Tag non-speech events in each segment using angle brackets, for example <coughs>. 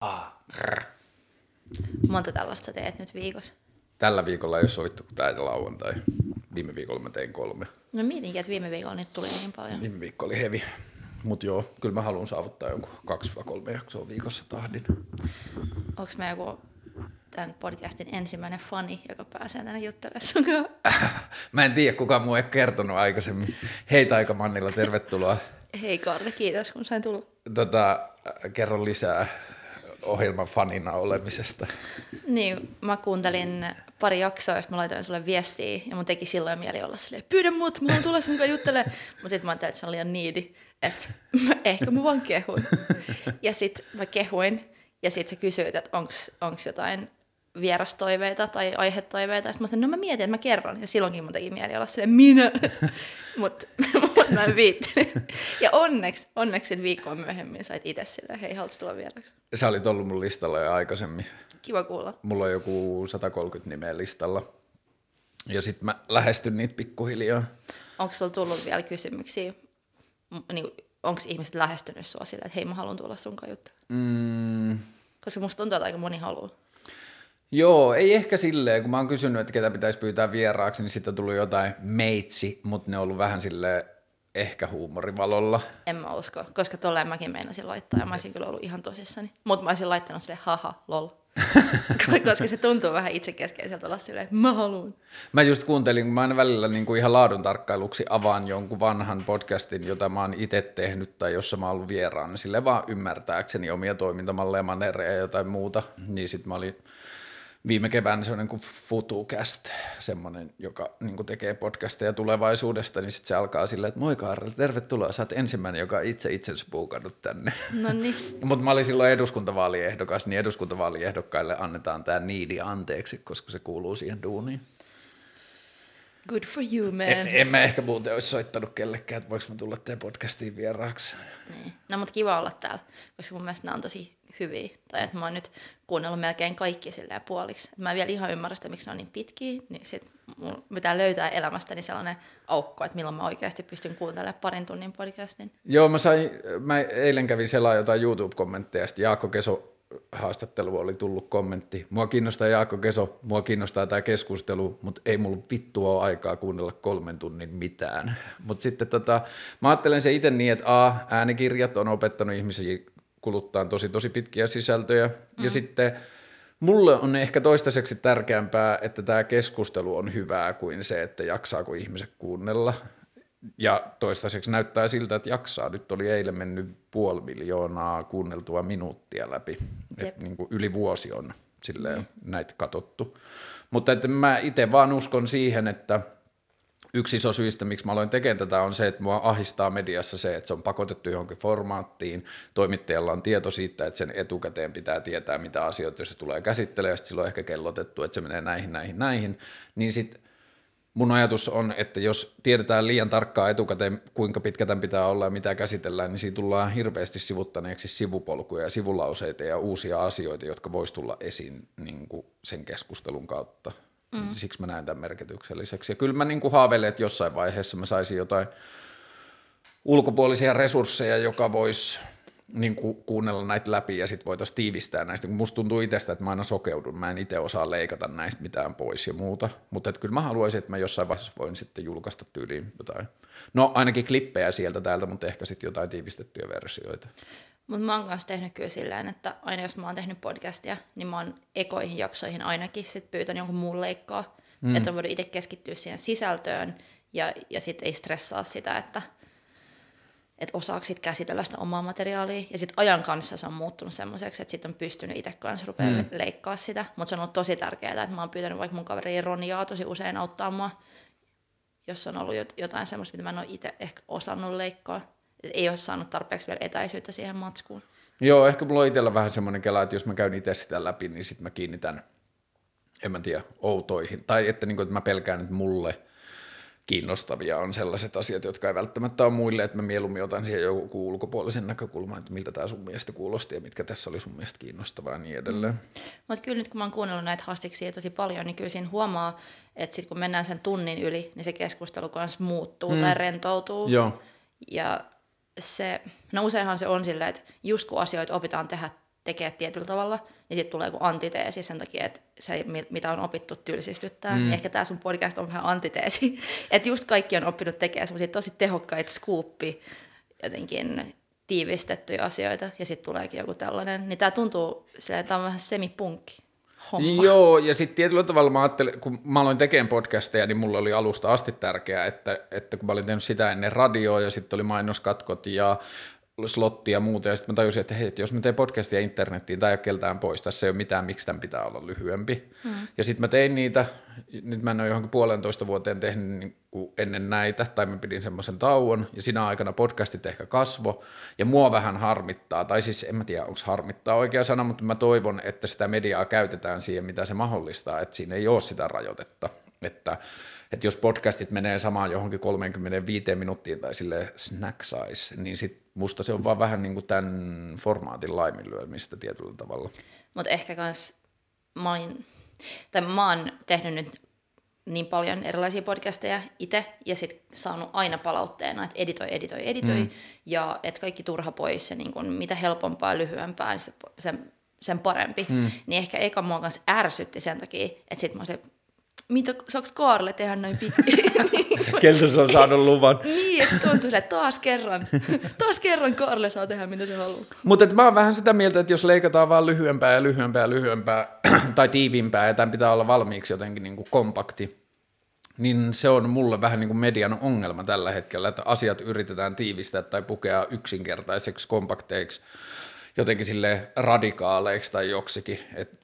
Ah. Monta tällaista teet nyt viikossa? Tällä viikolla ei ole sovittu kuin tämä lauantai. Viime viikolla mä tein kolme. No mietinkin, että viime viikolla niitä tuli niin paljon. Viime viikko oli hevi. Mutta joo, kyllä mä haluan saavuttaa jonkun kaksi vai kolme jaksoa viikossa tahdin. Onko mä joku tämän podcastin ensimmäinen fani, joka pääsee tänne juttelemaan sun? <laughs> Mä en tiedä, kuka mua ei kertonut aikaisemmin. Hei Taika Mannilla, tervetuloa. Hei Karle, kiitos kun sain tulla. Tota, kerro lisää ohjelman fanina olemisesta. Niin, mä kuuntelin pari jaksoa, josta mä laitoin sulle viestiä, ja mun teki silloin mieli olla silleen, pyydä mut, mä tulla sun kanssa juttelemaan. Mutta sitten mä ajattelin, että se on liian niidi, että <laughs> ehkä mä vaan kehuin. Ja sitten mä kehuin, ja sitten sä kysyit, että onko jotain vierastoiveita tai aihetoiveita. Sitten mä sanoin, no mä mietin, että mä kerron. Ja silloinkin mun teki mieli olla silleen, minä. <laughs> Mutta <laughs> mut mä en viittinyt. Ja onneksi, onneksi viikkoa myöhemmin sait itse silleen, hei, haluatko tulla vieraksi? Sä olit ollut mun listalla jo aikaisemmin. Kiva kuulla. Mulla on joku 130 nimeä listalla. Ja sitten mä lähestyn niitä pikkuhiljaa. Onko sulla tullut vielä kysymyksiä? Niin, Onko ihmiset lähestynyt sua silleen, että hei mä haluan tulla sun kanssa mm. Koska musta tuntuu, että aika moni haluaa. Joo, ei ehkä silleen, kun mä oon kysynyt, että ketä pitäisi pyytää vieraaksi, niin sitten tullut jotain meitsi, mutta ne on ollut vähän sille ehkä huumorivalolla. En mä usko, koska tolleen mäkin meinasin laittaa ja mä olisin kyllä ollut ihan tosissani. Mutta mä olisin laittanut sille haha, lol. <laughs> koska se tuntuu vähän itsekeskeiseltä olla silleen, että mä haluan. Mä just kuuntelin, kun mä aina välillä niin kuin ihan laadun tarkkailuksi avaan jonkun vanhan podcastin, jota mä oon itse tehnyt tai jossa mä oon ollut vieraana, sille vaan ymmärtääkseni omia toimintamalleja, manereja ja jotain muuta, niin sit mä olin viime keväänä semmoinen kuin FutuCast, semmoinen, joka niin tekee podcasteja tulevaisuudesta, niin sitten se alkaa silleen, että moi Kaarel, tervetuloa, sä oot ensimmäinen, joka itse itsensä puukannut tänne. No niin. <laughs> Mutta mä olin silloin eduskuntavaaliehdokas, niin eduskuntavaaliehdokkaille annetaan tämä niidi anteeksi, koska se kuuluu siihen duuniin. Good for you, man. En, en mä ehkä muuten olisi soittanut kellekään, että voiko mä tulla teidän podcastiin vieraaksi. Niin. No mutta kiva olla täällä, koska mun mielestä nämä on tosi hyviä. Tai että mä oon nyt kuunnellut melkein kaikki silleen puoliksi. Mä en vielä ihan ymmärrä sitä, miksi ne on niin pitkiä, niin sit mun pitää löytää elämästäni sellainen aukko, että milloin mä oikeasti pystyn kuuntelemaan parin tunnin podcastin. Joo, mä sain, mä eilen kävin selaa jotain YouTube-kommentteja, sitten Jaakko Keso haastattelu oli tullut kommentti. Mua kiinnostaa Jaakko Keso, mua kiinnostaa tämä keskustelu, mutta ei mulla vittu ole aikaa kuunnella kolmen tunnin mitään. Mutta sitten tota, mä ajattelen se itse niin, että A, äänikirjat on opettanut ihmisiä kuluttaa tosi tosi pitkiä sisältöjä. Mm. Ja sitten mulle on ehkä toistaiseksi tärkeämpää, että tämä keskustelu on hyvää kuin se, että jaksaako ihmiset kuunnella. Ja toistaiseksi näyttää siltä, että jaksaa. Nyt oli eilen mennyt puoli miljoonaa kuunneltua minuuttia läpi. Et niin kuin yli vuosi on silleen mm. näitä katottu. Mutta että mä itse vaan uskon siihen, että – yksi iso syistä, miksi mä aloin tekemään tätä, on se, että mua ahistaa mediassa se, että se on pakotettu johonkin formaattiin. Toimittajalla on tieto siitä, että sen etukäteen pitää tietää, mitä asioita se tulee käsittelemään, ja sitten silloin ehkä kellotettu, että se menee näihin, näihin, näihin. Niin sitten mun ajatus on, että jos tiedetään liian tarkkaan etukäteen, kuinka pitkä tämän pitää olla ja mitä käsitellään, niin siinä tullaan hirveästi sivuttaneeksi sivupolkuja ja sivulauseita ja uusia asioita, jotka vois tulla esiin niin sen keskustelun kautta. Mm. Siksi mä näen tämän merkitykselliseksi. Ja kyllä mä niin kuin haaveilen, että jossain vaiheessa mä saisin jotain ulkopuolisia resursseja, joka voisi niin kuin kuunnella näitä läpi ja sitten voitaisiin tiivistää näistä. Kun musta tuntuu itsestä, että mä aina sokeudun, mä en itse osaa leikata näistä mitään pois ja muuta. Mutta kyllä mä haluaisin, että mä jossain vaiheessa voin sitten julkaista tyyliin jotain. No ainakin klippejä sieltä täältä, mutta ehkä sitten jotain tiivistettyjä versioita. Mutta mä oon kanssa tehnyt kyllä silleen, että aina jos mä oon tehnyt podcastia, niin mä oon ekoihin jaksoihin ainakin sit pyytänyt jonkun muun leikkaa. Mm. Että on voinut itse keskittyä siihen sisältöön ja, ja sitten ei stressaa sitä, että että osaako sit käsitellä sitä omaa materiaalia. Ja sitten ajan kanssa se on muuttunut semmoiseksi, että sitten on pystynyt itse kanssa rupeaa mm. leikkaa sitä. Mutta se on ollut tosi tärkeää, että mä oon pyytänyt vaikka mun kaveri Roniaa tosi usein auttaa mua, jos on ollut jotain semmoista, mitä mä en ole itse ehkä osannut leikkaa ei ole saanut tarpeeksi vielä etäisyyttä siihen matskuun. Joo, ehkä mulla on itsellä vähän semmoinen kela, että jos mä käyn itse sitä läpi, niin sitten mä kiinnitän, en mä tiedä, outoihin. Tai että, niin kuin, että mä pelkään, että mulle kiinnostavia on sellaiset asiat, jotka ei välttämättä ole muille, että mä mieluummin otan siihen joku ulkopuolisen näkökulman, että miltä tämä sun mielestä kuulosti ja mitkä tässä oli sun mielestä kiinnostavaa ja niin edelleen. Mm. Mutta kyllä nyt kun mä oon kuunnellut näitä haastiksia tosi paljon, niin kyllä siinä huomaa, että sitten kun mennään sen tunnin yli, niin se keskustelu kanssa muuttuu mm. tai rentoutuu. Joo. Ja se, no useinhan se on silleen, että just kun asioita opitaan tehdä tekee tietyllä tavalla, niin sitten tulee joku antiteesi sen takia, että se, mitä on opittu tylsistyttää. Mm. Ehkä tämä sun podcast on vähän antiteesi, <laughs> että just kaikki on oppinut tekemään semmoisia tosi tehokkaita skuuppi jotenkin tiivistettyjä asioita, ja sitten tuleekin joku tällainen. Niin tämä tuntuu silleen, että tämä on vähän semipunkki. Homma. Joo, ja sitten tietyllä tavalla mä ajattelin, kun mä aloin tekemään podcasteja, niin mulla oli alusta asti tärkeää, että, että kun mä olin tehnyt sitä ennen radioa ja sitten oli mainoskatkot ja slottia ja muuta, ja sitten mä tajusin, että hei, että jos mä teen podcastia internettiin, tai ei ole keltään pois, tässä ei ole mitään, miksi tämän pitää olla lyhyempi. Hmm. Ja sitten mä tein niitä, nyt mä en ole johonkin puolentoista vuoteen tehnyt niin kuin ennen näitä, tai mä pidin semmoisen tauon, ja siinä aikana podcastit ehkä kasvo, ja mua vähän harmittaa, tai siis en mä tiedä, onko harmittaa oikea sana, mutta mä toivon, että sitä mediaa käytetään siihen, mitä se mahdollistaa, että siinä ei ole sitä rajoitetta, että että jos podcastit menee samaan johonkin 35 minuuttiin tai sille snack size, niin sit musta se on vaan vähän niin kuin tämän formaatin laiminlyömistä tietyllä tavalla. Mutta ehkä kans mä oon, tai mä oon tehnyt nyt niin paljon erilaisia podcasteja itse ja sitten saanut aina palautteena, että editoi, editoi, editoi mm. ja että kaikki turha pois ja niin kun, mitä helpompaa ja lyhyempää, niin se, sen, sen parempi. Mm. Niin ehkä eka mua kanssa ärsytti sen takia, että sitten mä olisin, mitä, saako Kaarle tehdä näin pitkin? <laughs> Keltä se on saanut luvan. <laughs> niin, että tuntuu että taas kerran, taas kerran Kaarle saa tehdä mitä se haluaa. Mutta mä oon vähän sitä mieltä, että jos leikataan vaan lyhyempää ja lyhyempää ja lyhyempää <clears throat> tai tiiviimpää ja tämän pitää olla valmiiksi jotenkin niin kuin kompakti, niin se on mulle vähän niin kuin median ongelma tällä hetkellä, että asiat yritetään tiivistää tai pukea yksinkertaiseksi, kompakteiksi, jotenkin sille radikaaleiksi tai joksikin. Et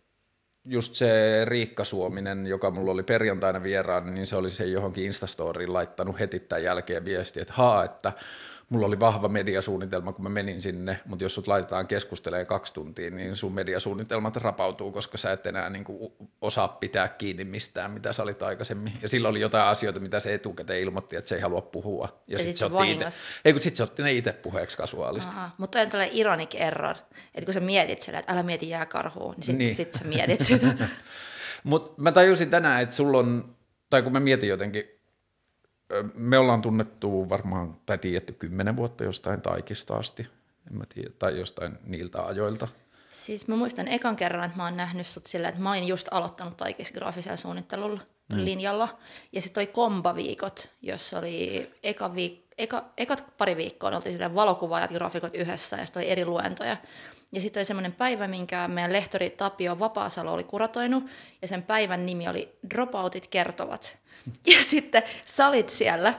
just se Riikka Suominen, joka mulla oli perjantaina vieraan, niin se oli se johonkin Instastoriin laittanut heti tämän jälkeen viesti, että haa, että mulla oli vahva mediasuunnitelma, kun mä menin sinne, mutta jos sut laitetaan keskustelemaan kaksi tuntia, niin sun mediasuunnitelmat rapautuu, koska sä et enää niin kuin osaa pitää kiinni mistään, mitä sä olit aikaisemmin. Ja silloin oli jotain asioita, mitä se etukäteen ilmoitti, että se ei halua puhua. Ja, ja sitten sit se, otti ite, ei, kun sit se otti ne itse puheeksi kasuaalisti. Aha, mutta on tällainen ironic error, että kun sä mietit sillä, että älä mieti jääkarhuun, niin sitten niin. sit sä mietit sitä. <laughs> mutta mä tajusin tänään, että sulla on, tai kun mä mietin jotenkin, me ollaan tunnettu varmaan, tai tiedetty kymmenen vuotta jostain taikista asti, en mä tiedä, tai jostain niiltä ajoilta. Siis mä muistan ekan kerran, että mä oon nähnyt sut sillä, että mä olin just aloittanut taikis graafisella suunnittelulla mm. linjalla. Ja sitten oli kombaviikot, jossa oli eka viik- eka, ekat pari viikkoa, oltiin sille valokuvaajat ja graafikot yhdessä, ja sitten oli eri luentoja. Ja sitten oli semmoinen päivä, minkä meidän lehtori Tapio Vapaasalo oli kuratoinut, ja sen päivän nimi oli Dropoutit kertovat. <laughs> Ja sitten salit siellä.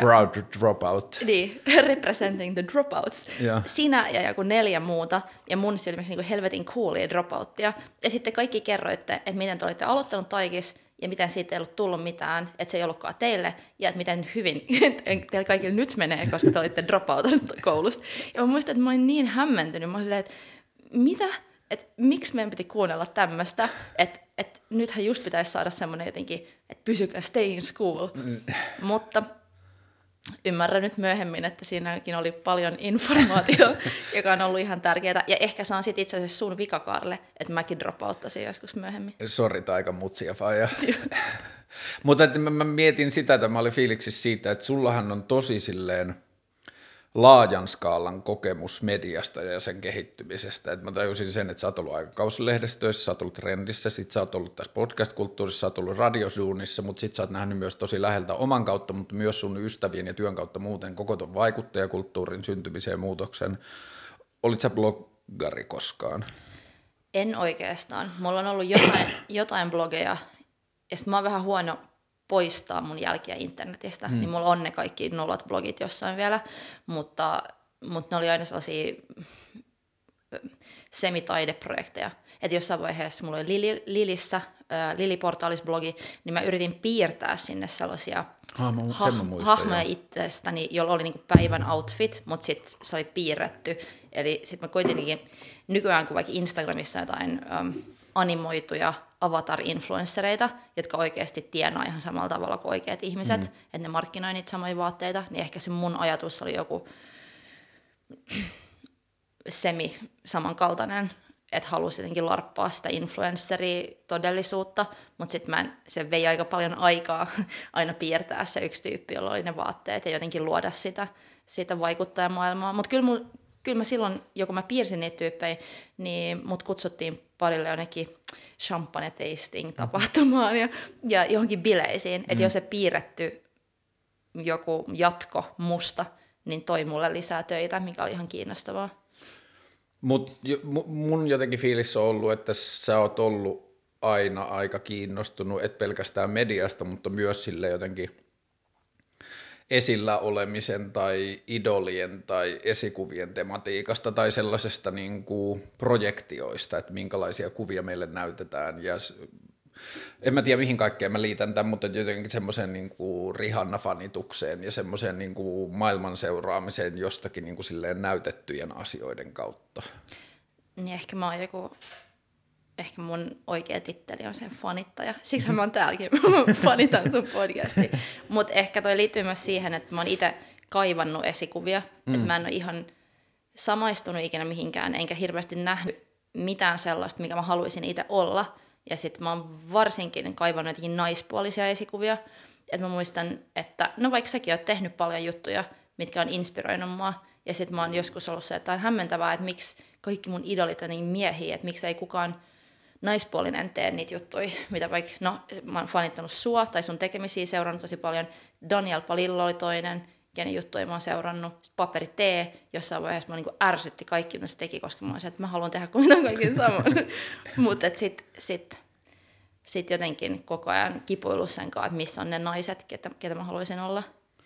Proud dropout. Niin, <laughs> representing the dropouts. Yeah. Sinä ja joku neljä muuta, ja mun silmissä niin helvetin coolia dropouttia. Ja sitten kaikki kerroitte, että miten te olitte aloittanut taikis, ja miten siitä ei ollut tullut mitään, että se ei ollutkaan teille, ja että miten hyvin <laughs> teillä kaikille nyt menee, koska te olitte dropoutanut koulusta. Ja mä muistan, että mä olin niin hämmentynyt, mä olin silleen, että mitä? että miksi meidän piti kuunnella tämmöistä, että että nythän just pitäisi saada semmoinen jotenkin, että pysykää stay in school. Mm. Mutta ymmärrän nyt myöhemmin, että siinäkin oli paljon informaatiota, <laughs> joka on ollut ihan tärkeää. Ja ehkä se on sitten itse asiassa sun vika, Karle, että mäkin dropauttaisin joskus myöhemmin. Sori, aika mutsia faija. <laughs> Mutta mä, mä mietin sitä, että mä olin fiiliksissä siitä, että sullahan on tosi silleen – laajan skaalan kokemus mediasta ja sen kehittymisestä. Et mä tajusin sen, että sä oot ollut aikakauslehdessä töissä, sä oot ollut trendissä, sit sä oot ollut tässä podcast-kulttuurissa, sä oot ollut radiosuunnissa, mutta sit sä oot nähnyt myös tosi läheltä oman kautta, mutta myös sun ystävien ja työn kautta muuten koko ton vaikuttajakulttuurin syntymiseen muutoksen. Olit sä bloggari koskaan? En oikeastaan. Mulla on ollut jotain, jotain blogeja, ja mä oon vähän huono poistaa mun jälkiä internetistä, hmm. niin mulla on ne kaikki nollat blogit jossain vielä, mutta, mutta ne oli aina sellaisia semitaideprojekteja. Että jossain vaiheessa mulla oli Lili, Lilissä, äh, Lili-portaalis-blogi, niin mä yritin piirtää sinne sellaisia Hahmo, hah- hahmoja itsestäni, jolla oli niinku päivän outfit, mutta sitten se oli piirretty. Eli sitten mä koitin nykyään, kun vaikka Instagramissa jotain um, animoituja avatar-influenssereita, jotka oikeasti tienaa ihan samalla tavalla kuin oikeat ihmiset, mm. että ne markkinoi niitä samoja vaatteita, niin ehkä se mun ajatus oli joku <clears throat> semi samankaltainen, että halusi jotenkin larppaa sitä influensseri-todellisuutta, mutta sitten se vei aika paljon aikaa <laughs> aina piirtää se yksi tyyppi, jolla oli ne vaatteet ja jotenkin luoda sitä, sitä vaikuttajamaailmaa. Mutta kyllä mun kyllä mä silloin, joku mä piirsin niitä tyyppejä, niin mut kutsuttiin parille jonnekin champagne tasting tapahtumaan ja, ja johonkin bileisiin. Mm. Että jos se piirretty joku jatko musta, niin toi mulle lisää töitä, mikä oli ihan kiinnostavaa. Mut mun jotenkin fiilis on ollut, että sä oot ollut aina aika kiinnostunut, et pelkästään mediasta, mutta myös sille jotenkin esillä olemisen tai idolien tai esikuvien tematiikasta tai sellaisesta niin kuin projektioista, että minkälaisia kuvia meille näytetään ja en mä tiedä mihin kaikkeen mä liitän tämän, mutta jotenkin semmoiseen niin Rihanna-fanitukseen ja semmoiseen niin maailman seuraamiseen jostakin niin kuin silleen näytettyjen asioiden kautta. Niin ehkä mä oon joku, ehkä mun oikea titteli on sen fanittaja. Siksi mä oon täälläkin, <laughs> mä fanitan sun podcasti. Mutta ehkä toi liittyy myös siihen, että mä oon itse kaivannut esikuvia, mm. että mä en ole ihan samaistunut ikinä mihinkään, enkä hirveästi nähnyt mitään sellaista, mikä mä haluaisin itse olla – ja sitten mä oon varsinkin kaivannut jotenkin naispuolisia esikuvia. Että mä muistan, että no vaikka säkin oot tehnyt paljon juttuja, mitkä on inspiroinut mua. Ja sitten mä oon joskus ollut se, että on hämmentävää, että miksi kaikki mun idolit on niin miehiä, että miksi ei kukaan naispuolinen tee niitä juttuja, <laughs> mitä vaikka, no mä oon fanittanut sua tai sun tekemisiä seurannut tosi paljon. Daniel Palillo oli toinen, kenen juttuja mä oon seurannut. Paperi T, jossain vaiheessa mä niin ärsytti kaikki, mitä se teki, koska mä olisin, että mä haluan tehdä <laughs> kuin kaikki saman. <laughs> Mutta sitten sit, sit jotenkin koko ajan kipuillut sen kanssa, että missä on ne naiset, ketä, ketä mä haluaisin olla.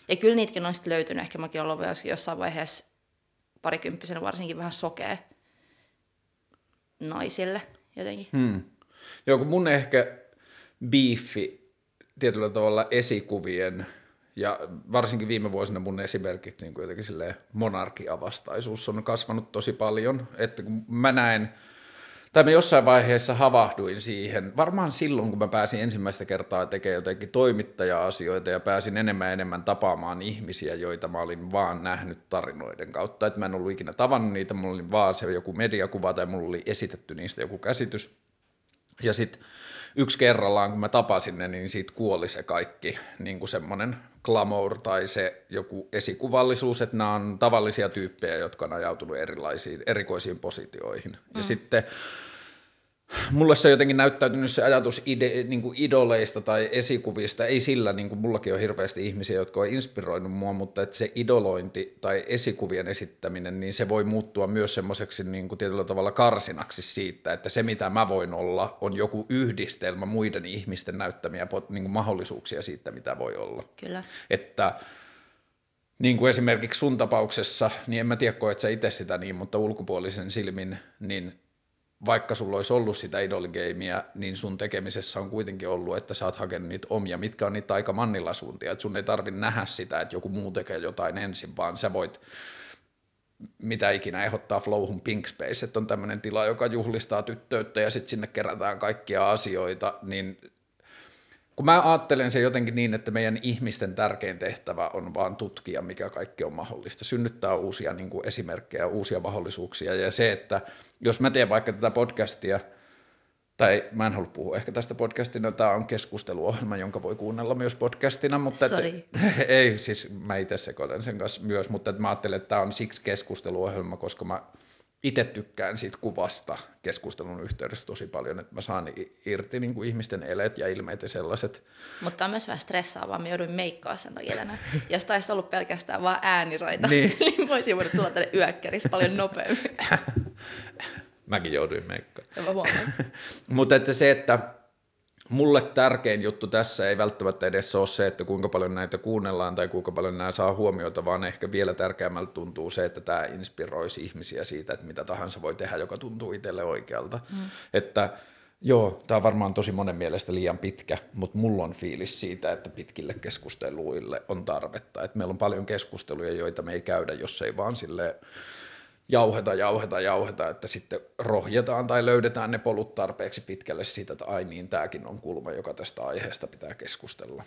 Ja kyllä niitäkin on sitten löytynyt. Ehkä mäkin olen ollut jossain vaiheessa parikymppisenä varsinkin vähän sokea naisille jotenkin. Hmm. Joo, kun mun ehkä biifi tietyllä tavalla esikuvien ja varsinkin viime vuosina mun esimerkiksi niin kuin jotenkin monarkiavastaisuus on kasvanut tosi paljon, että kun mä näen, tai mä jossain vaiheessa havahduin siihen, varmaan silloin kun mä pääsin ensimmäistä kertaa tekemään jotenkin toimittaja-asioita ja pääsin enemmän ja enemmän tapaamaan ihmisiä, joita mä olin vaan nähnyt tarinoiden kautta, että mä en ollut ikinä tavannut niitä, mulla oli vaan se joku mediakuva tai mulla oli esitetty niistä joku käsitys. Ja sitten yksi kerrallaan, kun mä tapasin ne, niin siitä kuoli se kaikki niin kuin semmoinen glamour tai se joku esikuvallisuus, että nämä on tavallisia tyyppejä, jotka on ajautunut erilaisiin, erikoisiin positioihin. Mm. Ja sitten mulle se on jotenkin näyttäytynyt se ajatus ide, niin kuin idoleista tai esikuvista, ei sillä, niin kuin mullakin on hirveästi ihmisiä, jotka on inspiroinut mua, mutta että se idolointi tai esikuvien esittäminen, niin se voi muuttua myös semmoiseksi niin kuin tietyllä tavalla karsinaksi siitä, että se mitä mä voin olla on joku yhdistelmä muiden ihmisten näyttämiä niin kuin mahdollisuuksia siitä, mitä voi olla. Kyllä. Että niin kuin esimerkiksi sun tapauksessa, niin en mä tiedä, koet sä itse sitä niin, mutta ulkopuolisen silmin, niin vaikka sulla olisi ollut sitä idoligeimiä, niin sun tekemisessä on kuitenkin ollut, että sä oot hakenut niitä omia, mitkä on niitä aika mannilla suuntia, että sun ei tarvi nähdä sitä, että joku muu tekee jotain ensin, vaan sä voit mitä ikinä ehdottaa Flowhun Pink Space, että on tämmöinen tila, joka juhlistaa tyttöyttä ja sitten sinne kerätään kaikkia asioita, niin kun mä ajattelen se jotenkin niin, että meidän ihmisten tärkein tehtävä on vaan tutkia, mikä kaikki on mahdollista, synnyttää uusia niin kuin esimerkkejä, uusia mahdollisuuksia ja se, että jos mä teen vaikka tätä podcastia, tai mä en halua puhua ehkä tästä podcastina, tämä on keskusteluohjelma, jonka voi kuunnella myös podcastina, mutta Sorry. Et, <laughs> ei, siis mä itse sekoitan sen kanssa myös, mutta et mä ajattelen, että tämä on siksi keskusteluohjelma, koska mä itse tykkään siitä kuvasta keskustelun yhteydessä tosi paljon, että mä saan irti niin kuin ihmisten eleet ja ilmeet ja sellaiset. Mutta on myös vähän stressaavaa, mä jouduin meikkaa sen takia. Jos taisi ollut pelkästään vaan ääniroita, niin, <laughs> niin voisin voida tulla tänne yökkärissä paljon nopeammin. <laughs> Mäkin jouduin meikkaan. Ja <laughs> Mutta että se, että mulle tärkein juttu tässä ei välttämättä edes ole se, että kuinka paljon näitä kuunnellaan tai kuinka paljon nämä saa huomiota, vaan ehkä vielä tärkeämmältä tuntuu se, että tämä inspiroisi ihmisiä siitä, että mitä tahansa voi tehdä, joka tuntuu itselle oikealta. Mm. Että joo, tämä on varmaan tosi monen mielestä liian pitkä, mutta mulla on fiilis siitä, että pitkille keskusteluille on tarvetta. Että meillä on paljon keskusteluja, joita me ei käydä, jos ei vaan silleen jauheta, jauheta, jauheta, että sitten rohjetaan tai löydetään ne polut tarpeeksi pitkälle siitä, että ai niin, tämäkin on kulma, joka tästä aiheesta pitää keskustella.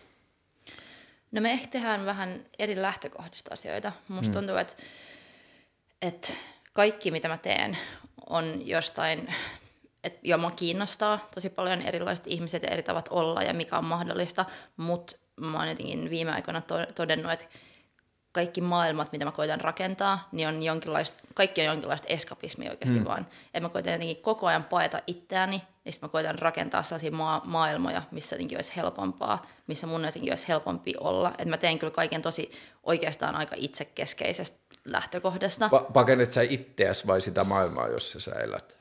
No me ehkä tehdään vähän eri lähtökohdista asioita. Musta mm. tuntuu, että, että kaikki mitä mä teen on jostain, että jo mua kiinnostaa tosi paljon erilaiset ihmiset ja eri tavat olla ja mikä on mahdollista, mutta mä oon jotenkin viime aikoina todennut, että kaikki maailmat, mitä mä koitan rakentaa, niin on jonkinlaista, kaikki on jonkinlaista eskapismia oikeasti mm. vaan. Että mä koitan jotenkin koko ajan paeta itseäni, ja sitten mä koitan rakentaa sellaisia maa, maailmoja, missä jotenkin olisi helpompaa, missä mun jotenkin olisi helpompi olla. Että mä teen kyllä kaiken tosi oikeastaan aika itsekeskeisestä lähtökohdasta. Pa- pakenet sä itseäsi vai sitä maailmaa, jossa sä elät?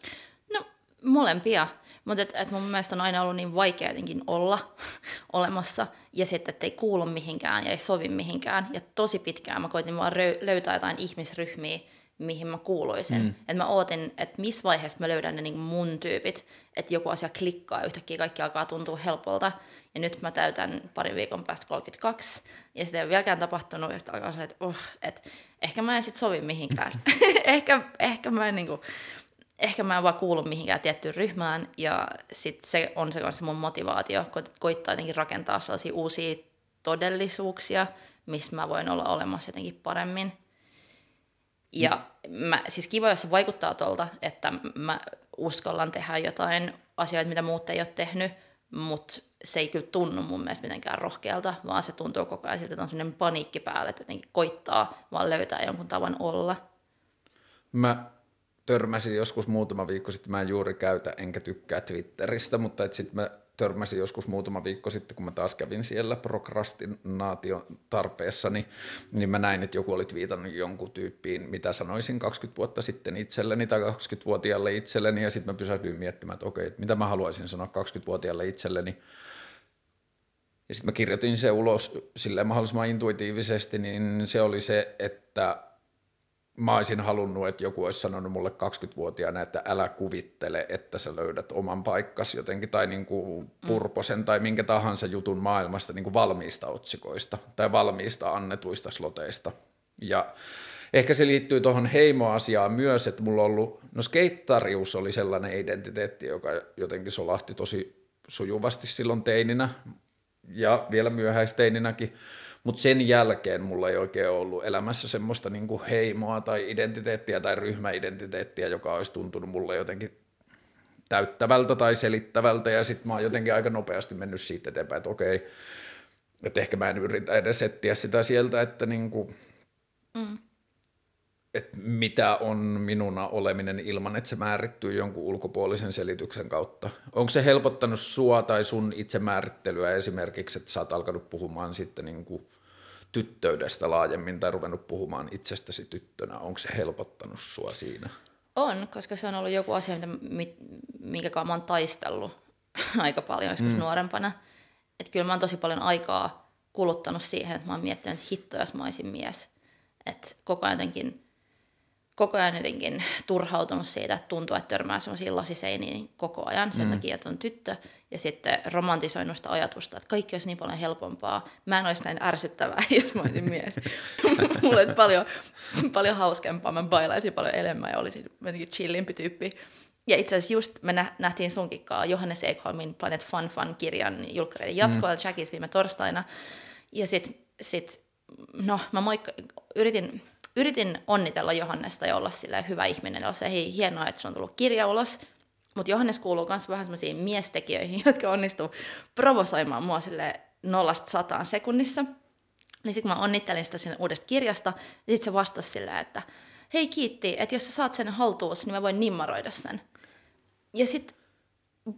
No molempia. Mutta et, et mun mielestä on aina ollut niin vaikea jotenkin olla <laughs> olemassa ja sitten, että ei kuulu mihinkään ja ei sovi mihinkään. Ja tosi pitkään mä koitin vaan löytää jotain ihmisryhmiä, mihin mä kuuluisin. Mm. Että mä ootin, että missä vaiheessa mä löydän ne niin mun tyypit, että joku asia klikkaa yhtäkkiä kaikki alkaa tuntua helpolta. Ja nyt mä täytän parin viikon päästä 32 ja sitä ei ole vieläkään tapahtunut ja sitten alkaa se, että, uh, että ehkä mä en sit sovi mihinkään. <laughs> <laughs> ehkä, ehkä mä en niin kuin, ehkä mä en vaan kuulu mihinkään tiettyyn ryhmään, ja sit se on se, on se mun motivaatio, ko- koittaa jotenkin rakentaa sellaisia uusia todellisuuksia, missä mä voin olla olemassa jotenkin paremmin. Ja mä, siis kiva, jos se vaikuttaa tuolta, että mä uskallan tehdä jotain asioita, mitä muut ei ole tehnyt, mutta se ei kyllä tunnu mun mielestä mitenkään rohkealta, vaan se tuntuu koko ajan siltä, että on sellainen paniikki päällä, että jotenkin koittaa vaan löytää jonkun tavan olla. Mä törmäsin joskus muutama viikko sitten, mä en juuri käytä enkä tykkää Twitteristä, mutta sitten mä törmäsin joskus muutama viikko sitten, kun mä taas kävin siellä prokrastinaation tarpeessa, niin, mä näin, että joku oli viitannut jonkun tyyppiin, mitä sanoisin 20 vuotta sitten itselleni tai 20-vuotiaalle itselleni, ja sitten mä pysähdyin miettimään, että okei, että mitä mä haluaisin sanoa 20-vuotiaalle itselleni, ja sitten mä kirjoitin se ulos silleen mahdollisimman intuitiivisesti, niin se oli se, että mä olisin halunnut, että joku olisi sanonut mulle 20-vuotiaana, että älä kuvittele, että sä löydät oman paikkas jotenkin, tai niin kuin purposen tai minkä tahansa jutun maailmasta niin kuin valmiista otsikoista tai valmiista annetuista sloteista. Ja ehkä se liittyy tuohon heimoasiaan myös, että mulla on ollut, no skeittarius oli sellainen identiteetti, joka jotenkin solahti tosi sujuvasti silloin teininä ja vielä myöhäisteininäkin, mutta sen jälkeen mulla ei oikein ollut elämässä semmoista niin kuin heimoa tai identiteettiä tai ryhmäidentiteettiä, joka olisi tuntunut mulle jotenkin täyttävältä tai selittävältä, ja sitten mä oon jotenkin aika nopeasti mennyt siitä eteenpäin, että okei, että ehkä mä en yritä edes etsiä sitä sieltä, että niin kuin, mm. että mitä on minuna oleminen ilman, että se määrittyy jonkun ulkopuolisen selityksen kautta. Onko se helpottanut sua tai sun itsemäärittelyä esimerkiksi, että sä oot alkanut puhumaan sitten niin kuin tyttöydestä laajemmin tai ruvennut puhumaan itsestäsi tyttönä? Onko se helpottanut sua siinä? On, koska se on ollut joku asia, mitä, minkä kanssa mä oon taistellut <laughs> aika paljon joskus mm. nuorempana. Että kyllä mä oon tosi paljon aikaa kuluttanut siihen, että mä oon miettinyt, että hitto, jos mä olisin mies. Että koko ajan jotenkin koko ajan jotenkin turhautunut siitä, että tuntuu, että törmää sellaisiin lasiseiniin koko ajan sen mm. takia, että on tyttö. Ja sitten romantisoinut sitä ajatusta, että kaikki olisi niin paljon helpompaa. Mä en olisi näin ärsyttävää, <laughs> jos mä olisin mies. <laughs> Mulla olisi paljon, paljon hauskempaa, mä bailaisin paljon enemmän ja olisin jotenkin chillimpi tyyppi. Ja itse asiassa just me nähtiin sunkin Johannes Ekholmin Planet Fun Fun-kirjan julkkareiden jatkoa mm. Jackis viime torstaina. Ja sitten sit, no mä moikka, yritin yritin onnitella Johannesta ja olla sille hyvä ihminen, olla se hei, hienoa, että se on tullut kirja ulos. Mutta Johannes kuuluu myös vähän semmoisiin miestekijöihin, <laughs> jotka onnistuu provosoimaan mua sille nollasta sataan sekunnissa. Niin sitten mä onnittelin sitä sinne uudesta kirjasta, ja sitten se vastasi silleen, että hei kiitti, että jos sä saat sen haltuun, niin mä voin nimmaroida sen. Ja sitten,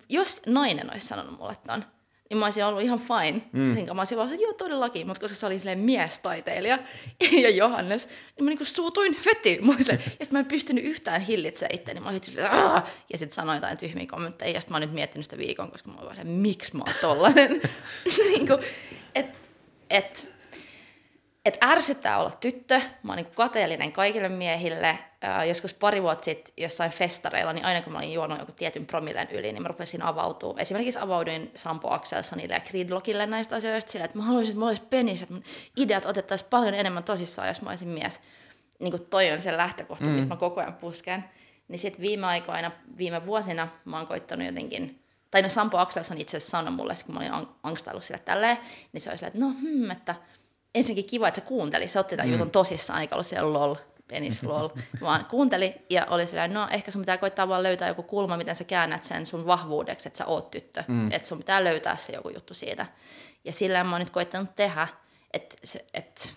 jos nainen olisi sanonut mulle ton, niin mä olisin ollut ihan fine. Mm. Sen mä olisin vaan että joo todellakin, mutta koska se oli silleen miestaiteilija <laughs> ja Johannes, niin mä niinku suutuin heti. Mä <laughs> ja sitten mä en pystynyt yhtään hillitsemään itseäni. Mä olin silleen, Aah! ja sitten sanoin jotain tyhmiä kommentteja, ja sitten mä oon nyt miettinyt sitä viikon, koska mä olin miksi mä oon tollanen. <laughs> niin kuin, et, et, et ärsyttää olla tyttö. Mä oon niin kateellinen kaikille miehille. Ää, joskus pari vuotta sitten jossain festareilla, niin aina kun mä olin juonut joku tietyn promillen yli, niin mä rupesin avautua. Esimerkiksi avauduin Sampo Axelsonille ja Gridlockille näistä asioista sillä, että mä haluaisin, että mulla olisi penis, että mun ideat otettaisiin paljon enemmän tosissaan, jos mä olisin mies. Niin kuin toi on se lähtökohta, mm. missä mä koko ajan pusken. Niin sitten viime aikoina, viime vuosina mä oon koittanut jotenkin tai no Sampo Axelsson itse asiassa sanoi mulle, kun mä olin angstaillut sille tälleen, niin se oli silleen, että no hmm, että ensinnäkin kiva, että se kuunteli. Se otti tämän mm. jutun tosissaan, eikä ollut siellä lol, penis lol, <laughs> vaan kuunteli ja oli silleen, no ehkä sun pitää koittaa vaan löytää joku kulma, miten sä käännät sen sun vahvuudeksi, että sä oot tyttö. Mm. Että sun pitää löytää se joku juttu siitä. Ja sillä mä oon nyt koittanut tehdä, että et,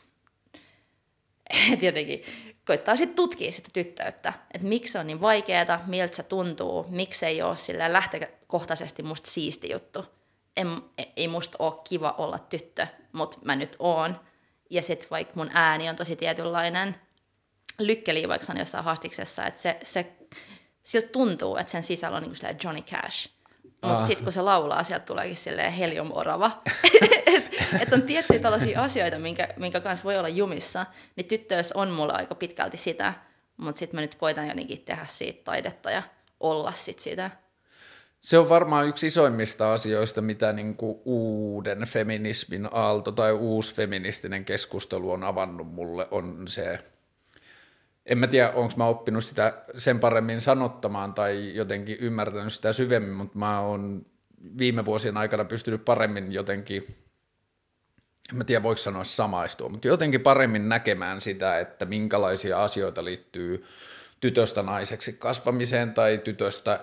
<laughs> että jotenkin koittaa sitten tutkia sitä tyttöyttä, että miksi se on niin vaikeaa, miltä se tuntuu, miksi ei ole sillä lähtökohtaisesti musta siisti juttu. En, ei musta ole kiva olla tyttö, mutta mä nyt oon. Ja sitten vaikka mun ääni on tosi tietynlainen, lykkeli vaikka on jossain haastiksessa, että se, se, siltä tuntuu, että sen sisällä on niin kuin Johnny Cash. Mutta ah. sitten kun se laulaa, sieltä tuleekin silleen heliumorava. <laughs> että et on tiettyjä tällaisia asioita, minkä, minkä kanssa voi olla jumissa. Niin tyttöys on mulla aika pitkälti sitä, mutta sitten mä nyt koitan jotenkin tehdä siitä taidetta ja olla sit sitä. Se on varmaan yksi isoimmista asioista, mitä niin kuin uuden feminismin aalto tai uusi feministinen keskustelu on avannut mulle, on se, en mä tiedä, onko mä oppinut sitä sen paremmin sanottamaan tai jotenkin ymmärtänyt sitä syvemmin, mutta mä oon viime vuosien aikana pystynyt paremmin jotenkin, en mä tiedä voiko sanoa samaistua, mutta jotenkin paremmin näkemään sitä, että minkälaisia asioita liittyy tytöstä naiseksi kasvamiseen tai tytöstä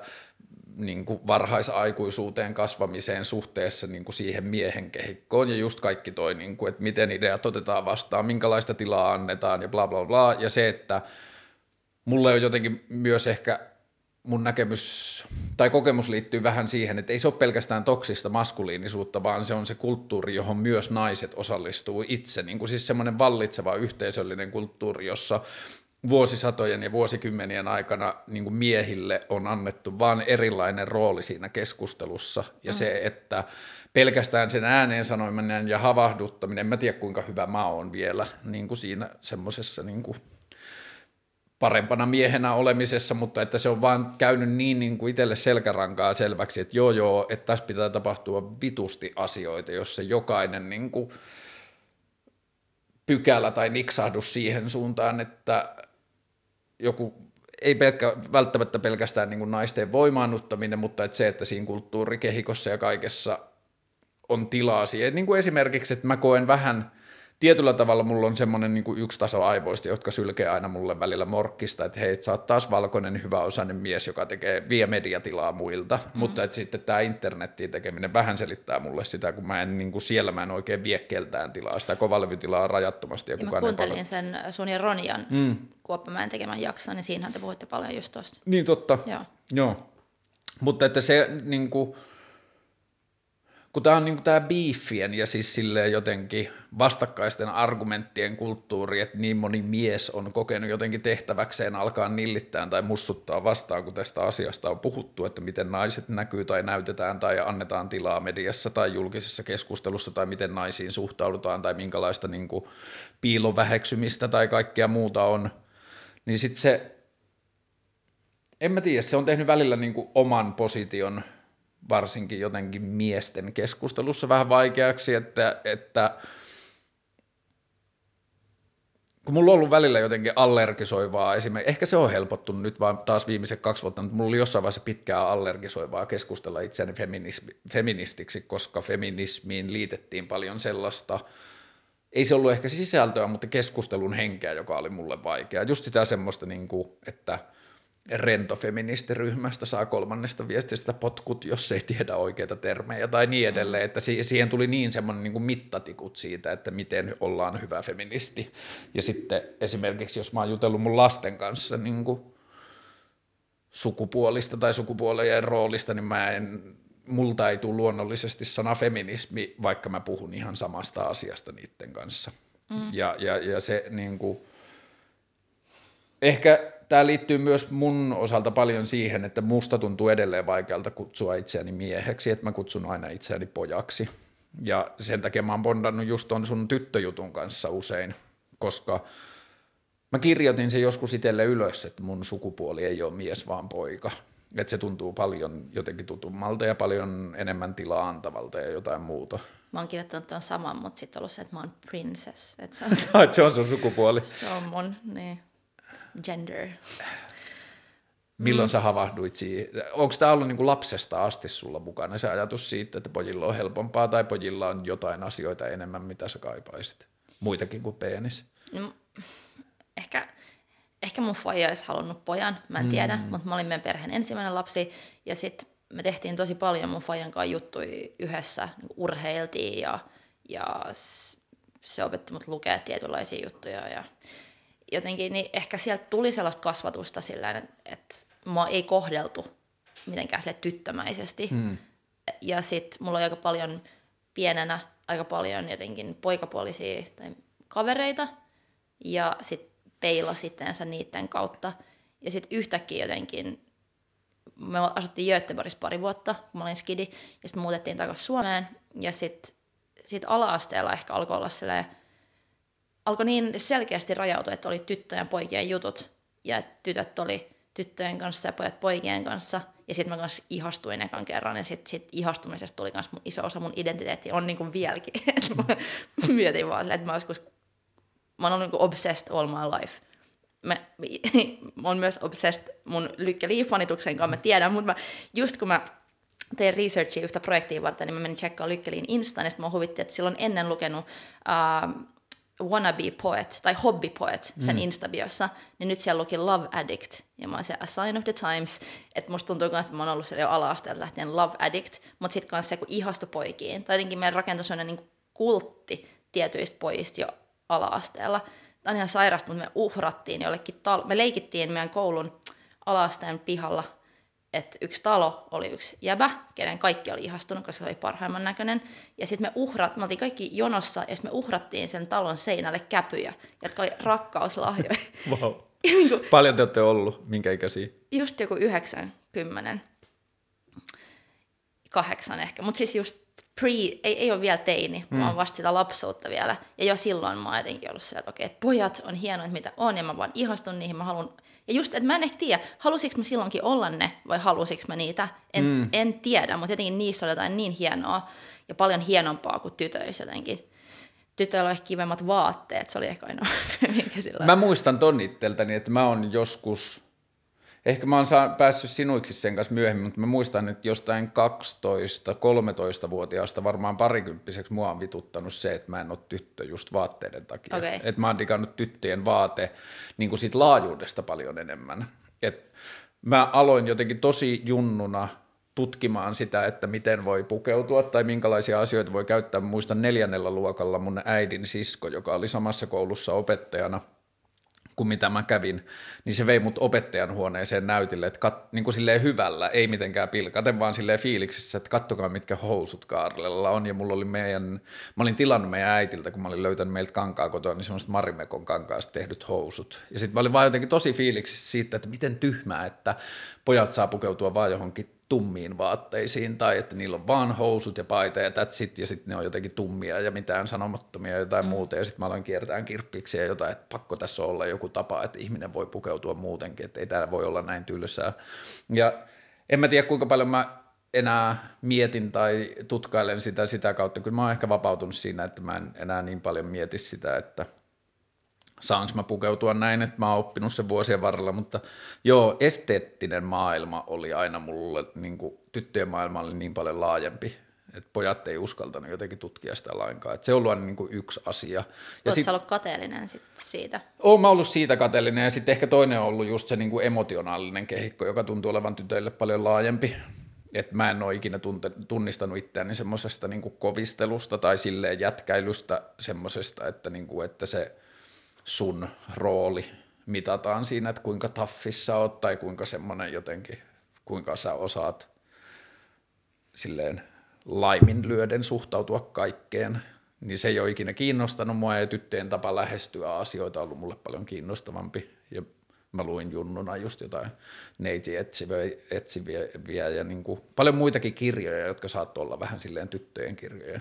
niin kuin varhaisaikuisuuteen kasvamiseen suhteessa niin kuin siihen miehen kehikkoon ja just kaikki toi, niin kuin, että miten ideat otetaan vastaan, minkälaista tilaa annetaan ja bla bla bla. Ja se, että mulle on jotenkin myös ehkä mun näkemys tai kokemus liittyy vähän siihen, että ei se ole pelkästään toksista maskuliinisuutta, vaan se on se kulttuuri, johon myös naiset osallistuu itse. Niin kuin siis semmoinen vallitseva yhteisöllinen kulttuuri, jossa vuosisatojen ja vuosikymmenien aikana niin kuin miehille on annettu vain erilainen rooli siinä keskustelussa. Ja mm. se, että pelkästään sen ääneen sanoiminen ja havahduttaminen, en mä tiedä kuinka hyvä mä oon vielä niin kuin siinä semmoisessa niin kuin parempana miehenä olemisessa, mutta että se on vaan käynyt niin, niin kuin itselle selkärankaa selväksi, että joo joo, että tässä pitää tapahtua vitusti asioita, jos se jokainen niin kuin pykälä tai niksahdus siihen suuntaan, että joku, ei pelkkä, välttämättä pelkästään niin kuin naisten voimaannuttaminen, mutta että se, että siinä kulttuurikehikossa ja kaikessa on tilaa siihen. Niin kuin esimerkiksi, että mä koen vähän, tietyllä tavalla mulla on semmoinen niin yksi taso aivoista, jotka sylkee aina mulle välillä morkkista, että hei, sä oot taas valkoinen, hyväosainen mies, joka tekee, vie mediatilaa muilta, mm. mutta että sitten tämä internettiin tekeminen vähän selittää mulle sitä, kun mä en niin kuin siellä mä en oikein vie keltään tilaa, sitä kovalevytilaa on rajattomasti. Ja, ja mä kuuntelin sen sun ja Ronian mm. Kuoppamäen tekemän jakson, niin siinähän te puhuitte paljon just tosta. Niin totta, joo. joo. Mutta että se niin kuin, kun tämä on niin tämä beefien ja siis silleen jotenkin vastakkaisten argumenttien kulttuuri, että niin moni mies on kokenut jotenkin tehtäväkseen alkaa nillittää tai mussuttaa vastaan, kun tästä asiasta on puhuttu, että miten naiset näkyy tai näytetään tai annetaan tilaa mediassa tai julkisessa keskustelussa tai miten naisiin suhtaudutaan tai minkälaista niin piiloväheksymistä tai kaikkea muuta on, niin sitten se, en mä tiedä, se on tehnyt välillä niin oman position – varsinkin jotenkin miesten keskustelussa vähän vaikeaksi, että, että kun mulla on ollut välillä jotenkin allergisoivaa esimerkiksi, ehkä se on helpottunut nyt vaan taas viimeiset kaksi vuotta, mutta mulla oli jossain vaiheessa pitkää allergisoivaa keskustella itseäni feministiksi, koska feminismiin liitettiin paljon sellaista, ei se ollut ehkä sisältöä, mutta keskustelun henkeä, joka oli mulle vaikea. Just sitä semmoista, niin kuin, että – rentofeministiryhmästä saa kolmannesta viestistä potkut, jos ei tiedä oikeita termejä tai niin edelleen, että siihen tuli niin semmoinen niin mittatikut siitä, että miten ollaan hyvä feministi. Ja sitten esimerkiksi, jos mä oon jutellut mun lasten kanssa niin kuin sukupuolista tai sukupuolien roolista, niin mä en, multa ei tule luonnollisesti sana feminismi, vaikka mä puhun ihan samasta asiasta niiden kanssa. Mm. Ja, ja, ja se niin kuin, ehkä tämä liittyy myös mun osalta paljon siihen, että musta tuntuu edelleen vaikealta kutsua itseäni mieheksi, että mä kutsun aina itseäni pojaksi. Ja sen takia mä oon bondannut just ton sun tyttöjutun kanssa usein, koska mä kirjoitin se joskus itselle ylös, että mun sukupuoli ei ole mies vaan poika. Että se tuntuu paljon jotenkin tutummalta ja paljon enemmän tilaa antavalta ja jotain muuta. Mä oon kirjoittanut tuon saman, mutta sitten ollut se, että mä oon princess. Että se, on, <laughs> se on sun sukupuoli. Se on mun, niin gender. Milloin mm. sä havahduit siihen? Onko tämä ollut niinku lapsesta asti sulla mukana se ajatus siitä, että pojilla on helpompaa tai pojilla on jotain asioita enemmän, mitä sä kaipaisit? Muitakin kuin penis? No, ehkä, ehkä mun faija olisi halunnut pojan, mä en mm. tiedä, mutta mä olin meidän perheen ensimmäinen lapsi ja sitten me tehtiin tosi paljon mun faijan kanssa juttuja yhdessä, niin urheiltiin ja, ja se opetti mut lukea tietynlaisia juttuja ja jotenkin, niin ehkä sieltä tuli sellaista kasvatusta sillä että, että mua ei kohdeltu mitenkään sille tyttömäisesti. Mm. Ja sitten mulla oli aika paljon pienenä, aika paljon jotenkin poikapuolisia tai kavereita, ja sitten peila sitteensä niiden kautta. Ja sitten yhtäkkiä jotenkin, me asuttiin Göteborgissa pari vuotta, kun mä olin skidi, ja sitten muutettiin takaisin Suomeen, ja sitten sit ala-asteella ehkä alkoi olla silleen, alkoi niin selkeästi rajautua, että oli tyttöjen poikien jutut, ja tytöt oli tyttöjen kanssa ja pojat poikien kanssa, ja sitten mä kanssa ihastuin ekan kerran, ja sitten sit ihastumisesta tuli myös iso osa mun identiteetti, on niinku vieläkin. <laughs> mietin vaan silleen, että mä joskus, mä oon ollut niinku obsessed all my life. Mä, mä <laughs> oon myös obsessed mun Lykke fanituksen kanssa, mä tiedän, mutta mä, just kun mä tein researchia yhtä projektia varten, niin mä menin tsekkaamaan Lykkeliin Instaan, ja sitten mä huvittiin, että silloin ennen lukenut uh, wannabe poet tai hobby poet sen mm. Instabiossa, niin nyt siellä luki Love Addict. Ja mä oon se A Sign of the Times, että musta tuntuu myös, että mä oon ollut siellä jo ala lähtien Love Addict, mutta sitten kanssa se, kun ihastui poikiin. Tai jotenkin meidän rakentui sellainen niin kultti tietyistä pojista jo ala-asteella. Tämä on ihan sairasta, mutta me uhrattiin jollekin, tal- me leikittiin meidän koulun ala pihalla että yksi talo oli yksi jäbä, kenen kaikki oli ihastunut, koska se oli parhaimman näköinen. Ja sitten me uhrat, me oltiin kaikki jonossa, ja me uhrattiin sen talon seinälle käpyjä, jotka oli rakkauslahjoja. wow. niin kuin, Paljon te olette ollut, minkä ikäisiä? Just joku 90, kahdeksan ehkä, mutta siis just pre, ei, ei ole vielä teini, mm. mä oon vasta sitä lapsuutta vielä. Ja jo silloin mä oon jotenkin ollut se, että okei, että pojat on hienoit mitä on, ja mä vaan ihastun niihin, mä haluan ja just, että mä en ehkä tiedä, halusinko mä silloinkin olla ne vai halusinko mä niitä, en, mm. en tiedä, mutta jotenkin niissä oli jotain niin hienoa ja paljon hienompaa kuin tytöissä jotenkin. Tytöillä oli ehkä kivemmat vaatteet, se oli ehkä ainoa, <laughs> minkä sillä Mä muistan ton itseltäni, että mä oon joskus Ehkä mä oon saa, päässyt sinuiksi sen kanssa myöhemmin, mutta mä muistan, että jostain 12-13-vuotiaasta varmaan parikymppiseksi mua on vituttanut se, että mä en ole tyttö just vaatteiden takia. Okay. Että mä oon digannut tyttöjen vaate niin kuin siitä laajuudesta paljon enemmän. Et mä aloin jotenkin tosi junnuna tutkimaan sitä, että miten voi pukeutua tai minkälaisia asioita voi käyttää. Muistan neljännellä luokalla mun äidin sisko, joka oli samassa koulussa opettajana – kuin mitä mä kävin, niin se vei mut opettajan huoneeseen näytille, että kat, niin kuin silleen hyvällä, ei mitenkään pilkaten, vaan silleen fiiliksissä, että kattokaa mitkä housut Kaarlella on, ja mulla oli meidän, mä olin tilannut meidän äitiltä, kun mä olin löytänyt meiltä kankaa kotoa, niin semmoiset Marimekon kankaasta tehdyt housut, ja sitten mä olin vaan jotenkin tosi fiiliksissä siitä, että miten tyhmää, että pojat saa pukeutua vaan johonkin tummiin vaatteisiin tai että niillä on vaan housut ja paita ja that's it, ja sitten ne on jotenkin tummia ja mitään sanomattomia ja jotain mm. muuta ja sitten mä aloin kiertää kirppiksi ja jotain, että pakko tässä olla joku tapa, että ihminen voi pukeutua muutenkin, että ei täällä voi olla näin tylsää. Ja en mä tiedä kuinka paljon mä enää mietin tai tutkailen sitä sitä kautta, kyllä mä oon ehkä vapautunut siinä, että mä en enää niin paljon mieti sitä, että – saanko mä pukeutua näin, että mä oon oppinut sen vuosien varrella, mutta joo, esteettinen maailma oli aina mulle, niin kuin, tyttöjen maailma oli niin paljon laajempi, että pojat ei uskaltanut jotenkin tutkia sitä lainkaan. Et se on ollut aina niin kuin yksi asia. Ja sit, ollut kateellinen sit siitä? Oon mä ollut siitä kateellinen ja sitten ehkä toinen on ollut just se niin kuin emotionaalinen kehikko, joka tuntuu olevan tytöille paljon laajempi. Et mä en ole ikinä tunte, tunnistanut itseäni semmoisesta niin kovistelusta tai silleen jätkäilystä semmoisesta, että, niin kuin, että se – sun rooli mitataan siinä, että kuinka taffissa oot tai kuinka semmoinen jotenkin, kuinka sä osaat silleen laiminlyöden suhtautua kaikkeen, niin se ei ole ikinä kiinnostanut mua ja tyttöjen tapa lähestyä asioita on ollut mulle paljon kiinnostavampi ja mä luin junnuna just jotain neiti etsiviä, etsiviä ja niin kuin paljon muitakin kirjoja, jotka saattoi olla vähän silleen tyttöjen kirjoja.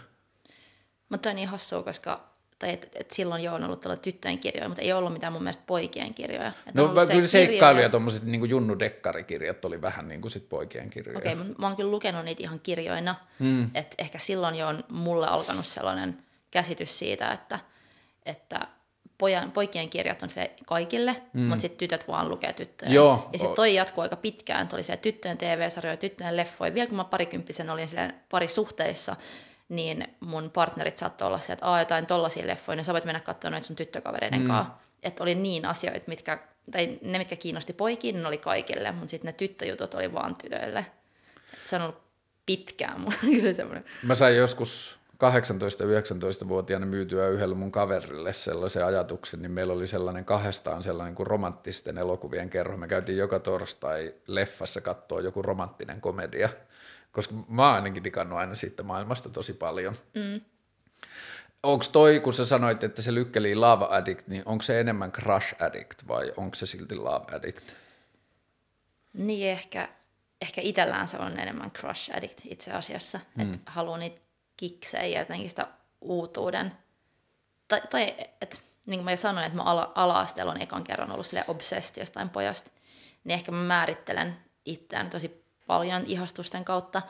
Mutta on niin hassua, koska tai että et silloin jo on ollut tällä tyttöjen kirjoja, mutta ei ollut mitään mun mielestä poikien kirjoja. Et no kyllä se seikkailu ja tuommoiset niin Junnu Dekkarikirjat oli vähän niin kuin sit poikien kirjoja. Okei, okay, mä oon kyllä lukenut niitä ihan kirjoina, hmm. että ehkä silloin jo on mulle alkanut sellainen käsitys siitä, että, että pojan, poikien kirjat on se kaikille, mm. mutta sitten tytöt vaan lukee tyttöjä. Joo. Ja sitten toi jatkuu aika pitkään, että oli se tyttöjen TV-sarjoja, tyttöjen leffoja. Vielä kun mä parikymppisen olin pari suhteissa, niin mun partnerit saattoi olla se, että Aa, jotain tollaisia leffoja, niin sä voit mennä katsomaan noita sun tyttökavereiden mm. kanssa. Että oli niin asioita, mitkä, tai ne, mitkä kiinnosti poikiin, ne oli kaikille, mutta sitten ne tyttöjutut oli vaan tytöille. Et se on ollut pitkään mun <laughs> kyllä semmoinen. Mä sain joskus 18-19-vuotiaana myytyä yhdelle mun kaverille sellaisen ajatuksen, niin meillä oli sellainen kahdestaan sellainen kuin romanttisten elokuvien kerho. Me käytiin joka torstai leffassa katsoa joku romanttinen komedia, koska mä oon ainakin digannut aina siitä maailmasta tosi paljon. Mm. Onko toi, kun sä sanoit, että se lykkeli Love Addict, niin onko se enemmän Crush Addict vai onko se silti Love Addict? Niin ehkä, ehkä itsellään se on enemmän Crush Addict itse asiassa, mm. että haluaa niitä kiksejä ja jotenkin sitä uutuuden. Tai, tai että niin kuin mä jo sanoin, että mä ala, ala-asteella on ekan kerran ollut sille obsessed jostain pojasta, niin ehkä mä määrittelen itseään tosi paljon ihastusten kautta,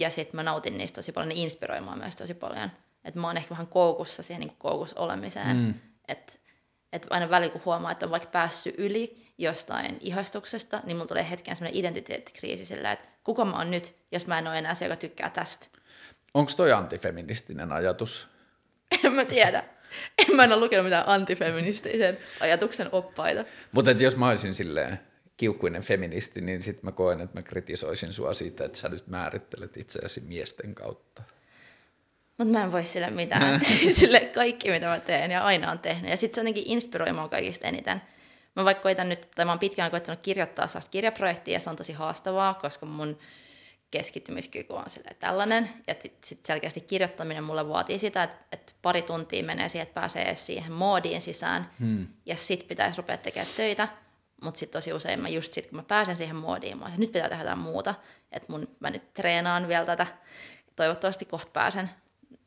ja sitten mä nautin niistä tosi paljon, ne inspiroimaan myös tosi paljon. Että mä oon ehkä vähän koukussa siihen niin koukussa olemiseen, mm. että et aina välillä kun huomaa, että on vaikka päässyt yli jostain ihastuksesta, niin mulla tulee hetken sellainen identiteettikriisi sillä, että kuka mä oon nyt, jos mä en ole enää se, joka tykkää tästä. Onko toi antifeministinen ajatus? En mä tiedä. En mä en ole lukenut mitään antifeministisen ajatuksen oppaita. Mutta jos mä olisin silleen kiukkuinen feministi, niin sitten mä koen, että mä kritisoisin sua siitä, että sä nyt määrittelet itseäsi miesten kautta. Mutta mä en voi sille mitään. <laughs> sille kaikki, mitä mä teen ja aina on tehnyt. Ja sitten se jotenkin inspiroi mua kaikista eniten. Mä vaikka koitan nyt, tai mä oon pitkään koittanut kirjoittaa sellaista kirjaprojektia, ja se on tosi haastavaa, koska mun keskittymiskyky on tällainen. Ja sitten selkeästi kirjoittaminen mulle vaatii sitä, että, että pari tuntia menee siihen, että pääsee siihen moodiin sisään. Hmm. Ja sitten pitäisi rupea tekemään töitä. Mutta sitten tosi usein mä just sit, kun mä pääsen siihen moodiin, mä nyt pitää tehdä jotain muuta. Että mun, mä nyt treenaan vielä tätä. Toivottavasti kohta pääsen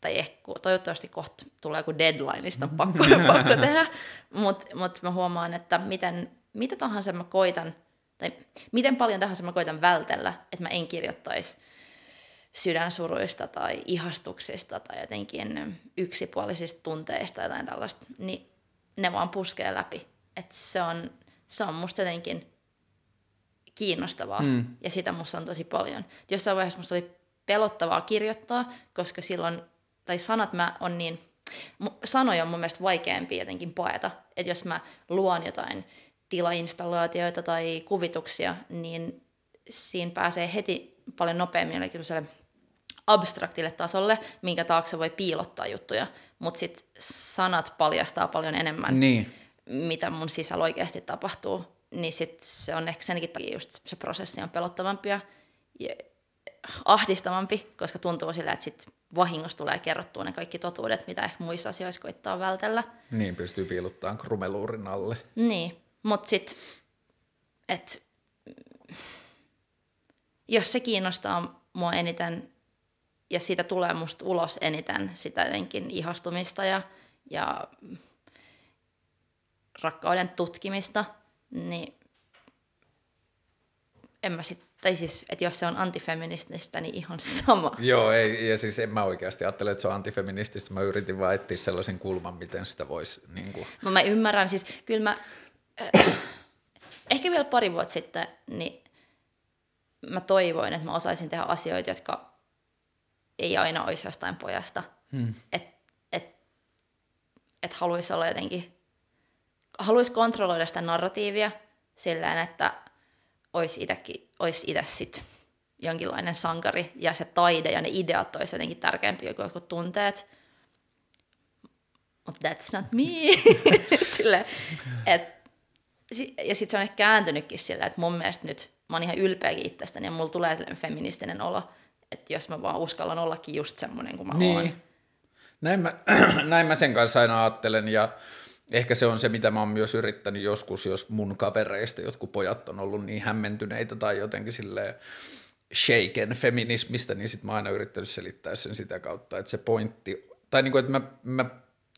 tai ehkä toivottavasti kohta tulee joku deadline, niin on pakko, <laughs> pakko tehdä, mutta mut mä huomaan, että miten, mitä tahansa mä koitan, tai miten paljon tahansa mä koitan vältellä, että mä en kirjoittaisi sydänsuruista tai ihastuksista tai jotenkin yksipuolisista tunteista tai jotain tällaista, niin ne vaan puskee läpi. Et se, on, se on musta jotenkin kiinnostavaa mm. ja sitä musta on tosi paljon. Jossain vaiheessa musta oli pelottavaa kirjoittaa, koska silloin tai sanat mä on niin, sanoja on mun mielestä vaikeampi jotenkin paeta. Että jos mä luon jotain tilainstallaatioita tai kuvituksia, niin siinä pääsee heti paljon nopeammin jollekin abstraktille tasolle, minkä taakse voi piilottaa juttuja, mutta sitten sanat paljastaa paljon enemmän, niin. Mitä mun sisällä oikeasti tapahtuu, niin sit se on ehkä senkin takia just se prosessi on pelottavampi ja ahdistavampi, koska tuntuu sillä, että sit vahingossa tulee kerrottua ne kaikki totuudet, mitä ehkä muissa asioissa koittaa vältellä. Niin, pystyy piiluttamaan krumeluurin alle. Niin, mutta sitten, että jos se kiinnostaa mua eniten ja siitä tulee musta ulos eniten sitä jotenkin ihastumista ja, ja rakkauden tutkimista, niin en mä sitten tai siis, että jos se on antifeminististä, niin ihan sama. Joo, ei, ja siis en mä oikeasti ajattele, että se on antifeminististä. Mä yritin vaan etsiä sellaisen kulman, miten sitä voisi... Niin kuin... no, mä ymmärrän, siis kyllä mä... Äh, ehkä vielä pari vuotta sitten, niin mä toivoin, että mä osaisin tehdä asioita, jotka ei aina olisi jostain pojasta. Hmm. Että et, et haluaisi olla jotenkin... Haluaisi kontrolloida sitä narratiivia silleen, että olisi itsekin, olisi itse sit jonkinlainen sankari ja se taide ja ne ideat olisi jotenkin tärkeämpiä kuin jotkut tunteet. Mutta that's not me. <laughs> Sille, et, ja sitten se on ehkä kääntynytkin sillä, että mun mielestä nyt mä oon ihan ylpeäkin itsestäni ja mulla tulee sellainen feministinen olo, että jos mä vaan uskallan ollakin just semmoinen kuin mä niin. oon. Näin mä, <clears throat> näin mä sen kanssa aina ajattelen ja Ehkä se on se, mitä mä oon myös yrittänyt joskus, jos mun kavereista jotkut pojat on ollut niin hämmentyneitä tai jotenkin silleen shaken feminismistä, niin sit mä oon aina yrittänyt selittää sen sitä kautta, että se pointti, tai niin kuin, että mä, mä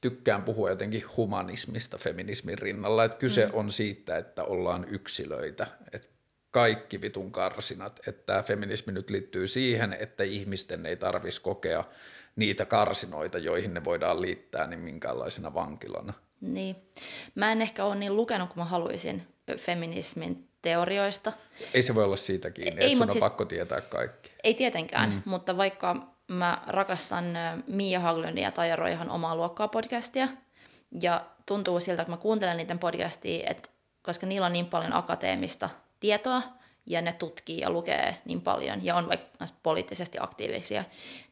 tykkään puhua jotenkin humanismista feminismin rinnalla, että kyse mm. on siitä, että ollaan yksilöitä, että kaikki vitun karsinat, että tämä feminismi nyt liittyy siihen, että ihmisten ei tarvitsisi kokea niitä karsinoita, joihin ne voidaan liittää, niin minkäänlaisena vankilana. Niin. Mä en ehkä ole niin lukenut kuin mä haluaisin feminismin teorioista. Ei se voi olla siitä kiinni, ei, että sun on siis, pakko tietää kaikki. Ei tietenkään, mm. mutta vaikka mä rakastan Mia Haglundin ja Taija Roihan omaa luokkaa podcastia, ja tuntuu siltä, kun mä kuuntelen niiden podcastia, että koska niillä on niin paljon akateemista tietoa, ja ne tutkii ja lukee niin paljon, ja on vaikka poliittisesti aktiivisia,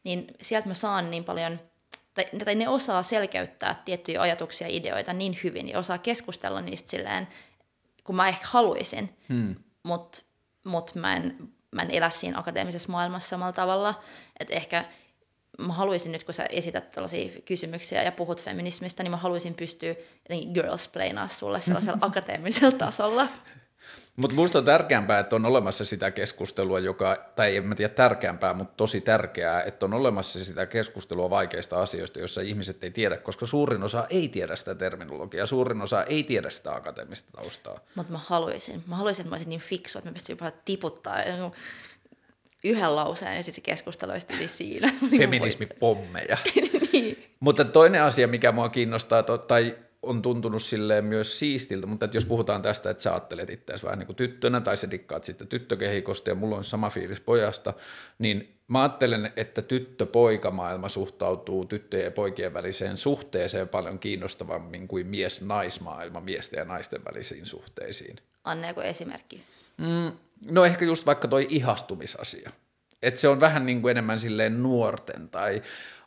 niin sieltä mä saan niin paljon tai, tai ne osaa selkeyttää tiettyjä ajatuksia ja ideoita niin hyvin ja osaa keskustella niistä silleen, kun mä ehkä haluaisin, hmm. mutta mut mä, en, mä en elä siinä akateemisessa maailmassa samalla tavalla, että ehkä mä haluaisin nyt, kun sä esität tällaisia kysymyksiä ja puhut feminismistä, niin mä haluaisin pystyä jotenkin girls playnaa sulle sellaisella <laughs> akateemisella tasolla. Mutta minusta on tärkeämpää, että on olemassa sitä keskustelua, joka, tai en mä tiedä tärkeämpää, mutta tosi tärkeää, että on olemassa sitä keskustelua vaikeista asioista, joissa ihmiset ei tiedä, koska suurin osa ei tiedä sitä terminologiaa, suurin osa ei tiedä sitä akateemista taustaa. Mutta mä haluaisin, mä haluaisin, että mä olisin niin fiksu, että mä pystyisin jopa tiputtaa yhden lauseen ja sitten se keskustelu olisi siinä. Feminismipommeja. <laughs> niin. Mutta toinen asia, mikä mua kiinnostaa, tai on tuntunut silleen myös siistiltä, mutta että jos puhutaan tästä, että sä ajattelet itseäsi vähän niin kuin tyttönä tai sä dikkaat sitten tyttökehikosta ja mulla on sama fiilis pojasta, niin mä ajattelen, että tyttö-poikamaailma suhtautuu tyttöjen ja poikien väliseen suhteeseen paljon kiinnostavammin kuin mies-naismaailma miesten ja naisten välisiin suhteisiin. Anne, joku esimerkki? Mm, no ehkä just vaikka toi ihastumisasia. Että se on vähän niin kuin enemmän silleen nuorten tai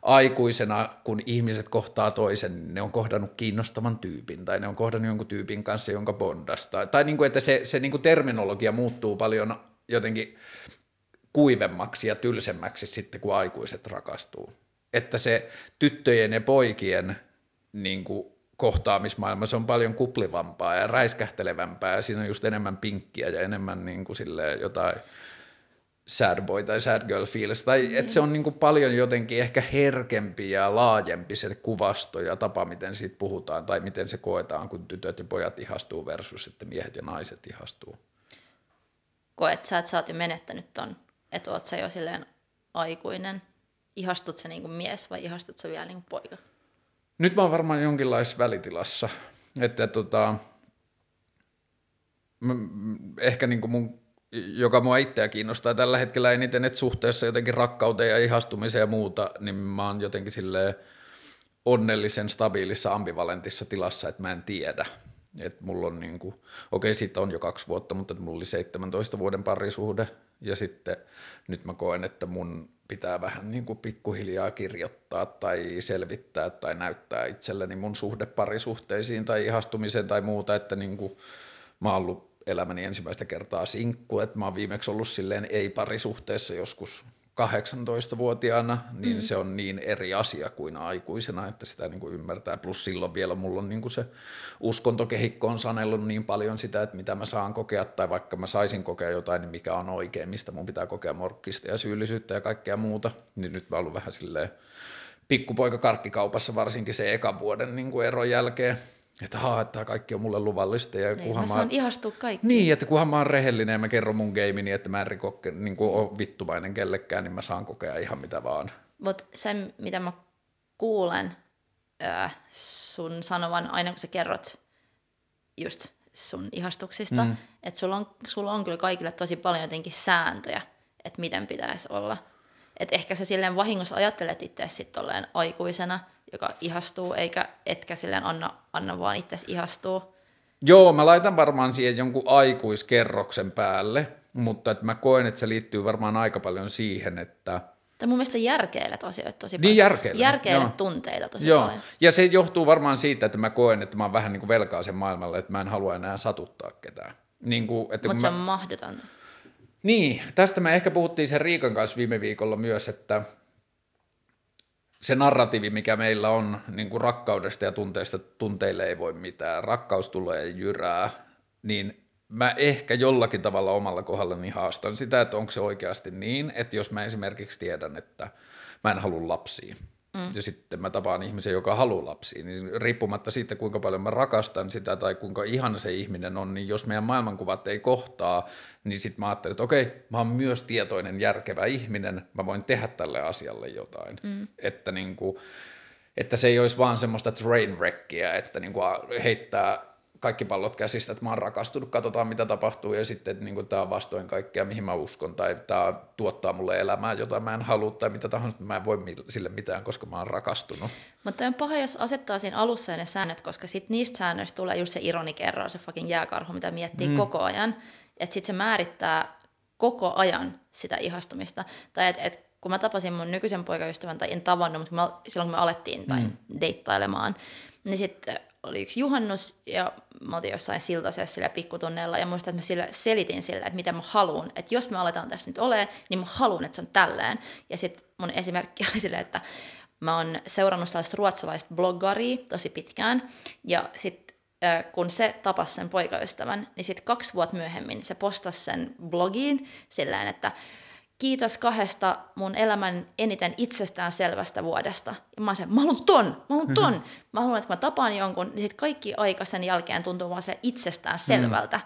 aikuisena, kun ihmiset kohtaa toisen, niin ne on kohdannut kiinnostavan tyypin tai ne on kohdannut jonkun tyypin kanssa, jonka bondasta. Tai niin kuin, että se, se niin kuin terminologia muuttuu paljon jotenkin kuivemmaksi ja tylsemmäksi sitten, kun aikuiset rakastuu. Että se tyttöjen ja poikien niin kuin kohtaamismaailma, se on paljon kuplivampaa ja räiskähtelevämpää ja siinä on just enemmän pinkkiä ja enemmän niin kuin jotain sad boy tai sad girl feels, tai mm. että se on niin kuin paljon jotenkin ehkä herkempi ja laajempi se kuvasto ja tapa, miten siitä puhutaan, tai miten se koetaan, kun tytöt ja pojat ihastuu versus että miehet ja naiset ihastuu. Koet sä, että sä oot jo menettänyt ton, että oot sä jo silleen aikuinen, ihastut sä niin kuin mies vai ihastut sä vielä niin kuin poika? Nyt mä oon varmaan jonkinlaisessa välitilassa, että tota, ehkä niin kuin mun joka mua itseä kiinnostaa tällä hetkellä eniten, että suhteessa jotenkin rakkauteen ja ihastumiseen ja muuta, niin mä oon jotenkin silleen onnellisen, stabiilissa, ambivalentissa tilassa, että mä en tiedä. Että mulla on niin kuin, okei siitä on jo kaksi vuotta, mutta mulla oli 17 vuoden parisuhde ja sitten nyt mä koen, että mun pitää vähän niin kuin pikkuhiljaa kirjoittaa tai selvittää tai näyttää itselleni mun suhde parisuhteisiin tai ihastumiseen tai muuta, että niin kuin mä oon ollut elämäni ensimmäistä kertaa sinkku, että mä oon viimeksi ollut silleen ei-parisuhteessa joskus 18-vuotiaana, niin mm. se on niin eri asia kuin aikuisena, että sitä niin kuin ymmärtää. Plus silloin vielä mulla on niin kuin se uskontokehikko on sanellut niin paljon sitä, että mitä mä saan kokea, tai vaikka mä saisin kokea jotain, niin mikä on oikein, mistä mun pitää kokea morkkista ja syyllisyyttä ja kaikkea muuta. Niin nyt mä oon ollut vähän silleen pikkupoika karkkikaupassa varsinkin se ekan vuoden niin kuin eron jälkeen, että haa, että kaikki on mulle luvallista. Ja niin, kunhan mä saan ihastua kaikki. Niin, että kunhan mä oon rehellinen ja mä kerron mun gameini, niin että mä en riko, niin kuin ole vittuvainen kellekään, niin mä saan kokea ihan mitä vaan. Mutta se, mitä mä kuulen äh, sun sanovan aina, kun sä kerrot just sun ihastuksista, mm. että sulla on, sulla on kyllä kaikille tosi paljon jotenkin sääntöjä, että miten pitäisi olla. Että ehkä sä silleen vahingossa ajattelet itse sitten aikuisena – joka ihastuu, eikä etkä silleen anna, anna vaan itse ihastuu. Joo, mä laitan varmaan siihen jonkun aikuiskerroksen päälle, mutta että mä koen, että se liittyy varmaan aika paljon siihen, että... Tai mun mielestä järkeilet asioita tosi niin, paljon. Järkeilet. Järkeilet tunteita tosi Joo. paljon. Ja se johtuu varmaan siitä, että mä koen, että mä oon vähän niin kuin velkaa sen maailmalle, että mä en halua enää satuttaa ketään. Niin Mutta se on mä... mahdoton. Niin, tästä me ehkä puhuttiin sen Riikan kanssa viime viikolla myös, että se narratiivi, mikä meillä on niin kuin rakkaudesta ja tunteista, tunteille ei voi mitään, rakkaus tulee jyrää, niin mä ehkä jollakin tavalla omalla kohdallani haastan sitä, että onko se oikeasti niin, että jos mä esimerkiksi tiedän, että mä en halua lapsia, Mm. Ja sitten mä tapaan ihmisen, joka haluaa lapsia, niin riippumatta siitä, kuinka paljon mä rakastan sitä tai kuinka ihana se ihminen on, niin jos meidän maailmankuvat ei kohtaa, niin sitten mä ajattelen, että okei, mä oon myös tietoinen, järkevä ihminen, mä voin tehdä tälle asialle jotain. Mm. Että, niin kuin, että se ei olisi vaan semmoista train wreckia, että niin kuin heittää kaikki pallot käsistä, että mä oon rakastunut, katsotaan mitä tapahtuu ja sitten että niin tämä on vastoin kaikkea, mihin mä uskon tai tämä tuottaa mulle elämää, jota mä en halua tai mitä tahansa, mä en voi sille mitään, koska mä oon rakastunut. Mutta on paha, jos asettaa siinä alussa ne säännöt, koska sitten niistä säännöistä tulee just se ironikerro, se fucking jääkarhu, mitä miettii mm. koko ajan, että sitten se määrittää koko ajan sitä ihastumista. Tai että et kun mä tapasin mun nykyisen poikaystävän, tai en tavannut, mutta kun mä, silloin kun me alettiin tai mm. deittailemaan, niin sitten oli yksi juhannus ja me oltiin jossain siltasessa ja pikkutunneilla. Ja muistan, että mä sillä selitin sille, että mitä mä haluan, että jos me aletaan tässä nyt olemaan, niin mä haluan, että se on tälleen. Ja sitten mun esimerkki <laughs> oli silleen, että mä oon seurannut sellaista ruotsalaista bloggaria tosi pitkään. Ja sitten kun se tapasi sen poikaystävän, niin sitten kaksi vuotta myöhemmin se postasi sen blogiin silleen, että kiitos kahdesta mun elämän eniten itsestään selvästä vuodesta. Ja mä oon sen, mä haluan ton, mä haluan ton. Mm-hmm. Mä haluan, että mä tapaan jonkun, niin sit kaikki aika sen jälkeen tuntuu vaan se itsestään selvältä. Mm.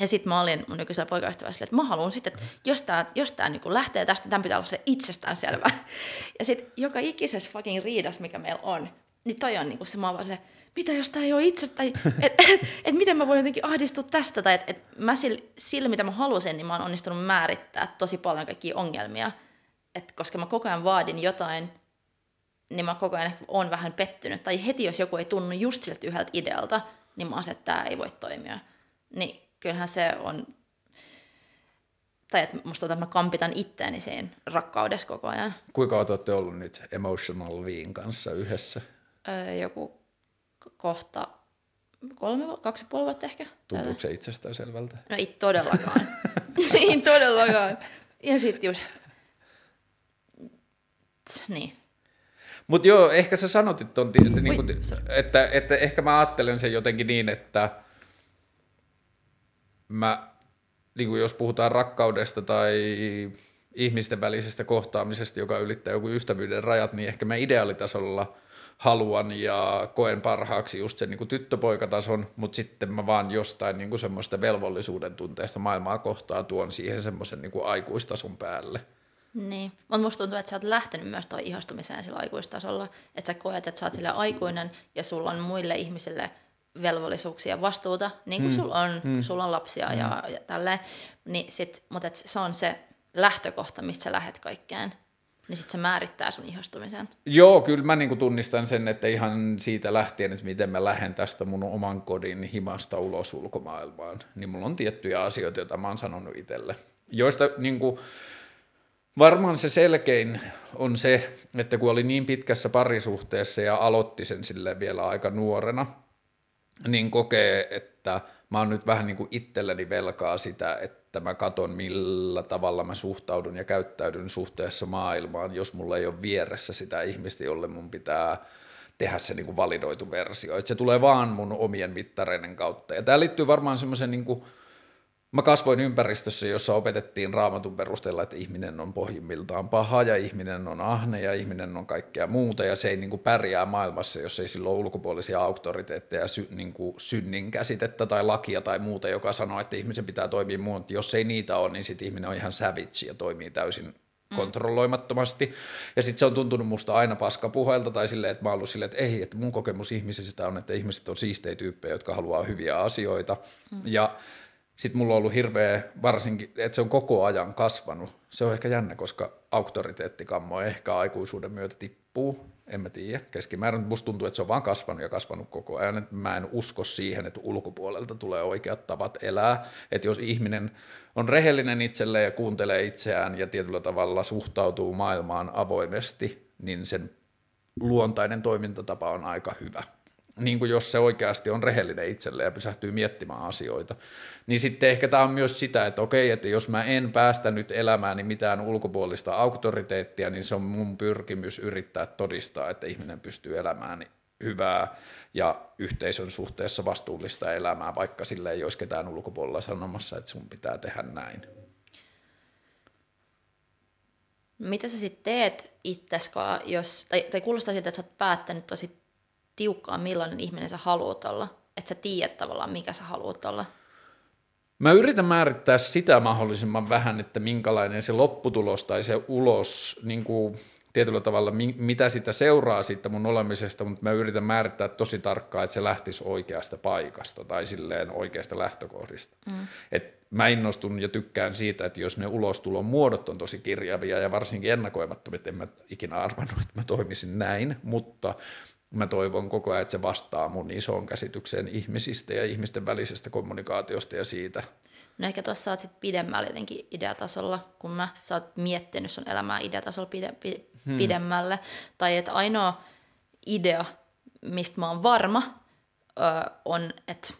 Ja sitten mä olin mun nykyisellä poikaystävällä että mä haluan sitten, että jos tämä jos tää niinku lähtee tästä, tämän pitää olla se itsestään selvä. <laughs> Ja sitten joka ikisessä fucking riidas, mikä meillä on, niin toi on niinku se, mä oon vaan mitä jos tämä ei ole itse, tai että et, et, miten mä voin jotenkin ahdistua tästä, tai että et mä sillä, sillä, mitä mä halusin, niin mä oon onnistunut määrittää tosi paljon kaikkia ongelmia, et koska mä koko ajan vaadin jotain, niin mä koko ajan on vähän pettynyt, tai heti jos joku ei tunnu just siltä yhdeltä idealta, niin mä oon että tämä ei voi toimia. Niin kyllähän se on, tai että musta tuntuu, että mä kampitan itteeni siinä rakkaudessa koko ajan. Kuinka olette ollut nyt Emotional Viin kanssa yhdessä? Öö, joku kohta kolme, kaksi ja puoli vuotta ehkä. Tuntuuko se itsestään selvältä? No ei todellakaan. <laughs> ei todellakaan. Ja sitten just, niin. Mutta joo, ehkä sä sanot, että, on, niin kun, että, että ehkä mä ajattelen sen jotenkin niin, että mä, niin kuin jos puhutaan rakkaudesta tai ihmisten välisestä kohtaamisesta, joka ylittää joku ystävyyden rajat, niin ehkä mä ideaalitasolla – haluan ja koen parhaaksi just sen niin kuin tyttöpoikatason, mutta sitten mä vaan jostain niin kuin semmoista velvollisuuden tunteesta maailmaa kohtaa tuon siihen semmoisen niin kuin aikuistason päälle. Niin, mutta musta tuntuu, että sä oot lähtenyt myös tuon ihastumiseen sillä aikuistasolla, että sä koet, että sä oot sille aikuinen ja sulla on muille ihmisille velvollisuuksia ja vastuuta, niin kuin mm. sulla on, mm. sulla on lapsia mm. ja, ja tälleen, niin sit, mutta et se on se lähtökohta, mistä sä lähet kaikkeen. Niin sitten se määrittää sun ihastumisen. Joo, kyllä mä niinku tunnistan sen, että ihan siitä lähtien, että miten mä lähden tästä mun oman kodin himasta ulos ulkomaailmaan, niin mulla on tiettyjä asioita, joita mä oon sanonut itselle, joista niinku, varmaan se selkein on se, että kun oli niin pitkässä parisuhteessa ja aloitti sen sille vielä aika nuorena, niin kokee, että mä oon nyt vähän niin kuin itselleni velkaa sitä, että että mä katon millä tavalla mä suhtaudun ja käyttäydyn suhteessa maailmaan, jos mulla ei ole vieressä sitä ihmistä, jolle mun pitää tehdä se niin kuin validoitu versio. Et se tulee vaan mun omien mittareiden kautta. Ja tämä liittyy varmaan semmoisen niin kuin, Mä kasvoin ympäristössä, jossa opetettiin raamatun perusteella, että ihminen on pohjimmiltaan paha ja ihminen on ahne ja ihminen on kaikkea muuta ja se ei niin kuin pärjää maailmassa, jos ei sillä ole ulkopuolisia auktoriteetteja, sy, niin kuin synnin käsitettä tai lakia tai muuta, joka sanoo, että ihmisen pitää toimia muun. Jos ei niitä ole, niin sitten ihminen on ihan savage ja toimii täysin mm. kontrolloimattomasti. Ja sitten se on tuntunut musta aina paskapuheelta tai silleen, että mä oon ollut silleen, että ei, että mun kokemus ihmisistä on, että ihmiset on siistejä tyyppejä, jotka haluaa hyviä asioita. Mm. Ja sitten mulla on ollut hirveä, varsinkin, että se on koko ajan kasvanut. Se on ehkä jännä, koska auktoriteettikammo ehkä aikuisuuden myötä tippuu, en mä tiedä, keskimäärin. Musta tuntuu, että se on vaan kasvanut ja kasvanut koko ajan. Että mä en usko siihen, että ulkopuolelta tulee oikeat tavat elää. Että jos ihminen on rehellinen itselleen ja kuuntelee itseään ja tietyllä tavalla suhtautuu maailmaan avoimesti, niin sen luontainen toimintatapa on aika hyvä niin kuin jos se oikeasti on rehellinen itselle ja pysähtyy miettimään asioita. Niin sitten ehkä tämä on myös sitä, että okei, että jos mä en päästä nyt elämään niin mitään ulkopuolista auktoriteettia, niin se on mun pyrkimys yrittää todistaa, että ihminen pystyy elämään hyvää ja yhteisön suhteessa vastuullista elämää, vaikka sille ei olisi ketään ulkopuolella sanomassa, että sun pitää tehdä näin. Mitä sä sitten teet itseskaan, jos, tai, tai kuulostaa siltä, että sä oot päättänyt tosi tiukkaan, millainen ihminen sä haluat olla. Että sä tiedät tavallaan, mikä sä haluat olla. Mä yritän määrittää sitä mahdollisimman vähän, että minkälainen se lopputulos tai se ulos, niin kuin tietyllä tavalla, mitä sitä seuraa siitä mun olemisesta, mutta mä yritän määrittää tosi tarkkaan, että se lähtisi oikeasta paikasta tai silleen oikeasta lähtökohdista. Mm. Et mä innostun ja tykkään siitä, että jos ne ulostulon muodot on tosi kirjavia ja varsinkin ennakoimattomia, en mä ikinä arvannut, että mä toimisin näin, mutta mä toivon koko ajan, että se vastaa mun isoon käsitykseen ihmisistä ja ihmisten välisestä kommunikaatiosta ja siitä. No ehkä tuossa oot sit pidemmällä jotenkin ideatasolla, kun mä, sä oot miettinyt sun elämää ideatasolla pide, pide, hmm. pidemmälle. Tai että ainoa idea, mistä mä oon varma, ö, on, että,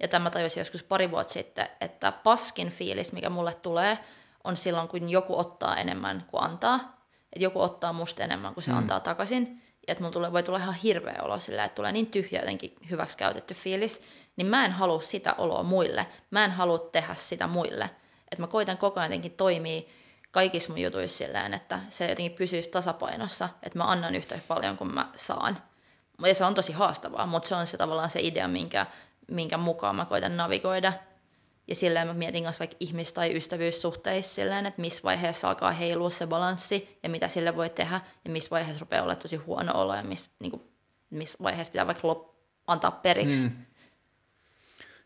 ja tämä tajusin joskus pari vuotta sitten, että paskin fiilis, mikä mulle tulee, on silloin, kun joku ottaa enemmän kuin antaa. Että joku ottaa musta enemmän kuin se hmm. antaa takaisin. Että mulla voi tulla ihan hirveä olo sillä, että tulee niin tyhjä jotenkin hyväksi käytetty fiilis niin mä en halua sitä oloa muille. Mä en halua tehdä sitä muille. Että mä koitan koko ajan jotenkin toimia kaikissa mun jutuissa silleen, että se jotenkin pysyisi tasapainossa, että mä annan yhtä paljon kuin mä saan. Ja se on tosi haastavaa, mutta se on se tavallaan se idea, minkä, minkä mukaan mä koitan navigoida. Ja silleen mä mietin myös vaikka ihmis- tai ystävyyssuhteissa silleen, että missä vaiheessa alkaa heilua se balanssi ja mitä sille voi tehdä ja missä vaiheessa rupeaa olla tosi huono olo ja missä, niin kuin, vaiheessa pitää vaikka lop- antaa periksi. Mm.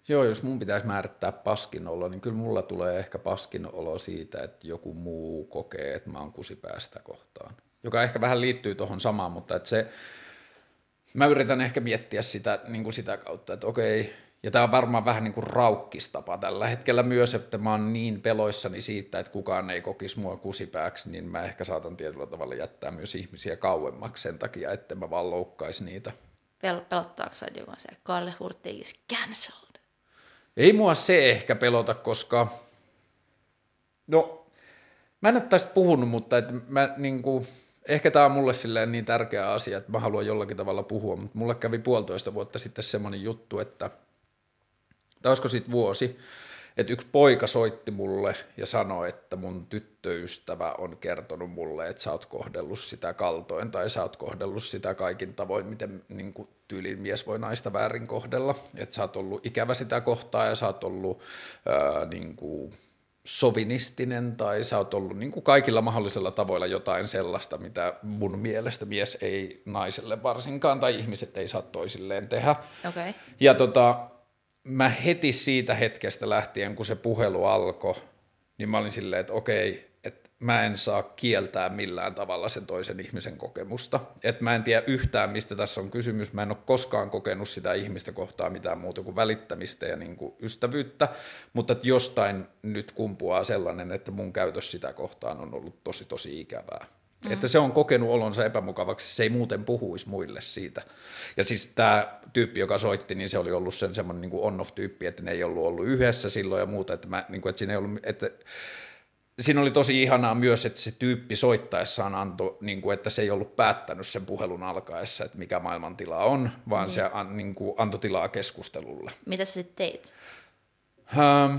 Joo, jos mun pitäisi määrittää paskinolo, niin kyllä mulla tulee ehkä paskinolo siitä, että joku muu kokee, että mä oon kusipäästä kohtaan. Joka ehkä vähän liittyy tuohon samaan, mutta että se, mä yritän ehkä miettiä sitä, niin kuin sitä kautta, että okei, ja tämä on varmaan vähän niin kuin raukkistapa tällä hetkellä myös, että mä oon niin peloissani siitä, että kukaan ei kokisi mua kusipääksi, niin mä ehkä saatan tietyllä tavalla jättää myös ihmisiä kauemmaksi sen takia, että mä vaan loukkaisi niitä. Pel- pelottaako sä, joku se Karle Hurtig is cancelled? Ei mua se ehkä pelota, koska no mä en ole tästä puhunut, mutta että mä niin kuin, ehkä tämä on mulle silleen niin tärkeä asia, että mä haluan jollakin tavalla puhua, mutta mulle kävi puolitoista vuotta sitten semmoinen juttu, että tai olisiko sitten vuosi, että yksi poika soitti mulle ja sanoi, että mun tyttöystävä on kertonut mulle, että sä oot kohdellut sitä kaltoin tai sä oot kohdellut sitä kaikin tavoin, miten niin kuin, tyyliin mies voi naista väärin kohdella. Että sä oot ollut ikävä sitä kohtaa ja sä oot ollut ää, niin kuin, sovinistinen tai sä oot ollut niin kuin kaikilla mahdollisilla tavoilla jotain sellaista, mitä mun mielestä mies ei naiselle varsinkaan tai ihmiset ei saa toisilleen tehdä. Okay. Ja tota, mä heti siitä hetkestä lähtien, kun se puhelu alkoi, niin mä olin silleen, että okei, että mä en saa kieltää millään tavalla sen toisen ihmisen kokemusta. Että mä en tiedä yhtään, mistä tässä on kysymys. Mä en ole koskaan kokenut sitä ihmistä kohtaa mitään muuta kuin välittämistä ja niin kuin ystävyyttä, mutta että jostain nyt kumpuaa sellainen, että mun käytös sitä kohtaan on ollut tosi tosi ikävää. Mm. Että se on kokenut olonsa epämukavaksi, se ei muuten puhuisi muille siitä. Ja siis tämä tyyppi, joka soitti, niin se oli ollut sen semmoinen niin on-off-tyyppi, että ne ei ollut ollut yhdessä silloin ja muuta, että, mä, niin kuin, että siinä ei ollut, että siinä oli tosi ihanaa myös, että se tyyppi soittaessaan antoi, niin kuin, että se ei ollut päättänyt sen puhelun alkaessa, että mikä maailmantila on, vaan mm. se an, niin kuin, antoi tilaa keskustelulle. Mitä sä sitten teit? Ähm,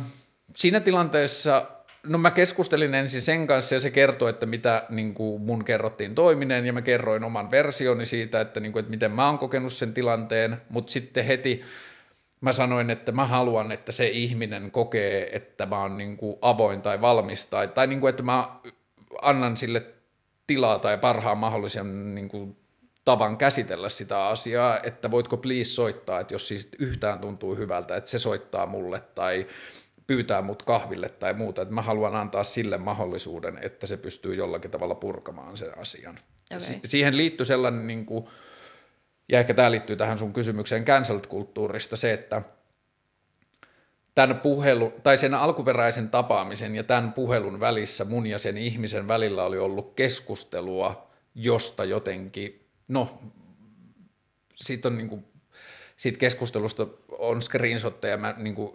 siinä tilanteessa No mä keskustelin ensin sen kanssa ja se kertoi, että mitä niin kuin mun kerrottiin toimineen ja mä kerroin oman versioni siitä, että, niin kuin, että miten mä oon kokenut sen tilanteen, mutta sitten heti mä sanoin, että mä haluan, että se ihminen kokee, että mä oon niin kuin avoin tai valmis tai, tai niin kuin, että mä annan sille tilaa tai parhaan mahdollisen niin kuin tavan käsitellä sitä asiaa, että voitko please soittaa, että jos siis yhtään tuntuu hyvältä, että se soittaa mulle tai pyytää mut kahville tai muuta, että mä haluan antaa sille mahdollisuuden, että se pystyy jollakin tavalla purkamaan sen asian. Okay. Si- siihen liittyy sellainen, niin kuin, ja ehkä tämä liittyy tähän sun kysymykseen cancelled-kulttuurista, se, että tämän puhelun, tai sen alkuperäisen tapaamisen ja tämän puhelun välissä mun ja sen ihmisen välillä oli ollut keskustelua, josta jotenkin, no, siitä on niin kuin siitä keskustelusta on screenshotteja. Mä niin kuin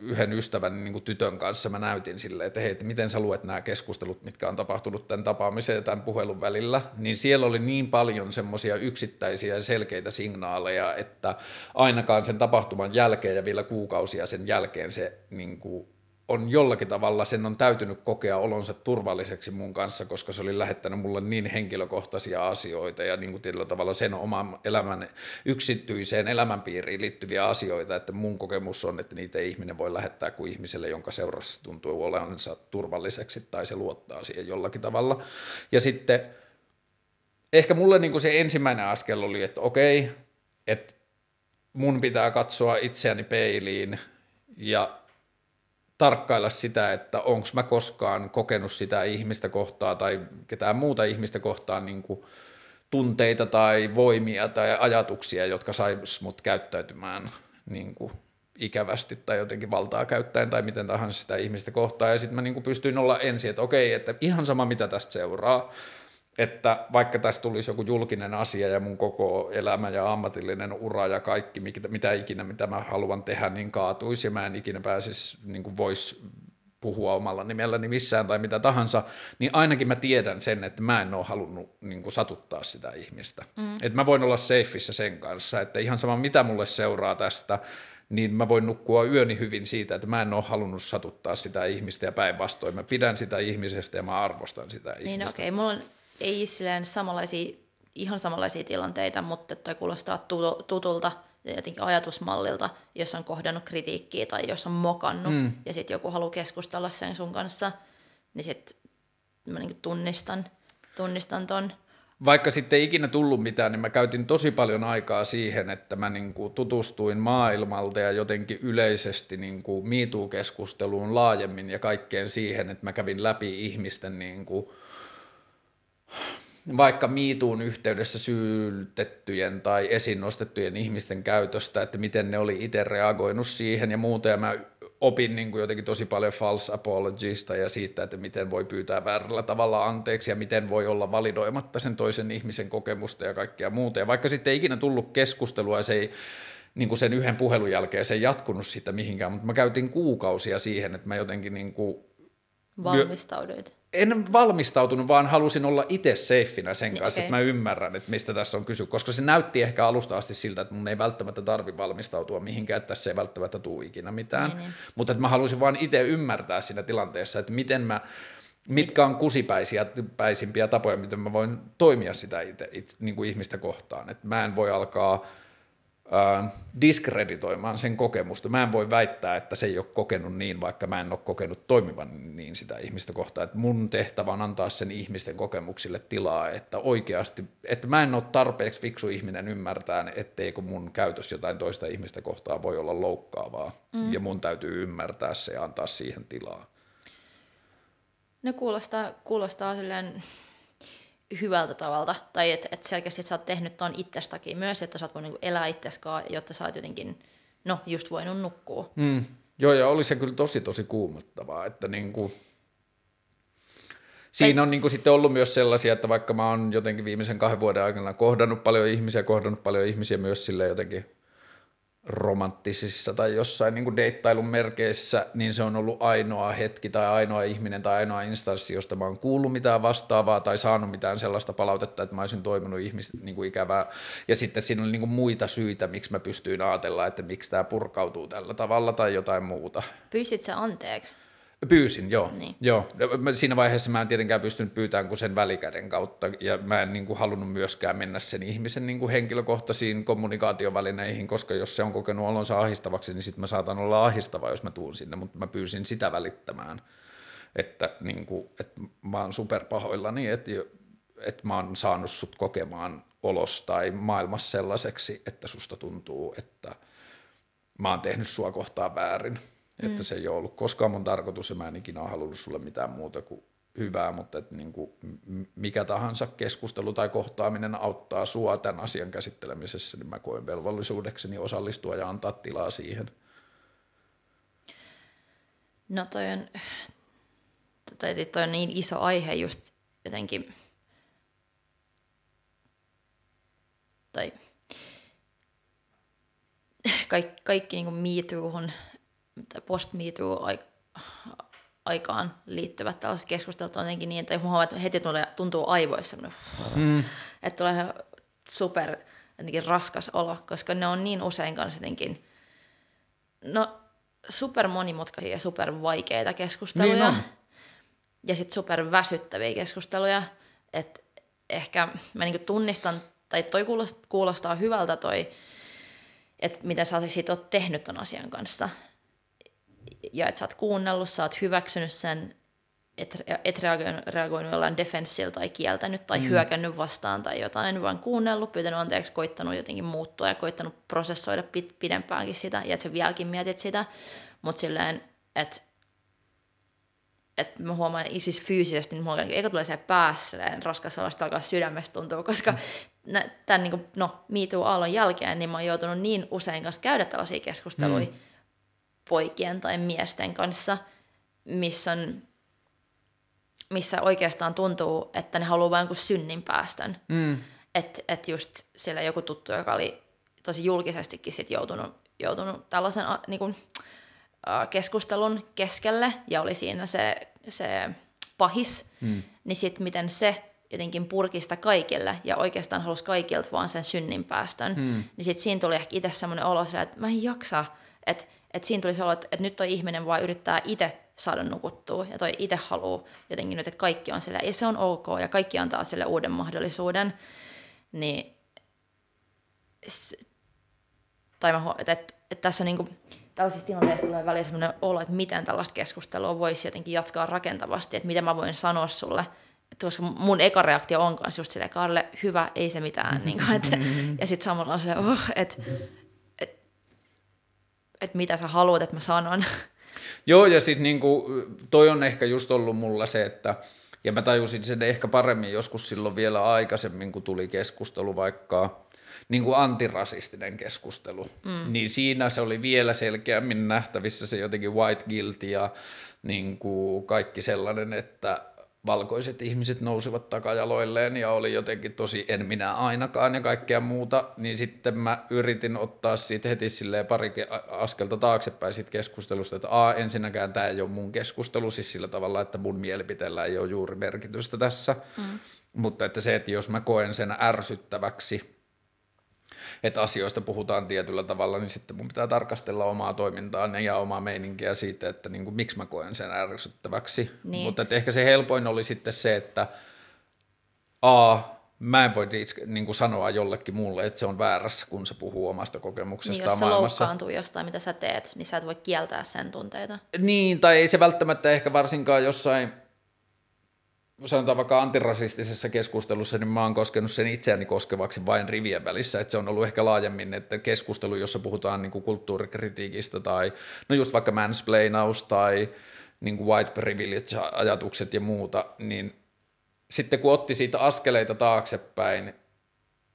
yhden ystävän niin kuin tytön kanssa mä näytin silleen, että hei, että miten sä luet nämä keskustelut, mitkä on tapahtunut tämän tapaamisen ja tämän puhelun välillä, niin siellä oli niin paljon semmoisia yksittäisiä selkeitä signaaleja, että ainakaan sen tapahtuman jälkeen ja vielä kuukausia sen jälkeen se niin kuin on jollakin tavalla, sen on täytynyt kokea olonsa turvalliseksi mun kanssa, koska se oli lähettänyt mulle niin henkilökohtaisia asioita ja niin kuin tietyllä tavalla sen oman elämän yksityiseen elämänpiiriin liittyviä asioita, että mun kokemus on, että niitä ei ihminen voi lähettää kuin ihmiselle, jonka seurassa tuntuu olevansa turvalliseksi tai se luottaa siihen jollakin tavalla. Ja sitten ehkä mulle niin kuin se ensimmäinen askel oli, että okei, että mun pitää katsoa itseäni peiliin ja tarkkailla sitä, että onko mä koskaan kokenut sitä ihmistä kohtaa tai ketään muuta ihmistä kohtaan niin kuin tunteita tai voimia tai ajatuksia, jotka sais mut käyttäytymään niin kuin ikävästi tai jotenkin valtaa käyttäen tai miten tahansa sitä ihmistä kohtaa. Ja sitten mä niin kuin pystyin olla ensin, että okei, että ihan sama mitä tästä seuraa, että vaikka tästä tulisi joku julkinen asia ja mun koko elämä ja ammatillinen ura ja kaikki, mitä ikinä, mitä mä haluan tehdä, niin kaatuisi ja mä en ikinä pääsisi, niin kuin vois puhua omalla nimelläni missään tai mitä tahansa, niin ainakin mä tiedän sen, että mä en ole halunnut niin kuin, satuttaa sitä ihmistä. Mm. Että mä voin olla safeissa sen kanssa, että ihan sama mitä mulle seuraa tästä, niin mä voin nukkua yöni hyvin siitä, että mä en ole halunnut satuttaa sitä ihmistä ja päinvastoin. Mä pidän sitä ihmisestä ja mä arvostan sitä niin, ihmistä. Niin okei, okay. mulla on ei silleen samanlaisia, ihan samanlaisia tilanteita, mutta toi kuulostaa tutulta jotenkin ajatusmallilta, jos on kohdannut kritiikkiä tai jos on mokannut mm. ja sitten joku haluaa keskustella sen sun kanssa, niin sitten mä niin tunnistan, tunnistan ton. Vaikka sitten ei ikinä tullut mitään, niin mä käytin tosi paljon aikaa siihen, että mä niin kuin tutustuin maailmalta ja jotenkin yleisesti niin kuin MeToo-keskusteluun laajemmin ja kaikkeen siihen, että mä kävin läpi ihmisten niin kuin vaikka miituun yhteydessä syytettyjen tai esiin nostettujen ihmisten käytöstä, että miten ne oli itse reagoinut siihen ja muuta, ja mä opin niin kuin jotenkin tosi paljon false apologista ja siitä, että miten voi pyytää väärällä tavalla anteeksi ja miten voi olla validoimatta sen toisen ihmisen kokemusta ja kaikkea muuta. Ja vaikka sitten ei ikinä tullut keskustelua ja se ei niin kuin sen yhden puhelun jälkeen se ei jatkunut sitä mihinkään, mutta mä käytin kuukausia siihen, että mä jotenkin niin kuin Valmistauduit en valmistautunut, vaan halusin olla itse seifinä sen niin, kanssa, okay. että mä ymmärrän, että mistä tässä on kysy, koska se näytti ehkä alusta asti siltä, että mun ei välttämättä tarvi valmistautua mihinkään, että tässä ei välttämättä tule ikinä mitään, niin, niin. mutta että mä halusin vaan itse ymmärtää siinä tilanteessa, että miten mä, mitkä on kusipäisimpiä tapoja, miten mä voin toimia sitä itse, itse niin kuin ihmistä kohtaan, että mä en voi alkaa äh, diskreditoimaan sen kokemusta. Mä en voi väittää, että se ei ole kokenut niin, vaikka mä en ole kokenut toimivan niin sitä ihmistä kohtaan. Että mun tehtävä on antaa sen ihmisten kokemuksille tilaa, että oikeasti, että mä en ole tarpeeksi fiksu ihminen ymmärtää, etteikö mun käytös jotain toista ihmistä kohtaa voi olla loukkaavaa. Mm. Ja mun täytyy ymmärtää se ja antaa siihen tilaa. Ne kuulostaa, kuulostaa silleen hyvältä tavalla, tai että et selkeästi että sä oot tehnyt ton itsestäkin myös, että sä oot voinut niinku elää itseskaan, jotta sä oot jotenkin, no just voinut nukkua. Mm. Joo, ja oli se kyllä tosi tosi kuumottavaa, että niinku, siinä on niinku sitten ollut myös sellaisia, että vaikka mä oon jotenkin viimeisen kahden vuoden aikana kohdannut paljon ihmisiä, kohdannut paljon ihmisiä myös sille jotenkin romanttisissa tai jossain niin kuin deittailun merkeissä, niin se on ollut ainoa hetki tai ainoa ihminen tai ainoa instanssi, josta mä oon kuullut mitään vastaavaa tai saanut mitään sellaista palautetta, että mä olisin toiminut ihmis, niin kuin ikävää. Ja sitten siinä oli niin kuin muita syitä, miksi mä pystyin ajatella, että miksi tämä purkautuu tällä tavalla tai jotain muuta. Pyysit sä anteeksi? Pyysin, joo. Niin. joo. Siinä vaiheessa mä en tietenkään pystynyt pyytämään kuin sen välikäden kautta, ja mä en niin kuin, halunnut myöskään mennä sen ihmisen niin kuin, henkilökohtaisiin kommunikaatiovälineihin, koska jos se on kokenut olonsa ahistavaksi, niin sitten mä saatan olla ahistava, jos mä tuun sinne, mutta mä pyysin sitä välittämään, että, niin kuin, että mä oon superpahoillani, että, että mä oon saanut sut kokemaan olosta tai maailmassa sellaiseksi, että susta tuntuu, että mä oon tehnyt sua kohtaan väärin Mm. Että se ei ole ollut koskaan mun tarkoitus ja mä en ikinä ole halunnut sulle mitään muuta kuin hyvää, mutta että niin kuin mikä tahansa keskustelu tai kohtaaminen auttaa sua tämän asian käsittelemisessä, niin mä koen velvollisuudekseni osallistua ja antaa tilaa siihen. No toi on, toi, toi on niin iso aihe just jotenkin, tai kaikki, kaikki niin Me Post aikaan liittyvät tällaiset keskustelut on jotenkin niin, että huomaa, että heti tulee, tuntuu aivoissa mm. että tulee super jotenkin raskas olo, koska ne on niin usein kanssa jotenkin, no super monimutkaisia ja super vaikeita keskusteluja. Niin ja sitten super väsyttäviä keskusteluja, että ehkä mä niinku tunnistan, tai toi kuulostaa, kuulostaa hyvältä toi, että mitä sä sit oot tehnyt ton asian kanssa ja että sä oot kuunnellut, sä oot hyväksynyt sen, et, et reagoinut, reagoinut jollain defenssillä tai kieltänyt tai mm. hyökännyt vastaan tai jotain, vaan kuunnellut, pyytänyt anteeksi, koittanut jotenkin muuttua ja koittanut prosessoida pit, pidempäänkin sitä ja että sä vieläkin mietit sitä, mutta silleen, että että mä huomaan siis fyysisesti, niin mulla eikä tule se päässä raskas alasta alkaa sydämestä tuntua, koska mm. tämän niin kuin, no, MeToo-aallon jälkeen niin mä oon joutunut niin usein kanssa käydä tällaisia keskusteluja, mm poikien tai miesten kanssa, missä, on, missä oikeastaan tuntuu, että ne haluaa vain kuin synnin päästön. Mm. Että et just siellä joku tuttu, joka oli tosi julkisestikin sit joutunut, joutunut tällaisen niin kuin, keskustelun keskelle ja oli siinä se, se pahis, mm. niin sitten miten se jotenkin purkista kaikille ja oikeastaan halusi kaikilta vaan sen synnin päästön, mm. niin sitten siinä tuli ehkä itse semmoinen olo, että mä en jaksa, että, että siinä tuli se olo, että, nyt toi ihminen vaan yrittää itse saada nukuttua ja toi itse haluaa jotenkin nyt, että kaikki on sillä ja se on ok ja kaikki antaa sille uuden mahdollisuuden, niin tai mä, että, että, että tässä on niin kuin, tällaisissa tilanteissa tulee väliin sellainen olo, että miten tällaista keskustelua voisi jotenkin jatkaa rakentavasti, että miten mä voin sanoa sulle, että koska mun eka reaktio on kanssa just silleen, Karle, hyvä, ei se mitään. <laughs> niin kuin, että, ja sitten samalla on silleen, oh, että et, et mitä sä haluat, että mä sanon. <laughs> Joo, ja sitten niinku, toi on ehkä just ollut mulla se, että ja mä tajusin sen ehkä paremmin joskus silloin vielä aikaisemmin, kun tuli keskustelu vaikka niin kuin antirasistinen keskustelu, mm. niin siinä se oli vielä selkeämmin nähtävissä se jotenkin white guilt ja niin kuin kaikki sellainen, että valkoiset ihmiset nousivat takajaloilleen ja oli jotenkin tosi en minä ainakaan ja kaikkea muuta, niin sitten mä yritin ottaa siitä heti silleen pari askelta taaksepäin siitä keskustelusta, että a, ensinnäkään tämä ei ole mun keskustelu, siis sillä tavalla, että mun mielipiteellä ei ole juuri merkitystä tässä, mm. mutta että se, että jos mä koen sen ärsyttäväksi, että asioista puhutaan tietyllä tavalla, niin sitten mun pitää tarkastella omaa toimintaa ja omaa meininkiä siitä, että niin kuin, miksi mä koen sen ärsyttäväksi. Niin. Mutta että ehkä se helpoin oli sitten se, että A, mä en voi niin kuin sanoa jollekin muulle, että se on väärässä, kun se puhuu omasta kokemuksestaan niin, jos maailmassa. se loukkaantuu jostain, mitä sä teet, niin sä et voi kieltää sen tunteita. Niin, tai ei se välttämättä ehkä varsinkaan jossain sanotaan vaikka antirasistisessa keskustelussa, niin mä oon koskenut sen itseäni koskevaksi vain rivien välissä, että se on ollut ehkä laajemmin, että keskustelu, jossa puhutaan niin kuin kulttuurikritiikistä tai no just vaikka mansplainaus tai niin kuin white privilege-ajatukset ja muuta, niin sitten kun otti siitä askeleita taaksepäin,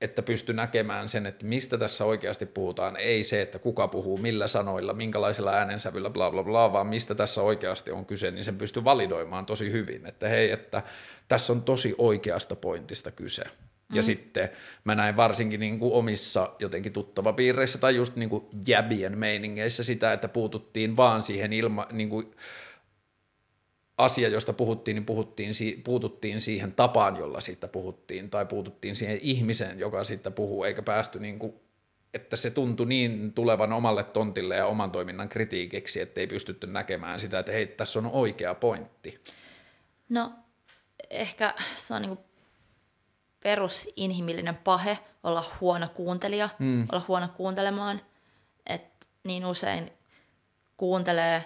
että pysty näkemään sen, että mistä tässä oikeasti puhutaan, ei se, että kuka puhuu, millä sanoilla, minkälaisella äänensävyllä, bla bla bla, vaan mistä tässä oikeasti on kyse, niin sen pystyy validoimaan tosi hyvin, että hei, että tässä on tosi oikeasta pointista kyse. Mm. Ja sitten mä näin varsinkin niin kuin omissa jotenkin tuttavapiireissä tai just niin kuin jäbien meiningeissä sitä, että puututtiin vaan siihen ilma, niin kuin asia, josta puhuttiin, niin puhuttiin, puututtiin siihen tapaan, jolla siitä puhuttiin, tai puututtiin siihen ihmiseen, joka siitä puhuu, eikä päästy niin kuin, että se tuntui niin tulevan omalle tontille ja oman toiminnan kritiikiksi, että ei pystytty näkemään sitä, että hei, tässä on oikea pointti. No, ehkä se on niin kuin perusinhimillinen pahe olla huono kuuntelija, mm. olla huono kuuntelemaan, että niin usein kuuntelee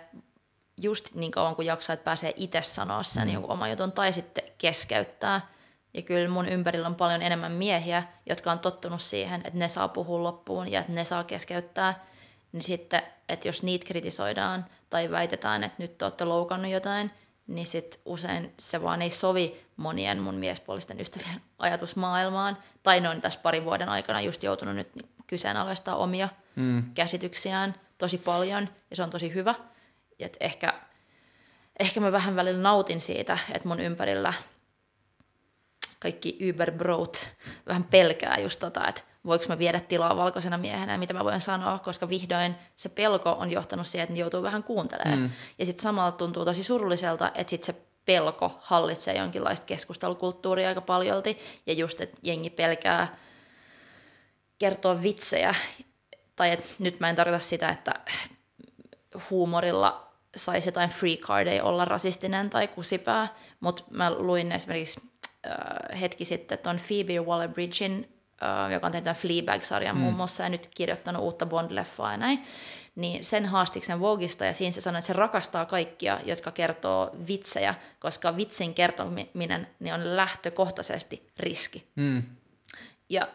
just niin kauan kuin jaksaa, että pääsee itse sanoa sen mm. jonkun oman jutun tai sitten keskeyttää. Ja kyllä mun ympärillä on paljon enemmän miehiä, jotka on tottunut siihen, että ne saa puhua loppuun ja että ne saa keskeyttää. Niin sitten, että jos niitä kritisoidaan tai väitetään, että nyt te olette loukannut jotain, niin sitten usein se vaan ei sovi monien mun miespuolisten ystävien <laughs> ajatusmaailmaan. Tai ne on tässä parin vuoden aikana just joutunut nyt kyseenalaistaa omia mm. käsityksiään tosi paljon, ja se on tosi hyvä – et ehkä, ehkä mä vähän välillä nautin siitä, että mun ympärillä kaikki Uberbrot vähän pelkää just tota, että voiko mä viedä tilaa valkoisena miehenä ja mitä mä voin sanoa, koska vihdoin se pelko on johtanut siihen, että ne joutuu vähän kuuntelemaan. Mm. Ja sitten samalla tuntuu tosi surulliselta, että sitten se pelko hallitsee jonkinlaista keskustelukulttuuria aika paljolti ja just, että jengi pelkää kertoa vitsejä. Tai että nyt mä en tarkoita sitä, että huumorilla saisi jotain free cardeja olla rasistinen tai kusipää, mutta mä luin esimerkiksi äh, hetki sitten tuon Phoebe Waller-Bridgein, äh, joka on tehnyt Fleabag-sarjan mm. muun muassa ja nyt kirjoittanut uutta Bond-leffaa ja näin, niin sen haastiksen Vogista ja siinä se sanoi, että se rakastaa kaikkia, jotka kertoo vitsejä, koska vitsin kertominen niin on lähtökohtaisesti riski. Mm. Ja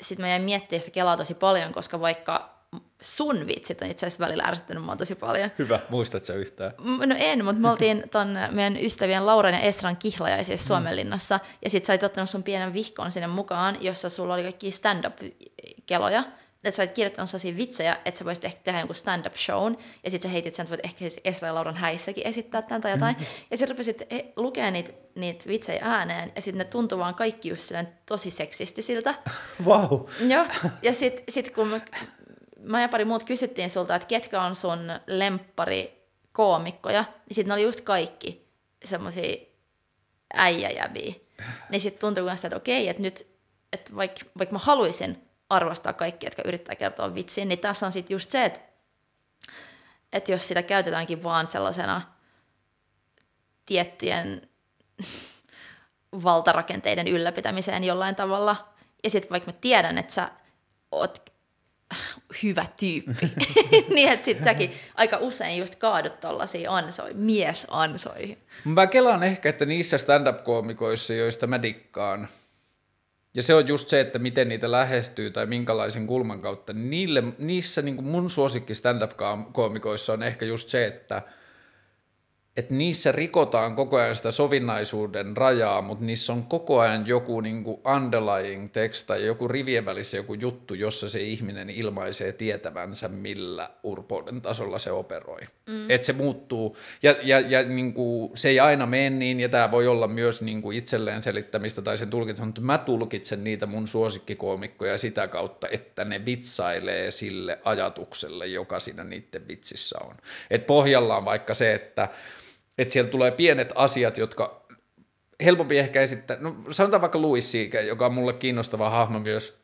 sitten mä jäin miettimään sitä kelaa tosi paljon, koska vaikka sun vitsit on itse asiassa välillä ärsyttänyt mua tosi paljon. Hyvä, muistat sä yhtään? No en, mutta me oltiin ton meidän ystävien Lauran ja Estran kihlajaisissa mm. Suomenlinnassa, ja sit sä olit ottanut sun pienen vihkon sinne mukaan, jossa sulla oli kaikki stand-up-keloja, että sä olit kirjoittanut sellaisia vitsejä, että sä voisit ehkä tehdä jonkun stand-up shown, ja sitten sä heitit sen, että voit ehkä siis Esra ja Lauran häissäkin esittää tämän tai jotain, <laughs> ja sitten rupesit lukemaan niitä, niitä vitsejä ääneen, ja sitten ne tuntuu vaan kaikki just tosi seksistisiltä. Wow. Joo, ja sitten sit kun mä, mä pari muut kysyttiin sulta, että ketkä on sun lemppari koomikkoja, niin sitten ne oli just kaikki semmoisia äijäjäviä. Niin sitten tuntui myös, että okei, että nyt, että vaikka, vaikka mä haluaisin arvostaa kaikki, jotka yrittää kertoa vitsin, niin tässä on sitten just se, että, että jos sitä käytetäänkin vaan sellaisena tiettyjen valtarakenteiden ylläpitämiseen jollain tavalla, ja sitten vaikka mä tiedän, että sä oot hyvä tyyppi, <laughs> niin että sit säkin aika usein just kaadut tollaisiin ansoi, miesansoihin. Mä kelaan ehkä, että niissä stand-up-koomikoissa, joista mä dikkaan, ja se on just se, että miten niitä lähestyy tai minkälaisen kulman kautta. Niille, niissä niin mun suosikki stand-up-koomikoissa on ehkä just se, että – että niissä rikotaan koko ajan sitä sovinnaisuuden rajaa, mutta niissä on koko ajan joku niin kuin underlying text tai joku rivien välissä joku juttu, jossa se ihminen ilmaisee tietävänsä, millä urpouden tasolla se operoi. Mm. Että se muuttuu, ja, ja, ja niin kuin, se ei aina mene niin, ja tämä voi olla myös niin kuin itselleen selittämistä tai sen tulkitsemista, mutta mä tulkitsen niitä mun suosikkikoomikkoja sitä kautta, että ne vitsailee sille ajatukselle, joka siinä niiden vitsissä on. Et pohjalla on vaikka se, että että siellä tulee pienet asiat, jotka helpompi ehkä esittää, no sanotaan vaikka Louis Siike, joka on mulle kiinnostava hahmo myös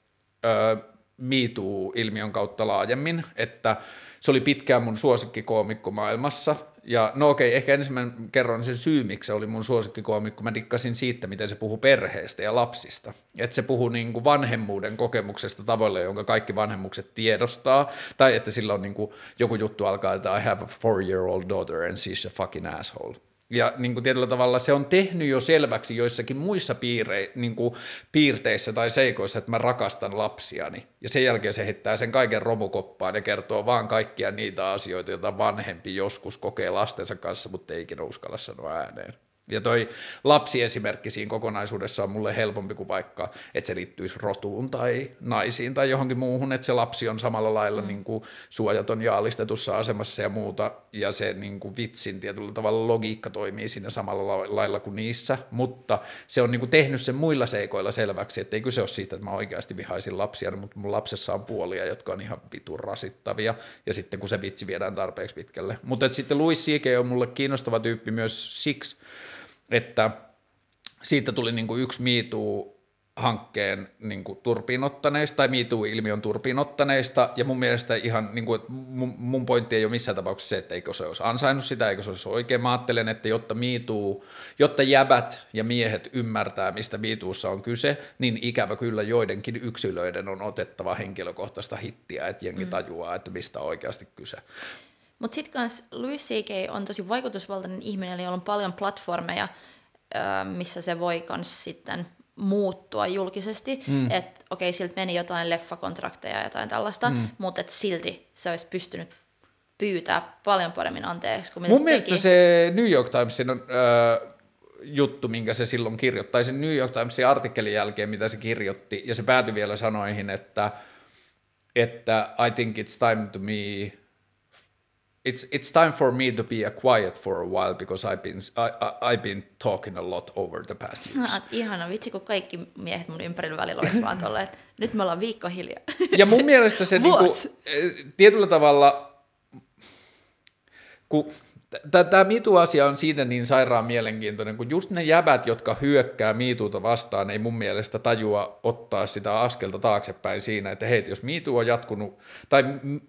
öö, MeToo-ilmiön kautta laajemmin, että se oli pitkään mun suosikkikoomikko maailmassa, ja no okei, ehkä ensimmäinen kerron sen syy, miksi se oli mun suosikkikoomikko. Mä dikkasin siitä, miten se puhuu perheestä ja lapsista. Että se puhuu niin kuin vanhemmuuden kokemuksesta tavoilla, jonka kaikki vanhemmukset tiedostaa. Tai että sillä on niin kuin joku juttu alkaa, että I have a four-year-old daughter and she's a fucking asshole. Ja niin kuin tietyllä tavalla se on tehnyt jo selväksi joissakin muissa piire, niin kuin piirteissä tai seikoissa, että mä rakastan lapsiani. Ja sen jälkeen se heittää sen kaiken romukoppaan ja kertoo vaan kaikkia niitä asioita, joita vanhempi joskus kokee lastensa kanssa, mutta ei ikinä uskalla sanoa ääneen. Ja toi lapsiesimerkki siinä kokonaisuudessa on mulle helpompi kuin vaikka, että se liittyisi rotuun tai naisiin tai johonkin muuhun, että se lapsi on samalla lailla mm. niin kuin suojaton ja alistetussa asemassa ja muuta, ja se niin kuin vitsin tietyllä tavalla logiikka toimii siinä samalla lailla kuin niissä, mutta se on niin kuin tehnyt sen muilla seikoilla selväksi, että ei kyse ole siitä, että mä oikeasti vihaisin lapsia, mutta mun lapsessa on puolia, jotka on ihan vitun rasittavia, ja sitten kun se vitsi viedään tarpeeksi pitkälle. Mutta sitten Louis C.K. on mulle kiinnostava tyyppi myös siksi, että siitä tuli niin kuin yksi miituu hankkeen niin kuin turpiinottaneista tai MeToo-ilmiön turpiinottaneista, ja mun mielestä ihan, niin kuin, mun, mun pointti ei ole missään tapauksessa se, että eikö se olisi ansainnut sitä, eikö se olisi oikein. Mä ajattelen, että jotta MeToo, jotta jäbät ja miehet ymmärtää, mistä MeToossa on kyse, niin ikävä kyllä joidenkin yksilöiden on otettava henkilökohtaista hittiä, että jengi mm. tajuaa, että mistä on oikeasti kyse. Mutta sitten kans Louis C.K. on tosi vaikutusvaltainen ihminen, jolla on paljon platformeja, missä se voi kans sitten muuttua julkisesti, mm. että okei, okay, siltä meni jotain leffakontrakteja ja jotain tällaista, mm. mutta et silti se olisi pystynyt pyytää paljon paremmin anteeksi kuin Mun mielestä teki. se New York Timesin on, äh, juttu, minkä se silloin kirjoitti, tai sen New York Timesin artikkelin jälkeen, mitä se kirjoitti, ja se päätyi vielä sanoihin, että, että I think it's time to me it's it's time for me to be a quiet for a while because I've been I, I, I've been talking a lot over the past <laughs> years. No, ihana vitsi, kun kaikki miehet mun ympärillä välillä olisi vaan tolle, että nyt me ollaan viikko hiljaa. <laughs> Ja mun mielestä se <laughs> niinku, tietyllä tavalla, kun Tämä mitu-asia on siinä niin sairaan mielenkiintoinen, kun just ne jäbät, jotka hyökkää miituuta vastaan, ei mun mielestä tajua ottaa sitä askelta taaksepäin siinä, että hei, jos miitu on jatkunut, tai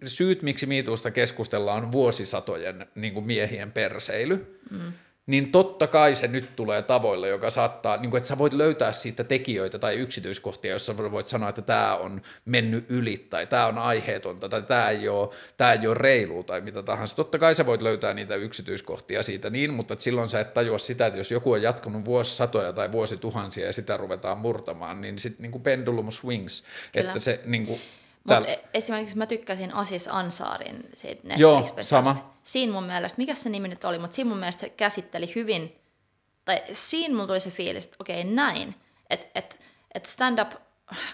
syyt, miksi miituusta keskustellaan, on vuosisatojen niin kuin miehien perseily, mm niin totta kai se nyt tulee tavoille, joka saattaa, niin kuin, että sä voit löytää siitä tekijöitä tai yksityiskohtia, jossa voit sanoa, että tämä on mennyt yli tai tämä on aiheetonta tai tämä ei ole, tämä ei ole reilu tai mitä tahansa. Totta kai sä voit löytää niitä yksityiskohtia siitä niin, mutta silloin sä et tajua sitä, että jos joku on jatkunut vuosisatoja tai vuosituhansia ja sitä ruvetaan murtamaan, niin sitten niin pendulum swings, Kyllä. että se niin kuin, mutta e- esimerkiksi mä tykkäsin Asis Ansaarin siitä Joo, sama. Siinä mun mielestä, mikä se nimi nyt oli, mutta siinä mun mielestä se käsitteli hyvin, tai siinä mulla tuli se fiilis, että okei okay, näin, että et, et stand-up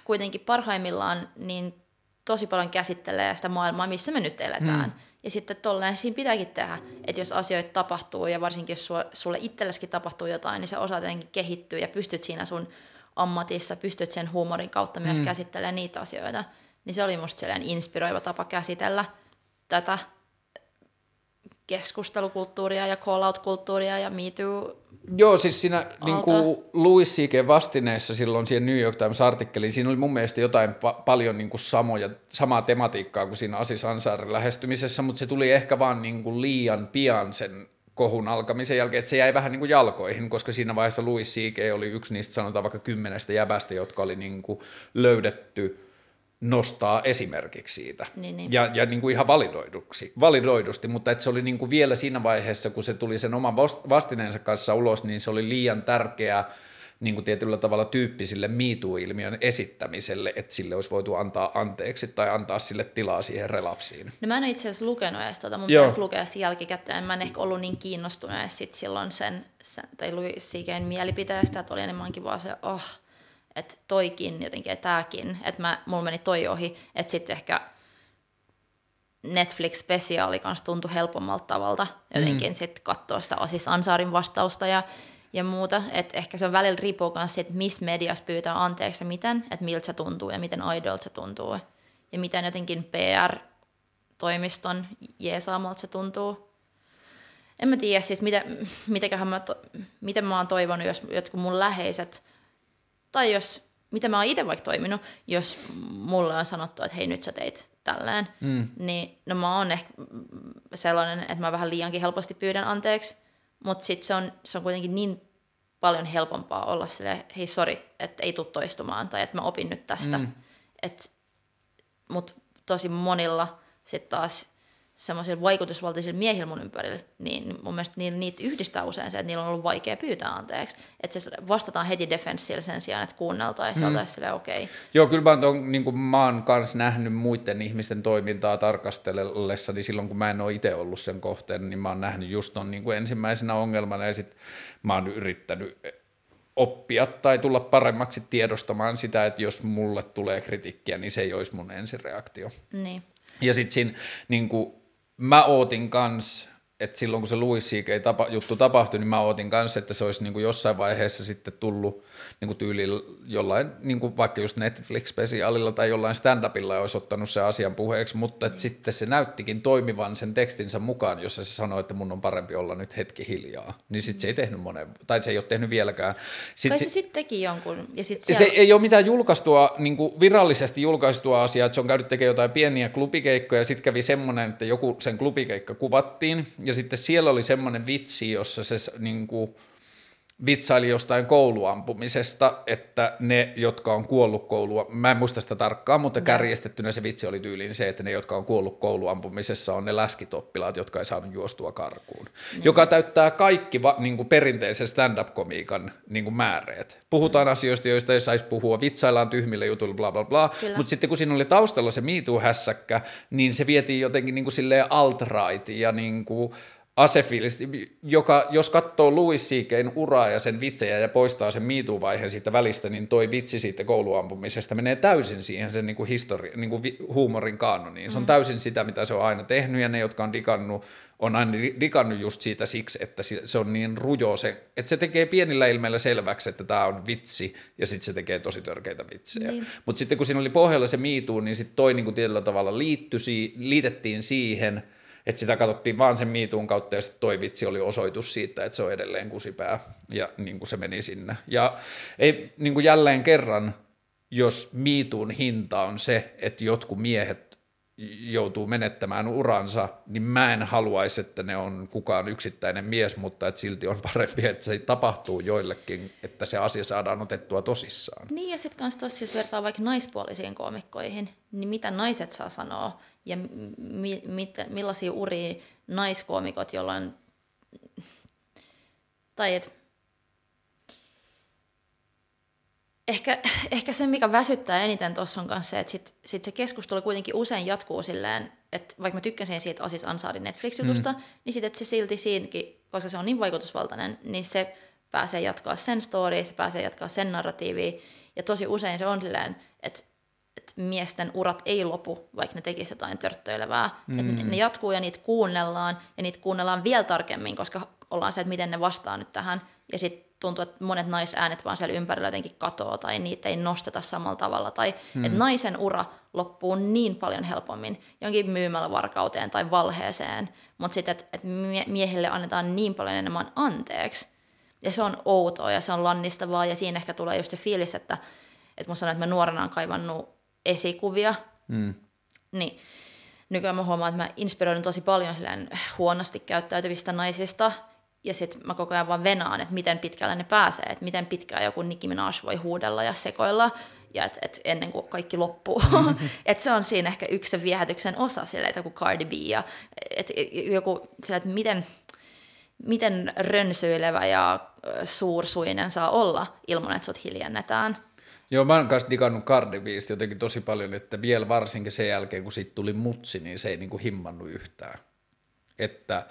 kuitenkin parhaimmillaan, niin tosi paljon käsittelee sitä maailmaa, missä me nyt eletään. Mm. Ja sitten tolleen siinä pitääkin tehdä, että jos asioita tapahtuu ja varsinkin jos sulle itselleskin tapahtuu jotain, niin se osaat jotenkin kehittyä ja pystyt siinä sun ammatissa, pystyt sen huumorin kautta myös mm. käsittelemään niitä asioita. Niin se oli musta inspiroiva tapa käsitellä tätä keskustelukulttuuria ja call-out-kulttuuria ja Me Too Joo, siis siinä niin kuin Louis C.K. vastineessa silloin siihen New York Times-artikkeliin, siinä oli mun mielestä jotain pa- paljon niin kuin samoja, samaa tematiikkaa kuin siinä Asis Ansaarin lähestymisessä, mutta se tuli ehkä vaan niin kuin liian pian sen kohun alkamisen jälkeen, että se jäi vähän niin kuin jalkoihin, koska siinä vaiheessa Louis C.K. oli yksi niistä sanotaan vaikka kymmenestä jäbästä, jotka oli niin kuin löydetty – nostaa esimerkiksi siitä. Niin, niin. Ja, ja niin kuin ihan validoiduksi, validoidusti, mutta että se oli niin kuin vielä siinä vaiheessa, kun se tuli sen oman vastineensa kanssa ulos, niin se oli liian tärkeää niin kuin tietyllä tavalla tyyppisille MeToo-ilmiön esittämiselle, että sille olisi voitu antaa anteeksi tai antaa sille tilaa siihen relapsiin. No mä en itse asiassa lukenut edes tuota, mun pitää lukea sen jälkikäteen. Mä en ehkä ollut niin kiinnostunut sit silloin sen, sen tai Louis C.K.n mielipiteestä, että oli enemmänkin vaan se, oh, että toikin jotenkin ja tääkin, että mä, mulla meni toi ohi, että sitten ehkä Netflix-spesiaali kanssa tuntui helpommalta tavalta jotenkin mm. sitten katsoa sitä Asis Ansaarin vastausta ja, ja muuta, että ehkä se on välillä riippuu myös siitä, missä mediassa pyytää anteeksi ja miten, että miltä se tuntuu ja miten idolta se tuntuu ja miten jotenkin PR-toimiston jeesaamalta se tuntuu. En mä tiedä siis, mitä, mitäköhän mä, to, miten mä oon toivonut, jos jotkut mun läheiset tai jos, mitä mä oon itse vaikka toiminut, jos mulle on sanottu, että hei nyt sä teit tälleen, mm. niin no mä oon ehkä sellainen, että mä vähän liiankin helposti pyydän anteeksi, mutta sitten se on, se on kuitenkin niin paljon helpompaa olla sille hei sori, että ei tule toistumaan tai että mä opin nyt tästä. Mm. Mutta tosi monilla sitten taas semmoisilla vaikutusvaltaisilla miehillä mun ympärillä, niin mun mielestä niillä, niitä yhdistää usein se, että niillä on ollut vaikea pyytää anteeksi. Että se vastataan heti defenssillä sen sijaan, että kuunneltaisiin mm. ja okei. Okay. Joo, kyllä mä oon, niin kuin mä oon kanssa nähnyt muiden ihmisten toimintaa tarkastellessa, niin silloin kun mä en ole itse ollut sen kohteen, niin mä oon nähnyt just ton niin kuin ensimmäisenä ongelmana ja sitten mä oon yrittänyt oppia tai tulla paremmaksi tiedostamaan sitä, että jos mulle tulee kritiikkiä, niin se ei olisi mun ensireaktio. Niin. Ja sitten siinä niin kuin, mä ootin kans, että silloin kun se Louis C.K. Tapa, juttu tapahtui, niin mä ootin kanssa, että se olisi niin kuin jossain vaiheessa sitten tullut niin kuin tyylillä jollain, niin kuin vaikka just Netflix-spesiaalilla tai jollain stand-upilla olisi ottanut se asian puheeksi, mutta että sitten se näyttikin toimivan sen tekstinsä mukaan, jossa se sanoi, että mun on parempi olla nyt hetki hiljaa. Niin sitten se ei tehnyt monen, tai se ei ole tehnyt vieläkään. Sitten tai se, se sitten teki jonkun. Ja sit siellä... Se ei ole mitään julkaistua, niin kuin virallisesti julkaistua asiaa, että se on käynyt tekemään jotain pieniä klubikeikkoja, ja sitten kävi semmoinen, että joku sen klubikeikka kuvattiin, ja sitten siellä oli semmoinen vitsi, jossa se niin kuin, vitsaili jostain kouluampumisesta, että ne, jotka on kuollut koulua, mä en muista sitä tarkkaan, mutta kärjestettynä se vitsi oli tyyliin se, että ne, jotka on kuollut kouluampumisessa, on ne läskitoppilaat, jotka ei saanut juostua karkuun, mm. joka täyttää kaikki va, niin kuin perinteisen stand-up-komiikan niin kuin määreet. Puhutaan mm. asioista, joista ei saisi puhua, vitsaillaan tyhmille jutuilla, bla bla bla, mutta sitten kun siinä oli taustalla se MeToo-hässäkkä, niin se vietiin jotenkin niin kuin silleen alt-right ja niin kuin, asefiilis, joka jos katsoo Louis C.K.'n uraa ja sen vitsejä ja poistaa sen miituvaiheen siitä välistä, niin toi vitsi siitä kouluampumisesta menee täysin siihen sen niin kuin histori, niin kuin huumorin kaanoniin. Se on mm. täysin sitä, mitä se on aina tehnyt ja ne, jotka on digannut, on aina digannut just siitä siksi, että se on niin rujo, se, että se tekee pienillä ilmeillä selväksi, että tämä on vitsi ja sitten se tekee tosi törkeitä vitsejä. Niin. Mutta sitten kun siinä oli pohjalla se miituu, niin sitten toi niin kuin tietyllä tavalla liittyi, liitettiin siihen – että sitä katsottiin vaan sen miituun kautta ja sitten toi vitsi oli osoitus siitä, että se on edelleen kusipää ja niin kuin se meni sinne. Ja ei niin kuin jälleen kerran, jos miituun hinta on se, että jotkut miehet joutuu menettämään uransa, niin mä en haluaisi, että ne on kukaan yksittäinen mies, mutta että silti on parempi, että se tapahtuu joillekin, että se asia saadaan otettua tosissaan. Niin ja sitten kanssa tossa, jos vertaa vaikka naispuolisiin komikkoihin, niin mitä naiset saa sanoa ja mi, mit, millaisia uria naiskoomikot, on, tai et, ehkä, ehkä se, mikä väsyttää eniten tuossa on kanssa se, että sit, sit se keskustelu kuitenkin usein jatkuu silleen, että vaikka mä tykkäsin siitä Asis Ansaarin Netflix-jutusta, mm. niin sitten se silti siinäkin, koska se on niin vaikutusvaltainen, niin se pääsee jatkaa sen story, se pääsee jatkaa sen narratiivi, ja tosi usein se on silleen, että et miesten urat ei lopu, vaikka ne tekisivät jotain törttöilevää. Mm. Et ne jatkuu ja niitä kuunnellaan, ja niitä kuunnellaan vielä tarkemmin, koska ollaan se, että miten ne vastaa nyt tähän. Ja sitten tuntuu, että monet naisäänet vaan siellä ympärillä jotenkin katoaa, tai niitä ei nosteta samalla tavalla. Tai mm. että naisen ura loppuu niin paljon helpommin jonkin myymällä varkauteen tai valheeseen, mutta sitten, että et miehille annetaan niin paljon enemmän anteeksi. Ja se on outoa ja se on lannistavaa, ja siinä ehkä tulee just se fiilis, että, että mä sanoin, että mä nuorena on kaivannut esikuvia, mm. niin nykyään mä huomaan, että mä inspiroidun tosi paljon huonosti käyttäytyvistä naisista, ja sitten mä koko ajan vaan venaan, että miten pitkälle ne pääsee, että miten pitkään joku Nicki Minaj voi huudella ja sekoilla, ja et, et ennen kuin kaikki loppuu. Mm-hmm. <laughs> et se on siinä ehkä yksi se viehätyksen osa, sille, että joku Cardi B, ja et, joku, sille, että miten, miten rönsyilevä ja suursuinen saa olla ilman, että sut hiljennetään. Joo, mä oon kanssa digannut Cardi Bista jotenkin tosi paljon, että vielä varsinkin sen jälkeen, kun siitä tuli mutsi, niin se ei niinku himmannut yhtään. Että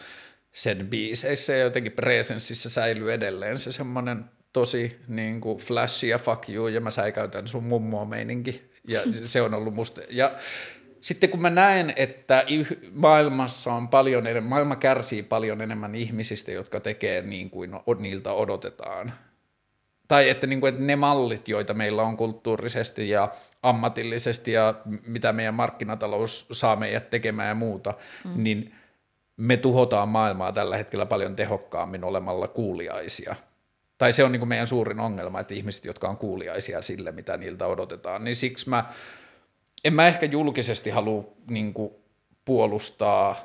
sen biiseissä ja jotenkin presenssissä säilyy edelleen se semmoinen tosi niin kuin flashy ja fuck you, ja mä säikäytän sun mummoa meininki, ja se on ollut musta, ja sitten kun mä näen, että maailmassa on paljon enemmän, maailma kärsii paljon enemmän ihmisistä, jotka tekee niin kuin niiltä odotetaan, tai että, niin kuin, että ne mallit, joita meillä on kulttuurisesti ja ammatillisesti ja mitä meidän markkinatalous saa meidät tekemään ja muuta, mm. niin me tuhotaan maailmaa tällä hetkellä paljon tehokkaammin olemalla kuuliaisia. Tai se on niin kuin meidän suurin ongelma, että ihmiset, jotka on kuuliaisia sille, mitä niiltä odotetaan, niin siksi mä, en mä ehkä julkisesti halua niin kuin puolustaa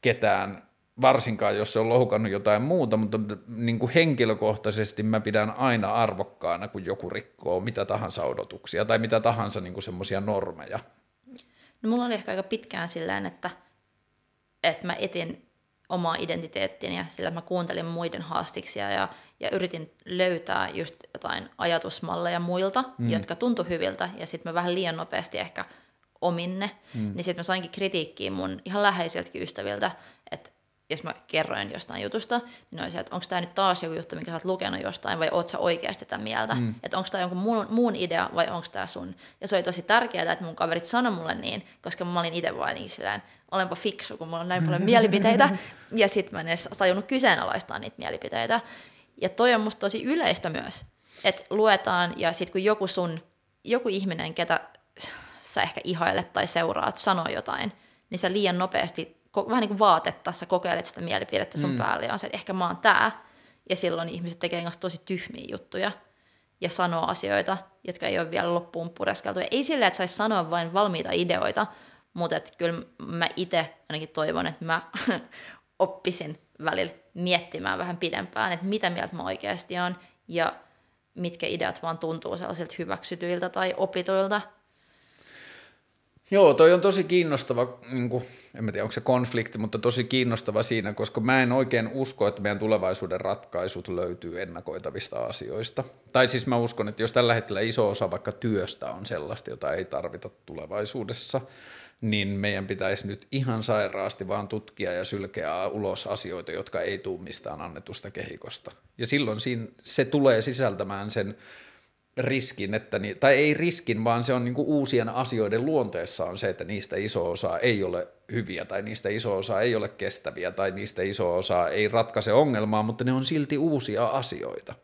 ketään varsinkaan jos se on loukannut jotain muuta, mutta niin kuin henkilökohtaisesti mä pidän aina arvokkaana, kun joku rikkoo mitä tahansa odotuksia tai mitä tahansa niin semmoisia normeja. No mulla oli ehkä aika pitkään silleen, että, että mä etin omaa identiteettiä sillä, että mä kuuntelin muiden haastiksia ja, ja yritin löytää just jotain ajatusmalleja muilta, mm. jotka tuntu hyviltä, ja sitten mä vähän liian nopeasti ehkä ominne, mm. niin sitten mä sainkin kritiikkiä mun ihan läheisiltäkin ystäviltä, että jos mä kerroin jostain jutusta, niin olisi, että onko tämä nyt taas joku juttu, mikä sä oot lukenut jostain, vai oot sä oikeasti tätä mieltä? Mm. Että onko tämä jonkun muun, muun idea, vai onko tämä sun? Ja se oli tosi tärkeää, että mun kaverit sanoi mulle niin, koska mä olin itse vain niin silleen, olenpa fiksu, kun mulla on näin paljon mielipiteitä, <laughs> ja sitten mä en edes tajunnut kyseenalaistaa niitä mielipiteitä. Ja toi on musta tosi yleistä myös, että luetaan, ja sitten kun joku sun, joku ihminen, ketä sä ehkä ihailet tai seuraat, sanoo jotain, niin sä liian nopeasti vähän niin kuin vaatetta, sä kokeilet sitä mielipidettä sun mm. päälle ja on se, että ehkä mä oon tää. Ja silloin ihmiset tekee kanssa tosi tyhmiä juttuja ja sanoo asioita, jotka ei ole vielä loppuun pureskeltu. Ja ei silleen, että saisi sanoa vain valmiita ideoita, mutta että kyllä mä itse ainakin toivon, että mä <laughs> oppisin välillä miettimään vähän pidempään, että mitä mieltä mä oikeasti on ja mitkä ideat vaan tuntuu sellaisilta hyväksytyiltä tai opituilta – Joo, toi on tosi kiinnostava, niin kuin, en tiedä onko se konflikti, mutta tosi kiinnostava siinä, koska mä en oikein usko, että meidän tulevaisuuden ratkaisut löytyy ennakoitavista asioista. Tai siis mä uskon, että jos tällä hetkellä iso osa vaikka työstä on sellaista, jota ei tarvita tulevaisuudessa, niin meidän pitäisi nyt ihan sairaasti vaan tutkia ja sylkeä ulos asioita, jotka ei tule mistään annetusta kehikosta. Ja silloin siinä, se tulee sisältämään sen riskin, että, tai ei riskin, vaan se on niin kuin uusien asioiden luonteessa on se, että niistä iso osa ei ole hyviä tai niistä iso osa ei ole kestäviä tai niistä iso osa ei ratkaise ongelmaa, mutta ne on silti uusia asioita.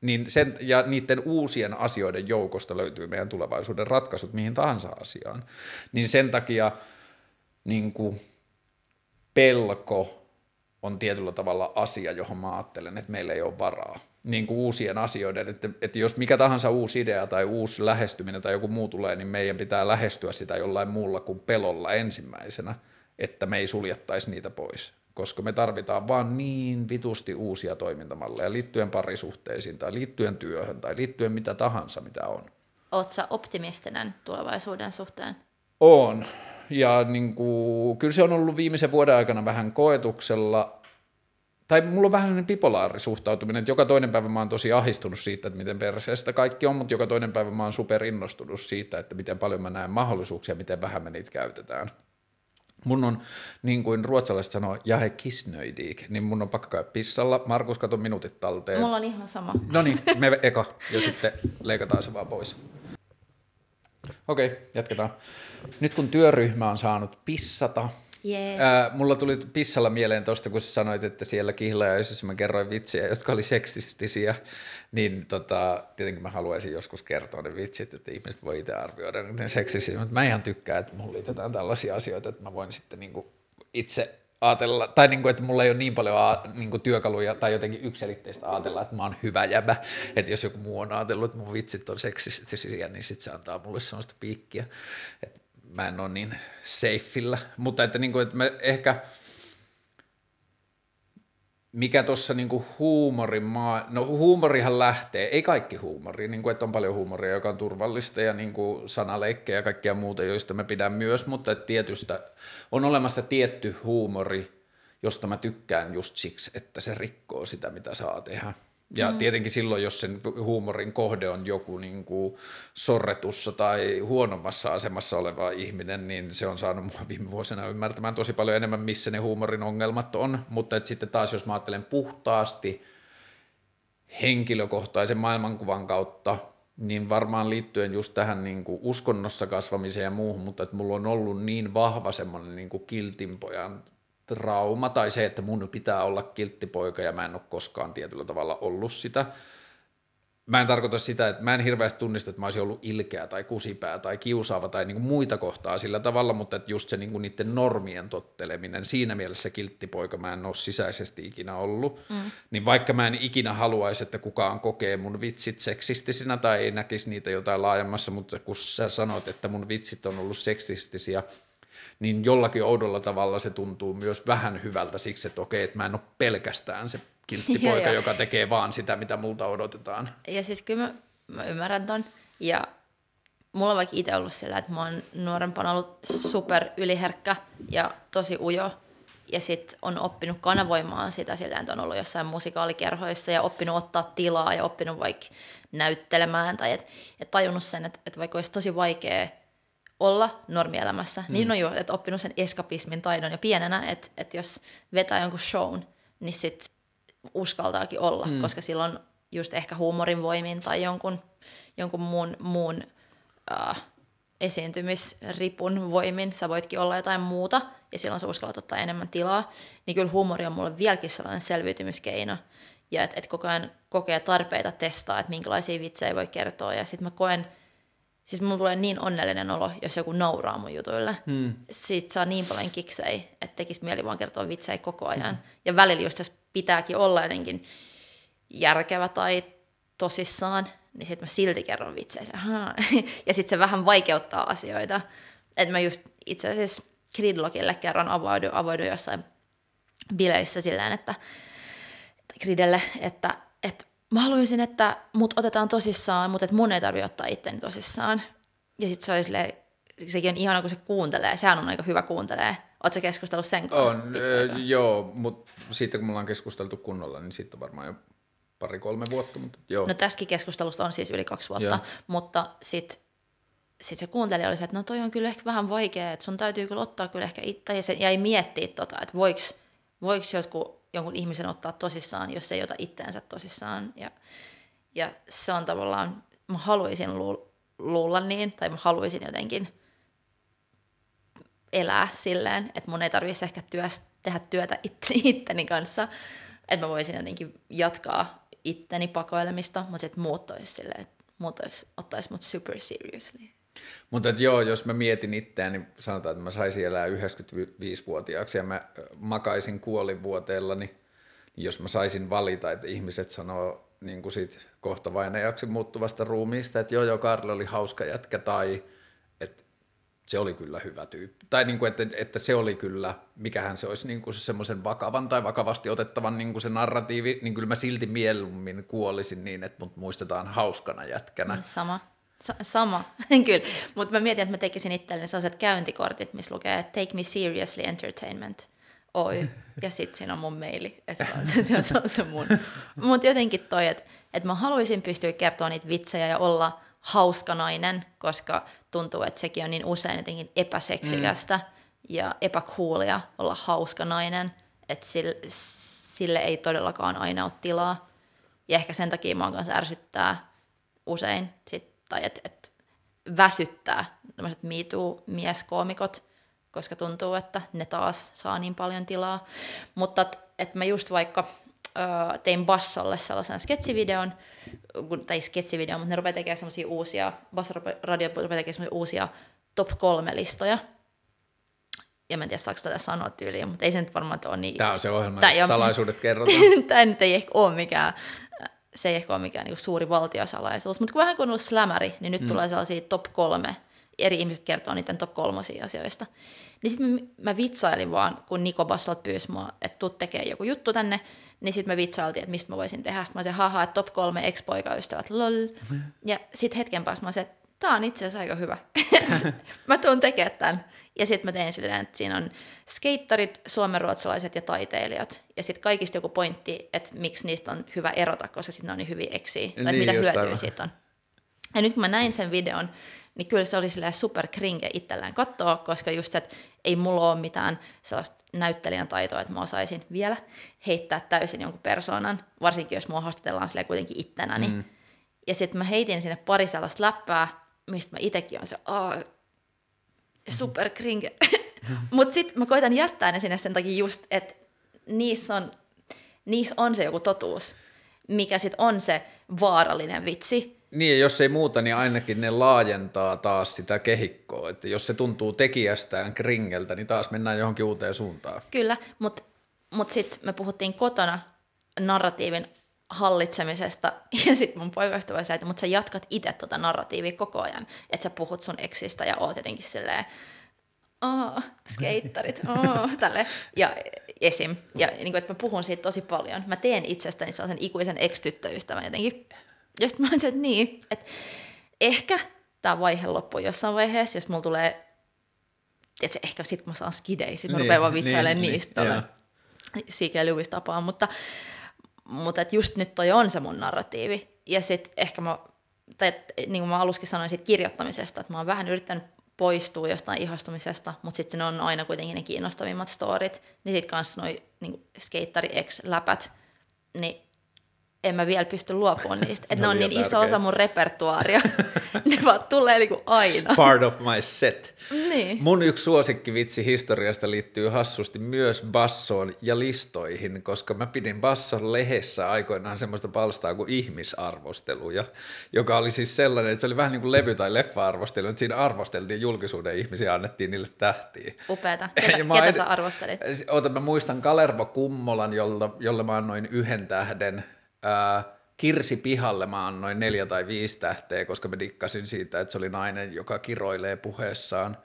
Niin sen, ja niiden uusien asioiden joukosta löytyy meidän tulevaisuuden ratkaisut mihin tahansa asiaan. Niin sen takia niin kuin pelko on tietyllä tavalla asia, johon mä ajattelen, että meillä ei ole varaa niin kuin uusien asioiden, että, että jos mikä tahansa uusi idea tai uusi lähestyminen tai joku muu tulee, niin meidän pitää lähestyä sitä jollain muulla kuin pelolla ensimmäisenä, että me ei suljettaisi niitä pois, koska me tarvitaan vaan niin vitusti uusia toimintamalleja liittyen parisuhteisiin tai liittyen työhön tai liittyen mitä tahansa, mitä on. Oletko optimistinen tulevaisuuden suhteen? On. Ja niin kuin, kyllä se on ollut viimeisen vuoden aikana vähän koetuksella, tai mulla on vähän sellainen bipolaari suhtautuminen, että joka toinen päivä mä oon tosi ahistunut siitä, että miten perseestä kaikki on, mutta joka toinen päivä mä oon superinnostunut siitä, että miten paljon mä näen mahdollisuuksia, miten vähän me niitä käytetään. Mun on, niin kuin ruotsalaiset sanoo, jahe kisnöidik, niin mun on pakko käydä pissalla. Markus, kato minuutit talteen. Mulla on ihan sama. No niin, me eka, ja sitten leikataan se vaan pois. Okei, okay, jatketaan. Nyt kun työryhmä on saanut pissata, Yeah. Ää, mulla tuli pissalla mieleen tuosta, kun sanoit, että siellä kihlajaisissa mä kerroin vitsejä, jotka oli seksistisiä, niin tota, tietenkin mä haluaisin joskus kertoa ne vitsit, että ihmiset voi itse arvioida ne seksisiä, mutta mä ihan tykkään, että mulla liitetään tällaisia asioita, että mä voin sitten niinku itse ajatella, tai niinku, että mulla ei ole niin paljon a, niinku työkaluja tai jotenkin yksilitteistä ajatella, että mä oon hyvä jäbä, että jos joku muu on ajatellut, että mun vitsit on seksistisiä, niin sitten se antaa mulle sellaista piikkiä, että mä en ole niin safeillä, mutta että, niin kuin, että mä ehkä, mikä tuossa niin huumorin maa, no huumorihan lähtee, ei kaikki huumori, niin kuin, että on paljon huumoria, joka on turvallista ja niin kuin sanaleikkejä ja kaikkia muuta, joista mä pidän myös, mutta että tietystä on olemassa tietty huumori, josta mä tykkään just siksi, että se rikkoo sitä, mitä saa tehdä. Ja mm. tietenkin silloin, jos sen huumorin kohde on joku niin kuin sorretussa tai huonommassa asemassa oleva ihminen, niin se on saanut mua viime vuosina ymmärtämään tosi paljon enemmän, missä ne huumorin ongelmat on. Mutta et sitten taas, jos mä ajattelen puhtaasti henkilökohtaisen maailmankuvan kautta, niin varmaan liittyen just tähän niin kuin uskonnossa kasvamiseen ja muuhun, mutta että mulla on ollut niin vahva semmoinen niin kuin kiltinpojan trauma tai se, että mun pitää olla kilttipoika ja mä en ole koskaan tietyllä tavalla ollut sitä. Mä en tarkoita sitä, että mä en hirveästi tunnista, että mä olisin ollut ilkeä tai kusipää tai kiusaava tai niin kuin muita kohtaa sillä tavalla, mutta että just se niin kuin niiden normien totteleminen, siinä mielessä kilttipoika mä en ole sisäisesti ikinä ollut, mm. niin vaikka mä en ikinä haluaisi, että kukaan kokee mun vitsit seksistisinä tai ei näkisi niitä jotain laajemmassa, mutta kun sä sanoit, että mun vitsit on ollut seksistisiä, niin jollakin oudolla tavalla se tuntuu myös vähän hyvältä siksi, että okei, että mä en ole pelkästään se kilttipoika, <laughs> joka tekee vaan sitä, mitä multa odotetaan. Ja siis kyllä mä, mä ymmärrän ton. Ja mulla on vaikka itse ollut sillä, että mä oon nuorempana ollut super yliherkkä ja tosi ujo. Ja sit on oppinut kanavoimaan sitä sillä, että on ollut jossain musikaalikerhoissa ja oppinut ottaa tilaa ja oppinut vaikka näyttelemään. Tai että et tajunnut sen, että, että vaikka olisi tosi vaikea olla normielämässä, mm. niin on jo että oppinut sen eskapismin taidon jo pienenä, että, että jos vetää jonkun shown, niin sit uskaltaakin olla, mm. koska silloin just ehkä huumorin voimin tai jonkun, jonkun muun, muun äh, esiintymisripun voimin sä voitkin olla jotain muuta, ja silloin sä uskallat ottaa enemmän tilaa, niin kyllä huumori on mulle vieläkin sellainen selviytymiskeino, ja että et koko ajan kokee tarpeita testaa, että minkälaisia vitsejä voi kertoa, ja sitten mä koen, siis mulla tulee niin onnellinen olo, jos joku nauraa mun jutuille. Hmm. Siitä saa niin paljon kiksei, että tekisi mieli vaan kertoa vitsejä koko ajan. Hmm. Ja välillä just jos pitääkin olla jotenkin järkevä tai tosissaan, niin sitten mä silti kerron vitsejä. <laughs> ja sitten se vähän vaikeuttaa asioita. Että mä just itse asiassa Gridlockille kerran avaudu, avaudu jossain bileissä silleen, että Gridelle, että, että mä haluaisin, että mut otetaan tosissaan, mutta että mun ei tarvitse ottaa itteni tosissaan. Ja sitten se oli silleen, sekin on ihana, kun se kuuntelee. Sehän on aika hyvä kuuntelee. Oletko keskustellut sen kanssa? On, äh, joo, mutta sitten kun me ollaan keskusteltu kunnolla, niin sitten varmaan jo pari-kolme vuotta. Mutta joo. No tässäkin keskustelusta on siis yli kaksi vuotta, joo. mutta sitten sit se kuuntelija oli se, että no toi on kyllä ehkä vähän vaikea, että sun täytyy kyllä ottaa kyllä ehkä itse, ja se jäi miettiä tota, että voiko jotkut jonkun ihmisen ottaa tosissaan, jos ei ota itteensä tosissaan. Ja, ja se on tavallaan, mä haluaisin luulla niin, tai mä haluaisin jotenkin elää silleen, että mun ei tarvitsisi ehkä työst, tehdä työtä it, itteni kanssa, että mä voisin jotenkin jatkaa itteni pakoilemista, mutta sitten muut olisi silleen, että muut olisi, ottaisi mut super seriously. Mutta joo, jos mä mietin itseäni, niin sanotaan, että mä saisin elää 95-vuotiaaksi ja mä makaisin kuolivuoteella, niin jos mä saisin valita, että ihmiset sanoo niin kuin siitä kohta vainajaksi muuttuvasta ruumiista, että joo joo, Karli oli hauska jätkä tai että se oli kyllä hyvä tyyppi. Tai niin kuin, että, että se oli kyllä, mikähän se olisi niin kuin se semmoisen vakavan tai vakavasti otettavan niin kuin se narratiivi, niin kyllä mä silti mieluummin kuolisin niin, että mut muistetaan hauskana jätkänä. Sama. Sama, <laughs> kyllä. Mutta mä mietin, että mä tekisin itselleni sellaiset käyntikortit, missä lukee Take me seriously entertainment. Oy. Ja sitten siinä on mun maili, <laughs> että se on se, se, on se mun. Mutta jotenkin toi, että et mä haluaisin pystyä kertoa niitä vitsejä ja olla hauska nainen, koska tuntuu, että sekin on niin usein jotenkin epäseksikästä mm. ja epäkuulia olla hauska nainen, että sille, sille ei todellakaan aina ole tilaa. Ja ehkä sen takia mua kanssa ärsyttää usein sit tai että et, väsyttää tämmöiset MeToo-mieskoomikot, koska tuntuu, että ne taas saa niin paljon tilaa. Mutta että et mä just vaikka ö, tein Bassolle sellaisen sketsivideon, tai sketsivideon, mutta ne rupeaa tekemään semmoisia uusia, Basso Radio rupeaa tekemään semmoisia uusia top kolme listoja, ja mä en tiedä saako tätä sanoa tyyliin, mutta ei se nyt varmaan ole niin... Tämä on se ohjelma, Tämä salaisuudet <laughs> kerrotaan. Tämä nyt ei ehkä ole mikään, se ei ehkä ole mikään niin suuri valtiosalaisuus, mutta kun vähän kun on ollut slämäri, niin nyt mm. tulee sellaisia top kolme, eri ihmiset kertoo niiden top kolmosia asioista. Niin sitten mä, mä vitsailin vaan, kun Niko Bassolt pyysi mua, että tuu tekee joku juttu tänne, niin sitten me vitsailtiin, että mistä mä voisin tehdä. Sitten mä olisin, haha, että top kolme ex-poikaystävät, lol. Mm. Ja sitten hetken päästä mä olisin, että tämä on itse asiassa aika hyvä. <laughs> mä tuun tekemään tämän. Ja sitten mä tein silleen, että siinä on skeittarit, suomenruotsalaiset ja taiteilijat. Ja sitten kaikista joku pointti, että miksi niistä on hyvä erota, koska sitten ne on niin hyvin eksiä. Tai niin, mitä hyötyä aivan. siitä on. Ja nyt kun mä näin sen videon, niin kyllä se oli silleen super kringe itsellään katsoa, koska just että ei mulla ole mitään sellaista näyttelijän taitoa, että mä osaisin vielä heittää täysin jonkun persoonan, varsinkin jos mua haastatellaan silleen kuitenkin ittenäni. Mm. Ja sitten mä heitin sinne pari sellaista läppää, mistä mä itsekin on se, super kringe. <laughs> Mutta sitten mä koitan jättää ne sinne sen takia just, että niissä on, niissä on se joku totuus, mikä sitten on se vaarallinen vitsi. Niin, ja jos ei muuta, niin ainakin ne laajentaa taas sitä kehikkoa. Että jos se tuntuu tekijästään kringeltä, niin taas mennään johonkin uuteen suuntaan. Kyllä, mutta mut sitten me puhuttiin kotona narratiivin hallitsemisesta, <laughs> ja sitten mun poikaystävä sanoi, että mutta sä jatkat itse tota narratiivia koko ajan, että sä puhut sun eksistä ja oot jotenkin silleen, oh, skeittarit, <laughs> oh, tälle. Ja esim. Ja niin kuin, että mä puhun siitä tosi paljon. Mä teen itsestäni sellaisen ikuisen ex-tyttöystävän jotenkin. Ja sitten mä olisin, että niin, että ehkä tämä vaihe loppuu jossain vaiheessa, jos mulla tulee, tiedätkö, ehkä sit kun mä saan skidei, sit mä niin, rupean vaan vitsailemaan niin, niistä niin, C.K. Lewis tapaan, mutta mutta et just nyt toi on se mun narratiivi. Ja sitten ehkä mä, tai et, niin kuin mä aluskin sanoin siitä kirjoittamisesta, että mä oon vähän yrittänyt poistua jostain ihastumisesta, mutta sitten ne on aina kuitenkin ne kiinnostavimmat storit. Niin sitten kanssa noi niin skeittari X-läpät, niin en mä vielä pysty luopumaan niistä. Että ne on niin tärkeä. iso osa mun repertuaaria. <laughs> ne vaan tulee niinku aina. Part of my set. Niin. Mun yksi suosikkivitsi historiasta liittyy hassusti myös bassoon ja listoihin, koska mä pidin basson lehdessä aikoinaan semmoista palstaa kuin ihmisarvosteluja, joka oli siis sellainen, että se oli vähän niin kuin levy- tai leffa-arvostelu, että siinä arvosteltiin julkisuuden ihmisiä ja annettiin niille tähtiä. Upeeta. <laughs> Ketä, ketä sä arvostelit? Ota, mä muistan Kalervo Kummolan, jolle, jolle mä annoin yhden tähden – Kirsi Pihalle mä annoin neljä tai viisi tähteä, koska mä dikkasin siitä, että se oli nainen, joka kiroilee puheessaan.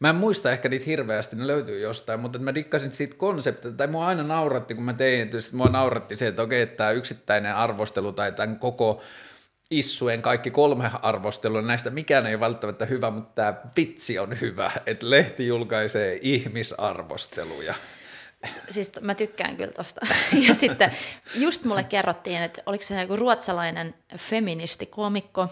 Mä en muista ehkä niitä hirveästi, ne löytyy jostain, mutta mä dikkasin siitä konseptista, tai mua aina nauratti, kun mä tein, että mua nauratti se, että okei, tämä yksittäinen arvostelu tai tämän koko issuen kaikki kolme arvostelua, näistä mikään ei ole välttämättä hyvä, mutta tämä vitsi on hyvä, että lehti julkaisee ihmisarvosteluja. Siis mä tykkään kyllä tosta. <laughs> Ja sitten just mulle kerrottiin, että oliko se joku ruotsalainen feministikomikko,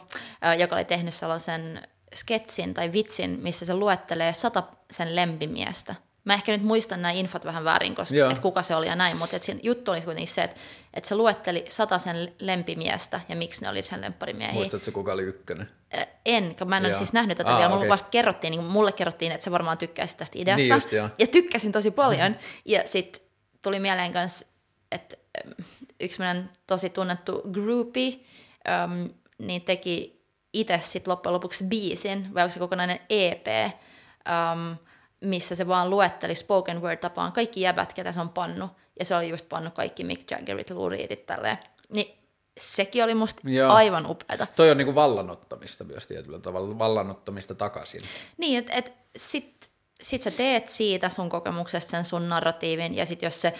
joka oli tehnyt sellaisen sketsin tai vitsin, missä se luettelee sata sen lempimiestä – Mä ehkä nyt muistan nämä infot vähän väärin, koska, että kuka se oli ja näin, mutta että juttu oli kuitenkin se, että, että se luetteli sen lempimiestä ja miksi ne oli sen lempparimiehiä. Muistatko, kuka oli ykkönen? En, kun mä en ole siis nähnyt tätä ah, vielä. Mulle okay. vasta kerrottiin, niin mulle kerrottiin, että se varmaan tykkäsi tästä ideasta. Niin just, ja tykkäsin tosi paljon. Mm-hmm. Ja sitten tuli mieleen myös, että yksi meidän tosi tunnettu groupie, um, niin teki itse sitten loppujen lopuksi biisin, vai onko se kokonainen EP, um, missä se vaan luetteli spoken word tapaan kaikki jäbät, ketä se on pannu. Ja se oli just pannu kaikki Mick Jaggerit, Lou Reedit, tälleen. Niin sekin oli musta Joo. aivan upeata. Toi on niinku vallanottamista myös tietyllä tavalla, vallanottamista takaisin. Niin, että et sit, sit sä teet siitä sun kokemuksesta sen sun narratiivin, ja sit jos se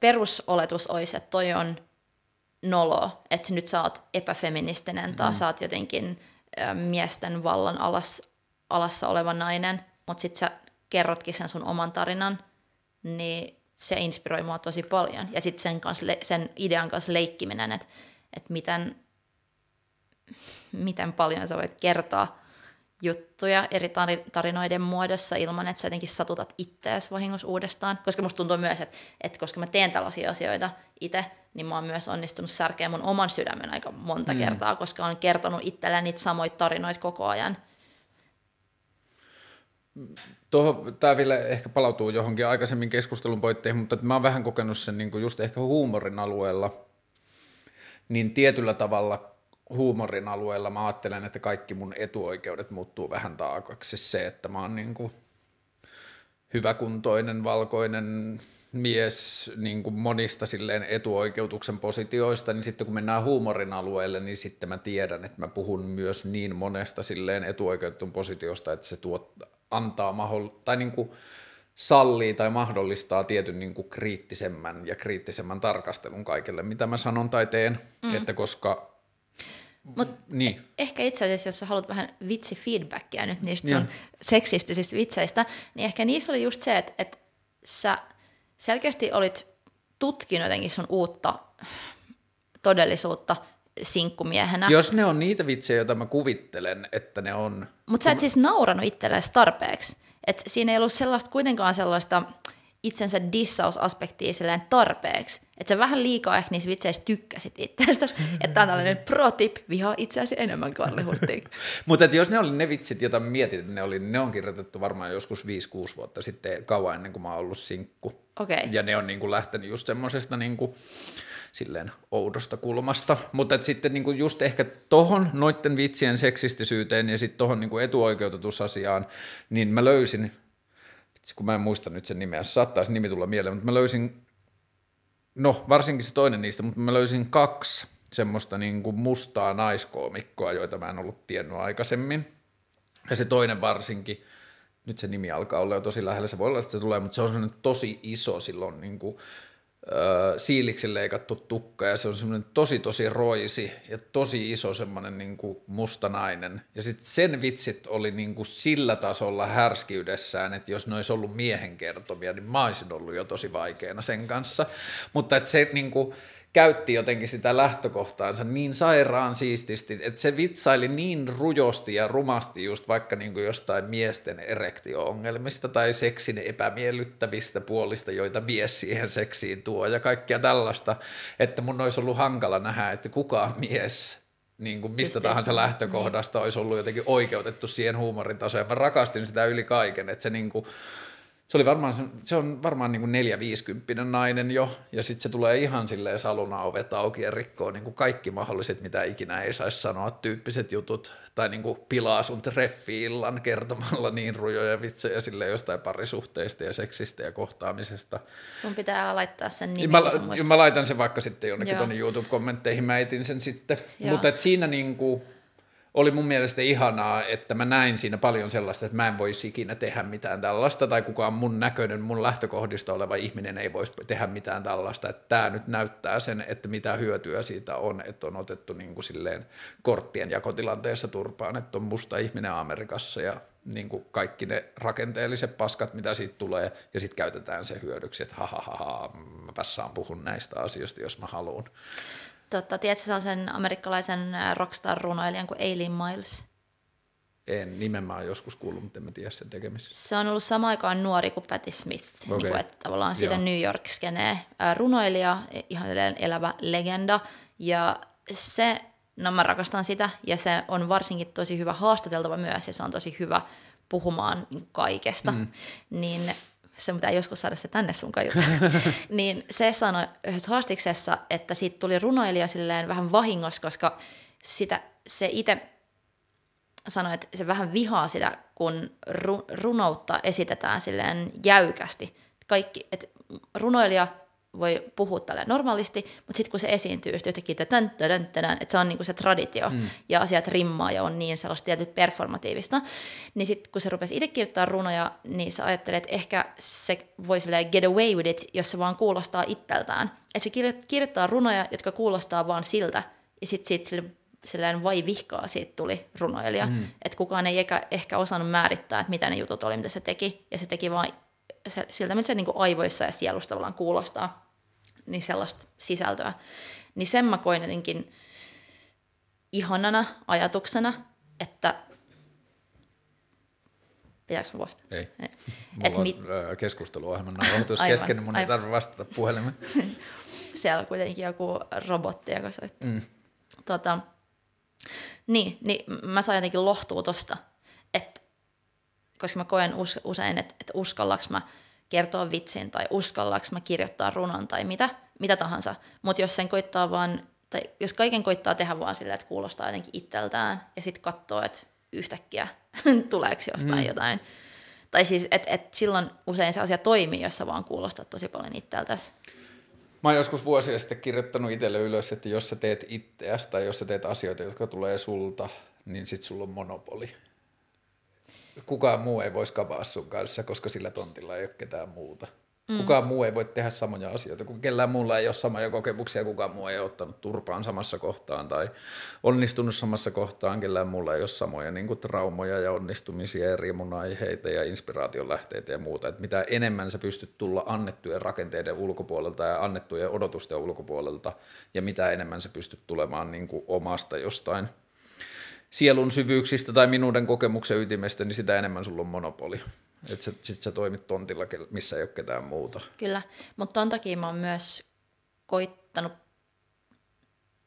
perusoletus olisi, että toi on nolo, että nyt sä oot epäfeministinen mm. tai sä oot jotenkin ä, miesten vallan alas, alassa oleva nainen, mutta sitten sä kerrotkin sen sun oman tarinan, niin se inspiroi mua tosi paljon. Ja sitten sen, sen idean kanssa leikkiminen, että et miten, miten paljon sä voit kertoa juttuja eri tarinoiden muodossa ilman, että sä jotenkin satutat itseäsi vahingossa uudestaan. Koska musta tuntuu myös, että, että koska mä teen tällaisia asioita itse, niin mä oon myös onnistunut särkeä mun oman sydämen aika monta mm. kertaa, koska olen kertonut itselleni niitä samoja tarinoita koko ajan. Tämä vielä ehkä palautuu johonkin aikaisemmin keskustelun poitteihin, mutta mä oon vähän kokenut sen niin just ehkä huumorin alueella, niin tietyllä tavalla huumorin alueella mä ajattelen, että kaikki mun etuoikeudet muuttuu vähän taakaksi. Se, että mä oon niin kuin hyväkuntoinen, valkoinen mies niin kuin monista silleen etuoikeutuksen positioista, niin sitten kun mennään huumorin alueelle, niin sitten mä tiedän, että mä puhun myös niin monesta silleen etuoikeutun positiosta, että se tuot, antaa mahdoll- tai niin kuin sallii tai mahdollistaa tietyn niin kuin kriittisemmän ja kriittisemmän tarkastelun kaikille, mitä mä sanon tai teen, mm. että koska Mut niin. E- ehkä itse asiassa, jos sä haluat vähän vitsifeedbackia nyt niistä sun seksistisistä vitseistä, niin ehkä niissä oli just se, että, että sä selkeästi olit tutkinut jotenkin sun uutta todellisuutta sinkkumiehenä. Jos ne on niitä vitsejä, joita mä kuvittelen, että ne on. Mutta sä et siis nauranut itsellesi tarpeeksi. Et siinä ei ollut sellaista, kuitenkaan sellaista itsensä dissausaspektia silleen tarpeeksi. Että sä vähän liikaa ehkä niissä vitseissä tykkäsit itsestäsi. että tämä on tällainen pro tip, vihaa itseäsi enemmän Karli Hurtig. <laughs> Mutta jos ne oli ne vitsit, joita mietit, että ne, oli, ne on kirjoitettu varmaan joskus 5-6 vuotta sitten, kauan ennen kuin mä oon ollut sinkku. Okay. Ja ne on niin kuin lähtenyt just semmoisesta niin kuin, silleen oudosta kulmasta, mutta sitten niin kuin just ehkä tohon noitten vitsien seksistisyyteen ja sitten tohon niin kuin etuoikeutetusasiaan, niin mä löysin kun mä en muista nyt sen nimeä, saattaisi nimi tulla mieleen, mutta mä löysin, no varsinkin se toinen niistä, mutta mä löysin kaksi semmoista niin kuin mustaa naiskoomikkoa, joita mä en ollut tiennyt aikaisemmin. Ja se toinen varsinkin, nyt se nimi alkaa olla jo tosi lähellä, se voi olla, että se tulee, mutta se on tosi iso silloin niin kuin, siiliksi leikattu tukka ja se on semmoinen tosi tosi roisi ja tosi iso semmoinen niin kuin musta nainen. Ja sitten sen vitsit oli niin kuin sillä tasolla härskiydessään, että jos ne olisi ollut miehen kertomia, niin mä olisin ollut jo tosi vaikeana sen kanssa. Mutta että se niin kuin, käytti jotenkin sitä lähtökohtaansa niin sairaan siististi, että se vitsaili niin rujosti ja rumasti just vaikka niin kuin jostain miesten erektio-ongelmista tai seksin epämiellyttävistä puolista, joita mies siihen seksiin tuo ja kaikkia tällaista, että mun olisi ollut hankala nähdä, että kukaan mies niin kuin mistä Just tahansa lähtökohdasta niin. olisi ollut jotenkin oikeutettu siihen huumorin tasoon. Mä rakastin sitä yli kaiken, että se niin kuin, se, oli varmaan, se on varmaan niin kuin neljä viisikymppinen nainen jo, ja sitten se tulee ihan silleen saluna ovet auki ja rikkoo niin kuin kaikki mahdolliset, mitä ikinä ei saisi sanoa, tyyppiset jutut, tai niin kuin pilaa sun treffi-illan kertomalla niin rujoja vitsejä sille jostain parisuhteista ja seksistä ja kohtaamisesta. Sun pitää laittaa sen nimi. Mä, mä laitan sen vaikka sitten jonnekin tuonne YouTube-kommentteihin, mä etin sen sitten, mutta siinä niin kuin, oli mun mielestä ihanaa, että mä näin siinä paljon sellaista, että mä en voisi ikinä tehdä mitään tällaista, tai kukaan mun näköinen, mun lähtökohdista oleva ihminen ei voisi tehdä mitään tällaista, että tämä nyt näyttää sen, että mitä hyötyä siitä on, että on otettu niin kuin silleen korttien jakotilanteessa turpaan, että on musta ihminen Amerikassa ja niin kuin kaikki ne rakenteelliset paskat, mitä siitä tulee, ja sitten käytetään se hyödyksi, että ha, ha, ha, ha saan puhun näistä asioista, jos mä haluan. Totta, tiedätkö sellaisen amerikkalaisen rockstar-runoilijan kuin Aileen Miles? En, nimen mä oon joskus kuullut, mutta en mä tiedä sen tekemistä. Se on ollut sama aikaan nuori kuin Patti Smith, okay. niin kuin, että tavallaan siitä New york skenee runoilija, ihan elävä legenda, ja se, no mä rakastan sitä, ja se on varsinkin tosi hyvä haastateltava myös, ja se on tosi hyvä puhumaan kaikesta, mm. niin se pitää joskus saada se tänne sun kajuta. <laughs> niin se sanoi yhdessä haastiksessa, että siitä tuli runoilija silleen vähän vahingossa, koska sitä, se itse sanoi, että se vähän vihaa sitä, kun ru, runoutta esitetään silleen jäykästi. Kaikki, että runoilija voi puhua tälle normaalisti, mutta sitten kun se esiintyy just yhtäkkiä, tän, että se on niinku se traditio mm. ja asiat rimmaa ja on niin sellaista tietyt performatiivista, niin sitten kun se rupesi itse kirjoittaa runoja, niin sä ajattelet, että ehkä se voi get away with it, jos se vaan kuulostaa itseltään. Että se kirjoittaa runoja, jotka kuulostaa vaan siltä, ja sitten siitä sille sellainen vai vihkaa siitä tuli runoilija, mm. että kukaan ei ehkä, ehkä osannut määrittää, että mitä ne jutut oli, mitä se teki, ja se teki vain se, siltä, mitä se niin aivoissa ja sielusta tavallaan kuulostaa, niin sellaista sisältöä. Niin sen mä koin jotenkin ihanana ajatuksena, että Pitääkö mä vastata? Ei. Ei. <laughs> Mulla on mit- keskusteluohjelman nauhoitus Aivan, kesken, niin mun ei tarvitse vastata puhelimeen. <laughs> Siellä on kuitenkin joku robotti, joka soittaa. Mm. Tota, niin, niin mä saan jotenkin lohtua tosta, että koska mä koen us, usein, että, että uskallaks mä kertoa vitsin tai uskallaks mä kirjoittaa runon tai mitä, mitä tahansa. Mutta jos sen koittaa vaan, tai jos kaiken koittaa tehdä vaan sillä, että kuulostaa jotenkin itseltään ja sitten katsoo, että yhtäkkiä <laughs> tuleeko jostain mm. jotain. Tai siis, että et silloin usein se asia toimii, jos sä vaan kuulostat tosi paljon itseltäsi. Mä oon joskus vuosia sitten kirjoittanut itselle ylös, että jos sä teet itseäsi tai jos sä teet asioita, jotka tulee sulta, niin sit sulla on monopoli. Kukaan muu ei voisi kavaa sun kanssa, koska sillä tontilla ei ole ketään muuta. Mm. Kukaan muu ei voi tehdä samoja asioita, kun kellään muulla ei ole samoja kokemuksia, kukaan muu ei ole ottanut turpaan samassa kohtaan tai onnistunut samassa kohtaan, kellään muulla ei ole samoja niin kuin traumoja ja onnistumisia ja riemun aiheita ja inspiraation lähteitä ja muuta. Et mitä enemmän sä pystyt tulla annettujen rakenteiden ulkopuolelta ja annettujen odotusten ulkopuolelta ja mitä enemmän sä pystyt tulemaan niin kuin omasta jostain sielun syvyyksistä tai minuuden kokemuksen ytimestä, niin sitä enemmän sulla on monopoli. Että sit sä toimit tontilla, missä ei ole ketään muuta. Kyllä, mutta ton takia mä oon myös koittanut,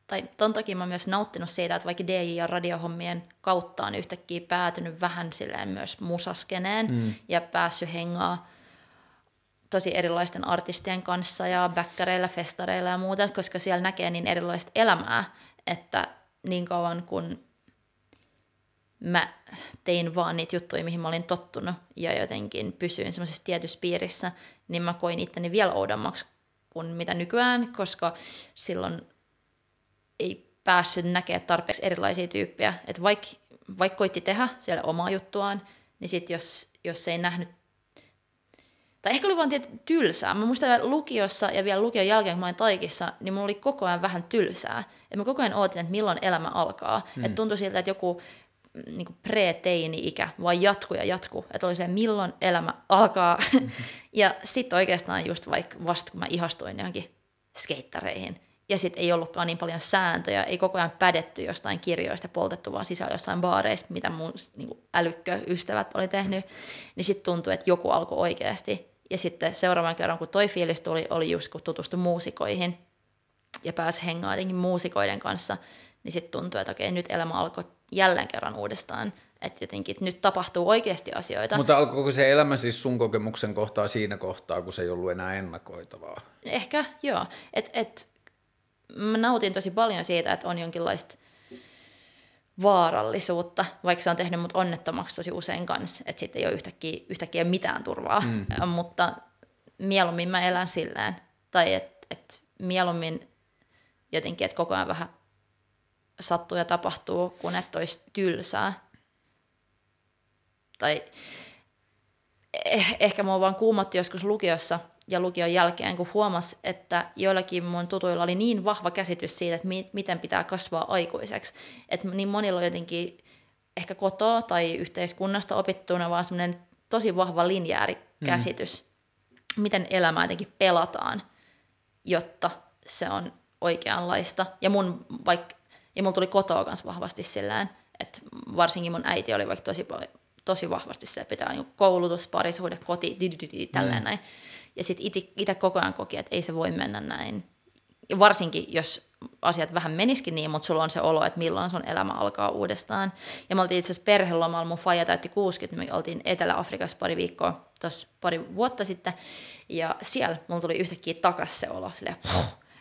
tai ton takia mä oon myös nauttinut siitä, että vaikka DJ ja radiohommien kautta on yhtäkkiä päätynyt vähän silleen myös musaskeneen mm. ja päässyt hengaa tosi erilaisten artistien kanssa ja bäkkäreillä, festareilla ja muuta, koska siellä näkee niin erilaista elämää, että niin kauan kun mä tein vaan niitä juttuja, mihin mä olin tottunut ja jotenkin pysyin semmoisessa tietyssä piirissä, niin mä koin itteni vielä oudommaksi kuin mitä nykyään, koska silloin ei päässyt näkemään tarpeeksi erilaisia tyyppejä. Että vaikka vaik koitti tehdä siellä omaa juttuaan, niin sitten jos, jos ei nähnyt tai ehkä oli vaan tiet, tylsää. Mä muistan lukiossa ja vielä lukion jälkeen, kun mä olin taikissa, niin mulla oli koko ajan vähän tylsää. Ja mä koko ajan ootin, että milloin elämä alkaa. Mm. Että tuntui siltä, että joku niin pre-teini-ikä vaan jatkuu ja jatkuu. Että oli se, milloin elämä alkaa. Mm-hmm. ja sitten oikeastaan just vaikka vasta kun mä ihastuin johonkin skeittareihin, ja sitten ei ollutkaan niin paljon sääntöjä, ei koko ajan pädetty jostain kirjoista ja poltettu vaan sisällä jossain baareissa, mitä mun niin älykköystävät oli tehnyt, niin sitten tuntui, että joku alkoi oikeasti. Ja sitten seuraavan kerran, kun toi fiilis tuli, oli just kun tutustui muusikoihin ja pääsi hengaan jotenkin muusikoiden kanssa, niin sitten tuntui, että okei, nyt elämä alkoi jälleen kerran uudestaan. Että jotenkin että nyt tapahtuu oikeasti asioita. Mutta alkoiko se elämä siis sun kokemuksen kohtaa siinä kohtaa, kun se ei ollut enää ennakoitavaa? Ehkä, joo. Et, et, mä nautin tosi paljon siitä, että on jonkinlaista vaarallisuutta, vaikka se on tehnyt mut onnettomaksi tosi usein kanssa, että sitten ei ole yhtäkkiä, yhtäkkiä mitään turvaa, mm. mutta mieluummin mä elän silleen, tai että et mieluummin jotenkin, että koko ajan vähän sattuu ja tapahtuu, kun et olisi tylsää. Tai eh, ehkä mua vaan kuumotti joskus lukiossa ja lukion jälkeen, kun huomas, että joillakin mun tutuilla oli niin vahva käsitys siitä, että mi- miten pitää kasvaa aikuiseksi. Että niin monilla on jotenkin ehkä kotoa tai yhteiskunnasta opittuna vaan semmoinen tosi vahva linjäärikäsitys, mm. miten elämää jotenkin pelataan, jotta se on oikeanlaista. Ja mun vaikka ja mulla tuli kotoa myös vahvasti silleen, että varsinkin mun äiti oli vaikka tosi, tosi vahvasti se, että pitää niin koulutus, parisuhde, koti, di, tälleen mm. näin. Ja sitten itse koko ajan koki, että ei se voi mennä näin. Ja varsinkin, jos asiat vähän meniskin niin, mutta sulla on se olo, että milloin sun elämä alkaa uudestaan. Ja me oltiin itse asiassa perhelomalla, mun faija täytti 60, me oltiin Etelä-Afrikassa pari viikkoa, tuossa pari vuotta sitten. Ja siellä mulla tuli yhtäkkiä takas se olo, silleen,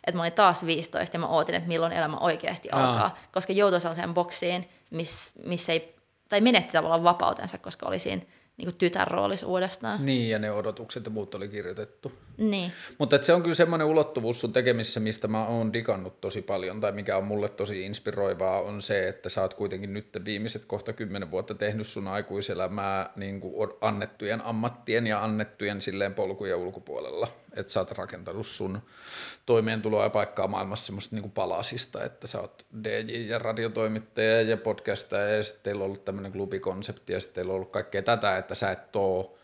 että mä olin taas 15 ja mä ootin, että milloin elämä oikeasti alkaa, Aa. koska joutui sellaiseen boksiin, missä miss ei, tai menetti tavallaan vapautensa, koska oli siinä niin kuin tytärroolissa uudestaan. Niin, ja ne odotukset ja muut oli kirjoitettu. Niin. Mutta se on kyllä semmoinen ulottuvuus sun tekemissä, mistä mä oon digannut tosi paljon, tai mikä on mulle tosi inspiroivaa, on se, että sä oot kuitenkin nyt viimeiset kohta kymmenen vuotta tehnyt sun aikuiselämää niin kuin annettujen ammattien ja annettujen silleen polkujen ulkopuolella. Että sä oot rakentanut sun toimeentuloa ja paikkaa maailmassa semmoista niin kuin palasista, että sä oot DJ ja radiotoimittaja ja podcastaja ja sitten teillä on ollut tämmöinen klubikonsepti ja sitten teillä on ollut kaikkea tätä, että sä et oo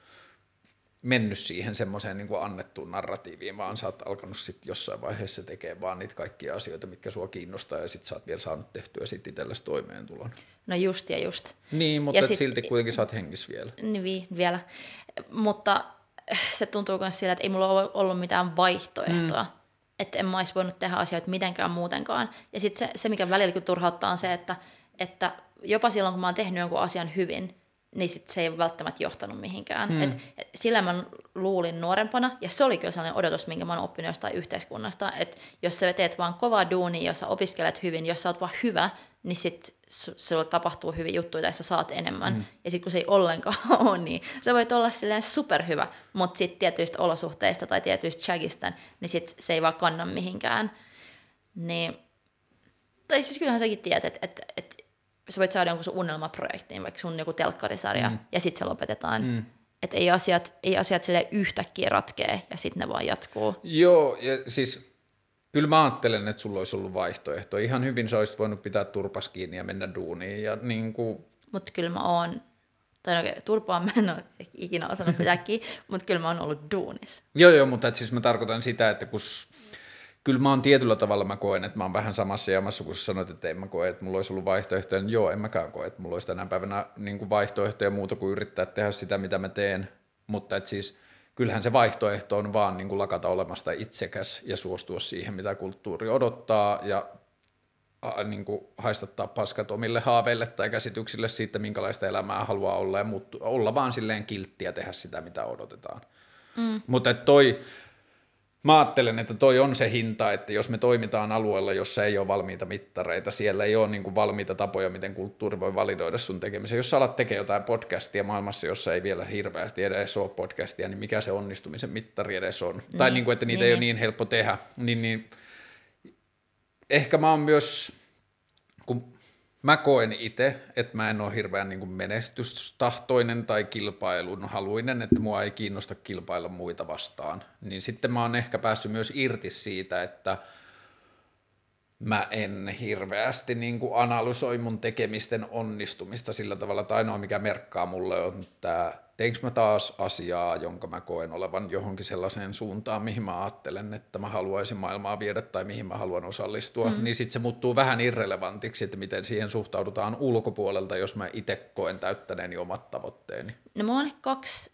mennyt siihen semmoiseen niin kuin annettuun narratiiviin, vaan sä oot alkanut sitten jossain vaiheessa tekemään vaan niitä kaikkia asioita, mitkä sua kiinnostaa, ja sitten sä oot vielä saanut tehtyä sitten itsellesi toimeentulon. No just ja just. Niin, mutta Ja sit- silti kuitenkin sä oot hengissä vielä. Niin vi- vielä. Mutta se tuntuu myös sillä, että ei mulla ole ollut mitään vaihtoehtoa. Mm. Että en mä olisi voinut tehdä asioita mitenkään muutenkaan. Ja sitten se, se, mikä välillä turhauttaa, on se, että, että jopa silloin, kun mä oon tehnyt jonkun asian hyvin, niin sit se ei välttämättä johtanut mihinkään. Mm. Et, et sillä mä luulin nuorempana, ja se oli kyllä sellainen odotus, minkä mä oon oppinut jostain yhteiskunnasta, että jos sä teet vaan kovaa duunia, jos sä opiskelet hyvin, jos sä oot vaan hyvä, niin sit su- sulla tapahtuu hyviä juttuja tai sä saat enemmän. Mm. Ja sitten kun se ei ollenkaan <laughs> ole, niin sä voit olla silleen superhyvä, mutta sitten tietyistä olosuhteista tai tietyistä chagista, niin sit se ei vaan kanna mihinkään. Niin, tai siis kyllähän säkin tiedät, että et, et, sä voit saada jonkun sun unelmaprojektiin, vaikka sun joku telkkarisarja, mm. ja sitten se lopetetaan. Mm. Että ei asiat, ei asiat sille yhtäkkiä ratkee, ja sitten ne vaan jatkuu. Joo, ja siis kyllä mä ajattelen, että sulla olisi ollut vaihtoehto. Ihan hyvin sä olisit voinut pitää turpas kiinni ja mennä duuniin. Ja niin kuin, Mutta kyllä mä oon, tai no, turpaan mä en ole ikinä osannut pitää kiinni, mutta kyllä mä oon ollut duunis. joo, joo, mutta siis mä tarkoitan sitä, että kun kyllä mä oon tietyllä tavalla, mä koen, että mä oon vähän samassa jamassa, kun sä sanoit, että en mä koe, että mulla olisi ollut vaihtoehtoja. Niin joo, en mäkään koe, että mulla olisi tänä päivänä niin kuin vaihtoehtoja muuta kuin yrittää tehdä sitä, mitä mä teen. Mutta et siis kyllähän se vaihtoehto on vaan niin kuin lakata olemasta itsekäs ja suostua siihen, mitä kulttuuri odottaa ja a, niin kuin haistattaa paskat omille haaveille tai käsityksille siitä, minkälaista elämää haluaa olla ja muuttu, olla vaan silleen kiltti ja tehdä sitä, mitä odotetaan. Mm. Mutta toi, mä ajattelen, että toi on se hinta, että jos me toimitaan alueella, jossa ei ole valmiita mittareita, siellä ei ole niin kuin valmiita tapoja, miten kulttuuri voi validoida sun tekemisen. Jos sä alat tekemään jotain podcastia maailmassa, jossa ei vielä hirveästi edes ole podcastia, niin mikä se onnistumisen mittari edes on? Niin, tai niin kuin, että niitä niin, ei ole niin. niin helppo tehdä. Niin, niin ehkä mä oon myös, kun mä koen itse, että mä en ole hirveän niin kuin menestystahtoinen tai kilpailun haluinen, että mua ei kiinnosta kilpailla muita vastaan, niin sitten mä oon ehkä päässyt myös irti siitä, että mä en hirveästi niin kuin analysoi mun tekemisten onnistumista sillä tavalla, että ainoa mikä merkkaa mulle on, että teinkö mä taas asiaa, jonka mä koen olevan johonkin sellaiseen suuntaan, mihin mä ajattelen, että mä haluaisin maailmaa viedä tai mihin mä haluan osallistua, mm. niin sitten se muuttuu vähän irrelevantiksi, että miten siihen suhtaudutaan ulkopuolelta, jos mä itse koen täyttäneeni omat tavoitteeni. No mulla on kaksi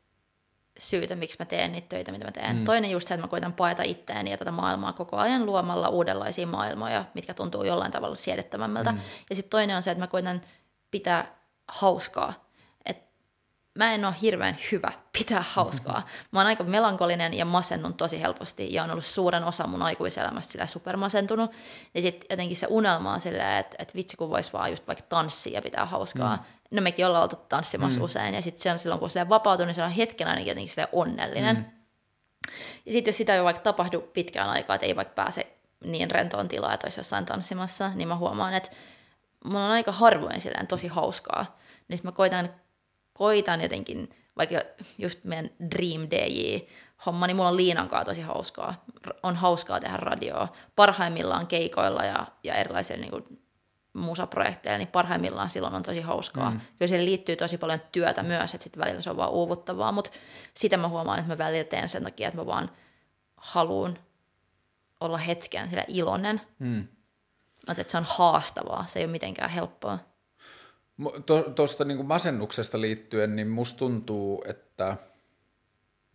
syytä, miksi mä teen niitä töitä, mitä mä teen. Mm. Toinen just se, että mä koitan paeta itseäni ja tätä maailmaa koko ajan luomalla uudenlaisia maailmoja, mitkä tuntuu jollain tavalla siedettävämmältä. Mm. Ja sitten toinen on se, että mä koitan pitää hauskaa. Mä en ole hirveän hyvä pitää hauskaa. <laughs> Mä oon aika melankolinen ja masennun tosi helposti ja on ollut suuren osa mun aikuiselämästä sillä supermasentunut. Ja sitten jotenkin se unelma on silleen, että, että vitsi kun vois vaan just vaikka tanssia ja pitää hauskaa. Mm. No mekin ollaan oltu tanssimassa mm. usein ja sitten se on silloin kun on vapautunut, niin se on hetken ainakin jotenkin silleen onnellinen. Mm. Ja sitten jos sitä ei vaikka tapahdu pitkään aikaa, että ei vaikka pääse niin rentoon tilaan, että olisi jossain tanssimassa, niin mä huomaan, että mulla on aika harvoin silleen tosi hauskaa. Niin mä koitan, koitan jotenkin, vaikka just meidän Dream DJ homma, niin mulla on Liinan kanssa tosi hauskaa. On hauskaa tehdä radioa. Parhaimmillaan keikoilla ja, ja erilaisilla niin kuin musaprojekteilla, niin parhaimmillaan silloin on tosi hauskaa. Mm. Kyllä siihen liittyy tosi paljon työtä myös, että sitten välillä se on vaan uuvuttavaa, mutta sitä mä huomaan, että mä välillä teen sen takia, että mä vaan haluan olla hetken sillä iloinen. Mm. Mutta että se on haastavaa, se ei ole mitenkään helppoa. Tuosta niin masennuksesta liittyen, niin musta tuntuu, että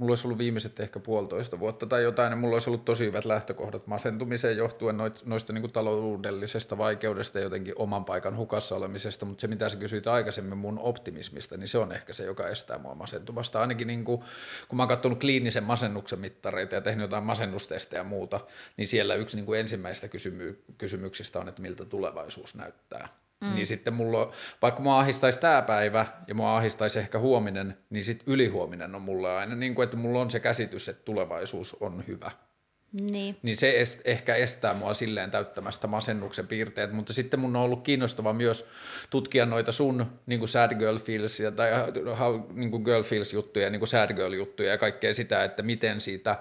mulla olisi ollut viimeiset ehkä puolitoista vuotta tai jotain, ja mulla olisi ollut tosi hyvät lähtökohdat masentumiseen johtuen noit, noista niin kuin taloudellisesta vaikeudesta ja jotenkin oman paikan hukassa olemisesta, mutta se mitä sä kysyit aikaisemmin mun optimismista, niin se on ehkä se, joka estää mua masentumasta. Ainakin niin kuin, kun mä oon katsonut kliinisen masennuksen mittareita ja tehnyt jotain masennustestejä ja muuta, niin siellä yksi niin kuin ensimmäistä kysymy- kysymyksistä on, että miltä tulevaisuus näyttää. Mm. Niin sitten mulla, vaikka mua ahdistaisi tämä päivä ja mua ahdistaisi ehkä huominen, niin sitten ylihuominen on mulle aina, niin kuin, että mulla on se käsitys, että tulevaisuus on hyvä. Niin. Niin se est, ehkä estää mua silleen täyttämästä masennuksen piirteet, mutta sitten mun on ollut kiinnostava myös tutkia noita sun niin kuin sad girl feelsia tai how, niin kuin girl feels juttuja, niin kuin sad girl juttuja ja kaikkea sitä, että miten siitä,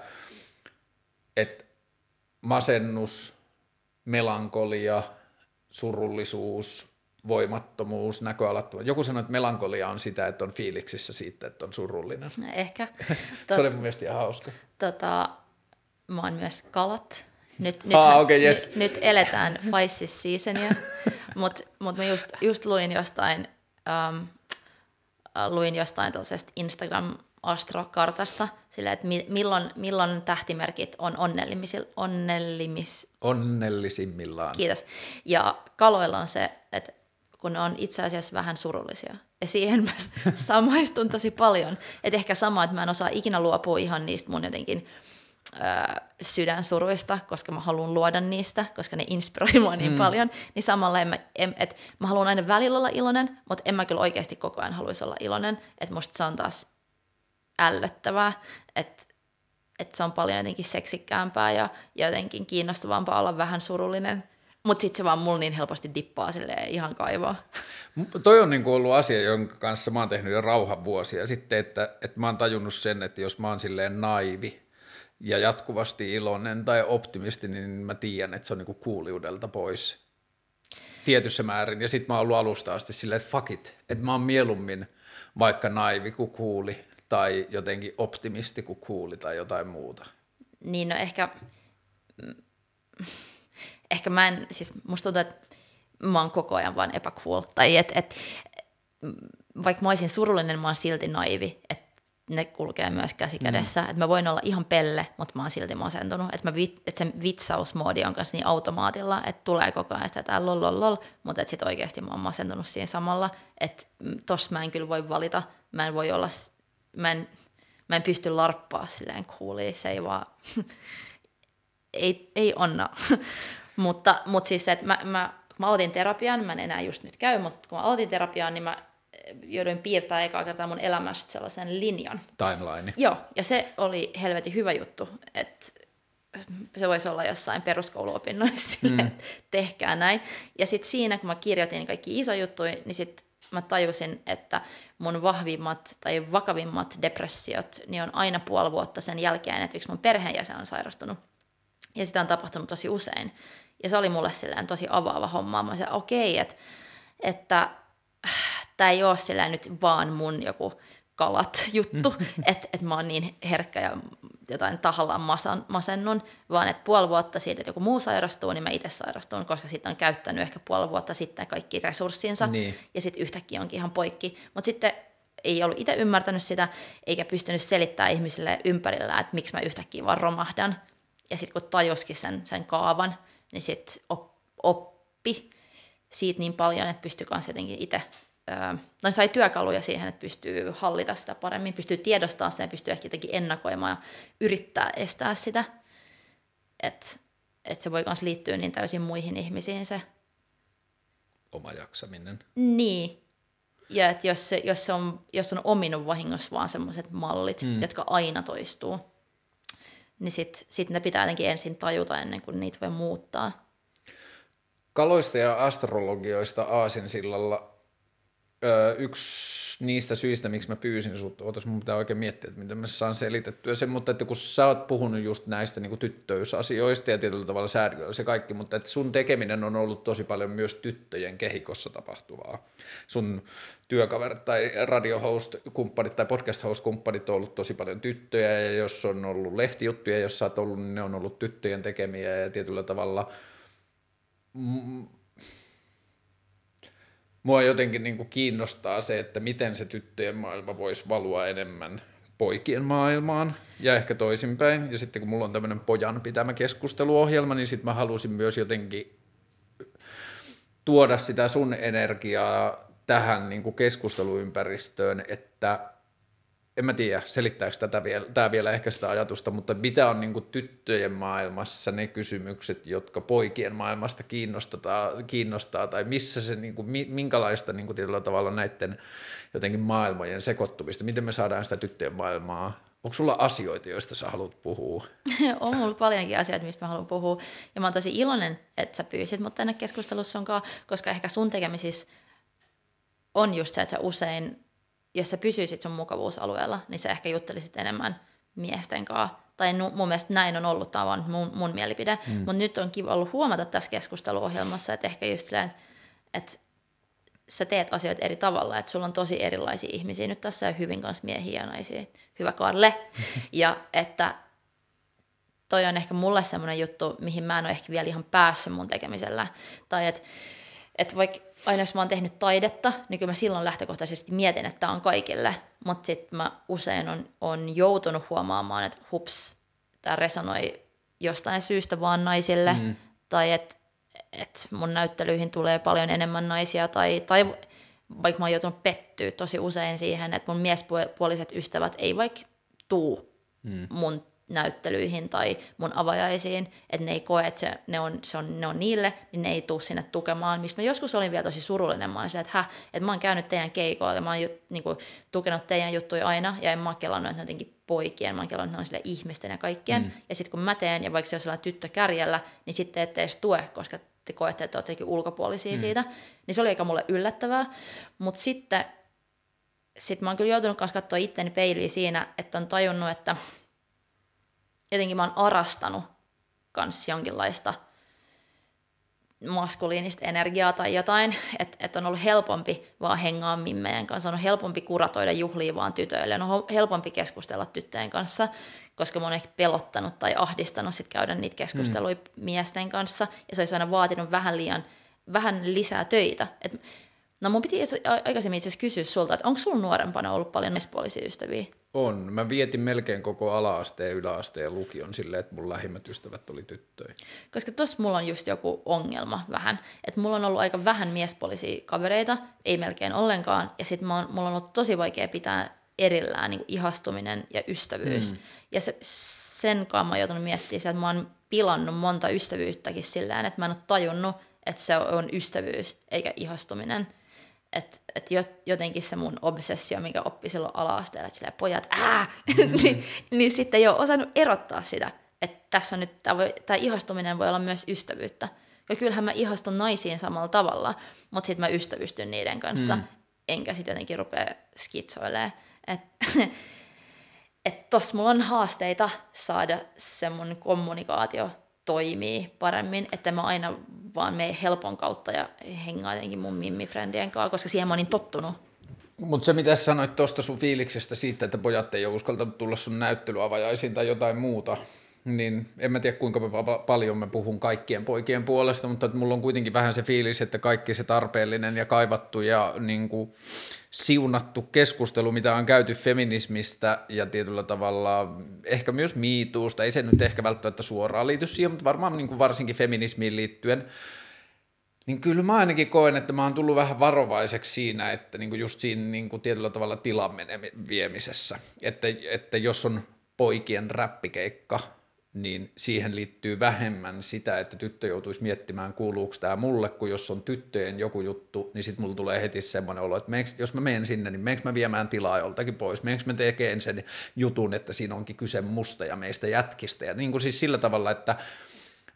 että masennus, melankolia, surullisuus voimattomuus, näköalattomuus. Joku sanoi, että melankolia on sitä, että on fiiliksissä siitä, että on surullinen. Ehkä. <laughs> Se oli mun mielestä ihan hauska. Tota, mä oon myös kalat. Nyt, Ah, nythän- okei, yes. nyt, nyt eletään Faissis seasonia, mutta mut mä just, just luin jostain, um, luin jostain tuollaisesta Instagram astrokartasta, sillä että mi, milloin, milloin tähtimerkit on onnellimis, onnellimis, Onnellisimmillaan. Kiitos. Ja kaloilla on se, että kun ne on itse asiassa vähän surullisia. Ja siihen mä <laughs> samaistun tosi paljon. Että ehkä sama, että mä en osaa ikinä luopua ihan niistä mun jotenkin ö, sydänsuruista, koska mä haluan luoda niistä, koska ne inspiroi mua niin mm. paljon. Niin samalla, en mä, en, että mä haluan aina välillä olla iloinen, mutta en mä kyllä oikeasti koko ajan haluaisi olla iloinen. Että musta se on taas ällöttävää, että että se on paljon jotenkin seksikkäämpää ja, ja jotenkin kiinnostavampaa olla vähän surullinen. Mutta sitten se vaan mulla niin helposti dippaa silleen ihan kaivaa. M- Toi on niinku ollut asia, jonka kanssa mä oon tehnyt jo rauhan vuosia sitten, että, että mä oon tajunnut sen, että jos mä oon silleen naivi ja jatkuvasti iloinen tai optimisti, niin mä tiedän, että se on niinku kuuliudelta pois tietyssä määrin. Ja sitten mä oon ollut alusta asti silleen, että fuck it, että mä oon mieluummin vaikka naivi kuin kuuli tai jotenkin optimisti kuin kuuli tai jotain muuta. Niin no ehkä, mm, ehkä mä en, siis musta tuntuu, että mä oon koko ajan vaan epäcool. Tai että et, mm, vaikka mä olisin surullinen, mä oon silti naivi. Että ne kulkee myös käsi kädessä. Mm. Että mä voin olla ihan pelle, mutta mä oon silti masentunut. Että et se vitsausmoodi on kanssa niin automaatilla, että tulee koko ajan sitä, lol, lol, lol, mutta että sit oikeasti mä oon masentunut siinä samalla. Että mm, tossa mä en kyllä voi valita. Mä en voi olla, mä en, mä en pysty larppaa silleen cooliin. Se ei vaan, <laughs> ei, ei onna. <laughs> mutta, mutta siis se, että mä, mä, mä aloitin terapian, mä en enää just nyt käy, mutta kun mä aloitin terapian, niin mä eh, jouduin piirtämään ekaa kertaa mun elämästä sellaisen linjan. Timeline. Joo, ja se oli helvetin hyvä juttu, että se voisi olla jossain peruskouluopinnoissa, mm. että tehkää näin. Ja sitten siinä, kun mä kirjoitin kaikki iso juttuja, niin sitten mä tajusin, että mun vahvimmat tai vakavimmat depressiot, niin on aina puoli vuotta sen jälkeen, että yksi mun perheenjäsen on sairastunut. Ja sitä on tapahtunut tosi usein. Ja se oli mulle silleen tosi avaava homma. Mä sanoin, okei, että, että tämä ei ole silleen nyt vaan mun joku kalat <laughs> juttu, <laughs> että et mä oon niin herkkä ja jotain tahallaan masan, masennun, vaan että puoli vuotta siitä, että joku muu sairastuu, niin mä itse sairastun, koska sitten on käyttänyt ehkä puoli vuotta sitten kaikki resurssinsa, Niin. ja sitten yhtäkkiä onkin ihan poikki. Mutta sitten ei ollut itse ymmärtänyt sitä, eikä pystynyt selittämään ihmisille ympärillä, että miksi mä yhtäkkiä vaan romahdan. Ja sitten kun tajuskin sen, sen kaavan, niin sitten op, oppi siitä niin paljon, että pystyi kanssa jotenkin itse, no sai työkaluja siihen, että pystyy hallita sitä paremmin, pystyy tiedostamaan sen ja pystyy ehkä jotenkin ennakoimaan ja yrittää estää sitä. Että et se voi myös liittyä niin täysin muihin ihmisiin se. Oma jaksaminen. Niin. Ja että jos, se, jos, se on, jos on ominut vahingossa vaan semmoiset mallit, mm. jotka aina toistuu, niin sitten sit ne pitää jotenkin ensin tajuta ennen kuin niitä voi muuttaa. Kaloista ja astrologioista Aasinsillalla öö, yksi niistä syistä, miksi mä pyysin sut, ootas mun pitää oikein miettiä, että miten mä saan selitettyä sen, mutta että kun sä oot puhunut just näistä niin tyttöysasioista ja tietyllä tavalla säädöillä se kaikki, mutta että sun tekeminen on ollut tosi paljon myös tyttöjen kehikossa tapahtuvaa. Sun työkaverit tai radiohost-kumppanit tai podcast-host-kumppanit on ollut tosi paljon tyttöjä ja jos on ollut lehtijuttuja, jos sä oot ollut, niin ne on ollut tyttöjen tekemiä ja tietyllä tavalla Mua jotenkin niin kuin kiinnostaa se, että miten se tyttöjen maailma voisi valua enemmän poikien maailmaan ja ehkä toisinpäin. Ja sitten kun mulla on tämmöinen pojan pitämä keskusteluohjelma, niin sitten mä halusin myös jotenkin tuoda sitä sun energiaa tähän niin kuin keskusteluympäristöön, että en mä tiedä, selittääkö tätä vielä, tämä vielä ehkä sitä ajatusta, mutta mitä on niin tyttöjen maailmassa ne kysymykset, jotka poikien maailmasta kiinnostaa, kiinnostaa tai missä se, niin kuin, minkälaista niin kuin tietyllä tavalla näiden jotenkin maailmojen sekoittumista, miten me saadaan sitä tyttöjen maailmaa Onko sulla asioita, joista sä haluat puhua? <laughs> on mulla paljonkin asioita, mistä mä haluan puhua. Ja mä oon tosi iloinen, että sä pyysit mut tänne keskustelussa onkaan, koska ehkä sun tekemisissä on just se, että sä usein, jos sä pysyisit sun mukavuusalueella, niin sä ehkä juttelisit enemmän miesten kanssa. Tai nu, mun mielestä näin on ollut, tämä on mun, mun mielipide. Mm. Mutta nyt on kiva ollut huomata tässä keskusteluohjelmassa, että ehkä just silleen, että sä teet asioita eri tavalla, että sulla on tosi erilaisia ihmisiä nyt tässä ja hyvin kanssa miehiä ja naisia, hyvä Karle, <laughs> ja että toi on ehkä mulle semmoinen juttu, mihin mä en ole ehkä vielä ihan päässyt mun tekemisellä, tai että et vaikka aina jos mä oon tehnyt taidetta, niin kyllä mä silloin lähtökohtaisesti mietin, että tämä on kaikille, mutta sitten mä usein on, on joutunut huomaamaan, että hups, tämä resonoi jostain syystä vaan naisille, mm. tai että et mun näyttelyihin tulee paljon enemmän naisia, tai, tai vaikka mä oon joutunut pettyä tosi usein siihen, että mun miespuoliset ystävät ei vaikka tuu mm. mun näyttelyihin tai mun avajaisiin, että ne ei koe, että se, ne, on, se on, ne on niille, niin ne ei tule sinne tukemaan. Mistä mä joskus olin vielä tosi surullinen, mä olin että, häh, että mä oon käynyt teidän keikoilla, mä oon niin kuin, tukenut teidän juttuja aina, ja en mä kelannut, että ne jotenkin poikien, mä oon kelannut, että ne on sille ihmisten ja kaikkien. Mm. Ja sitten kun mä teen, ja vaikka se on sellainen tyttö kärjellä, niin sitten ette edes tue, koska te koette, että olette ulkopuolisia mm. siitä. Niin se oli aika mulle yllättävää. Mutta sitten sit mä oon kyllä joutunut kanssa katsoa itteni peiliin siinä, että on tajunnut, että – jotenkin mä oon arastanut kans jonkinlaista maskuliinista energiaa tai jotain, että et on ollut helpompi vaan hengaa mimmeen kanssa, on helpompi kuratoida juhlia vaan tytöille, on helpompi keskustella tyttöjen kanssa, koska mä oon ehkä pelottanut tai ahdistanut sit käydä niitä keskusteluja mm. miesten kanssa, ja se olisi aina vaatinut vähän liian, vähän lisää töitä. Et, no mun piti aikaisemmin itse asiassa kysyä sulta, että onko sulla nuorempana ollut paljon naispuolisia ystäviä? On. Mä vietin melkein koko ala-asteen, yläasteen ja lukion silleen, että mun lähimmät ystävät oli tyttöjä. Koska tossa mulla on just joku ongelma vähän. Että mulla on ollut aika vähän miespuolisia kavereita, ei melkein ollenkaan. Ja sit mä mulla on ollut tosi vaikea pitää erillään niin ihastuminen ja ystävyys. Mm. Ja se, sen kanssa mä oon joutunut miettimään, että mä oon pilannut monta ystävyyttäkin silleen, että mä en ole tajunnut, että se on ystävyys eikä ihastuminen – että et jotenkin se mun obsessio, mikä oppi silloin ala-asteella, että silleen, pojat, ää, mm-hmm. <laughs> niin, niin sitten ei ole osannut erottaa sitä, että tässä on nyt, tämä ihastuminen voi olla myös ystävyyttä. Ja kyllähän mä ihastun naisiin samalla tavalla, mutta sitten mä ystävystyn niiden kanssa, mm. enkä sitten jotenkin rupea skitsoilemaan. Että et <laughs> tossa mulla on haasteita saada se mun kommunikaatio toimii paremmin, että mä aina vaan mene helpon kautta ja hengaa jotenkin mun mimmifrendien kanssa, koska siihen mä oon niin tottunut. Mutta se mitä sanoit tuosta sun fiiliksestä siitä, että pojat ei ole uskaltanut tulla sun näyttelyavajaisiin tai jotain muuta, niin en mä tiedä kuinka paljon mä puhun kaikkien poikien puolesta, mutta mulla on kuitenkin vähän se fiilis, että kaikki se tarpeellinen ja kaivattu ja niin kuin siunattu keskustelu, mitä on käyty feminismistä ja tietyllä tavalla ehkä myös miituusta, ei se nyt ehkä välttämättä suoraan liity siihen, mutta varmaan niin kuin varsinkin feminismiin liittyen, niin kyllä mä ainakin koen, että mä oon tullut vähän varovaiseksi siinä, että niin kuin just siinä niin kuin tietyllä tavalla tilan viemisessä, että, että jos on poikien räppikeikka, niin siihen liittyy vähemmän sitä, että tyttö joutuisi miettimään, kuuluuko tämä mulle, kun jos on tyttöjen joku juttu, niin sitten mulla tulee heti semmoinen olo, että meneekö, jos mä menen sinne, niin meneekö mä viemään tilaa joltakin pois, meneekö mä tekemään sen jutun, että siinä onkin kyse musta ja meistä jätkistä, ja niin kuin siis sillä tavalla, että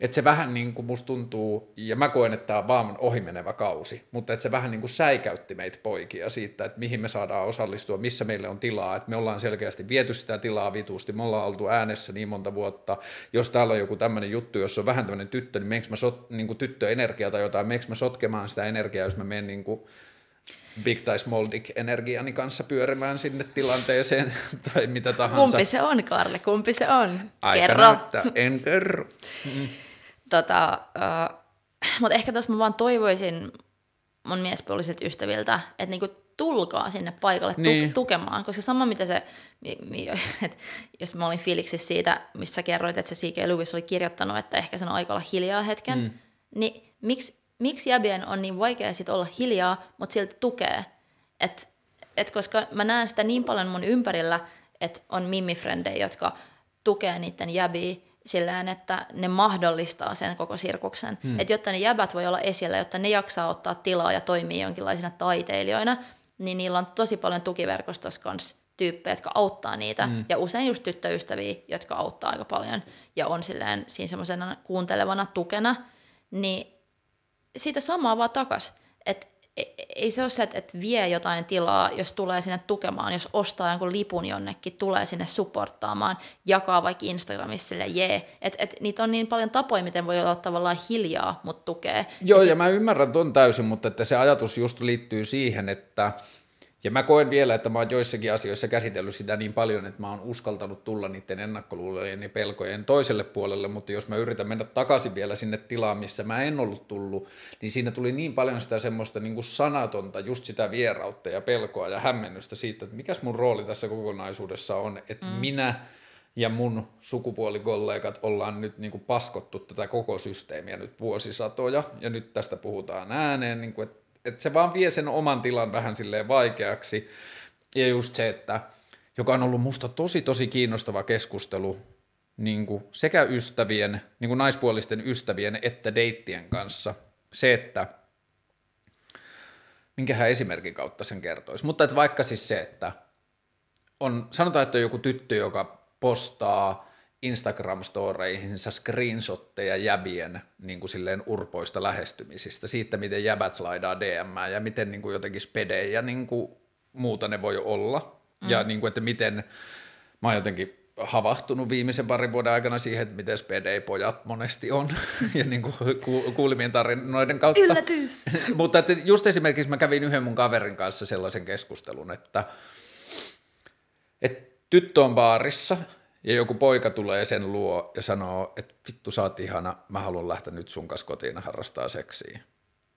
että se vähän niin kuin musta tuntuu, ja mä koen, että tämä on vaan ohimenevä kausi, mutta että se vähän niin kuin säikäytti meitä poikia siitä, että mihin me saadaan osallistua, missä meille on tilaa, että me ollaan selkeästi viety sitä tilaa vitusti, me ollaan oltu äänessä niin monta vuotta, jos täällä on joku tämmöinen juttu, jos on vähän tämmöinen tyttö, niin meneekö mä sot, niin kuin tyttöenergia tai jotain, meneekö mä sotkemaan sitä energiaa, jos mä menen niin kuin big tai small dick energiani kanssa pyörimään sinne tilanteeseen <laughs> tai mitä tahansa. Kumpi se on, Karle? Kumpi se on? Aika kerro. Näyttää. En kerro. Mm. Tota, uh, mutta ehkä tuossa mä vaan toivoisin mun miespuoliset ystäviltä, että niinku tulkaa sinne paikalle niin. tu- tukemaan, koska sama mitä se, mi, mi, <laughs> et, jos mä olin fiiliksissä siitä, missä kerroit, että se C.K. Lewis oli kirjoittanut, että ehkä sen on aika olla hiljaa hetken, mm. niin miksi, miksi jäbien on niin vaikea sit olla hiljaa, mutta silti tukee? Et, et koska mä näen sitä niin paljon mun ympärillä, että on mimifrendejä, jotka tukee niiden jäbiä, sillään, että ne mahdollistaa sen koko sirkuksen. Hmm. Että jotta ne jäbät voi olla esillä, jotta ne jaksaa ottaa tilaa ja toimii jonkinlaisina taiteilijoina, niin niillä on tosi paljon tukiverkostossa kanssa tyyppejä, jotka auttaa niitä, mm. ja usein just tyttöystäviä, jotka auttaa aika paljon, ja on silleen siinä semmoisena kuuntelevana tukena, niin siitä samaa vaan takas, että ei- se ole se, että, että vie jotain tilaa, jos tulee sinne tukemaan, jos ostaa jonkun lipun jonnekin, tulee sinne supporttaamaan, jakaa vaikka Instagramissa sille jee. Että et, niitä on niin paljon tapoja, miten voi olla tavallaan hiljaa, mutta tukee. Joo, ja, ja mä ymmärrän ton täysin, mutta että se ajatus just liittyy siihen, että ja mä koen vielä, että mä oon joissakin asioissa käsitellyt sitä niin paljon, että mä oon uskaltanut tulla niiden ennakkoluulojen ja pelkojen toiselle puolelle, mutta jos mä yritän mennä takaisin vielä sinne tilaan, missä mä en ollut tullut, niin siinä tuli niin paljon sitä semmoista niin kuin sanatonta, just sitä vierautta ja pelkoa ja hämmennystä siitä, että mikäs mun rooli tässä kokonaisuudessa on, että mm. minä ja mun sukupuolikollegat ollaan nyt niin kuin paskottu tätä koko systeemiä nyt vuosisatoja, ja nyt tästä puhutaan ääneen, niin kuin, että että se vaan vie sen oman tilan vähän silleen vaikeaksi. Ja just se, että joka on ollut musta tosi tosi kiinnostava keskustelu niin kuin sekä ystävien, niin kuin naispuolisten ystävien että deittien kanssa. Se, että minkähän esimerkin kautta sen kertoisi. Mutta että vaikka siis se, että on, sanotaan, että on joku tyttö, joka postaa Instagram-storeihinsa screenshotteja jäbien niin kuin silleen urpoista lähestymisistä, siitä miten jäbät slaidaa DM ja miten niin kuin jotenkin spedejä niin kuin muuta ne voi olla. Mm. Ja niin kuin, että miten mä oon jotenkin havahtunut viimeisen parin vuoden aikana siihen, että miten spedei-pojat monesti on, <laughs> ja niin kuin kuulimien tarinoiden kautta. Yllätys! <laughs> Mutta että just esimerkiksi mä kävin yhden mun kaverin kanssa sellaisen keskustelun, että, että tyttö on baarissa, ja joku poika tulee sen luo ja sanoo, että vittu sä oot ihana, mä haluan lähteä nyt sun kanssa kotiin harrastaa seksiä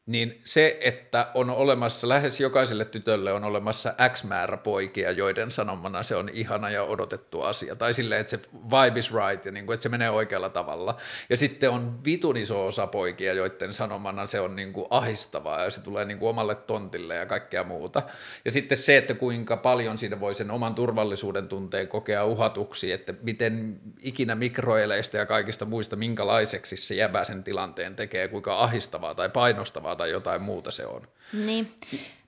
niin se, että on olemassa, lähes jokaiselle tytölle on olemassa X määrä poikia, joiden sanomana se on ihana ja odotettu asia, tai silleen, että se vibe is right, ja niin kuin, että se menee oikealla tavalla. Ja sitten on vitun iso osa poikia, joiden sanomana se on niin kuin ahistavaa, ja se tulee niin kuin omalle tontille ja kaikkea muuta. Ja sitten se, että kuinka paljon siinä voi sen oman turvallisuuden tunteen kokea uhatuksi, että miten ikinä mikroeleistä ja kaikista muista, minkälaiseksi se jäbä sen tilanteen tekee, kuinka ahistavaa tai painostavaa tai jotain muuta se on. Niin,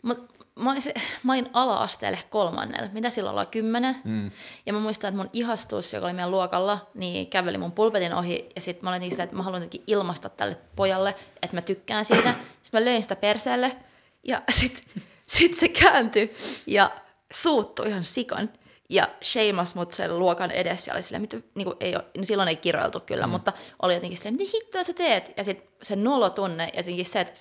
mutta mä, mä olin ala-asteelle kolmannella, mitä silloin ollaan kymmenen. Mm. Ja mä muistan, että mun ihastus, joka oli meidän luokalla, niin käveli mun pulpetin ohi. Ja sitten mä olin niin sillä, että mä haluan jotenkin ilmaista tälle pojalle, että mä tykkään siitä. Sitten mä löin sitä perseelle ja sitten sit se kääntyi ja suuttui ihan sikon. Ja sheimas mut sen luokan edessä ja oli silleen, mitä, niin kuin ei ole, no silloin ei kiroiltu kyllä, mm. mutta oli jotenkin silleen, mitä hittoa sä teet? Ja sitten se nolotunne ja jotenkin se, että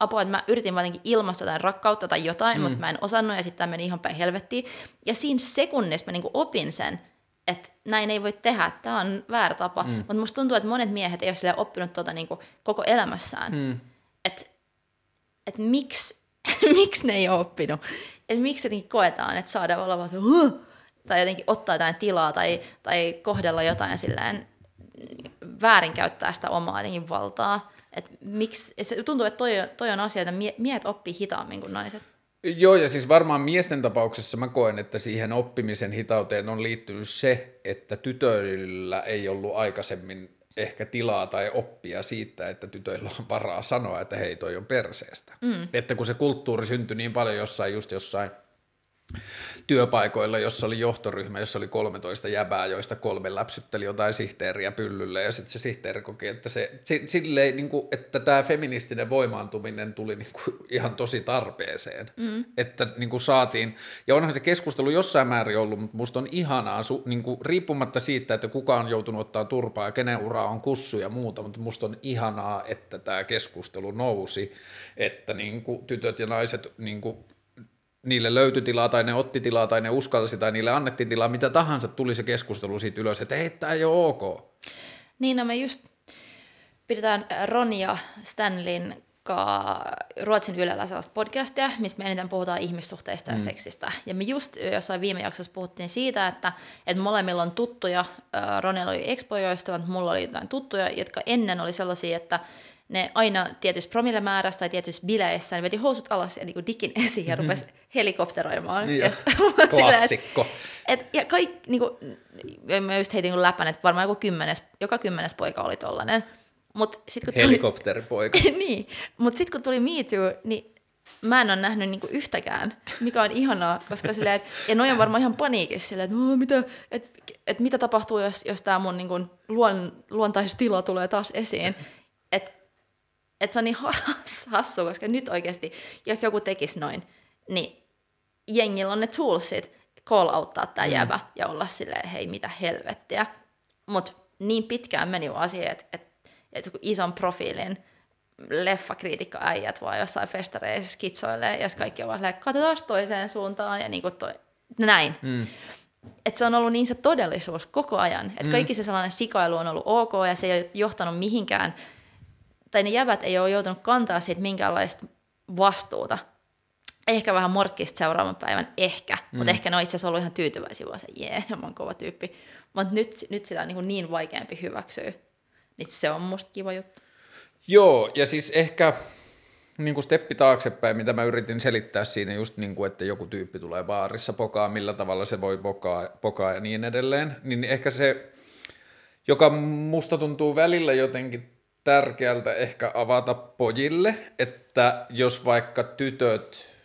apua, että mä yritin jotenkin ilmaista jotain rakkautta tai jotain, mm. mutta mä en osannut ja sitten tämä meni ihan päin helvettiin. Ja siinä sekunnissa mä niin opin sen, että näin ei voi tehdä, tämä on väärä tapa. Mm. Mutta musta tuntuu, että monet miehet ei ole oppinut tuota niin koko elämässään. Mm. Että et miksi, miksi <laughs> ne ei ole oppinut. Että miksi jotenkin koetaan, että saadaan olla vaan "Huh!" tai jotenkin ottaa jotain tilaa tai, tai kohdella jotain silleen väärinkäyttää sitä omaa jotenkin valtaa. Et miksi, se tuntuu, että toi, toi on asia, että mie- miehet oppii hitaammin kuin naiset. Joo, ja siis varmaan miesten tapauksessa mä koen, että siihen oppimisen hitauteen on liittynyt se, että tytöillä ei ollut aikaisemmin ehkä tilaa tai oppia siitä, että tytöillä on varaa sanoa, että hei, toi on perseestä. Mm. Että kun se kulttuuri syntyi niin paljon jossain, just jossain työpaikoilla, jossa oli johtoryhmä, jossa oli 13 jäbää, joista kolme läpsytteli jotain sihteeriä pyllylle, ja sitten se sihteeri koki, että, se, si- silleen, niin kuin, että tämä feministinen voimaantuminen tuli niin kuin, ihan tosi tarpeeseen, mm. että niin kuin saatiin, ja onhan se keskustelu jossain määrin ollut, mutta musta on ihanaa, su, niin kuin, riippumatta siitä, että kuka on joutunut ottaa turpaa ja kenen ura on kussu ja muuta, mutta musta on ihanaa, että tämä keskustelu nousi, että niin kuin, tytöt ja naiset niin kuin, niille löytyi tilaa tai ne otti tilaa tai ne uskalsi tai niille annettiin tilaa, mitä tahansa tuli se keskustelu siitä ylös, että ei, tämä ei ole ok. Niin, no me just pidetään Ronja Stanlin Ruotsin Ylellä sellaista podcastia, missä me eniten puhutaan ihmissuhteista ja mm. seksistä. Ja me just jossain viime jaksossa puhuttiin siitä, että, että molemmilla on tuttuja, Ronella oli expojoista, mutta mulla oli jotain tuttuja, jotka ennen oli sellaisia, että ne aina tietyissä promillemäärässä tai tietyissä bileissä, ne veti housut alas ja niin dikin <laughs> esiin ja rupesi helikopteroimaan. Niin ja <laughs> silleen, että- Klassikko. et, ja kaikki, niinku, mä just heitin niinku läpän, että varmaan joku kymmenes, joka kymmenes poika oli tollanen. Mut sit kun tuli, Helikopteripoika. <laughs> niin, mut sit kun tuli Me Too, niin mä en ole nähnyt niinku yhtäkään, mikä on ihanaa, koska silleen, ja noi on varmaan ihan paniikissa silleen, että "Oo, mitä, et, et mitä tapahtuu, jos, jos tämä mun niinku luon, luontaistila tulee taas esiin. Et, että se on niin <laughs> hassu, koska nyt oikeasti, jos joku tekisi noin, niin jengillä on ne toolsit call outtaa tämä mm. jäbä ja olla silleen, hei mitä helvettiä. Mutta niin pitkään meni vaan siihen, että et, et ison profiilin leffakriitikko äijät vaan jossain festareissa skitsoilee, jos kaikki on vaan silleen, katsotaan toiseen suuntaan ja niin kuin toi, näin. Mm. Että se on ollut niin se todellisuus koko ajan. Että mm. kaikki se sellainen sikailu on ollut ok ja se ei ole johtanut mihinkään, tai ne jävät ei ole joutunut kantaa siitä minkäänlaista vastuuta. Ehkä vähän morkkista seuraavan päivän, ehkä. Mm. Mutta ehkä ne on itse asiassa ollut ihan tyytyväisiä, vaan se, jee, yeah, <laughs> mä oon kova tyyppi. Mutta nyt, nyt sitä on niin, niin vaikeampi hyväksyä. Niin se on musta kiva juttu. Joo, ja siis ehkä niin kuin steppi taaksepäin, mitä mä yritin selittää siinä just niin kuin, että joku tyyppi tulee baarissa pokaa, millä tavalla se voi pokaa, pokaa ja niin edelleen, niin ehkä se, joka musta tuntuu välillä jotenkin tärkeältä ehkä avata pojille, että jos vaikka tytöt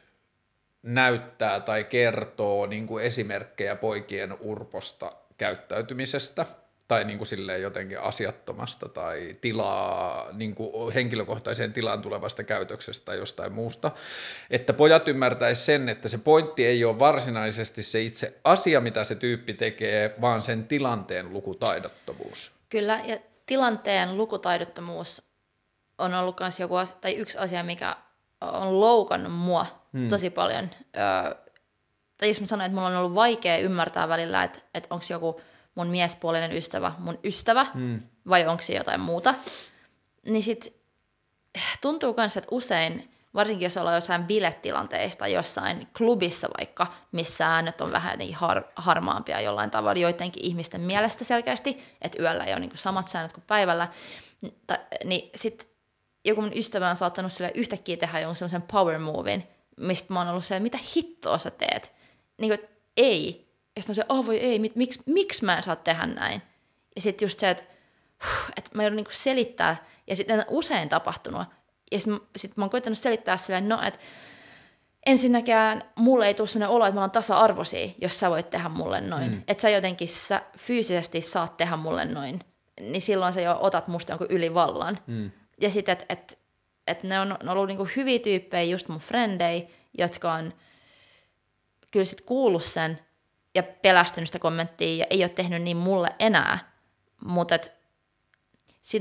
näyttää tai kertoo niin kuin esimerkkejä poikien urposta käyttäytymisestä – tai niin kuin silleen jotenkin asiattomasta tai tilaa, niin kuin henkilökohtaiseen tilaan tulevasta käytöksestä tai jostain muusta. Että pojat ymmärtäisi sen, että se pointti ei ole varsinaisesti se itse asia, mitä se tyyppi tekee, vaan sen tilanteen lukutaidottomuus. Kyllä, ja tilanteen lukutaidottomuus on ollut myös joku asia, tai yksi asia, mikä on loukannut mua hmm. tosi paljon. Öö, tai jos mä sanoin, että mulla on ollut vaikea ymmärtää välillä, että, että onko joku mun miespuolinen ystävä mun ystävä, mm. vai onko se jotain muuta. Niin sit tuntuu myös, että usein, varsinkin jos ollaan jossain bilettilanteista jossain klubissa vaikka, missä säännöt on vähän niin har- harmaampia jollain tavalla joidenkin ihmisten mielestä selkeästi, että yöllä ei ole niin samat säännöt kuin päivällä, niin sitten joku mun ystävä on saattanut sille yhtäkkiä tehdä jonkun sellaisen power movin, mistä mä oon ollut se, mitä hittoa sä teet? Niin kuin, ei, ja sitten on se, oh voi ei, miksi, miksi mä en saa tehdä näin? Ja sitten just se, että, että mä joudun niinku selittää, ja sitten usein tapahtunut. Ja sitten sit mä oon koittanut selittää silleen, no, että ensinnäkään mulle ei tule sellainen olo, että me ollaan tasa-arvoisia, jos sä voit tehdä mulle noin. Mm. Että sä jotenkin sä fyysisesti saat tehdä mulle noin. Niin silloin sä jo otat musta jonkun ylivallan. Mm. Ja sitten, että et, et ne on, ollut niinku hyviä tyyppejä, just mun frendei, jotka on kyllä sit kuullut sen, ja pelästynyt sitä kommenttia ja ei ole tehnyt niin mulle enää. Mutta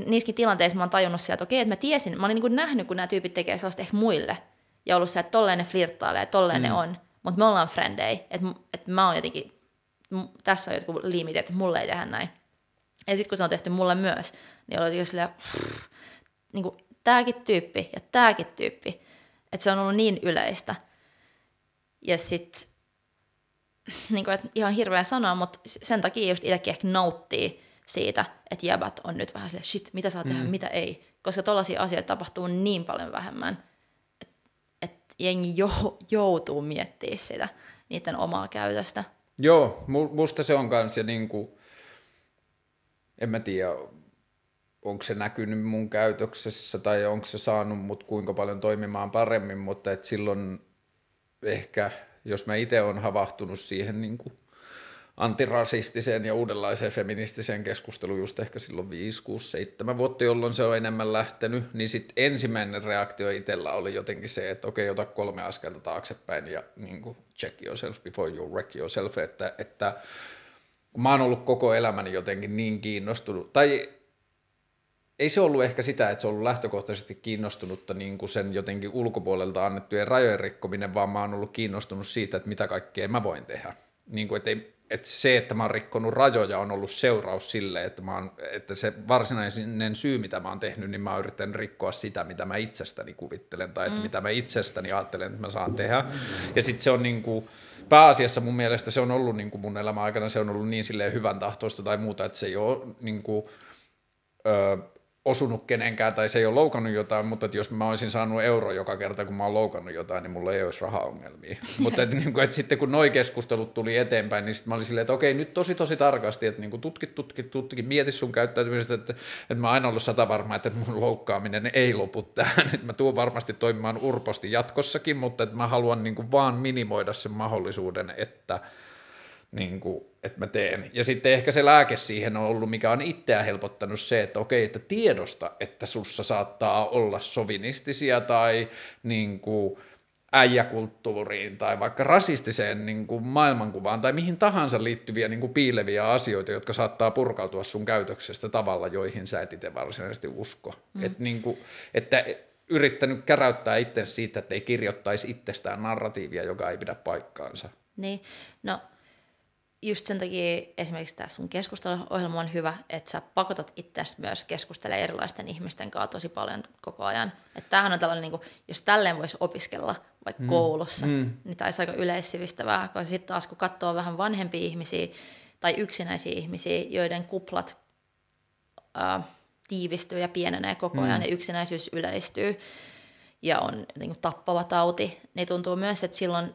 niissäkin tilanteissa mä oon tajunnut sieltä, että okei, että mä tiesin, mä olin niin kuin nähnyt, kun nämä tyypit tekee sellaista ehkä muille. Ja ollut se, että tolleen ne flirttailee, tolleen mm. ne on. Mutta me ollaan frendei, että, että mä oon jotenkin, tässä on jotkut limit, että mulle ei tehdä näin. Ja sitten kun se on tehty mulle myös, niin oli jotenkin silleen, niin kuin, tääkin tyyppi ja tääkin tyyppi. Että se on ollut niin yleistä. Ja sitten niin kuin, että ihan hirveä sanoa, mutta sen takia just itsekin ehkä nauttii siitä, että jäbät on nyt vähän silleen, shit, mitä saa tehdä, mm. mitä ei. Koska tollaisia asioita tapahtuu niin paljon vähemmän, että et jengi jo, joutuu miettimään sitä, niiden omaa käytöstä. Joo, musta se on kans ja niinku, en mä tiedä, onko se näkynyt mun käytöksessä tai onko se saanut mut kuinka paljon toimimaan paremmin, mutta et silloin ehkä – jos mä itse olen havahtunut siihen niin kuin antirasistiseen ja uudenlaiseen feministiseen keskusteluun just ehkä silloin 5, 6, 7 vuotta, jolloin se on enemmän lähtenyt, niin sitten ensimmäinen reaktio itsellä oli jotenkin se, että okei, ota kolme askelta taaksepäin ja niin kuin check yourself before you wreck yourself, että, että mä oon ollut koko elämäni jotenkin niin kiinnostunut, tai ei se ollut ehkä sitä, että se on ollut lähtökohtaisesti kiinnostunutta niin kuin sen jotenkin ulkopuolelta annettujen rajojen rikkominen, vaan mä oon ollut kiinnostunut siitä, että mitä kaikkea mä voin tehdä. Niin kuin, että, ei, että se, että mä oon rikkonut rajoja, on ollut seuraus sille, että, mä oon, että se varsinainen syy, mitä mä oon tehnyt, niin mä oon yrittänyt rikkoa sitä, mitä mä itsestäni kuvittelen, tai että mm. mitä mä itsestäni ajattelen, että mä saan tehdä. Ja sitten se on niin kuin, pääasiassa mun mielestä se on ollut niin kuin mun elämän aikana, se on ollut niin silleen hyvän tahtoista tai muuta, että se ei ole niin kuin, öö, osunut kenenkään tai se ei ole loukannut jotain, mutta että jos mä olisin saanut euro joka kerta, kun mä oon loukannut jotain, niin mulla ei olisi rahaongelmia. <laughs> mutta että, niin kuin, että sitten kun noi keskustelut tuli eteenpäin, niin sitten mä olin silleen, että okei, nyt tosi tosi tarkasti, että niin kuin tutkit, tutkit, tutkit, mieti sun käyttäytymistä, että, että mä oon aina ollut sata varma, että mun loukkaaminen ei lopu tähän, <laughs> että mä tuun varmasti toimimaan urposti jatkossakin, mutta että mä haluan niin kuin vaan minimoida sen mahdollisuuden, että niin kuin, että mä teen. Ja sitten ehkä se lääke siihen on ollut, mikä on itseä helpottanut se, että okei, että tiedosta, että sussa saattaa olla sovinistisia tai niin kuin, äijäkulttuuriin tai vaikka rasistiseen niin kuin maailmankuvaan tai mihin tahansa liittyviä niin kuin piileviä asioita, jotka saattaa purkautua sun käytöksestä tavalla, joihin sä et itse varsinaisesti usko. Mm. Et niin kuin, että yrittänyt käräyttää itse siitä, että ei kirjoittaisi itsestään narratiivia, joka ei pidä paikkaansa. Niin, no just sen takia esimerkiksi tämä sun keskusteluohjelma on hyvä, että sä pakotat itseäsi myös keskustelemaan erilaisten ihmisten kanssa tosi paljon koko ajan. Että tämähän on tällainen, niin kuin, jos tälleen voisi opiskella vaikka mm. koulussa, mm. niin tämä olisi aika yleissivistävää, koska sitten taas kun katsoo vähän vanhempia ihmisiä tai yksinäisiä ihmisiä, joiden kuplat ää, tiivistyy ja pienenee koko ajan mm. ja yksinäisyys yleistyy ja on niin kuin tappava tauti, niin tuntuu myös, että silloin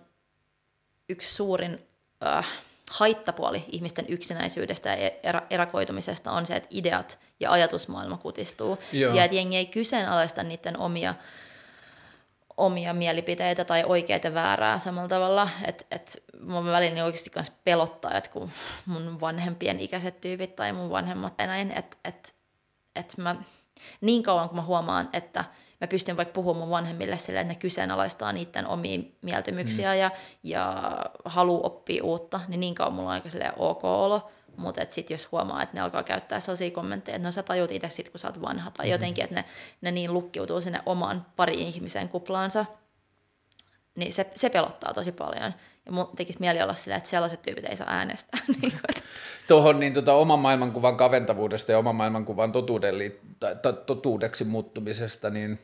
yksi suurin äh, haittapuoli ihmisten yksinäisyydestä ja er- erakoitumisesta on se, että ideat ja ajatusmaailma kutistuu. Joo. Ja että jengi ei kyseenalaista niiden omia, omia mielipiteitä tai oikeita väärää samalla tavalla. Että et mun välillä niin oikeasti myös pelottaa, että kun mun vanhempien ikäiset tyypit tai mun vanhemmat tai näin, että et, et mä niin kauan kun mä huomaan, että – mä pystyn vaikka puhumaan mun vanhemmille sille, että ne kyseenalaistaa niiden omia mieltymyksiä mm. ja, ja halu oppia uutta, niin niin kauan mulla on aika ok olo. Mutta sitten jos huomaa, että ne alkaa käyttää sellaisia kommentteja, että no sä tajut itse sit, kun sä oot vanha, tai mm-hmm. jotenkin, että ne, ne niin lukkiutuu sinne oman pari ihmisen kuplaansa, niin se, se pelottaa tosi paljon. Ja mun tekisi mieli olla sillä, että sellaiset tyypit ei saa äänestää. <laughs> Niin Tuohon niin tota, oman maailmankuvan kaventavuudesta ja oman maailmankuvan totuuden, tai, totuudeksi muuttumisesta, niin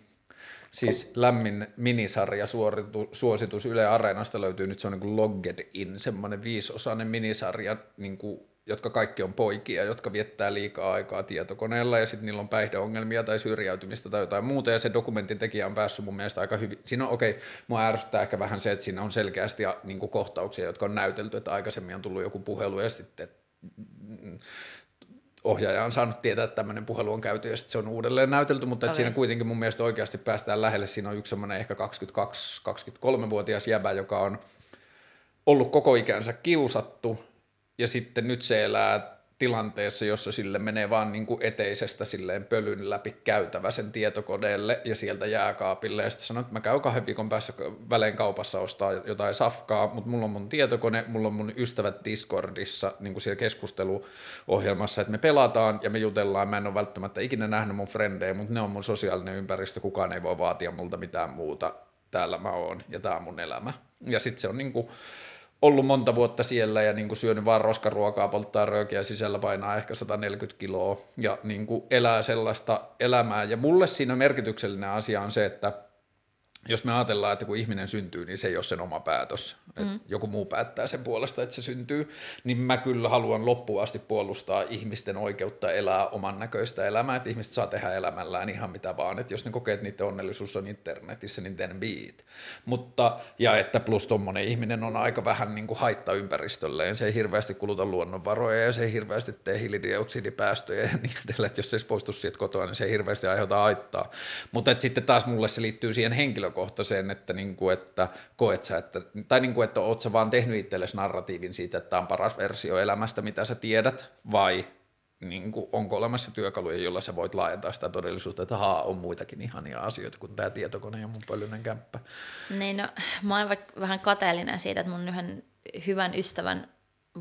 siis lämmin minisarja suoritu, suositus Yle Areenasta löytyy nyt se on niin kuin Logged In, semmoinen viisosainen minisarja niin kuin jotka kaikki on poikia, jotka viettää liikaa aikaa tietokoneella ja sitten niillä on päihdeongelmia tai syrjäytymistä tai jotain muuta ja se dokumentin tekijä on päässyt mun mielestä aika hyvin. Siinä on okei, okay, mua ärsyttää ehkä vähän se, että siinä on selkeästi niin kuin kohtauksia, jotka on näytelty, että aikaisemmin on tullut joku puhelu ja sitten ohjaaja on saanut tietää, että tämmöinen puhelu on käyty ja sitten se on uudelleen näytelty, mutta okay. siinä kuitenkin mun mielestä oikeasti päästään lähelle. Siinä on yksi semmoinen ehkä 22-23-vuotias jäbä, joka on ollut koko ikänsä kiusattu ja sitten nyt se elää tilanteessa, jossa sille menee vaan niin kuin eteisestä silleen pölyn läpi käytävä sen tietokoneelle ja sieltä jääkaapille. Ja sitten sanoo, että mä käyn kahden viikon päässä välein kaupassa ostaa jotain safkaa, mutta mulla on mun tietokone, mulla on mun ystävät Discordissa niin kuin siellä keskusteluohjelmassa, että me pelataan ja me jutellaan. Mä en ole välttämättä ikinä nähnyt mun frendejä, mutta ne on mun sosiaalinen ympäristö, kukaan ei voi vaatia multa mitään muuta. Täällä mä oon ja tää on mun elämä. Ja sitten se on niin kuin, ollut monta vuotta siellä ja niin kuin syönyt vaan roskaruokaa, polttaa röökiä sisällä, painaa ehkä 140 kiloa ja niin kuin elää sellaista elämää. Ja mulle siinä merkityksellinen asia on se, että – jos me ajatellaan, että kun ihminen syntyy, niin se ei ole sen oma päätös, mm. että joku muu päättää sen puolesta, että se syntyy, niin mä kyllä haluan loppuun asti puolustaa ihmisten oikeutta elää oman näköistä elämää, että ihmiset saa tehdä elämällään ihan mitä vaan, että jos ne kokee, että niiden onnellisuus on internetissä, niin then be it. Mutta, ja että plus tuommoinen ihminen on aika vähän niin kuin haitta ympäristölleen, se ei hirveästi kuluta luonnonvaroja ja se ei hirveästi tee hiilidioksidipäästöjä ja niin edelleen, että jos se ei poistu siitä kotoa, niin se ei hirveästi aiheuta haittaa. Mutta sitten taas mulle se liittyy siihen henkilö henkilökohtaiseen, että, niin kuin, että koet sä, että, tai niin kuin, että oot sä vaan tehnyt itsellesi narratiivin siitä, että tämä on paras versio elämästä, mitä sä tiedät, vai niin kuin, onko olemassa työkaluja, joilla sä voit laajentaa sitä todellisuutta, että haa, on muitakin ihania asioita kuin tämä tietokone ja mun pölyinen kämppä. Niin no, mä oon vaikka vähän kateellinen siitä, että mun yhden hyvän ystävän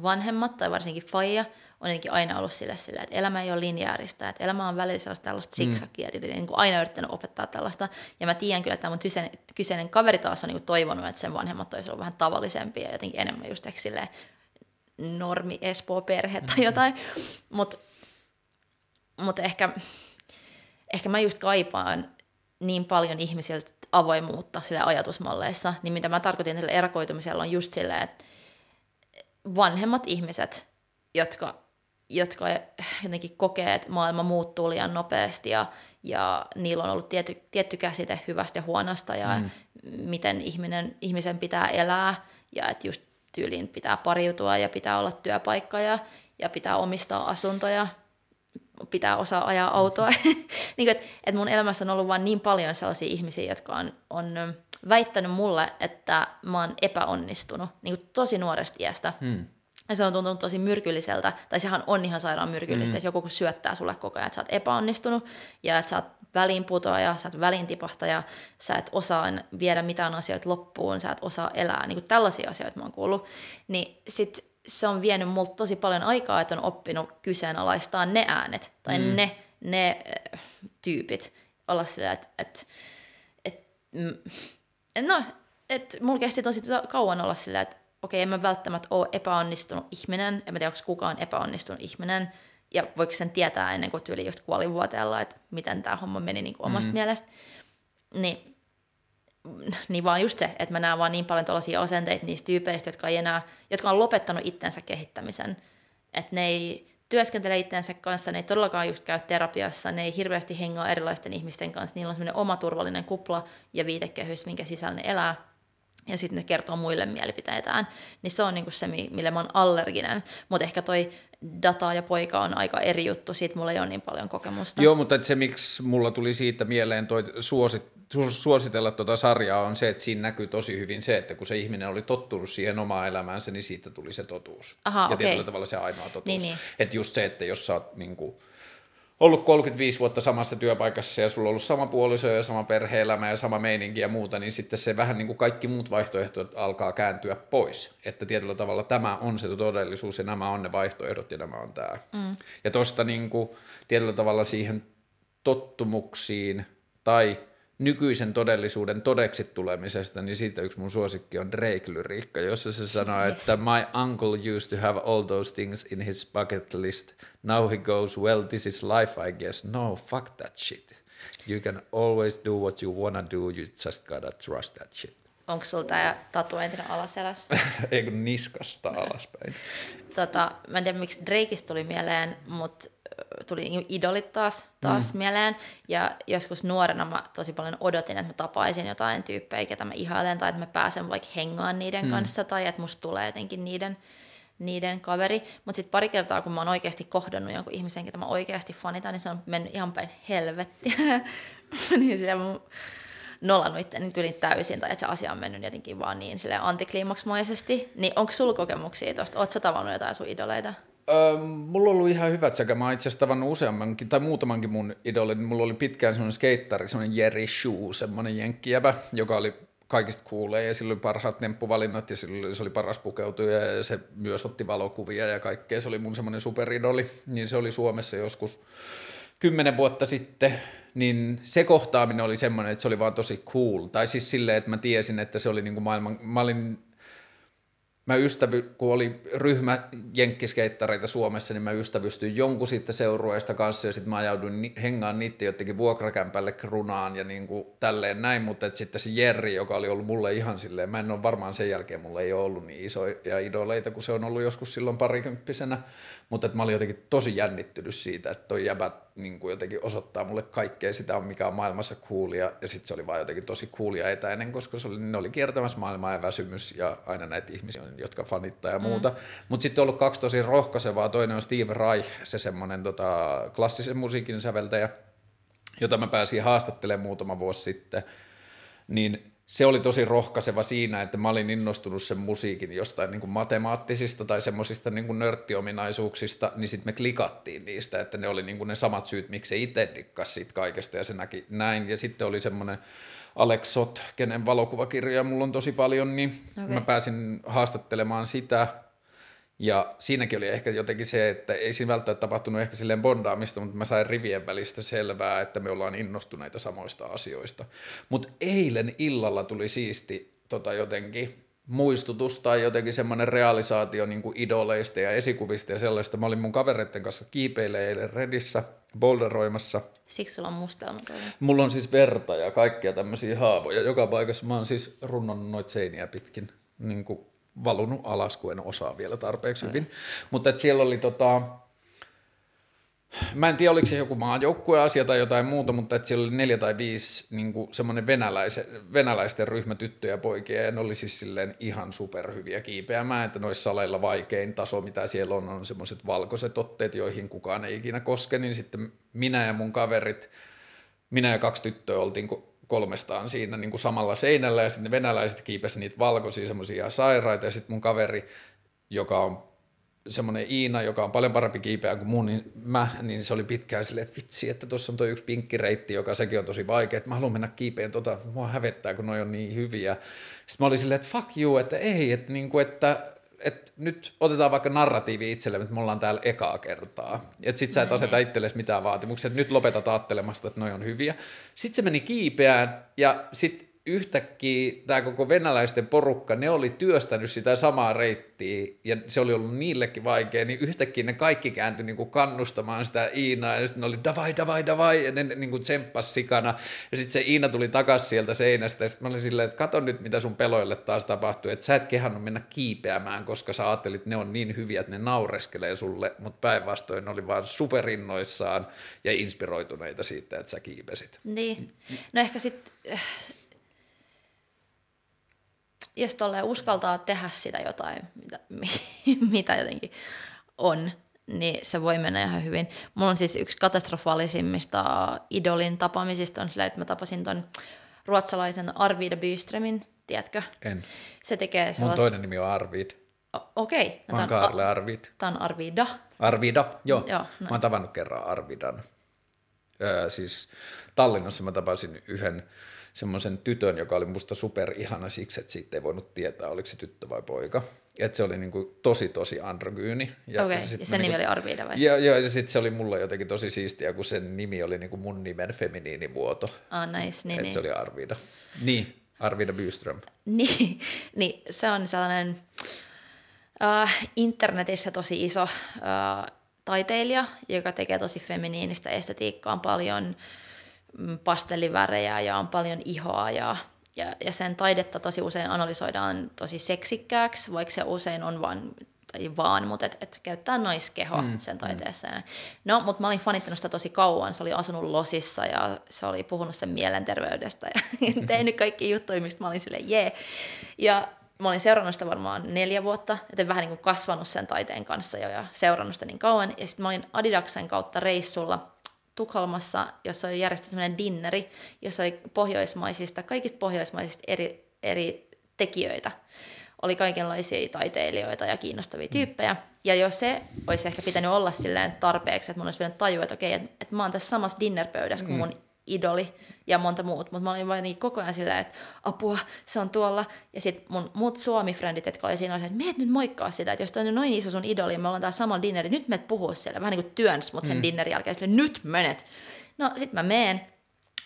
vanhemmat tai varsinkin faija on jotenkin aina ollut sille, sille että elämä ei ole lineaarista, että elämä on välillä sellaista tällaista siksakia, mm. niin kuin aina yrittänyt opettaa tällaista. Ja mä tiedän kyllä, että tämä mun kyseinen, kyseinen kaveri taas on niin kuin toivonut, että sen vanhemmat olisivat vähän tavallisempia ja jotenkin enemmän just silleen, normi Espoo-perhe tai mm. jotain. Mutta mut ehkä, ehkä mä just kaipaan niin paljon ihmisiltä avoimuutta sille ajatusmalleissa, niin mitä mä tarkoitin tällä erakoitumisella on just silleen, että vanhemmat ihmiset, jotka jotka jotenkin kokee, että maailma muuttuu liian nopeasti ja, ja niillä on ollut tietty, tietty käsite hyvästä ja huonosta ja mm. miten ihminen, ihmisen pitää elää ja että just tyyliin pitää pariutua ja pitää olla työpaikka ja, ja pitää omistaa asuntoja, pitää osaa ajaa autoa. <laughs> niin kuin, että, että mun elämässä on ollut vain niin paljon sellaisia ihmisiä, jotka on, on väittänyt mulle, että mä oon epäonnistunut niin kuin tosi nuoresta iästä. Mm Ja se on tuntunut tosi myrkylliseltä, tai sehän on ihan sairaan myrkyllistä, Mm. jos joku kun syöttää sulle koko ajan, että sä oot epäonnistunut ja että sä oot väliinputoaja, sä oot välintipahtaja, sä et osaa viedä mitään asioita loppuun, sä et osaa elää, niin kuin tällaisia asioita mä oon kuullut, niin sit se on vienyt multa tosi paljon aikaa, että on oppinut kyseenalaistaa ne äänet tai mm. ne, ne äh, tyypit, olla sillä, että et, et, mm, no, et mulla kesti tosi to- kauan olla sillä, että okei, en mä välttämättä ole epäonnistunut ihminen, en mä tiedä, onko kukaan epäonnistunut ihminen, ja voiko sen tietää ennen kuin tyyli just kuolivuoteella, että miten tämä homma meni niin kuin omasta mm. mielestä. Niin, niin vaan just se, että mä näen vaan niin paljon tällaisia asenteita niistä tyypeistä, jotka, ei enää, jotka on lopettanut itsensä kehittämisen. Että ne ei työskentele itsensä kanssa, ne ei todellakaan just käy terapiassa, ne ei hirveästi hengaa erilaisten ihmisten kanssa, niillä on semmoinen oma turvallinen kupla ja viitekehys, minkä sisällä ne elää, ja sitten ne kertoo muille mielipiteitään, niin se on niinku se, mi- mille mä oon allerginen, mutta ehkä toi data ja poika on aika eri juttu, siitä mulla ei ole niin paljon kokemusta. Joo, mutta et se, miksi mulla tuli siitä mieleen toi suosit, su- suositella tuota sarjaa, on se, että siinä näkyy tosi hyvin se, että kun se ihminen oli tottunut siihen omaan elämäänsä, niin siitä tuli se totuus. Aha, ja okei. tietyllä tavalla se ainoa totuus. Niin, niin. Että just se, että jos sä oot niin kuin, ollut 35 vuotta samassa työpaikassa ja sulla on ollut sama puoliso ja sama perhe-elämä ja sama meininki ja muuta, niin sitten se vähän niin kuin kaikki muut vaihtoehdot alkaa kääntyä pois. Että tietyllä tavalla tämä on se todellisuus ja nämä on ne vaihtoehdot ja nämä on tämä. Mm. Ja tuosta niin kuin, tietyllä tavalla siihen tottumuksiin tai nykyisen todellisuuden todeksi tulemisesta, niin siitä yksi mun suosikki on Drake-lyriikka, jossa se sanoo, Yes. että my uncle used to have all those things in his bucket list. Now he goes, well, this is life, I guess. No, fuck that shit. You can always do what you wanna do, you just gotta trust that shit. Onko sulla tämä tatuointina alaselässä? <laughs> Ei kun niskasta <laughs> alaspäin. tota, mä en tiedä miksi Drakeista tuli mieleen, mutta tuli niinku idolit taas, taas mm. mieleen. Ja joskus nuorena mä tosi paljon odotin, että mä tapaisin jotain tyyppejä, ketä mä ihailen, tai että mä pääsen vaikka hengaan niiden mm. kanssa, tai että musta tulee jotenkin niiden, niiden kaveri. Mutta sitten pari kertaa, kun mä oon oikeasti kohdannut jonkun ihmisen, ketä mä oikeasti fanitan, niin se on mennyt ihan päin helvettiä. <laughs> niin sillä mun nolannut itteni tyylin täysin, tai että se asia on mennyt jotenkin vaan niin sille antikliimaksmaisesti. Niin onko sulla kokemuksia tuosta? Oletko tavannut jotain sun idoleita? Öö, mulla on ollut ihan hyvät sekä mä oon itse asiassa tavannut useammankin, tai muutamankin mun idolin. Mulla oli pitkään semmoinen skeittari, semmoinen Jerry Shue, semmoinen jenkkijäbä, joka oli kaikista kuulee ja sillä oli parhaat nemppuvalinnat ja sillä oli, se oli paras pukeutuja ja se myös otti valokuvia ja kaikkea. Se oli mun semmoinen superidoli, niin se oli Suomessa joskus kymmenen vuotta sitten, niin se kohtaaminen oli semmoinen, että se oli vaan tosi cool. Tai siis silleen, että mä tiesin, että se oli niinku maailman, mä olin mä ystävy, kun oli ryhmä jenkkiskeettareita Suomessa, niin mä ystävystyin jonkun sitten seurueesta kanssa ja sitten mä ajauduin hengaan niiden jotenkin vuokrakämpälle krunaan ja niin kuin tälleen näin, mutta et sitten se Jerri, joka oli ollut mulle ihan silleen, mä en ole varmaan sen jälkeen, mulla ei ole ollut niin isoja idoleita, kun se on ollut joskus silloin parikymppisenä, mutta et mä olin jotenkin tosi jännittynyt siitä, että toi jäbä niin kuin jotenkin osoittaa mulle kaikkea sitä, mikä on maailmassa coolia, ja sitten se oli vaan jotenkin tosi coolia etäinen, koska se oli, ne oli kiertämässä maailmaa ja väsymys ja aina näitä ihmisiä, jotka fanittaa ja muuta. Mm. Mutta sitten on ollut kaksi tosi rohkaisevaa. Toinen on Steve Reich, se semmoinen tota, klassisen musiikin säveltäjä, jota mä pääsin haastattelemaan muutama vuosi sitten. Niin se oli tosi rohkaiseva siinä, että mä olin innostunut sen musiikin jostain niin kuin matemaattisista tai semmoisista niin kuin nörttiominaisuuksista, niin sitten me klikattiin niistä, että ne oli niin kuin ne samat syyt, miksi se itse dikkasi siitä kaikesta ja se näki näin. Ja sitten oli semmoinen Alex Sot, kenen valokuvakirjoja mulla on tosi paljon, niin okay. mä pääsin haastattelemaan sitä. Ja siinäkin oli ehkä jotenkin se, että ei siinä välttämättä tapahtunut ehkä silleen bondaamista, mutta mä sain rivien välistä selvää, että me ollaan innostuneita samoista asioista. Mutta eilen illalla tuli siisti tota jotenkin muistutus tai jotenkin semmoinen realisaatio niin kuin idoleista ja esikuvista ja sellaista. Mä olin mun kavereiden kanssa kiipeilee eilen Redissä, boulderoimassa. Siksi sulla on mustelma. Mulla on siis verta ja kaikkia tämmöisiä haavoja joka paikassa. Mä oon siis runnonnut noita seiniä pitkin, niin kuin valunut alas, kun en osaa vielä tarpeeksi hyvin. Mutta et siellä oli tota, mä en tiedä oliko se joku maajoukkueasia tai jotain muuta, mutta et siellä oli neljä tai viisi niin semmoinen venäläise, venäläisten ryhmä tyttöjä ja poikia, ja ne oli siis silleen ihan superhyviä kiipeämään, että noissa saleilla vaikein taso, mitä siellä on, on semmoiset valkoiset otteet, joihin kukaan ei ikinä koske, niin sitten minä ja mun kaverit, minä ja kaksi tyttöä oltiin kolmestaan siinä niin kuin samalla seinällä, ja sitten ne venäläiset kiipesi niitä valkoisia semmoisia sairaita, ja sitten mun kaveri, joka on semmoinen Iina, joka on paljon parempi kiipeä kuin mun, niin mä, niin se oli pitkään silleen, että vitsi, että tuossa on toi yksi pinkkireitti, joka sekin on tosi vaikea, että mä haluan mennä kiipeen tota, mua hävettää, kun noi on niin hyviä. Sitten mä olin silleen, että fuck you, että ei, että, niin kuin, että että nyt otetaan vaikka narratiivi itselle, että me ollaan täällä ekaa kertaa. Että sit sä et aseta itsellesi mitään vaatimuksia, että nyt lopetat ajattelemasta, että noi on hyviä. Sitten se meni kiipeään ja sitten yhtäkkiä tämä koko venäläisten porukka, ne oli työstänyt sitä samaa reittiä ja se oli ollut niillekin vaikea, niin yhtäkkiä ne kaikki kääntyi niin kuin kannustamaan sitä Iinaa ja sitten ne oli davai, davai, davai ja ne niin kuin tsemppas sikana. Ja sitten se Iina tuli takaisin sieltä seinästä ja sitten mä olin silleen, että kato nyt mitä sun peloille taas tapahtui, että sä et kehannut mennä kiipeämään, koska sä ajattelit, että ne on niin hyviä, että ne naureskelee sulle, mutta päinvastoin ne oli vaan superinnoissaan ja inspiroituneita siitä, että sä kiipesit. Niin, no ehkä sitten jos tolleen uskaltaa tehdä sitä jotain, mitä, <laughs> mitä jotenkin on, niin se voi mennä ihan hyvin. Mulla on siis yksi katastrofaalisimmista idolin tapaamisista on sillä, että mä tapasin ton ruotsalaisen Arvida Byströmin, tiedätkö? En. Se tekee Mun sellaista... toinen nimi on Arvid. Okei. Okay. Mä oon Kaarle Arvid. Tämä on Arvida. Arvida, joo. Joo, mä näin. oon tavannut kerran Arvidan. Öö, siis Tallinnassa mä tapasin yhden semmoisen tytön, joka oli musta super ihana siksi, että siitä ei voinut tietää, oliko se tyttö vai poika. Että se oli niinku tosi tosi androgyyni. Okei, okay. ja mä sen nimi niinku- oli Arvida vai? Joo, joo, ja sitten se oli mulle jotenkin tosi siistiä, kun sen nimi oli niinku mun nimen feminiinimuoto. Ah, nice, niin, että niin. se oli Arvida. Niin, Arvida Byström. <laughs> Niin, niin, se on sellainen äh, internetissä tosi iso äh, taiteilija, joka tekee tosi feminiinistä estetiikkaa, on paljon pastellivärejä ja on paljon ihoa ja, ja, ja sen taidetta tosi usein analysoidaan tosi seksikkääksi, vaikka se usein on vaan tai vaan, mutta et, et käyttää naiskeho mm, sen taiteessa. Mm. No, mutta mä olin fanittanut sitä tosi kauan. Se oli asunut Losissa ja se oli puhunut sen mielenterveydestä ja <laughs> tehnyt kaikki juttuja, mistä mä olin silleen jee. Ja mä olin seurannut sitä varmaan neljä vuotta, joten vähän niin kuin kasvanut sen taiteen kanssa jo ja seurannut sitä niin kauan. Ja sitten mä olin Adidaksen kautta reissulla Tukholmassa, jossa oli järjestetty sellainen dinneri, jossa oli pohjoismaisista, kaikista pohjoismaisista eri, eri tekijöitä. Oli kaikenlaisia taiteilijoita ja kiinnostavia tyyppejä. Ja jos se olisi ehkä pitänyt olla silleen tarpeeksi, että mun olisi pitänyt tajua, että okei, että, että mä oon tässä samassa dinnerpöydässä kuin mun idoli ja monta muut, mutta mä olin vain niin koko ajan silleen, että apua, se on tuolla. Ja sitten mun muut suomi-frendit, jotka oli siinä, oli, että meet nyt moikkaa sitä, että jos toi on noin iso sun idoli, me ollaan täällä samalla dinneri, nyt meet puhua siellä. Vähän niin kuin työns mut sen mm. dinnerin jälkeen, silleen, nyt menet. No sit mä meen,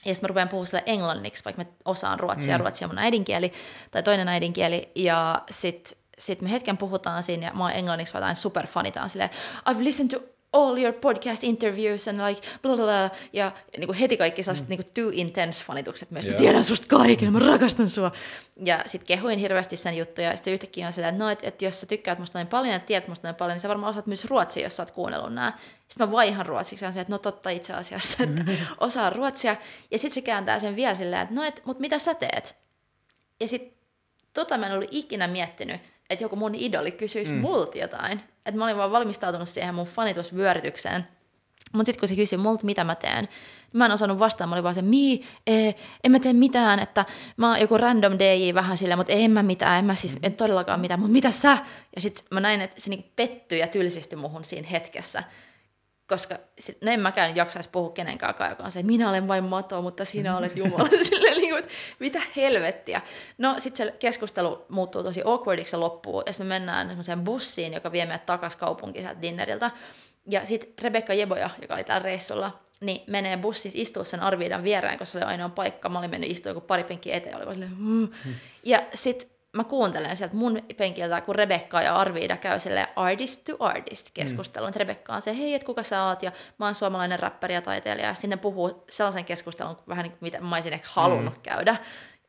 ja sitten mä rupean puhumaan sille englanniksi, vaikka mä osaan ruotsia, mm. ruotsia mun äidinkieli, tai toinen äidinkieli, ja sitten sit me hetken puhutaan siinä, ja mä oon englanniksi vaan jotain superfanitaan silleen, I've listened to all your podcast interviews and like blah, blah, blah. ja niin kuin heti kaikki sellaiset mm. niin kuin too intense fanitukset myös, yeah. mä tiedän susta kaiken, mä rakastan sua. Ja sitten kehuin hirveästi sen juttuja, ja sitten yhtäkkiä on sillä, että no, et, et jos sä tykkäät musta noin paljon ja tiedät musta noin paljon, niin sä varmaan osaat myös ruotsia, jos sä oot kuunnellut nämä. Sitten mä vaihan ruotsiksi ja se, että no totta itse asiassa, että <laughs> osaan ruotsia. Ja sitten se kääntää sen vielä silleen, että no, et, mutta mitä sä teet? Ja sitten tota mä en ollut ikinä miettinyt, että joku mun idoli kysyisi mm. multa jotain. Että mä olin vaan valmistautunut siihen mun fanitusvyörytykseen. Mutta sitten kun se kysyi multa, mitä mä teen, mä en osannut vastaan. Mä olin vaan se, mii, ee, en mä tee mitään, että mä oon joku random DJ vähän silleen, mutta en mä mitään, en mä siis, en todellakaan mitään, mutta mitä sä? Ja sitten mä näin, että se niinku pettyi ja tylsistyi muhun siinä hetkessä koska no en mäkään jaksaisi puhua kenenkään, joka on se, minä olen vain mato, mutta sinä olet Jumala. <laughs> Silleen, niin kuin, mitä helvettiä. No sitten se keskustelu muuttuu tosi awkwardiksi ja loppuu, ja sitten me mennään semmoiseen bussiin, joka vie meidät takaisin kaupunkiin sieltä dinneriltä. Ja sitten Rebekka Jeboja, joka oli täällä reissulla, niin menee bussissa istua sen Arviidan viereen, koska se oli ainoa paikka. Mä olin mennyt istua joku pari penkkiä eteen, oli vaan silleen, mm. Ja sitten mä kuuntelen sieltä mun penkiltä, kun Rebekka ja Arviida käy sille artist to artist keskustelun. Mm. Rebekka on se, hei, et kuka sä oot, ja mä oon suomalainen räppäri ja taiteilija, ja sitten puhuu sellaisen keskustelun, vähän niin kuin mitä mä olisin ehkä halunnut mm. käydä.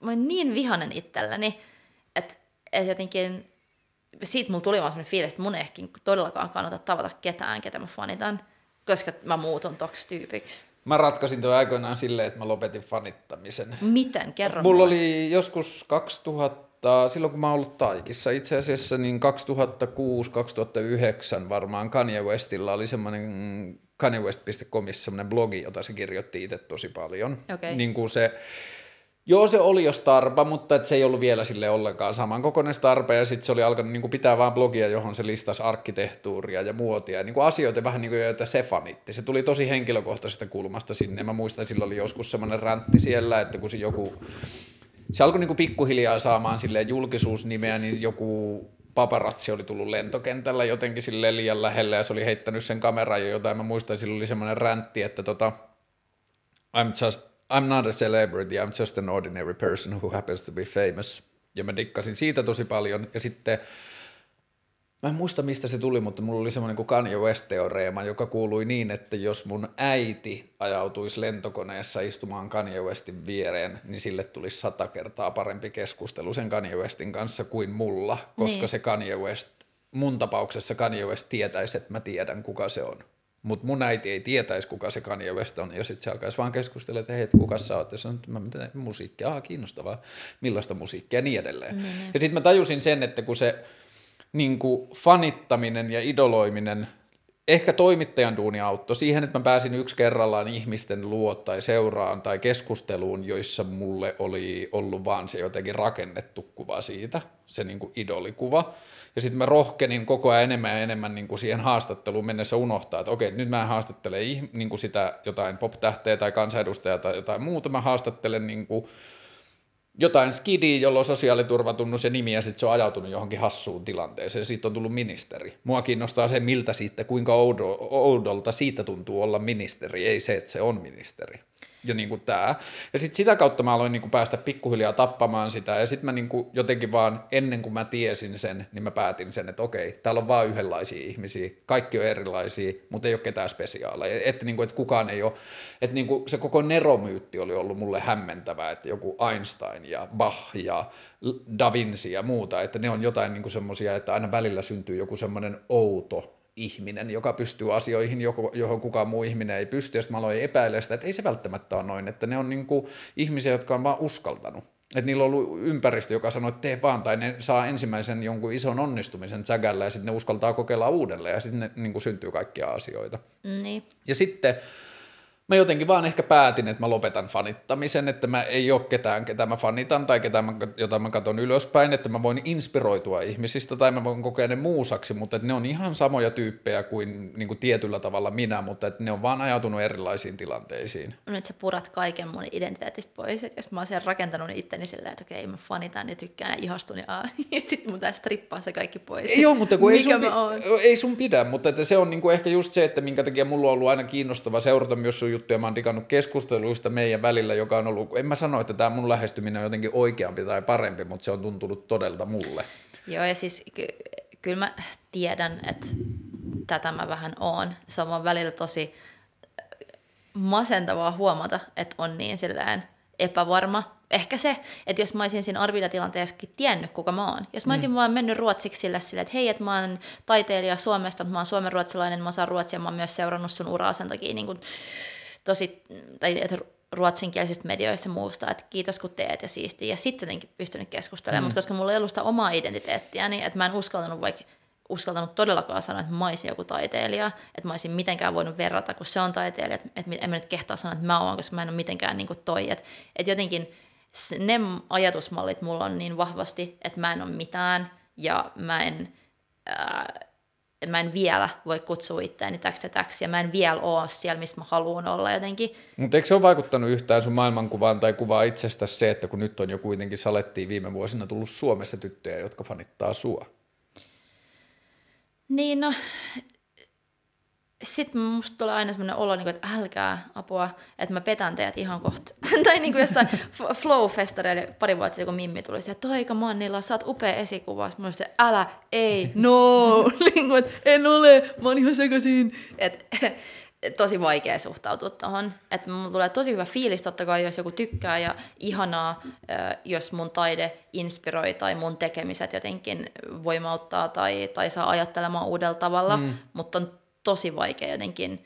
Mä oon niin vihanen itselläni, että, että jotenkin siitä mulla tuli vaan sellainen fiilis, että mun ehkä todellakaan kannata tavata ketään, ketä mä fanitan, koska mä muutun toksi tyypiksi. Mä ratkaisin tuon aikoinaan silleen, että mä lopetin fanittamisen. Miten? Kerro Mulla mulle. oli joskus 2000 silloin kun mä oon ollut Taikissa itse asiassa, niin 2006-2009 varmaan Kanye Westillä oli semmoinen kanyewest.comissa semmoinen blogi, jota se kirjoitti itse tosi paljon. Okei. Niin kuin se, Joo, se oli jo Starpa, mutta et se ei ollut vielä sille ollenkaan samankokoinen Starpa, ja sitten se oli alkanut niin kuin pitää vaan blogia, johon se listasi arkkitehtuuria ja muotia, ja niin kuin asioita vähän niin kuin, joita se fanitti. Se tuli tosi henkilökohtaisesta kulmasta sinne, mä muistan, silloin oli joskus semmoinen räntti siellä, että kun se joku, se alkoi niin kuin pikkuhiljaa saamaan sille julkisuusnimeä, niin joku paparazzi oli tullut lentokentällä jotenkin sille liian lähelle, ja se oli heittänyt sen kameran jo jotain, mä muistan, silloin oli semmoinen räntti, että tota, I'm just I'm not a celebrity, I'm just an ordinary person who happens to be famous. Ja mä dikkasin siitä tosi paljon. Ja sitten, mä en muista mistä se tuli, mutta mulla oli semmoinen kuin Kanye West-teoreema, joka kuului niin, että jos mun äiti ajautuisi lentokoneessa istumaan Kanye Westin viereen, niin sille tulisi sata kertaa parempi keskustelu sen Kanye Westin kanssa kuin mulla, koska niin. se Kanye West, mun tapauksessa Kanye West tietäisi, että mä tiedän kuka se on. Mutta mun äiti ei tietäisi, kuka se Kanye West on, ja sitten se alkaisi vaan keskustella, että hei, kuka sä oot, ja sanoin, että mä teen musiikkia, ah, kiinnostavaa, millaista musiikkia, ja niin edelleen. Mm, hmm Ja sitten mä tajusin sen, että kun se niin kuin fanittaminen ja idoloiminen, ehkä toimittajan duuni auttoi siihen, että mä pääsin yksi kerrallaan ihmisten luo tai seuraan tai keskusteluun, joissa mulle oli ollut vaan se jotenkin rakennettu kuva siitä, se niin kuin idolikuva. Ja sitten mä rohkenin koko ajan enemmän ja enemmän niin kuin siihen haastatteluun mennessä unohtaa, että okei, nyt mä haastattelen niin kuin sitä jotain pop-tähteä tai kansanedustajaa tai jotain muuta, mä haastattelen niin kuin jotain skidiä, jolla on sosiaaliturvatunnus ja nimi, ja sitten se on ajautunut johonkin hassuun tilanteeseen, siitä on tullut ministeri. Mua kiinnostaa se, miltä siitä, kuinka oudolta siitä tuntuu olla ministeri, ei se, että se on ministeri ja niin kuin tämä. Ja sitten sitä kautta mä aloin niin kuin päästä pikkuhiljaa tappamaan sitä, ja sitten mä niin kuin jotenkin vaan, ennen kuin mä tiesin sen, niin mä päätin sen, että okei, täällä on vaan yhdenlaisia ihmisiä, kaikki on erilaisia, mutta ei ole ketään spesiaaleja, että, niin kuin, että kukaan ei ole, että niin kuin se koko neromyytti oli ollut mulle hämmentävä, että joku Einstein ja Bach ja Da Vinci ja muuta, että ne on jotain niin semmoisia, että aina välillä syntyy joku semmoinen outo ihminen, joka pystyy asioihin, johon kukaan muu ihminen ei pysty, ja sitten mä aloin epäillä sitä, että ei se välttämättä ole noin, että ne on niin kuin ihmisiä, jotka on vaan uskaltanut. Että niillä on ollut ympäristö, joka sanoo, että tee vaan, tai ne saa ensimmäisen jonkun ison onnistumisen sägällä, ja sitten ne uskaltaa kokeilla uudelleen, ja sitten ne niin syntyy kaikkia asioita. Niin. Ja sitten mä jotenkin vaan ehkä päätin, että mä lopetan fanittamisen, että mä ei ole ketään, ketä mä fanitan tai ketä mä, jota mä katson ylöspäin, että mä voin inspiroitua ihmisistä tai mä voin kokea ne muusaksi, mutta että ne on ihan samoja tyyppejä kuin, niin kuin tietyllä tavalla minä, mutta että ne on vaan ajautunut erilaisiin tilanteisiin. Nyt sä purat kaiken mun identiteetistä pois, että jos mä oon rakentanut itteni silleen, että okei mä fanitan ja tykkään ja ihastun ja, <laughs> ja sitten mun tästä strippaa se kaikki pois. Ei ole, mutta kun ei sun, ei sun pidä, mutta että se on niin kuin ehkä just se, että minkä takia mulla on ollut aina kiinnostava seurata myös sun juttuja, mä oon digannut keskusteluista meidän välillä, joka on ollut, en mä sano, että tämä mun lähestyminen on jotenkin oikeampi tai parempi, mutta se on tuntunut todelta mulle. Joo, ja siis ky- kyllä mä tiedän, että tätä mä vähän oon. Se on vaan välillä tosi masentavaa huomata, että on niin silleen epävarma. Ehkä se, että jos mä olisin siinä arvintatilanteessakin tiennyt, kuka mä oon. Jos mä olisin mm. vaan mennyt ruotsiksi sille, sille että hei, että mä oon taiteilija Suomesta, mutta mä oon suomenruotsalainen, mä saan ruotsia, mä oon myös seurannut sun uraa sen takia niin kuin tosi, tai että ruotsinkielisistä medioista ja muusta, että kiitos kun teet ja siistiä. Ja sitten jotenkin pystynyt keskustelemaan, mm. mutta koska mulla ei ollut sitä omaa identiteettiä, niin että mä en uskaltanut vaikka uskaltanut todellakaan sanoa, että mä olisin joku taiteilija, että mä olisin mitenkään voinut verrata, kun se on taiteilija, että, että en mä nyt kehtaa sanoa, että mä oon, koska mä en ole mitenkään niin kuin toi. Että, että jotenkin ne ajatusmallit mulla on niin vahvasti, että mä en ole mitään ja mä en, ää, että mä en vielä voi kutsua itseäni täksi ja täksi, ja mä en vielä ole siellä, missä mä haluan olla jotenkin. Mutta eikö se ole vaikuttanut yhtään sun maailmankuvaan tai kuvaa itsestä se, että kun nyt on jo kuitenkin salettiin viime vuosina tullut Suomessa tyttöjä, jotka fanittaa sua? Niin, no sitten musta tulee aina sellainen olo, niin että älkää apua, että mä petän teidät ihan kohta. <laughs> tai niin kuin jossain Flow-festareilla pari vuotta sitten, kun Mimmi tuli, että Toika Mannilla, sä oot upea esikuva. Mä olisin, älä, ei, no, <laughs> niin kuin, en ole, mä oon ihan sekaisin. Et, <laughs> tosi vaikea suhtautua tuohon. Että mulla tulee tosi hyvä fiilis totta kai, jos joku tykkää ja ihanaa, jos mun taide inspiroi tai mun tekemiset jotenkin voimauttaa tai, tai saa ajattelemaan uudella tavalla, mm. mutta on tosi vaikea jotenkin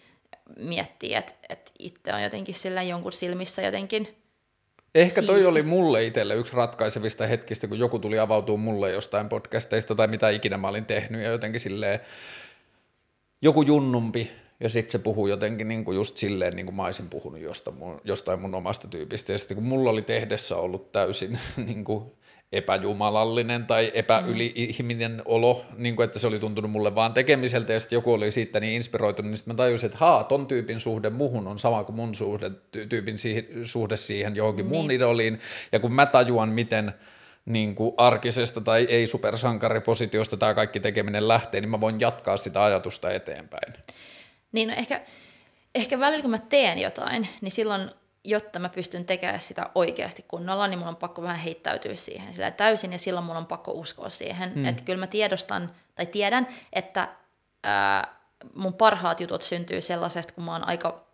miettiä, että, että itse on jotenkin sillä jonkun silmissä jotenkin Ehkä toi siisti. oli mulle itselle yksi ratkaisevista hetkistä, kun joku tuli avautua mulle jostain podcasteista tai mitä ikinä mä olin tehnyt ja jotenkin silleen joku junnumpi, Ja sitten se puhuu jotenkin niin kuin just silleen, niin kuin mä olisin puhunut josta mun, jostain mun omasta tyypistä. Ja sitten kun mulla oli tehdessä ollut täysin <laughs> niin kuin epäjumalallinen tai epäyli-ihminen mm. olo, niin kuin, että se oli tuntunut mulle vaan tekemiseltä, ja sitten joku oli siitä niin inspiroitunut, niin sitten mä tajusin, että haa, ton tyypin suhde muhun on sama kuin mun suhde, tyypin siihen, suhde siihen johonkin niin. mun idoliin, ja kun mä tajuan, miten niin kuin arkisesta tai ei-supersankaripositiosta tämä kaikki tekeminen lähtee, niin mä voin jatkaa sitä ajatusta eteenpäin. Niin no ehkä, ehkä välillä kun mä teen jotain, niin silloin jotta mä pystyn tekemään sitä oikeasti kunnolla, niin mun on pakko vähän heittäytyä siihen sillä täysin, ja silloin mun on pakko uskoa siihen. Mm. Että kyllä mä tiedostan, tai tiedän, että ää, mun parhaat jutut syntyy sellaisesta, kun mä oon aika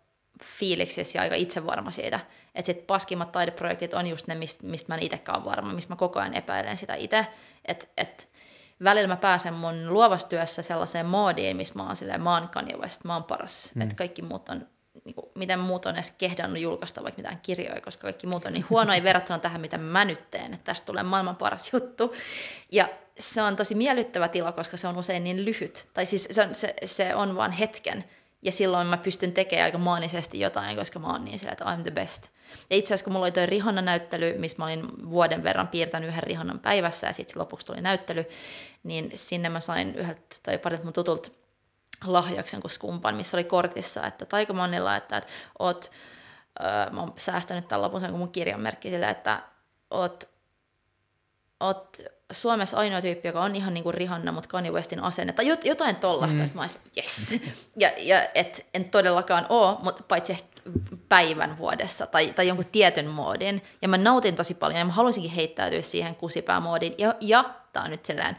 fiiliksissä ja aika itsevarma siitä. Että sit paskimmat taideprojektit on just ne, mistä mist mä en itsekään varma, mistä mä koko ajan epäilen sitä itse. Että et, välillä mä pääsen mun luovassa työssä sellaiseen moodiin, missä mä oon silleen, mä oon Kanye West, mä oon paras. Mm. Että kaikki muut on niin kuin, miten muut on edes kehdannut julkaista vaikka mitään kirjoja, koska kaikki muut on niin huonoja verrattuna tähän, mitä mä nyt teen, että tästä tulee maailman paras juttu. Ja se on tosi miellyttävä tila, koska se on usein niin lyhyt. Tai siis se on, se, se on vain hetken. Ja silloin mä pystyn tekemään aika maanisesti jotain, koska mä oon niin sillä, että I'm the best. Ja itse asiassa kun mulla oli toi Rihanna-näyttely, missä mä olin vuoden verran piirtänyt yhden Rihannan päivässä ja sitten lopuksi tuli näyttely, niin sinne mä sain yhdeltä tai parilta mun tutulta lahjaksen kuin skumpan, missä oli kortissa, että taikamonilla, että, että oot, öö, mä oon säästänyt tämän lopun sen kuin mun kirjanmerkki sille, että oot, oot Suomessa ainoa tyyppi, joka on ihan niin kuin Rihanna, mutta Kanye Westin asenne, tai jotain tollasta, mm. mä olisin, yes. Ja, ja et, en todellakaan ole, mutta paitsi päivän vuodessa tai, tai jonkun tietyn moodin. Ja mä nautin tosi paljon ja mä haluaisinkin heittäytyä siihen kusipäämoodiin. Ja, ja tämä on nyt sellainen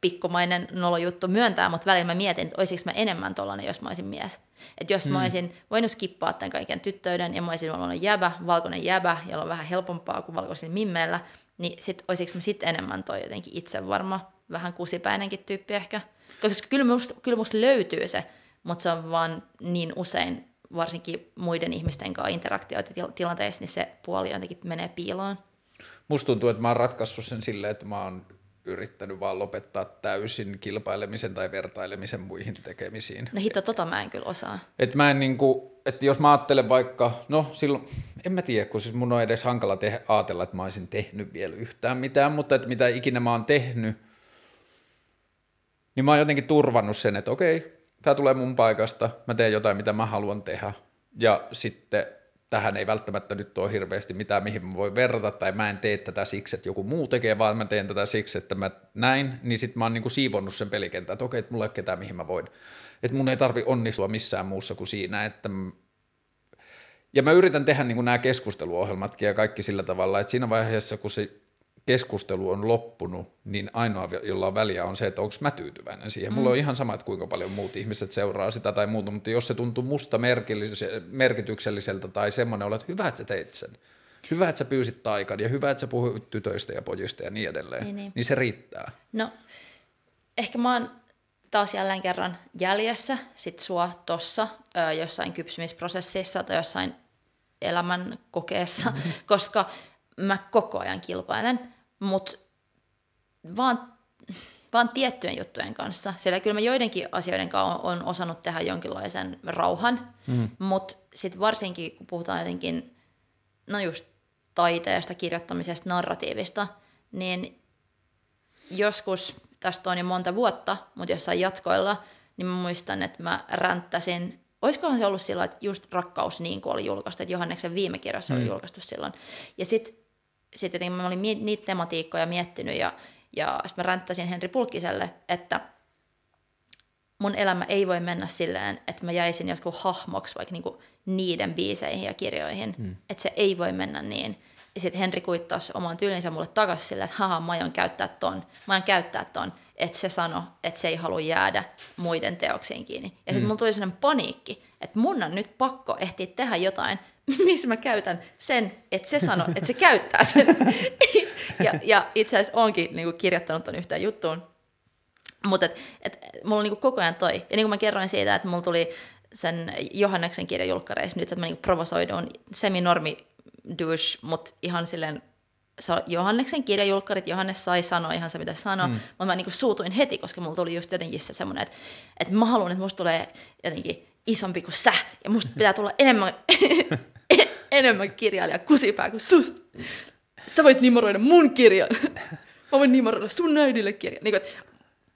pikkumainen nolojuttu myöntää, mutta välillä mä mietin, että olisinko mä enemmän tollainen, jos mä olisin mies. Että jos mm. mä olisin voinut skippaa tämän kaiken tyttöyden ja mä olisin ollut jäbä, valkoinen jäbä, jolla on vähän helpompaa kuin valkoisilla mimmeillä, niin sit, olisinko mä sitten enemmän toi jotenkin itsevarma, vähän kusipäinenkin tyyppi ehkä. Koska kyllä musta, kyllä musta löytyy se, mutta se on vaan niin usein, varsinkin muiden ihmisten kanssa interaktioita tilanteissa, niin se puoli jotenkin menee piiloon. Musta tuntuu, että mä oon ratkaissut sen silleen, että mä oon yrittänyt vaan lopettaa täysin kilpailemisen tai vertailemisen muihin tekemisiin. No hitto, tota mä en kyllä osaa. Et mä en niinku, että jos mä ajattelen vaikka, no silloin, en mä tiedä, kun siis mun on edes hankala te- ajatella, että mä olisin tehnyt vielä yhtään mitään, mutta että mitä ikinä mä oon tehnyt, niin mä oon jotenkin turvannut sen, että okei, tämä tulee mun paikasta, mä teen jotain, mitä mä haluan tehdä, ja sitten tähän ei välttämättä nyt ole hirveästi mitään, mihin mä voin verrata, tai mä en tee tätä siksi, että joku muu tekee, vaan mä teen tätä siksi, että mä näin, niin sitten mä oon niinku siivonnut sen pelikentän, että okei, että mulla ei ole ketään, mihin mä voin. Että mun ei tarvi onnistua missään muussa kuin siinä, että ja mä yritän tehdä niin nämä keskusteluohjelmatkin ja kaikki sillä tavalla, että siinä vaiheessa, kun se keskustelu on loppunut, niin ainoa, jolla on väliä, on se, että onko mä tyytyväinen siihen. Mm. Mulla on ihan sama, että kuinka paljon muut ihmiset seuraa sitä tai muuta, mutta jos se tuntuu musta merkitykselliseltä tai semmoinen, että hyvä, että sä teit sen. Hyvä, että sä pyysit taikan ja hyvä, että sä puhuit tytöistä ja pojista ja niin edelleen. Niin, niin. niin se riittää. No, ehkä mä oon taas jälleen kerran jäljessä sit sua tossa ö, jossain kypsymisprosessissa tai jossain elämän kokeessa, <laughs> koska mä koko ajan kilpailen, mutta vaan, vaan tiettyjen juttujen kanssa. Siellä kyllä mä joidenkin asioiden kanssa on, on osannut tehdä jonkinlaisen rauhan, mm. mutta sitten varsinkin kun puhutaan jotenkin, no just taiteesta, kirjoittamisesta, narratiivista, niin joskus, tästä on jo monta vuotta, mutta jossain jatkoilla, niin mä muistan, että mä ränttäsin olisikohan se ollut sillä että just Rakkaus niin kuin oli julkaistu, että Johanneksen viime kirjassa mm. oli julkaistu silloin. Ja sitten sitten jotenkin mä olin niitä tematiikkoja miettinyt ja, ja sitten mä ränttäsin Henri Pulkkiselle, että mun elämä ei voi mennä silleen, että mä jäisin jotkut hahmoksi vaikka niinku niiden biiseihin ja kirjoihin. Mm. Että se ei voi mennä niin. Ja sitten Henri kuittasi oman tyylinsä mulle takaisin silleen, että haha, mä aion käyttää ton. Mä aion käyttää ton. Että se sano, että se ei halua jäädä muiden teoksiin kiinni. Ja sitten mm. mulla tuli sellainen paniikki, että mun on nyt pakko ehtiä tehdä jotain, <laughs> missä mä käytän sen, että se sano, että se käyttää sen. <laughs> ja, ja itse asiassa onkin niin kuin, kirjoittanut ton yhteen juttuun. Mutta et, et, mulla on niin kuin, koko ajan toi. Ja niin kuin mä kerroin siitä, että mulla tuli sen Johanneksen kirjan julkkareissa nyt, että mä niin provosoidun seminormi douche, mutta ihan silleen se on Johanneksen kirjajulkkarit, Johannes sai sanoa ihan se, mitä sanoi, mm. mutta mä niinku suutuin heti, koska mulla tuli just jotenkin se semmoinen, että, että mä haluan, että musta tulee jotenkin isompi kuin sä, ja musta <laughs> pitää tulla enemmän, enemmän kirjailija kusipää kuin susta. Sä voit nimoroida mun kirjan. Mä voin nimoroida sun äidille kirjan. Niin kuin,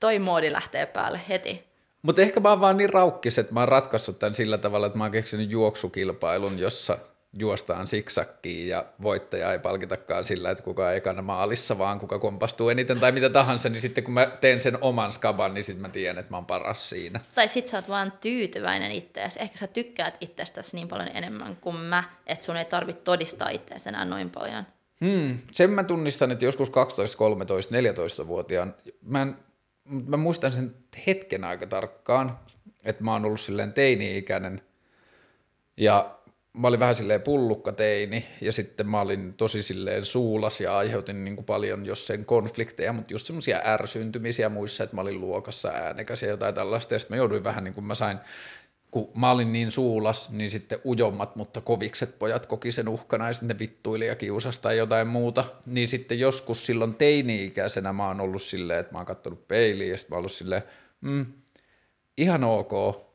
toi moodi lähtee päälle heti. Mutta ehkä mä oon vaan niin raukkis, että mä oon ratkaissut tämän sillä tavalla, että mä oon keksinyt juoksukilpailun, jossa juostaan siksakkiin ja voittaja ei palkitakaan sillä, että kuka on ekana maalissa, vaan kuka kompastuu eniten tai mitä tahansa, niin sitten kun mä teen sen oman skaban, niin sitten mä tiedän, että mä oon paras siinä. Tai sit sä oot vaan tyytyväinen itseäsi. Ehkä sä tykkäät itsestäsi niin paljon enemmän kuin mä, että sun ei tarvitse todistaa itseäsi enää noin paljon. Hmm, sen mä tunnistan, että joskus 12, 13, 14-vuotiaan, mä, en, mä muistan sen hetken aika tarkkaan, että mä oon ollut silleen teini-ikäinen ja mä olin vähän silleen pullukkateini ja sitten mä olin tosi silleen suulas ja aiheutin niin kuin paljon jos sen konflikteja, mutta just semmoisia ärsyntymisiä muissa, että mä olin luokassa äänekäs ja jotain tällaista ja sitten mä jouduin vähän niin kuin mä sain kun mä olin niin suulas, niin sitten ujommat, mutta kovikset pojat koki sen uhkana ja sitten vittuili ja kiusasta tai jotain muuta. Niin sitten joskus silloin teini-ikäisenä mä oon ollut silleen, että mä oon kattonut peiliin ja sitten mä oon ollut silleen, mm, ihan ok,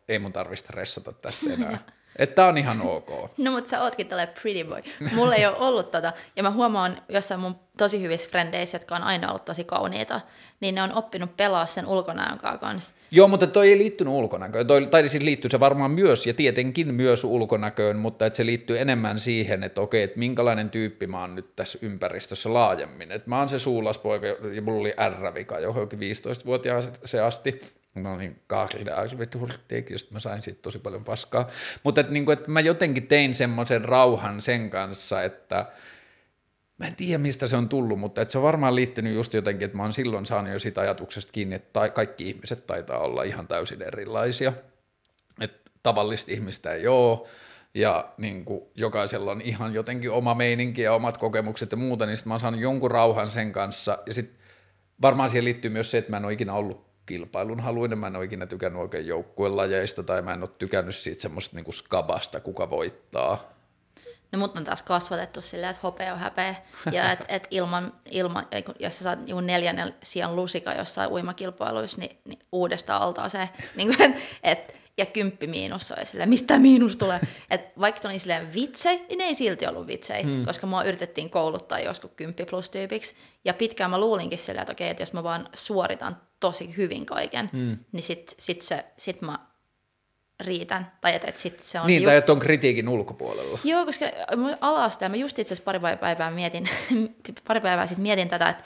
ei mun tarvista ressata tästä enää. <laughs> Että tää on ihan ok. <laughs> No mutta sä ootkin tällä pretty boy. Mulla ei ole ollut tota, ja mä huomaan jossain mun tosi hyvissä frendeissä, jotka on aina ollut tosi kauniita, niin ne on oppinut pelaa sen ulkonäön kanssa. Joo, mutta toi ei liittynyt ulkonäköön. Toi, tai siis liittyy se varmaan myös, ja tietenkin myös ulkonäköön, mutta että se liittyy enemmän siihen, että okei, että minkälainen tyyppi mä oon nyt tässä ympäristössä laajemmin. Että mä oon se suulaspoika, ja mulla oli R-vika johonkin 15-vuotiaan se asti, Mä olin kahdelle arvituurteekin, josta mä sain siitä tosi paljon paskaa. Mutta että, niin kuin, että mä jotenkin tein semmoisen rauhan sen kanssa, että mä en tiedä mistä se on tullut, mutta että se on varmaan liittynyt just jotenkin, että mä oon silloin saanut jo siitä ajatuksesta kiinni, että kaikki ihmiset taitaa olla ihan täysin erilaisia. Että tavallista ihmistä ei ole, ja niin kuin jokaisella on ihan jotenkin oma meininki ja omat kokemukset ja muuta, niin sitten mä oon saanut jonkun rauhan sen kanssa. Ja sitten varmaan siihen liittyy myös se, että mä en ole ikinä ollut kilpailun haluinen. Mä en ole ikinä tykännyt oikein joukkuelajeista tai mä en ole tykännyt siitä semmoista niin skabasta, kuka voittaa. No mut on taas kasvatettu silleen, että hopea on häpeä. Ja että et ilman, ilman, jos sä saat niin neljännen sijaan lusika jossain uimakilpailuissa, niin, niin uudestaan altaa se. <laughs> Niin kuin, et, et, ja kymppi miinus on silleen, mistä miinus tulee? Et vaikka tuli silleen vitsei, niin ne ei silti ollut vitsei, hmm. koska mua yritettiin kouluttaa joskus kymppi plus tyypiksi. Ja pitkään mä luulinkin silleen, että okei, että jos mä vaan suoritan tosi hyvin kaiken, hmm. niin sit, sit, se, sit mä riitän. Tai että, että sit se on niin, se tai että on kritiikin ulkopuolella. Joo, koska alasta, mä just itse asiassa pari päivää mietin, <laughs> pari päivää sitten mietin tätä, että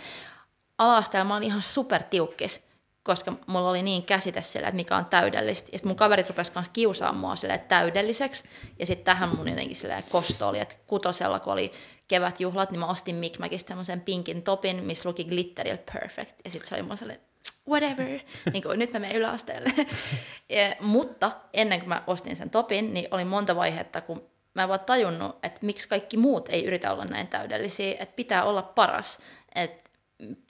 alasta mä olin ihan super tiukkis koska mulla oli niin käsite sille, että mikä on täydellistä. Ja sitten mun kaverit rupesivat kanssa kiusaamaan mua sille, täydelliseksi. Ja sitten tähän mun jotenkin sille kosto oli, että kutosella, kun oli kevätjuhlat, niin mä ostin Mikmäkistä semmoisen pinkin topin, missä luki glitteril perfect. Ja sitten se oli mun sellainen, whatever, niin kuin, nyt mä menen yläasteelle. <laughs> ja, mutta ennen kuin mä ostin sen topin, niin oli monta vaihetta, kun mä en vaan tajunnut, että miksi kaikki muut ei yritä olla näin täydellisiä, että pitää olla paras. Että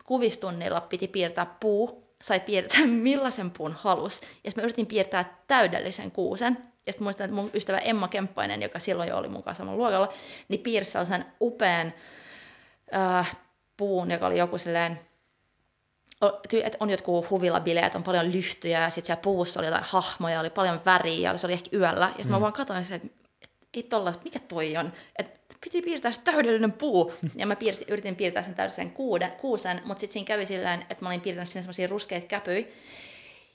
kuvistunnilla piti piirtää puu, sai piirtää <laughs> millaisen puun halus. Ja mä yritin piirtää täydellisen kuusen. Ja sitten muistan, että mun ystävä Emma Kemppainen, joka silloin jo oli mukaan samalla luokalla, niin piirsi sellaisen upean äh, puun, joka oli joku silleen, että on jotkut huvilabileet, on paljon lyhtyjä, ja sitten siellä puussa oli jotain hahmoja, oli paljon väriä, ja se oli ehkä yöllä. Ja sitten mm. mä vaan katsoin että ei tolla, mikä toi on? Että piti piirtää se täydellinen puu. <laughs> Ja mä piirsin, yritin piirtää sen täydellisen kuuden, kuusen, mutta sitten siinä kävi silleen, että mä olin piirtänyt sinne semmoisia ruskeita käpyjä.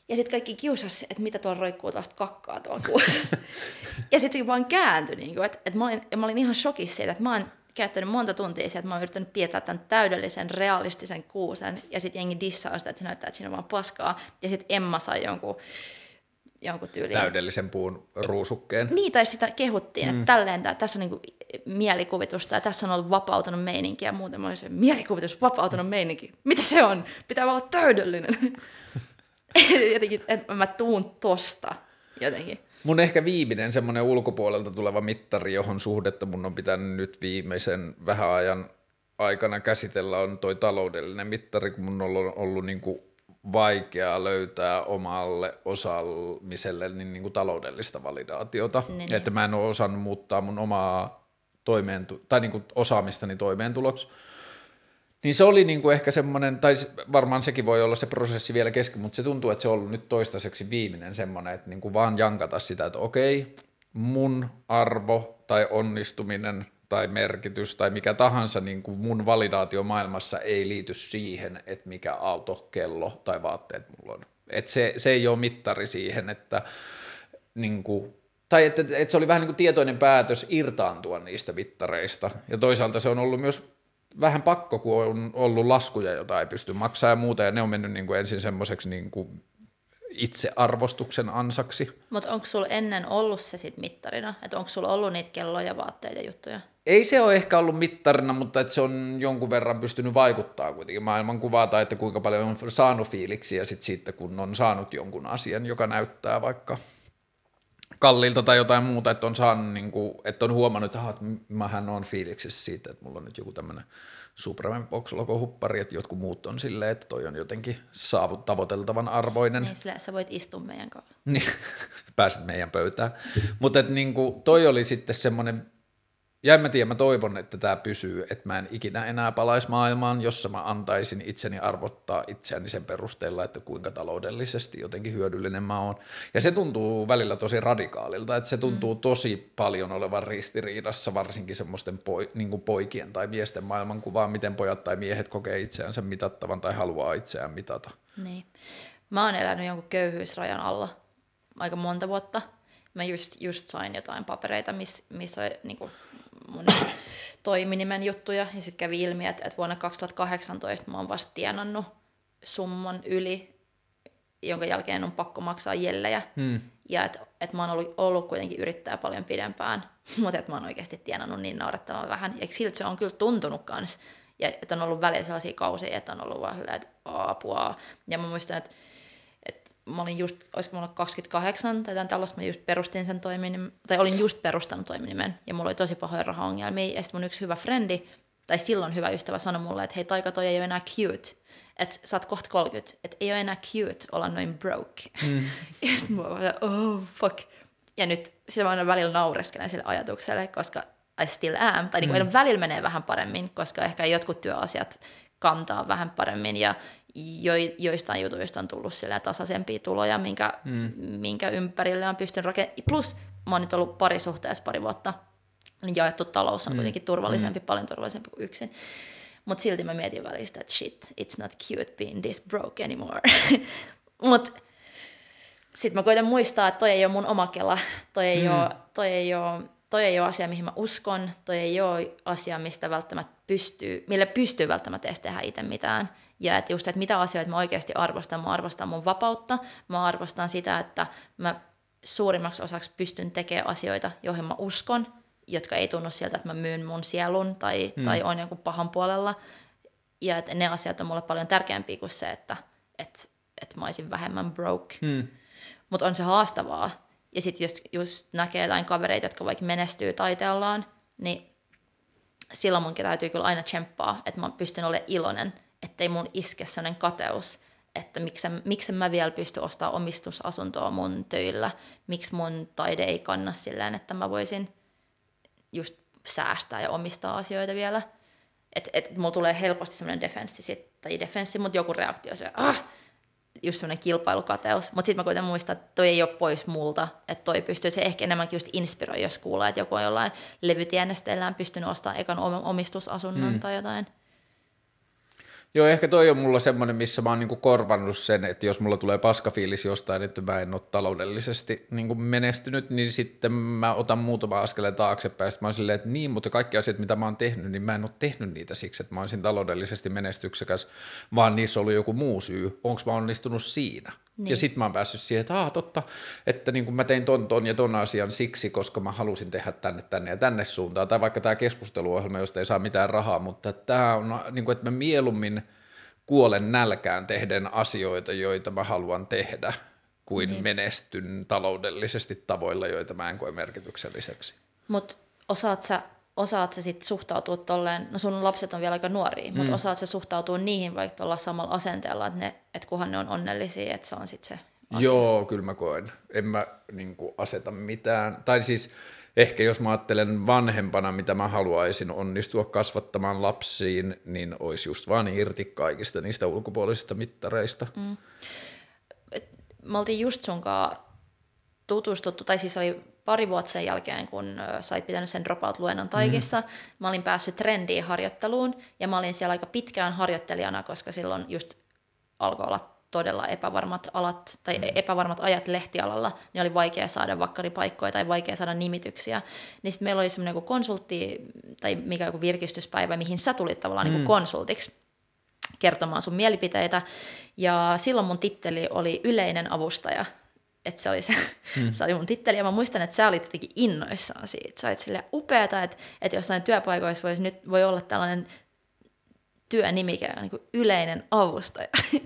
Ja sitten kaikki kiusasi, että mitä tuolla roikkuu tuosta kakkaa tuolla kuusessa. <laughs> ja sitten se vaan kääntyi, niin kuin, että, että mä, olin, mä olin ihan shokissa siitä, että mä oon käyttänyt monta tuntia siihen, että mä oon yrittänyt piirtää tämän täydellisen, realistisen kuusen, ja sitten jengi dissaa sitä, että se näyttää, että siinä on vaan paskaa. Ja sitten Emma sai jonkun jonkun tyyliin. Täydellisen puun ruusukkeen. Niin, tai sitä kehuttiin, mm. että tälleen, tää, tässä on niinku mielikuvitusta ja tässä on ollut vapautunut meininki ja muuten mä olin se, mielikuvitus, vapautunut meininki. Mitä se on? Pitää olla täydellinen. <laughs> <laughs> jotenkin, että mä tuun tosta jotenkin. Mun ehkä viimeinen semmoinen ulkopuolelta tuleva mittari, johon suhdetta mun on pitänyt nyt viimeisen vähän ajan aikana käsitellä, on toi taloudellinen mittari, kun mun on ollut, ollut niin kuin vaikea löytää omalle osaamiselle niin, niin kuin taloudellista validaatiota. Niin, niin. Että mä en ole osannut muuttaa mun omaa toimeentu- tai niin kuin osaamistani toimeentuloksi. Niin se oli niin kuin ehkä semmoinen, tai varmaan sekin voi olla se prosessi vielä kesken, mutta se tuntuu, että se on ollut nyt toistaiseksi viimeinen semmoinen, että niin kuin vaan jankata sitä, että okei, mun arvo tai onnistuminen tai merkitys tai mikä tahansa niin kuin mun validaatio maailmassa ei liity siihen, että mikä auto, kello tai vaatteet mulla on. Et se, se ei ole mittari siihen, että niin kuin, tai että, että se oli vähän niin kuin tietoinen päätös irtaantua niistä mittareista. Ja toisaalta se on ollut myös vähän pakko, kun on ollut laskuja, joita ei pysty maksamaan ja muuta, ja ne on mennyt niin kuin ensin semmoiseksi niin kuin itsearvostuksen ansaksi. Mutta onko sulla ennen ollut se sit mittarina? Että onko sulla ollut niitä kelloja, vaatteita ja juttuja? Ei se ole ehkä ollut mittarina, mutta että se on jonkun verran pystynyt vaikuttaa kuitenkin maailmankuvaa tai että kuinka paljon on saanut fiiliksiä sit siitä, kun on saanut jonkun asian, joka näyttää vaikka kalliilta tai jotain muuta, että on, saanut, niin kuin, että on huomannut, että, että mähän on fiiliksissä siitä, että mulla on nyt joku tämmöinen Supreme Box logo huppari, että jotkut muut on silleen, että toi on jotenkin saavut tavoiteltavan arvoinen. Niin, sillä sä voit istua meidän kanssa. Niin, <laughs> pääset meidän pöytään. Mutta niin toi oli sitten semmoinen ja en mä tiedä, mä toivon, että tämä pysyy, että mä en ikinä enää palaisi maailmaan, jossa mä antaisin itseni arvottaa itseäni sen perusteella, että kuinka taloudellisesti jotenkin hyödyllinen mä oon. Ja se tuntuu välillä tosi radikaalilta, että se tuntuu mm. tosi paljon olevan ristiriidassa varsinkin semmoisten poi, niin poikien tai miesten maailmankuvaa, miten pojat tai miehet kokee itseänsä mitattavan tai haluaa itseään mitata. Niin. Mä oon elänyt jonkun köyhyysrajan alla aika monta vuotta. Mä just, just sain jotain papereita, missä miss oli niin kuin mun toiminimen juttuja, ja sitten kävi ilmi, että, että vuonna 2018 mä oon vasta tienannut summan yli, jonka jälkeen on pakko maksaa jellejä. Hmm. Ja että et mä oon ollut, ollut kuitenkin yrittää paljon pidempään, <laughs> mutta että mä oon oikeasti tienannut niin naurettavan vähän. Ja siltä se on kyllä tuntunut kans. Ja että on ollut välillä sellaisia kausia, että on ollut vaan silleen, että apua. Ja mä muistan, että mä olin just, olisiko mulla 28 tai jotain tällaista, mä just perustin sen toiminimen, tai olin just perustanut toiminimen, ja mulla oli tosi pahoja rahaongelmia, ja sitten mun yksi hyvä frendi, tai silloin hyvä ystävä sanoi mulle, että hei Taika, toi ei ole enää cute, että sä oot kohta 30, että ei ole enää cute olla noin broke. Mm. <laughs> ja sitten mä vaan, oh fuck. Ja nyt sillä mä aina välillä naureskelen sille ajatukselle, koska I still am, tai niin mm. välillä menee vähän paremmin, koska ehkä jotkut työasiat kantaa vähän paremmin, ja jo, joistain jutuista on tullut tasaisempia tuloja, minkä, mm. minkä ympärille on pystynyt rakentamaan. Plus mä oon nyt ollut parisuhteessa pari vuotta, niin jaettu talous on mm. kuitenkin turvallisempi, mm. paljon turvallisempi kuin yksin. Mutta silti mä mietin välistä, että shit, it's not cute being this broke anymore. <laughs> Mutta sitten mä koitan muistaa, että toi ei ole mun oma kela, toi ei, mm. ole, toi ei ole toi ei ole asia, mihin mä uskon, toi ei ole asia, mistä välttämättä pystyy, millä pystyy välttämättä edes tehdä itse mitään. Ja että just, että mitä asioita mä oikeasti arvostan. Mä arvostan mun vapautta, mä arvostan sitä, että mä suurimmaksi osaksi pystyn tekemään asioita, joihin mä uskon, jotka ei tunnu sieltä, että mä myyn mun sielun tai, hmm. tai on jonkun pahan puolella. Ja että ne asiat on mulle paljon tärkeämpiä kuin se, että, että, että mä olisin vähemmän broke. Hmm. Mutta on se haastavaa. Ja sitten just, just näkee jotain kavereita, jotka vaikka menestyy taiteellaan, niin silloin munkin täytyy kyllä aina tsemppaa, että mä pystyn olemaan iloinen – ettei mun iske sellainen kateus, että miksi, miksi mä vielä pysty ostamaan omistusasuntoa mun töillä, miksi mun taide ei kanna silleen, että mä voisin just säästää ja omistaa asioita vielä. Että et, mulla tulee helposti semmoinen defenssi, sit, tai defenssi, mutta joku reaktio se, ah, just semmoinen kilpailukateus. Mutta sitten mä koitan muistaa, että toi ei ole pois multa, että toi pystyy, se ehkä enemmänkin just inspiroi, jos kuulee, että joku on jollain levytienesteellään pystynyt ostamaan ekan omistusasunnon mm. tai jotain. Joo, ehkä toi on mulla semmoinen, missä mä oon niinku korvannut sen, että jos mulla tulee paskafiilis jostain, että mä en ole taloudellisesti niinku menestynyt, niin sitten mä otan muutama askeleen taaksepäin, sitten mä oon silleen, että niin, mutta kaikki asiat, mitä mä oon tehnyt, niin mä en ole tehnyt niitä siksi, että mä olisin taloudellisesti menestyksekäs, vaan niissä oli joku muu syy. Onko mä onnistunut siinä? Niin. Ja sitten mä oon päässyt siihen, että ah, totta, että niin mä tein ton, ton ja ton asian siksi, koska mä halusin tehdä tänne, tänne ja tänne suuntaan. Tai vaikka tämä keskusteluohjelma, josta ei saa mitään rahaa, mutta tämä on, niin kuin, että mä mieluummin kuolen nälkään tehden asioita, joita mä haluan tehdä, kuin niin. menestyn taloudellisesti tavoilla, joita mä en koe merkitykselliseksi. Mutta osaat sä osaat sä sitten suhtautua tolleen, no sun lapset on vielä aika nuoria, mm. mutta osaat sä suhtautua niihin vaikka olla samalla asenteella, että, ne, että kunhan ne on onnellisia, että se on sitten se asia. Joo, kyllä mä koen. En mä niin kuin, aseta mitään, tai siis ehkä jos mä ajattelen vanhempana, mitä mä haluaisin onnistua kasvattamaan lapsiin, niin olisi just vaan irti kaikista niistä ulkopuolisista mittareista. Mm. Me oltiin just sunkaan tutustuttu, tai siis oli pari vuotta sen jälkeen, kun sait pitänyt sen dropout-luennon taikissa, mm. mä olin päässyt trendiin harjoitteluun, ja mä olin siellä aika pitkään harjoittelijana, koska silloin just alkoi olla todella epävarmat alat tai mm. epävarmat ajat lehtialalla, niin oli vaikea saada vakkaripaikkoja tai vaikea saada nimityksiä. Niin sitten meillä oli semmoinen konsultti tai mikä joku virkistyspäivä, mihin sä tulit tavallaan mm. niin kuin konsultiksi kertomaan sun mielipiteitä. Ja silloin mun titteli oli yleinen avustaja. Että se oli se, mm. <laughs> se oli mun titteli, ja mä muistan, että sä olit jotenkin innoissaan siitä. Sä olit silleen upeata, että, että jossain työpaikoissa voisi nyt voi olla tällainen työnimike on niin yleinen avustaja. <laughs>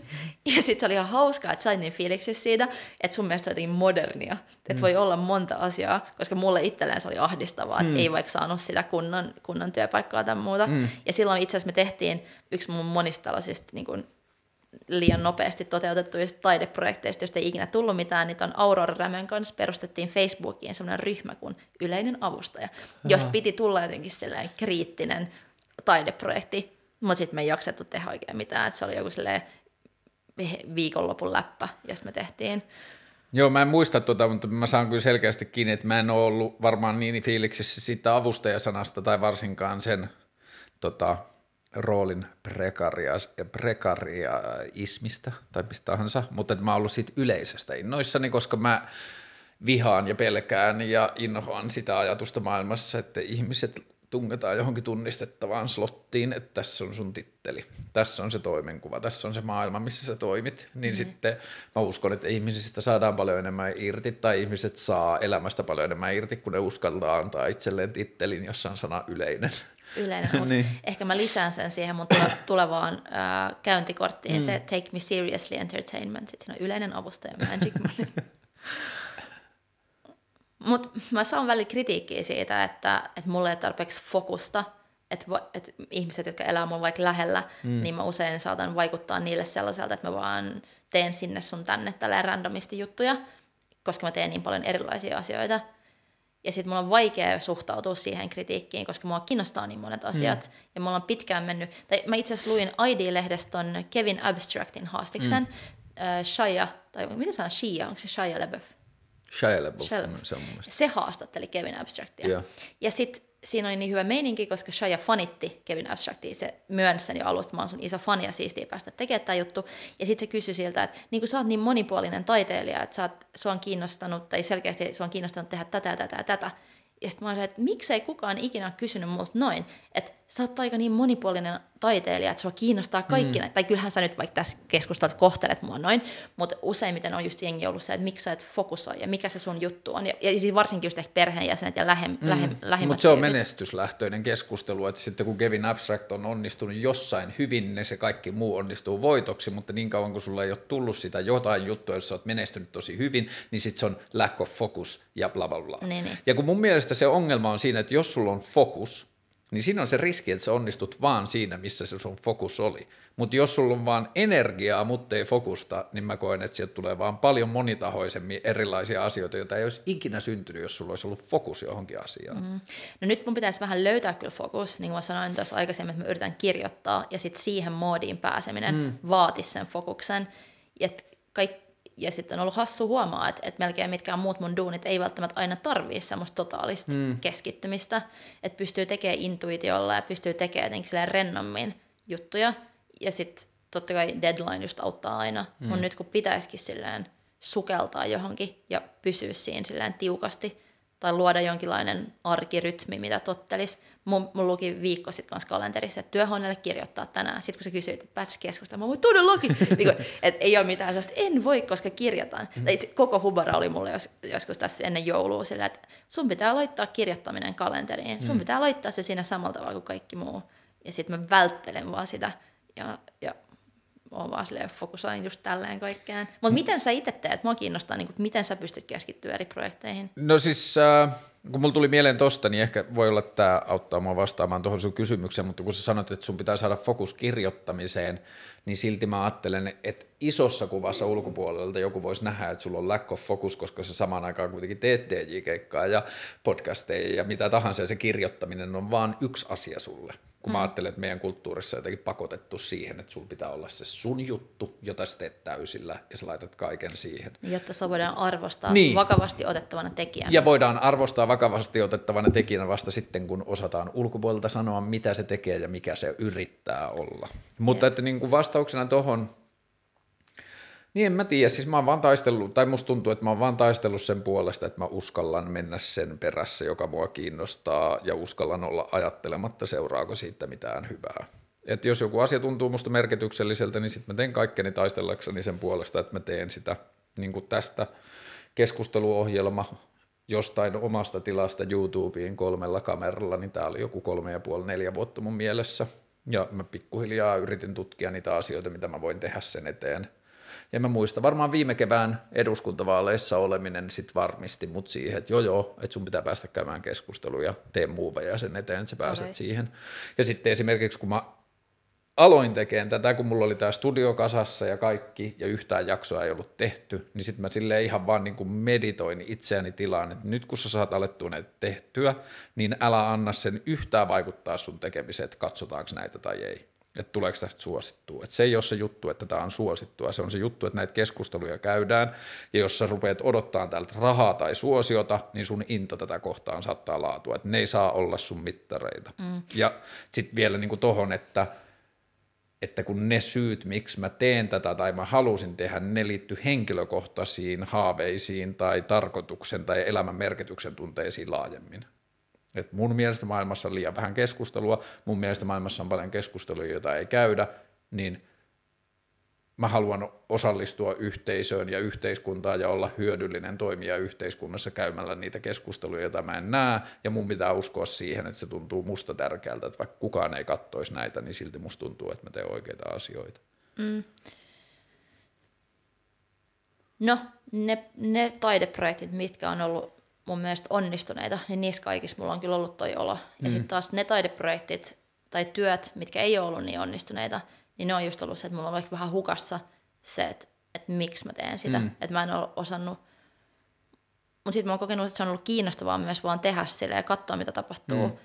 ja sitten se oli ihan hauskaa, että sait niin fiiliksissä siitä, että sun mielestä se on modernia. Että mm. voi olla monta asiaa, koska mulle itselleen se oli ahdistavaa, mm. että ei vaikka saanut sitä kunnon, kunnon työpaikkaa tai muuta. Mm. Ja silloin itse asiassa me tehtiin yksi mun monista tällaisista niin kuin liian nopeasti toteutettuista taideprojekteista, joista ei ikinä tullut mitään, niin on Aurora Rämön kanssa perustettiin Facebookiin sellainen ryhmä kuin Yleinen avustaja, josta piti tulla jotenkin sellainen kriittinen taideprojekti, mutta sitten me ei jaksettu tehdä oikein mitään, että se oli joku viikonlopun läppä, jos me tehtiin. Joo, mä en muista tuota, mutta mä saan kyllä selkeästi kiinni, että mä en ole ollut varmaan niin fiiliksissä siitä avustajasanasta tai varsinkaan sen tota, roolin prekaria, prekariaismista tai mistä tahansa, mutta mä oon ollut siitä yleisestä innoissani, koska mä vihaan ja pelkään ja inhoan sitä ajatusta maailmassa, että ihmiset tungetaan johonkin tunnistettavaan slottiin, että tässä on sun titteli, tässä on se toimenkuva, tässä on se maailma, missä sä toimit, niin mm. sitten mä uskon, että ihmisistä saadaan paljon enemmän irti, tai ihmiset saa elämästä paljon enemmän irti, kun ne uskaltaa antaa itselleen tittelin, jossa on sana yleinen. Yleinen, <laughs> niin. Ehkä mä lisään sen siihen mun <coughs> tulevaan äh, käyntikorttiin, mm. se Take Me Seriously Entertainment, sitten siinä on yleinen avustaja Magic Money. <laughs> Mutta mä saan välillä kritiikkiä siitä, että, että mulla ei ole tarpeeksi fokusta, että, että ihmiset, jotka elää mun vaikka lähellä, mm. niin mä usein saatan vaikuttaa niille sellaiselta, että mä vaan teen sinne sun tänne tällä randomisti juttuja, koska mä teen niin paljon erilaisia asioita. Ja sitten mulla on vaikea suhtautua siihen kritiikkiin, koska mua kiinnostaa niin monet asiat. Mm. Ja mulla on pitkään mennyt, tai mä itse asiassa luin ID-lehdestä ton Kevin Abstractin haastiksen, mm. äh, Shia, tai miten sanoo Shia, onko se Shia LaBeouf? Shia LaBeouf, se on mun mielestä. Se haastatteli Kevin Abstractia. Yeah. Ja sitten siinä oli niin hyvä meininki, koska Shia fanitti Kevin Abstractia. Se myönsi sen jo alusta, mä oon sun iso fani ja siistiä päästä tekemään tämä juttu. Ja sitten se kysyi siltä, että niin kun sä oot niin monipuolinen taiteilija, että sä oot, sua on kiinnostanut, tai selkeästi sua on kiinnostanut tehdä tätä ja tätä ja tätä. Ja sitten mä olin, että miksei kukaan ikinä kysynyt multa noin, että sä oot aika niin monipuolinen taiteilija, että sua kiinnostaa kaikki mm. näitä. Tai kyllähän sä nyt vaikka tässä keskustelut kohtelet mua noin, mutta useimmiten on just jengi ollut se, että miksi sä et fokusoi ja mikä se sun juttu on. Ja, ja siis varsinkin just ehkä perheenjäsenet ja lähem, mm. lähem, lähimmät Mutta se on menestyslähtöinen keskustelu, että sitten kun Kevin Abstract on onnistunut jossain hyvin, niin se kaikki muu onnistuu voitoksi, mutta niin kauan kuin sulla ei ole tullut sitä jotain juttua, jos sä oot menestynyt tosi hyvin, niin sitten se on lack of focus ja bla bla bla. Niin, niin. Ja kun mun mielestä se ongelma on siinä, että jos sulla on fokus, niin siinä on se riski, että sä onnistut vaan siinä, missä se sun fokus oli. Mutta jos sulla on vaan energiaa, mutta ei fokusta, niin mä koen, että sieltä tulee vaan paljon monitahoisemmin erilaisia asioita, joita ei olisi ikinä syntynyt, jos sulla olisi ollut fokus johonkin asiaan. Mm. No nyt mun pitäisi vähän löytää kyllä fokus, niin kuin mä sanoin tuossa aikaisemmin, että mä yritän kirjoittaa, ja sitten siihen moodiin pääseminen mm. vaatisi sen fokuksen. Et kaikki ja sitten on ollut hassu huomaa, että, että melkein mitkään muut mun duunit ei välttämättä aina tarvii semmoista totaalista mm. keskittymistä, että pystyy tekemään intuitiolla ja pystyy tekemään jotenkin rennommin juttuja, ja sitten totta kai deadline just auttaa aina, mm. mutta nyt kun pitäisikin silleen sukeltaa johonkin ja pysyä siinä silleen tiukasti, tai luoda jonkinlainen arkirytmi, mitä tottelis. Mun, mun luki viikko sitten kanssa kalenterissa, että työhuoneelle kirjoittaa tänään. Sitten kun sä kysyit, että pääsis keskustelemaan, mä voin todellakin. <laughs> niin että ei ole mitään sellaista, en voi, koska kirjoitan. Mm. Tai koko hubara oli mulle jos, joskus tässä ennen joulua sillä, että sun pitää laittaa kirjoittaminen kalenteriin. Sun mm. pitää laittaa se siinä samalla tavalla kuin kaikki muu. Ja sitten mä välttelen vaan sitä. Ja, ja oon vaan silleen fokusoin just tälleen kaikkeen. Mutta miten sä itse teet? Mua kiinnostaa, niin kuin, miten sä pystyt keskittyä eri projekteihin. No siis äh, kun mulla tuli mieleen tosta, niin ehkä voi olla, että tämä auttaa mua vastaamaan tuohon sun kysymykseen, mutta kun sä sanoit, että sun pitää saada fokus kirjoittamiseen, niin silti mä ajattelen, että isossa kuvassa ulkopuolelta joku voisi nähdä, että sulla on lack of focus, koska sä samaan aikaan kuitenkin teet TJ-keikkaa ja podcasteja ja mitä tahansa, ja se kirjoittaminen on vaan yksi asia sulle kun mm. mä ajattelen, että meidän kulttuurissa on jotenkin pakotettu siihen, että sulla pitää olla se sun juttu, jota sä teet täysillä ja sä laitat kaiken siihen. Jotta se voidaan arvostaa niin. vakavasti otettavana tekijänä. Ja voidaan arvostaa vakavasti otettavana tekijänä vasta sitten, kun osataan ulkopuolelta sanoa, mitä se tekee ja mikä se yrittää olla. Mutta että niin kuin vastauksena tuohon niin en mä tiedä, siis mä oon vaan taistellut, tai musta tuntuu, että mä oon vaan taistellut sen puolesta, että mä uskallan mennä sen perässä, joka mua kiinnostaa, ja uskallan olla ajattelematta, seuraako siitä mitään hyvää. Että jos joku asia tuntuu musta merkitykselliseltä, niin sitten mä teen kaikkeni taistellakseni sen puolesta, että mä teen sitä niin kuin tästä keskusteluohjelma jostain omasta tilasta YouTubeen kolmella kameralla, niin tää oli joku kolme ja puoli, neljä vuotta mun mielessä. Ja mä pikkuhiljaa yritin tutkia niitä asioita, mitä mä voin tehdä sen eteen – ja mä muistan, varmaan viime kevään eduskuntavaaleissa oleminen sit varmisti mut siihen, että joo joo, että sun pitää päästä käymään keskusteluja, tee muuveja sen eteen, että sä pääset okay. siihen. Ja sitten esimerkiksi kun mä aloin tekemään tätä, kun mulla oli tämä studio kasassa ja kaikki, ja yhtään jaksoa ei ollut tehty, niin sitten mä silleen ihan vaan niin kuin meditoin itseäni tilaan, että nyt kun sä saat alettua näitä tehtyä, niin älä anna sen yhtään vaikuttaa sun tekemiseen, että katsotaanko näitä tai ei että tuleeko tästä suosittua. Että se ei ole se juttu, että tämä on suosittua, se on se juttu, että näitä keskusteluja käydään, ja jos sä rupeat odottaa täältä rahaa tai suosiota, niin sun into tätä kohtaan saattaa laatua, että ne ei saa olla sun mittareita. Mm. Ja sitten vielä niin kuin tohon, että että kun ne syyt, miksi mä teen tätä tai mä halusin tehdä, ne liittyy henkilökohtaisiin haaveisiin tai tarkoituksen tai elämän merkityksen tunteisiin laajemmin. Et mun mielestä maailmassa on liian vähän keskustelua, mun mielestä maailmassa on paljon keskusteluja, joita ei käydä, niin mä haluan osallistua yhteisöön ja yhteiskuntaan ja olla hyödyllinen toimija yhteiskunnassa käymällä niitä keskusteluja, joita mä en näe, ja mun pitää uskoa siihen, että se tuntuu musta tärkeältä, että vaikka kukaan ei kattoisi näitä, niin silti musta tuntuu, että mä teen oikeita asioita. Mm. No, ne, ne taideprojektit, mitkä on ollut mun mielestä onnistuneita, niin niissä kaikissa mulla on kyllä ollut toi olo. Ja mm. sitten taas ne taideprojektit tai työt, mitkä ei ole ollut niin onnistuneita, niin ne on just ollut se, että mulla on ollut vähän hukassa se, että, että miksi mä teen sitä. Mm. Että mä en ole osannut. Mutta sitten mä oon kokenut, että se on ollut kiinnostavaa myös vaan tehdä sille ja katsoa, mitä tapahtuu mm.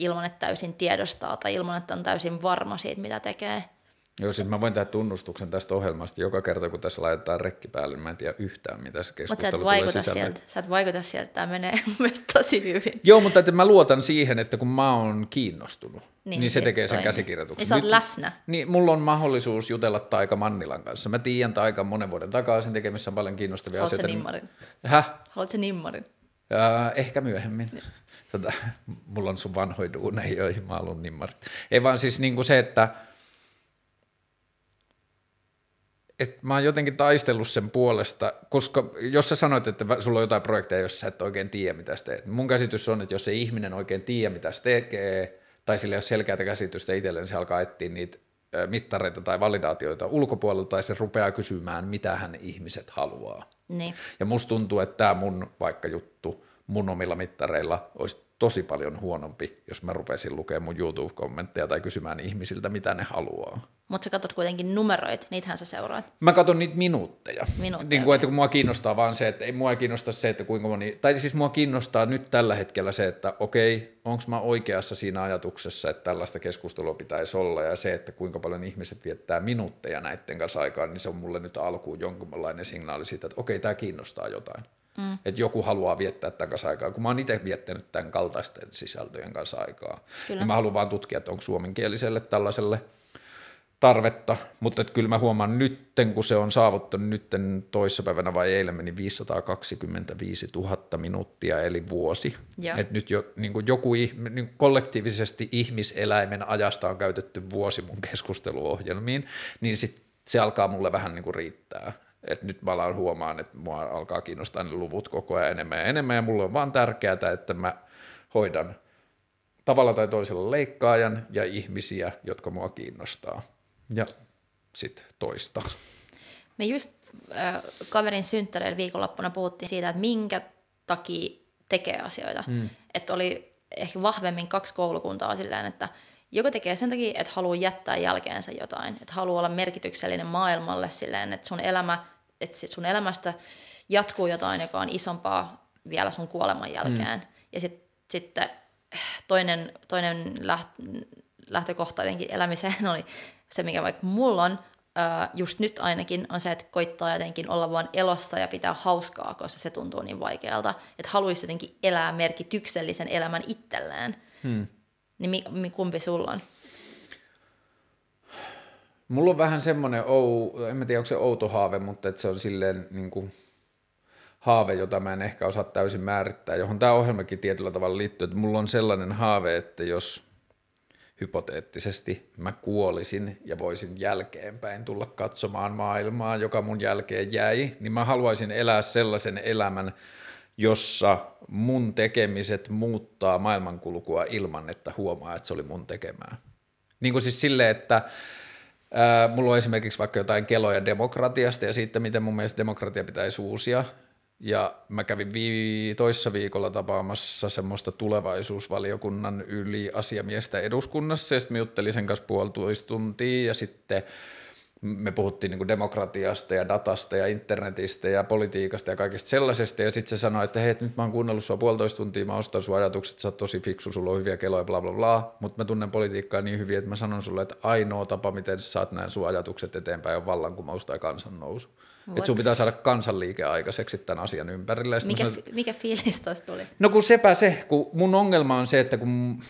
ilman, että täysin tiedostaa tai ilman, että on täysin varma siitä, mitä tekee. Joo, siis mä voin tehdä tunnustuksen tästä ohjelmasta joka kerta, kun tässä laitetaan rekki päälle, niin mä en tiedä yhtään, mitä se keskustelu tulee sisällä. Sieltä, sä et vaikuta sieltä, tämä menee <laughs> mun mielestä tosi hyvin. Joo, mutta että mä luotan siihen, että kun mä oon kiinnostunut, niin, niin se tekee sen käsikirjoituksen. Niin sä oot läsnä. Niin, mulla on mahdollisuus jutella Taika Mannilan kanssa. Mä tiedän Taika monen vuoden takaisin tekemissä on paljon kiinnostavia Haluat asioita. Haluatko nimmarin? Häh? Haluatko nimmarin? Ja, ehkä myöhemmin. Niin. Tota, mulla on sun vanhoja duuneja, joihin mä haluan nimmarit. Ei vaan siis niin kuin se, että – että mä oon jotenkin taistellut sen puolesta, koska jos sä sanoit, että sulla on jotain projekteja, jossa sä et oikein tiedä, mitä sä teet. Mun käsitys on, että jos se ihminen oikein tiedä, mitä se tekee, tai sillä ei ole selkeää käsitystä itselleen, niin se alkaa etsiä niitä mittareita tai validaatioita ulkopuolelta, tai se rupeaa kysymään, mitä hän ihmiset haluaa. Niin. Ja musta tuntuu, että tämä mun vaikka juttu mun omilla mittareilla olisi tosi paljon huonompi, jos mä rupesin lukemaan mun YouTube-kommentteja tai kysymään ihmisiltä, mitä ne haluaa. Mutta sä katsot kuitenkin numeroit, niitähän sä seuraat. Mä katson niitä minuutteja. minuutteja niin kuin, että kun mua kiinnostaa vaan se, että ei mua kiinnosta se, että kuinka moni, tai siis mua kiinnostaa nyt tällä hetkellä se, että okei, onko mä oikeassa siinä ajatuksessa, että tällaista keskustelua pitäisi olla, ja se, että kuinka paljon ihmiset viettää minuutteja näiden kanssa aikaan, niin se on mulle nyt alkuun jonkunlainen signaali siitä, että okei, tämä kiinnostaa jotain. Mm. Että joku haluaa viettää tämän kanssa aikaa, kun mä oon itse viettänyt tämän kaltaisten sisältöjen kanssa aikaa. Kyllä. Niin mä haluan vaan tutkia, että onko suomenkieliselle tällaiselle tarvetta, mutta että kyllä mä huomaan nytten, kun se on saavuttanut nytten toissapäivänä vai eilen meni 525 000 minuuttia eli vuosi. Että nyt jo niin kuin joku niin kollektiivisesti ihmiseläimen ajasta on käytetty vuosi mun keskusteluohjelmiin, niin sit se alkaa mulle vähän niin kuin riittää. Et nyt mä alan huomaan, että mua alkaa kiinnostaa ne luvut koko ajan enemmän ja enemmän, ja mulle on vaan tärkeää, että mä hoidan tavalla tai toisella leikkaajan ja ihmisiä, jotka mua kiinnostaa. Ja sitten toista. Me just äh, kaverin synttäreillä viikonloppuna puhuttiin siitä, että minkä takia tekee asioita. Mm. Että oli ehkä vahvemmin kaksi koulukuntaa silleen, että joko tekee sen takia, että haluaa jättää jälkeensä jotain, että haluaa olla merkityksellinen maailmalle silleen, että sun, elämä, että sun elämästä jatkuu jotain, joka on isompaa vielä sun kuoleman jälkeen. Mm. Ja sit, sitten toinen, toinen lähtökohta jotenkin elämiseen <laughs> oli se, mikä vaikka mulla on, just nyt ainakin, on se, että koittaa jotenkin olla vaan elossa ja pitää hauskaa, koska se tuntuu niin vaikealta. Että haluaisi jotenkin elää merkityksellisen elämän itselleen. Hmm. Niin mi, mi, kumpi sulla on? Mulla on vähän semmoinen, ou, en mä tiedä onko se outo haave, mutta että se on silleen niin kuin haave, jota mä en ehkä osaa täysin määrittää, johon tämä ohjelmakin tietyllä tavalla liittyy, että mulla on sellainen haave, että jos hypoteettisesti mä kuolisin ja voisin jälkeenpäin tulla katsomaan maailmaa, joka mun jälkeen jäi, niin mä haluaisin elää sellaisen elämän, jossa mun tekemiset muuttaa maailmankulkua ilman, että huomaa, että se oli mun tekemää. Niin kuin siis silleen, että ää, mulla on esimerkiksi vaikka jotain keloja demokratiasta ja siitä, miten mun mielestä demokratia pitäisi uusia, ja mä kävin vii, toissa viikolla tapaamassa semmoista tulevaisuusvaliokunnan yli asiamiestä eduskunnassa, ja sitten juttelin sen kanssa puolitoista tuntia, ja sitten me puhuttiin niin demokratiasta ja datasta ja internetistä ja politiikasta ja kaikesta sellaisesta, ja sitten se sanoi, että hei, nyt mä oon kuunnellut sua puolitoista tuntia, mä ostan sun ajatukset, sä oot tosi fiksu, sulla on hyviä keloja, bla bla bla, mutta mä tunnen politiikkaa niin hyvin, että mä sanon sulle, että ainoa tapa, miten sä saat näin sun ajatukset eteenpäin, on vallankumous tai kansannousu. Että sun pitää saada kansanliike aikaiseksi tämän asian ympärille. Mikä, sanon, mikä fiilis tuossa tuli? No kun sepä se, kun mun ongelma on se, että kun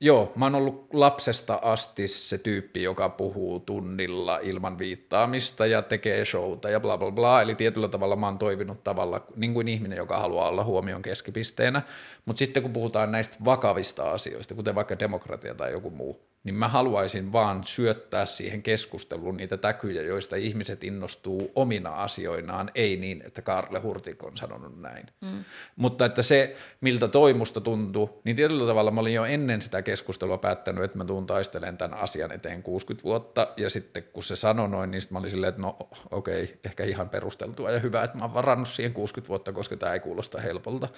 Joo, mä oon ollut lapsesta asti se tyyppi, joka puhuu tunnilla ilman viittaamista ja tekee showta ja bla bla bla. Eli tietyllä tavalla mä oon toivinut tavalla niin kuin ihminen, joka haluaa olla huomion keskipisteenä. Mutta sitten kun puhutaan näistä vakavista asioista, kuten vaikka demokratia tai joku muu, niin mä haluaisin vaan syöttää siihen keskusteluun niitä täkyjä, joista ihmiset innostuu omina asioinaan, ei niin, että Karle Hurtik on sanonut näin. Mm. Mutta että se, miltä toimusta tuntuu, niin tietyllä tavalla mä olin jo ennen sitä keskustelua päättänyt, että mä tuun taistelemaan tämän asian eteen 60 vuotta, ja sitten kun se sanoi noin, niin mä olin silleen, että no okei, okay, ehkä ihan perusteltua ja hyvä, että mä oon varannut siihen 60 vuotta, koska tämä ei kuulosta helpolta.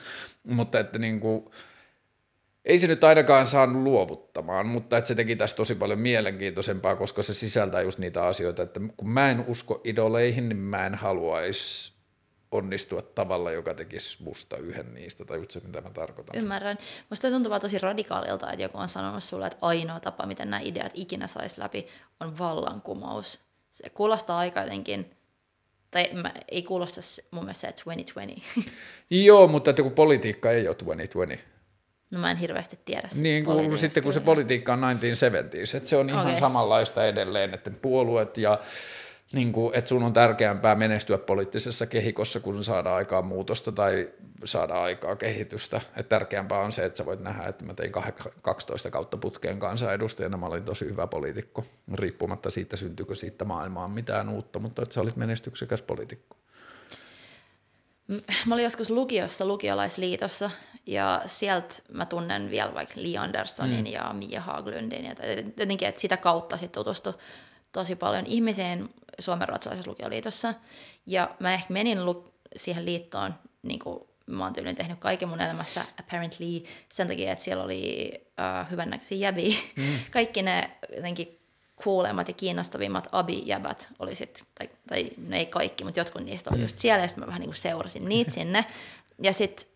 Mutta että niin kuin, ei se nyt ainakaan saanut luovuttamaan, mutta että se teki tästä tosi paljon mielenkiintoisempaa, koska se sisältää just niitä asioita, että kun mä en usko idoleihin, niin mä en haluaisi onnistua tavalla, joka tekisi musta yhden niistä, tai just se, mitä mä tarkoitan. Ymmärrän. Musta tuntuu vaan tosi radikaalilta, että joku on sanonut sulle, että ainoa tapa, miten nämä ideat ikinä saisi läpi, on vallankumous. Se kuulostaa aika jotenkin, tai mä, ei kuulosta mun mielestä se 2020. <laughs> Joo, mutta että kun politiikka ei ole 2020. No mä en hirveästi tiedä. Niin kuin sitten kun se politiikka on 1970s, että se on ihan okay. samanlaista edelleen, että puolueet ja niin kuin, että sun on tärkeämpää menestyä poliittisessa kehikossa, kun saada aikaa muutosta tai saada aikaa kehitystä. Että tärkeämpää on se, että sä voit nähdä, että mä tein 12 kautta putkeen kansanedustajana, mä olin tosi hyvä poliitikko, riippumatta siitä syntyykö siitä maailmaan mitään uutta, mutta että sä olit menestyksekäs poliitikko. Mä olin joskus lukiossa, lukiolaisliitossa, ja sieltä mä tunnen vielä vaikka Li Anderssonin mm. ja Mia Haglundin, ja jotenkin, että sitä kautta sitten tutustui tosi paljon ihmiseen Suomen ruotsalaisessa lukioliitossa, ja mä ehkä menin lu- siihen liittoon, niin kuin mä oon tyyliin tehnyt kaiken mun elämässä apparently sen takia, että siellä oli uh, hyvännäköisiä jäbiä. Mm. <laughs> Kaikki ne jotenkin kuulemmat ja kiinnostavimmat abi-jäbät oli sit, tai, tai no ei kaikki, mutta jotkut niistä oli just siellä, ja sitten mä vähän niin kuin seurasin niitä sinne. Ja sitten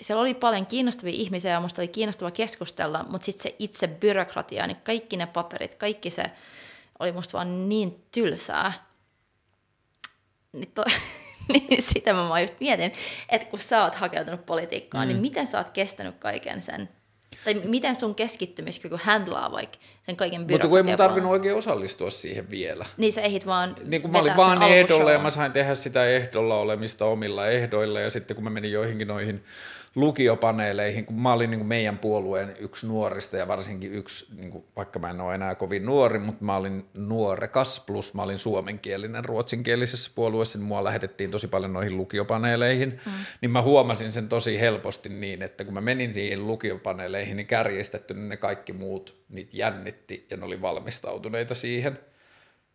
siellä oli paljon kiinnostavia ihmisiä, ja musta oli kiinnostava keskustella, mutta sitten se itse byrokratia, niin kaikki ne paperit, kaikki se oli musta vaan niin tylsää. Niin, to, <laughs> niin sitä mä vaan just mietin, että kun sä oot hakeutunut politiikkaan, niin mm. niin miten sä oot kestänyt kaiken sen tai miten sun keskittymiskyky handlaa vaikka sen kaiken byrokratian Mutta kun ei mun tarvinnut oikein osallistua siihen vielä. Niin sä ehdit vaan Niin kun mä olin vaan ehdolla ja mä sain tehdä sitä ehdolla olemista omilla ehdoilla ja sitten kun mä menin joihinkin noihin lukiopaneeleihin, kun mä olin niin kuin meidän puolueen yksi nuorista ja varsinkin yksi, niin kuin, vaikka mä en ole enää kovin nuori, mutta mä olin nuorekas, plus mä olin suomenkielinen ruotsinkielisessä puolueessa, niin mua lähetettiin tosi paljon noihin lukiopaneeleihin, mm. niin mä huomasin sen tosi helposti niin, että kun mä menin siihen lukiopaneeleihin, niin kärjestetty niin ne kaikki muut niitä jännitti ja ne oli valmistautuneita siihen.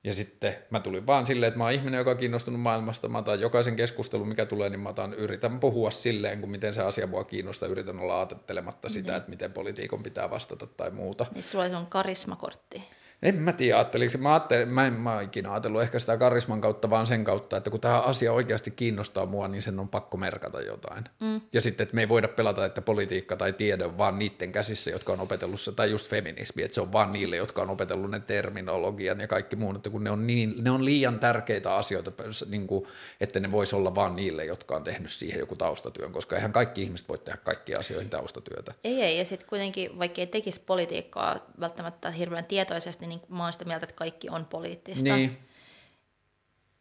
Ja sitten mä tulin vaan silleen, että mä oon ihminen, joka on kiinnostunut maailmasta. Mä otan jokaisen keskustelun, mikä tulee, niin mä otan, yritän puhua silleen, kun miten se asia mua kiinnostaa. Yritän olla ajattelematta sitä, mm-hmm. että miten politiikon pitää vastata tai muuta. Niin sulla on karismakortti. En mä tiedä, ajatteliko. Mä, ajattelin, mä en mä ikinä ajatellut ehkä sitä karisman kautta, vaan sen kautta, että kun tämä asia oikeasti kiinnostaa mua, niin sen on pakko merkata jotain. Mm. Ja sitten, että me ei voida pelata, että politiikka tai tiede on vaan niiden käsissä, jotka on opetellut se, tai just feminismi, että se on vaan niille, jotka on opetellut ne terminologian ja kaikki muun, että kun ne on, niin, ne on liian tärkeitä asioita, niin kuin, että ne voisi olla vaan niille, jotka on tehnyt siihen joku taustatyön, koska eihän kaikki ihmiset voi tehdä kaikkia asioihin taustatyötä. Ei, ei, ja sitten kuitenkin, vaikka ei tekisi politiikkaa välttämättä hirveän tietoisesti, niin mä oon sitä mieltä, että kaikki on poliittista. Niin.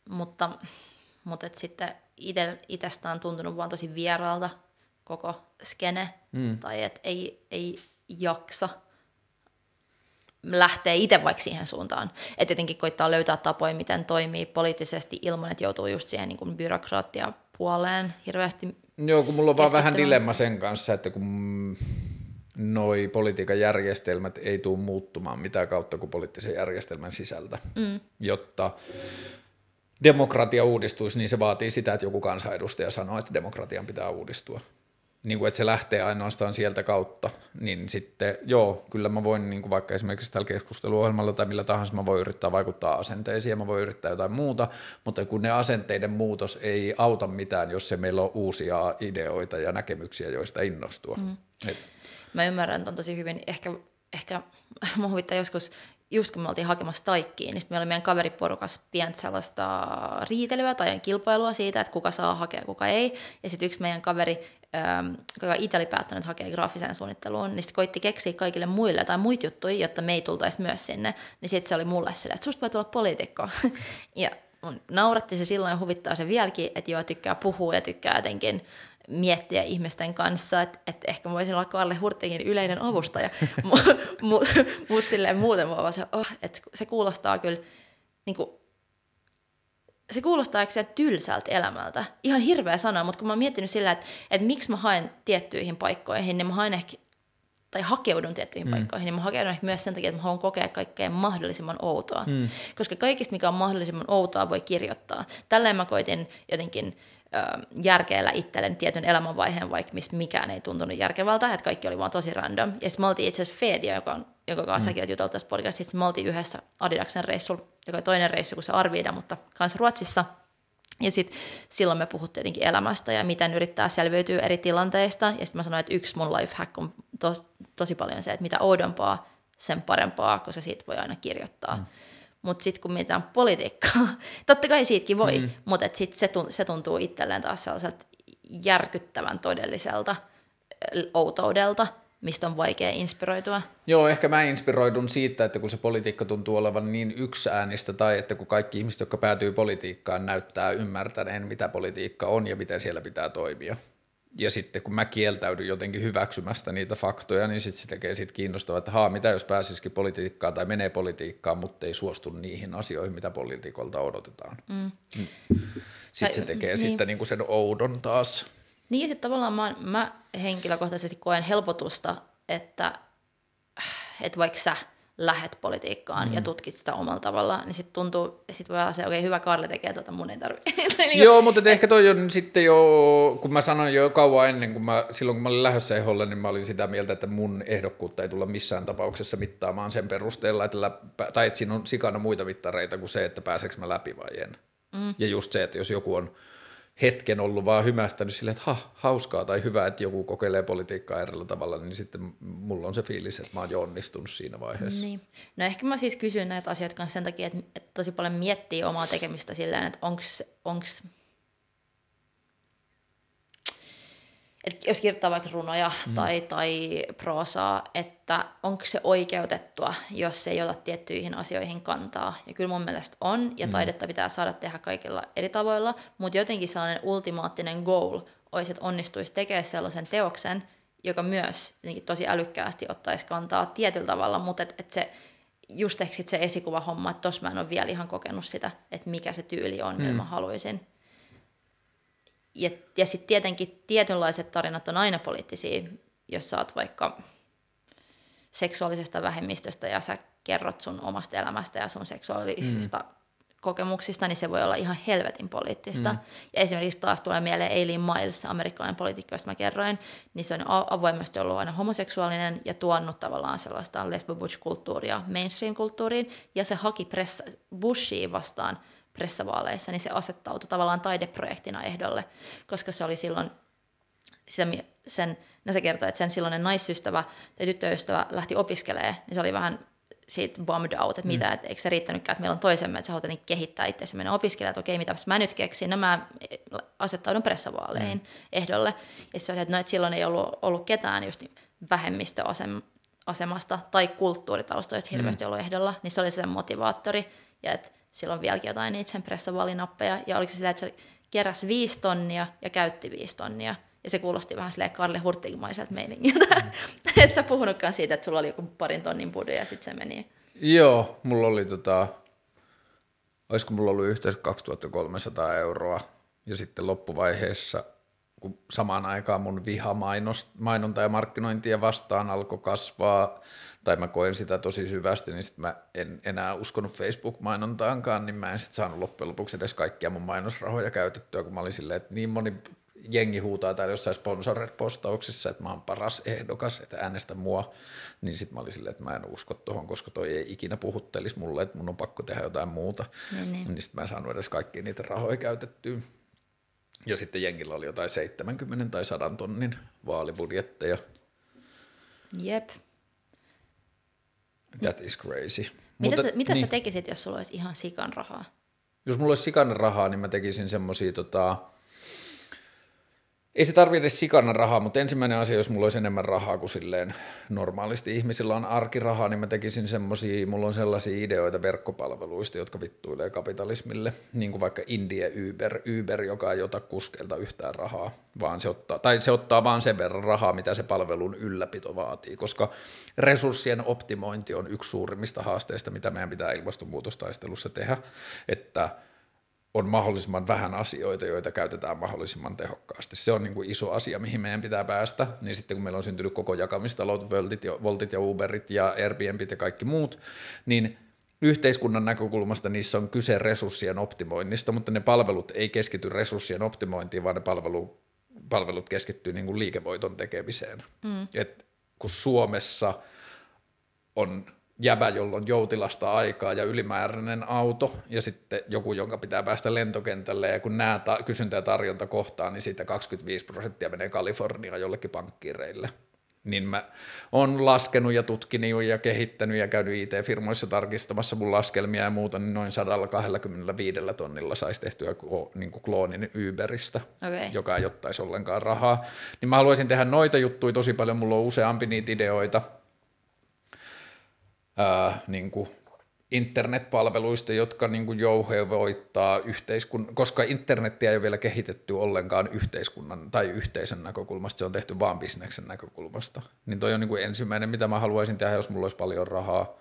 Mutta, mutta et sitten ite, itestä on tuntunut vaan tosi vieraalta koko skene, mm. tai että ei, ei jaksa lähtee itse vaikka siihen suuntaan. Että jotenkin koittaa löytää tapoja, miten toimii poliittisesti ilman, että joutuu just siihen niin byrokraattia puoleen hirveästi Joo, kun mulla on vaan vähän dilemma sen kanssa, että kun noi politiikan järjestelmät ei tule muuttumaan mitään kautta kuin poliittisen järjestelmän sisältä, mm. jotta demokratia uudistuisi, niin se vaatii sitä, että joku kansanedustaja sanoo, että demokratian pitää uudistua. Niin kuin, että se lähtee ainoastaan sieltä kautta, niin sitten joo, kyllä mä voin niin kuin vaikka esimerkiksi tällä keskusteluohjelmalla tai millä tahansa mä voin yrittää vaikuttaa asenteisiin ja mä voin yrittää jotain muuta, mutta kun ne asenteiden muutos ei auta mitään, jos se meillä on uusia ideoita ja näkemyksiä, joista innostua. Mm. Et, mä ymmärrän että on tosi hyvin. Ehkä, ehkä <laughs> mua huvittaa joskus, just kun me oltiin hakemassa taikkiin, niin meillä oli meidän kaveriporukas pientä sellaista riitelyä tai kilpailua siitä, että kuka saa hakea, kuka ei. Ja sitten yksi meidän kaveri, ähm, joka itse oli päättänyt hakea graafiseen suunnitteluun, niin sitten koitti keksiä kaikille muille tai muita juttuja, jotta me ei tultaisi myös sinne. Niin sitten se oli mulle silleen, että susta voi tulla poliitikko. <laughs> ja nauratti se silloin ja huvittaa se vieläkin, että joo, tykkää puhua ja tykkää jotenkin miettiä ihmisten kanssa, että et ehkä mä voisin olla Karle Hurtigin yleinen avustaja, <laughs> mutta mut, mut silleen muuten mä vaan se, oh, että se kuulostaa kyllä niin kuin, se kuulostaa se tylsältä elämältä. Ihan hirveä sana, mutta kun mä oon miettinyt sillä, että, että miksi mä haen tiettyihin paikkoihin, niin mä haen ehkä tai hakeudun tiettyihin mm. paikkoihin, niin mä hakeudun ehkä myös sen takia, että mä haluan kokea kaikkea mahdollisimman outoa. Mm. Koska kaikista, mikä on mahdollisimman outoa, voi kirjoittaa. Tälleen mä koitin jotenkin järkeillä itselleni tietyn elämänvaiheen, vaikka mistä mikään ei tuntunut järkevältä, että kaikki oli vaan tosi random. Ja sitten me oltiin itse asiassa Fedia, joka on, jonka kanssa mm. juteltu tässä podcastissa, me oltiin yhdessä Adidaksen reissulla, joka oli toinen reissu kuin se Arvida, mutta kanssa Ruotsissa. Ja sitten silloin me puhuttiin tietenkin elämästä ja miten yrittää selviytyä eri tilanteista. Ja sitten mä sanoin, että yksi mun life hack on tos, tosi paljon se, että mitä oudompaa, sen parempaa, koska siitä voi aina kirjoittaa. Mm. Mutta sitten kun mietitään politiikkaa, <laughs> totta kai siitäkin voi, mm. mutta sitten se, se tuntuu itselleen taas sellaiselta järkyttävän todelliselta outoudelta, mistä on vaikea inspiroitua. Joo, ehkä mä inspiroidun siitä, että kun se politiikka tuntuu olevan niin yksäänistä, tai että kun kaikki ihmiset, jotka päätyy politiikkaan, näyttää ymmärtäneen, mitä politiikka on ja miten siellä pitää toimia ja sitten kun mä kieltäydyn jotenkin hyväksymästä niitä faktoja, niin sitten se tekee siitä kiinnostavaa, että haa, mitä jos pääsisikin politiikkaan tai menee politiikkaan, mutta ei suostu niihin asioihin, mitä politiikolta odotetaan. Mm. mm. Sitten se tekee niin. sitten niin kuin sen oudon taas. Niin, sitten tavallaan mä, mä henkilökohtaisesti koen helpotusta, että, että vaikka sä – lähet politiikkaan mm. ja tutkit sitä omalla tavalla, niin sitten tuntuu, ja sitten voi olla se, okei, okay, hyvä Karle tekee tuota, mun ei tarvitse. <laughs> niin Joo, mutta et, ehkä toi on sitten jo, kun mä sanoin jo kauan ennen, kun mä, silloin kun mä olin lähdössä eholle, niin mä olin sitä mieltä, että mun ehdokkuutta ei tulla missään tapauksessa mittaamaan sen perusteella, että läppä, tai että siinä on sikana muita mittareita kuin se, että pääseekö mä läpi vai en. Mm. Ja just se, että jos joku on hetken ollut vaan hymähtänyt silleen, että ha, hauskaa tai hyvä, että joku kokeilee politiikkaa erillä tavalla, niin sitten mulla on se fiilis, että mä oon jo onnistunut siinä vaiheessa. Niin. No ehkä mä siis kysyn näitä asioita kanssa sen takia, että, että tosi paljon miettii omaa tekemistä silleen, että onks että jos kirjoittaa vaikka runoja mm. tai, tai proosaa, että onko se oikeutettua, jos se ei ota tiettyihin asioihin kantaa. Ja kyllä mun mielestä on, ja mm. taidetta pitää saada tehdä kaikilla eri tavoilla, mutta jotenkin sellainen ultimaattinen goal olisi, että onnistuisi tekemään sellaisen teoksen, joka myös jotenkin tosi älykkäästi ottaisi kantaa tietyllä tavalla, mutta että et se just ehkä sit se esikuva homma, että tuossa mä en ole vielä ihan kokenut sitä, että mikä se tyyli on, mm. mitä mä haluaisin ja, ja sitten tietenkin tietynlaiset tarinat on aina poliittisia, jos sä oot vaikka seksuaalisesta vähemmistöstä ja sä kerrot sun omasta elämästä ja sun seksuaalisista mm. kokemuksista, niin se voi olla ihan helvetin poliittista. Mm. Ja esimerkiksi taas tulee mieleen Eileen Miles, amerikkalainen poliitikko, josta mä kerroin, niin se on avoimesti ollut aina homoseksuaalinen ja tuonut tavallaan sellaista lesbo kulttuuria mainstream-kulttuuriin, ja se haki pressa, Bushia vastaan pressavaaleissa, niin se asettautui tavallaan taideprojektina ehdolle, koska se oli silloin sitä, sen, no se kertoo, että sen silloinen naisystävä tai tyttöystävä lähti opiskelemaan, niin se oli vähän siitä bummed out, että mitä, mm. että eikö se riittänytkään, että meillä on toisemme, että sä haluat kehittää itse mennä opiskelemaan, että okei, mitä mä nyt keksin, no mä asettaudun pressavaaleihin mm. ehdolle. Ja se oli, että, no, että silloin ei ollut, ollut ketään just vähemmistöasemasta tai kulttuuritaustoista hirveästi mm. ollut ehdolla, niin se oli se motivaattori, ja että silloin vieläkin jotain niitä sen pressavalinappeja, ja oliko se sillä, että se keräsi viisi tonnia ja käytti viisi tonnia, ja se kuulosti vähän silleen Karle Hurtigmaiselta meiningiltä. Mm. <laughs> et sä puhunutkaan siitä, että sulla oli joku parin tonnin budu ja sitten se meni. Joo, mulla oli tota, olisiko mulla ollut yhteensä 2300 euroa. Ja sitten loppuvaiheessa, kun samaan aikaan mun viha mainonta ja markkinointia vastaan alkoi kasvaa, tai mä koen sitä tosi syvästi, niin sitten mä en enää uskonut Facebook-mainontaankaan, niin mä en sitten saanut loppujen lopuksi edes kaikkia mun mainosrahoja käytettyä, kun mä olin silleen, että niin moni jengi huutaa täällä jossain sponsored-postauksissa, että mä oon paras ehdokas, että äänestä mua, niin sitten mä olin silleen, että mä en usko tuohon, koska toi ei ikinä puhuttelisi mulle, että mun on pakko tehdä jotain muuta. Niin, niin. niin sitten mä en saanut edes kaikkia niitä rahoja käytettyä. Ja sitten jengillä oli jotain 70 tai 100 tonnin vaalibudjetteja. Jep. That is crazy. Mitä, Mutta, sä, mitä niin. sä tekisit, jos sulla olisi ihan sikan rahaa? Jos mulla olisi sikan rahaa, niin mä tekisin semmosia tota, ei se tarvitse edes sikana rahaa, mutta ensimmäinen asia, jos mulla olisi enemmän rahaa kuin silleen normaalisti ihmisillä on arkirahaa, niin mä tekisin semmosia, mulla on sellaisia ideoita verkkopalveluista, jotka vittuilee kapitalismille, niin kuin vaikka Indie Uber, Uber, joka ei ota kuskelta yhtään rahaa, vaan se ottaa, tai se ottaa vaan sen verran rahaa, mitä se palvelun ylläpito vaatii, koska resurssien optimointi on yksi suurimmista haasteista, mitä meidän pitää ilmastonmuutostaistelussa tehdä, että – on mahdollisimman vähän asioita, joita käytetään mahdollisimman tehokkaasti. Se on niin kuin iso asia, mihin meidän pitää päästä. Niin sitten kun meillä on syntynyt koko jakamistalot, Voltit ja, Voltit ja Uberit ja Airbnbit ja kaikki muut, niin yhteiskunnan näkökulmasta niissä on kyse resurssien optimoinnista, mutta ne palvelut ei keskity resurssien optimointiin, vaan ne palvelu, palvelut keskittyy niin kuin liikevoiton tekemiseen. Mm. Et kun Suomessa on jäbä, jolla on joutilasta aikaa ja ylimääräinen auto, ja sitten joku, jonka pitää päästä lentokentälle, ja kun nämä ta- kysyntä ja tarjonta kohtaa, niin siitä 25 prosenttia menee Kaliforniaan jollekin pankkireille. Niin mä oon laskenut ja tutkinut ja kehittänyt ja käynyt IT-firmoissa tarkistamassa mun laskelmia ja muuta, niin noin 125 tonnilla saisi tehtyä niin kuin kloonin Uberistä, okay. joka ei ottaisi ollenkaan rahaa. Niin mä haluaisin tehdä noita juttuja tosi paljon, mulla on useampi niitä ideoita, ää, niin kuin internetpalveluista, jotka niin kuin jouhevoittaa yhteiskunnan, koska internettiä ei ole vielä kehitetty ollenkaan yhteiskunnan tai yhteisön näkökulmasta, se on tehty vaan bisneksen näkökulmasta. Niin toi on niin kuin ensimmäinen, mitä mä haluaisin tehdä, jos mulla olisi paljon rahaa.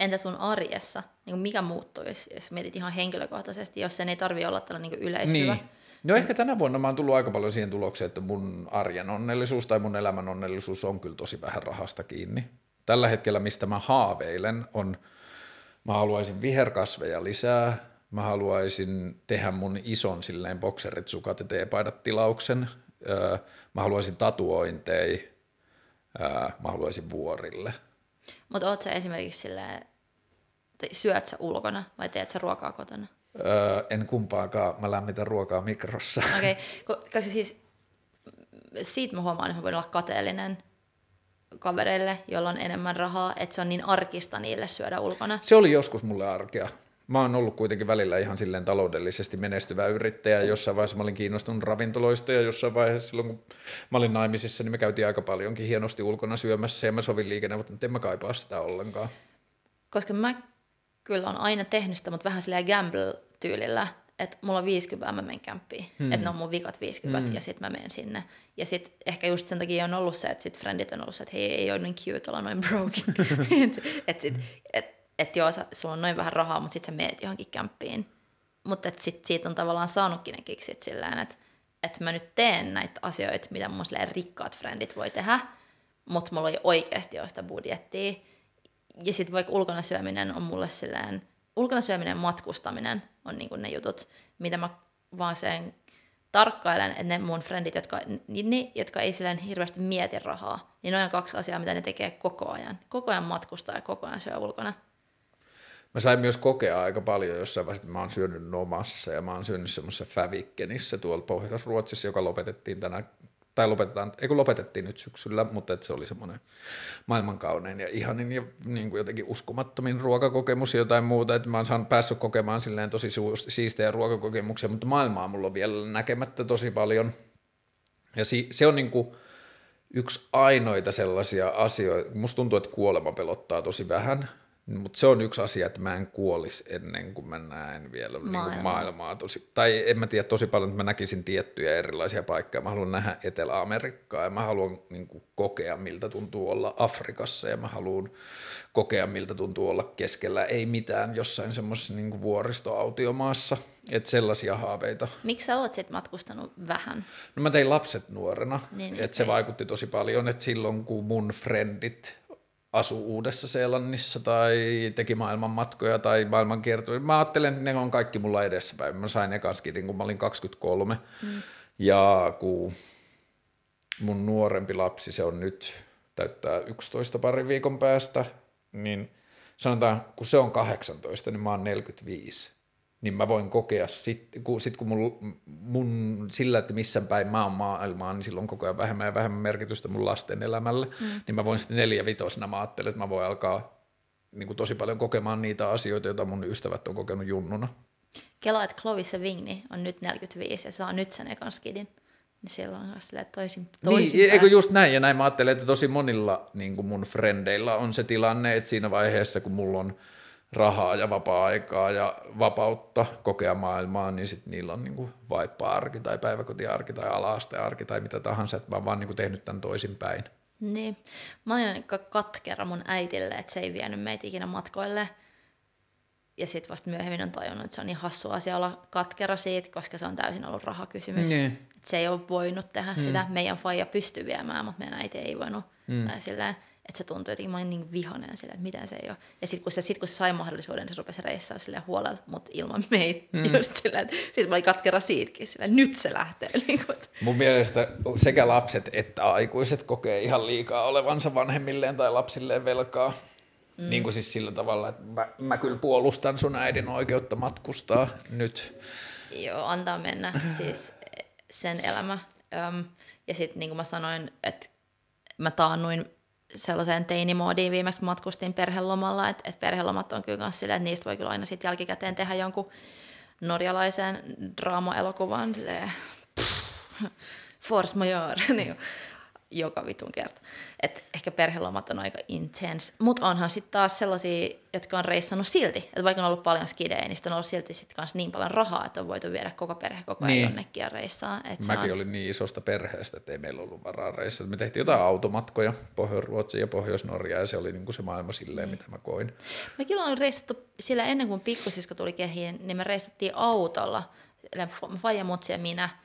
Entä sun arjessa? Niin kuin mikä muuttuisi, jos mietit ihan henkilökohtaisesti, jos sen ei tarvi olla tällainen niin yleishyvä? Niin. No ehkä tänä vuonna mä oon tullut aika paljon siihen tulokseen, että mun arjen onnellisuus tai mun elämän onnellisuus on kyllä tosi vähän rahasta kiinni. Tällä hetkellä, mistä mä haaveilen, on, mä haluaisin viherkasveja lisää, mä haluaisin tehdä mun ison silleen bokserit, sukat ja teepaidat tilauksen, öö, mä haluaisin tatuointeja, öö, mä haluaisin vuorille. Mutta oot sä esimerkiksi silleen, syöt sä ulkona vai teet sä ruokaa kotona? Öö, en kumpaakaan, mä lämmitän ruokaa mikrossa. Okei, <laughs> okay. koska siis siitä mä huomaan, että mä voin olla kateellinen, kavereille, joilla on enemmän rahaa, että se on niin arkista niille syödä ulkona. Se oli joskus mulle arkea. Mä oon ollut kuitenkin välillä ihan silleen taloudellisesti menestyvä yrittäjä. Jossain vaiheessa mä olin kiinnostunut ravintoloista ja jossain vaiheessa silloin, kun mä olin naimisissa, niin me käytiin aika paljonkin hienosti ulkona syömässä ja mä sovin liikenne, mutta en mä kaipaa sitä ollenkaan. Koska mä kyllä on aina tehnyt sitä, mutta vähän silleen gamble-tyylillä, että mulla on 50, mä menen kämppiin. Hmm. Että ne on mun vikat 50 hmm. ja sitten mä menen sinne. Ja sitten ehkä just sen takia on ollut se, että sit friendit on ollut se, että hei, ei ole niin cute olla noin broke. <laughs> että et, sit, et, et joo, sulla on noin vähän rahaa, mutta sitten sä meet johonkin kämppiin. Mutta sitten siitä on tavallaan saanutkin ne kiksit sillä että et mä nyt teen näitä asioita, mitä mun rikkaat friendit voi tehdä, mutta mulla ei oikeasti ole sitä budjettia. ja sitten vaikka ulkona syöminen on mulle silleen, ulkona syöminen matkustaminen on niinku ne jutut, mitä mä vaan sen tarkkailen, että ne mun frendit, jotka, ni, jotka ei silleen hirveästi mieti rahaa, niin ne on kaksi asiaa, mitä ne tekee koko ajan. Koko ajan matkustaa ja koko ajan syö ulkona. Mä sain myös kokea aika paljon jossain vaiheessa, että mä oon syönyt Nomassa ja mä oon syönyt semmoisessa Fävikkenissä tuolla Pohjois-Ruotsissa, joka lopetettiin tänä tai lopetetaan, ei kun lopetettiin nyt syksyllä, mutta että se oli semmoinen maailmankaunein ja ihanin ja niin kuin jotenkin uskomattomin ruokakokemus ja jotain muuta, että mä oon saanut päässyt kokemaan silleen tosi siistejä ruokakokemuksia, mutta maailmaa mulla on vielä näkemättä tosi paljon. Ja si- se on niin kuin yksi ainoita sellaisia asioita, musta tuntuu, että kuolema pelottaa tosi vähän, mutta se on yksi asia, että mä en kuolisi ennen kuin mä näen vielä Maailma. niin maailmaa. Tosi, tai en mä tiedä tosi paljon, että mä näkisin tiettyjä erilaisia paikkoja. Mä haluan nähdä Etelä-Amerikkaa ja mä haluan niin kuin, kokea, miltä tuntuu olla Afrikassa ja mä haluan kokea, miltä tuntuu olla keskellä ei mitään jossain semmoisessa niin vuoristoautiomaassa. Että sellaisia haaveita. Miksi sä oot sit matkustanut vähän? No mä tein lapset nuorena, niin, että se vaikutti tosi paljon, että silloin kun mun frendit asu Uudessa Seelannissa tai teki maailmanmatkoja tai maailmankiertoja. Mä ajattelen, että ne on kaikki mulla edessäpäin. Mä sain ekan skidin, kun mä olin 23. Mm. Ja kun mun nuorempi lapsi, se on nyt, täyttää 11 parin viikon päästä, niin sanotaan, kun se on 18, niin mä oon 45 niin mä voin kokea sitten, kun, sit kun mun, mun, sillä, että missä päin mä oon maailmaa, niin silloin koko ajan vähemmän ja vähemmän merkitystä mun lasten elämälle, mm. niin mä voin sitten neljä vitosena, mä ajattelen, että mä voin alkaa niin kuin tosi paljon kokemaan niitä asioita, joita mun ystävät on kokenut junnuna. Kela, että Clovis Vigni on nyt 45 ja saa nyt sen ekan skidin. Niin siellä on silleen toisin, toisin Niin, eikö just näin, ja näin mä ajattelen, että tosi monilla niin kuin mun frendeillä on se tilanne, että siinä vaiheessa, kun mulla on – rahaa ja vapaa-aikaa ja vapautta kokea maailmaa, niin sitten niillä on niinku vaippa-arki tai päiväkotiarki tai ala-astearki tai mitä tahansa, että mä oon vaan niinku tehnyt tämän toisinpäin. Niin. Mä olin katkera mun äitille, että se ei vienyt meitä ikinä matkoille. Ja sitten vasta myöhemmin on tajunnut, että se on niin hassu asia olla katkera siitä, koska se on täysin ollut rahakysymys. Niin. Et se ei ole voinut tehdä mm. sitä. Meidän faija pystyi viemään, mutta meidän äiti ei voinut. Mm. Tai silleen, että se tuntui jotenkin, mä olin niin vihainen sille, että miten se ei ole. Ja sitten kun, se, sit, kun se sai mahdollisuuden, niin se rupesi reissaa sille huolella, mutta ilman meitä. Mm. <laughs> Just sillä, että sitten mä olin katkera siitäkin, sillä nyt se lähtee. <laughs> Niin kuin. Mun mielestä sekä lapset että aikuiset kokee ihan liikaa olevansa vanhemmilleen tai lapsilleen velkaa. Mm. Niin kuin siis sillä tavalla, että mä, mä kyllä puolustan sun äidin oikeutta matkustaa nyt. Joo, antaa mennä <laughs> siis sen elämä. Öm, ja sitten niin kuin mä sanoin, että mä taannuin sellaiseen teinimoodiin viimeksi matkustin perhelomalla, että et perhelomat on kyllä myös silleen, että niistä voi kyllä aina sitten jälkikäteen tehdä jonkun norjalaisen draama-elokuvan, force majeure, <laughs> niin joka vitun kerta. Et ehkä perhelomat on aika intense, mutta onhan sitten taas sellaisia, jotka on reissannut silti. Että vaikka on ollut paljon skidejä, niin on ollut silti sit kans niin paljon rahaa, että on voitu viedä koko perhe koko ajan niin. jonnekin ja reissaa. Et Mäkin on... olin niin isosta perheestä, että ei meillä ollut varaa reissata. Me tehtiin jotain automatkoja Pohjois-Ruotsiin ja Pohjois-Norjaan ja se oli niinku se maailma silleen, niin. mitä mä koin. Mekin on reissattu sillä ennen kuin pikkusisko tuli kehiin, niin me reissattiin autolla, Faija, Mutsi ja minä –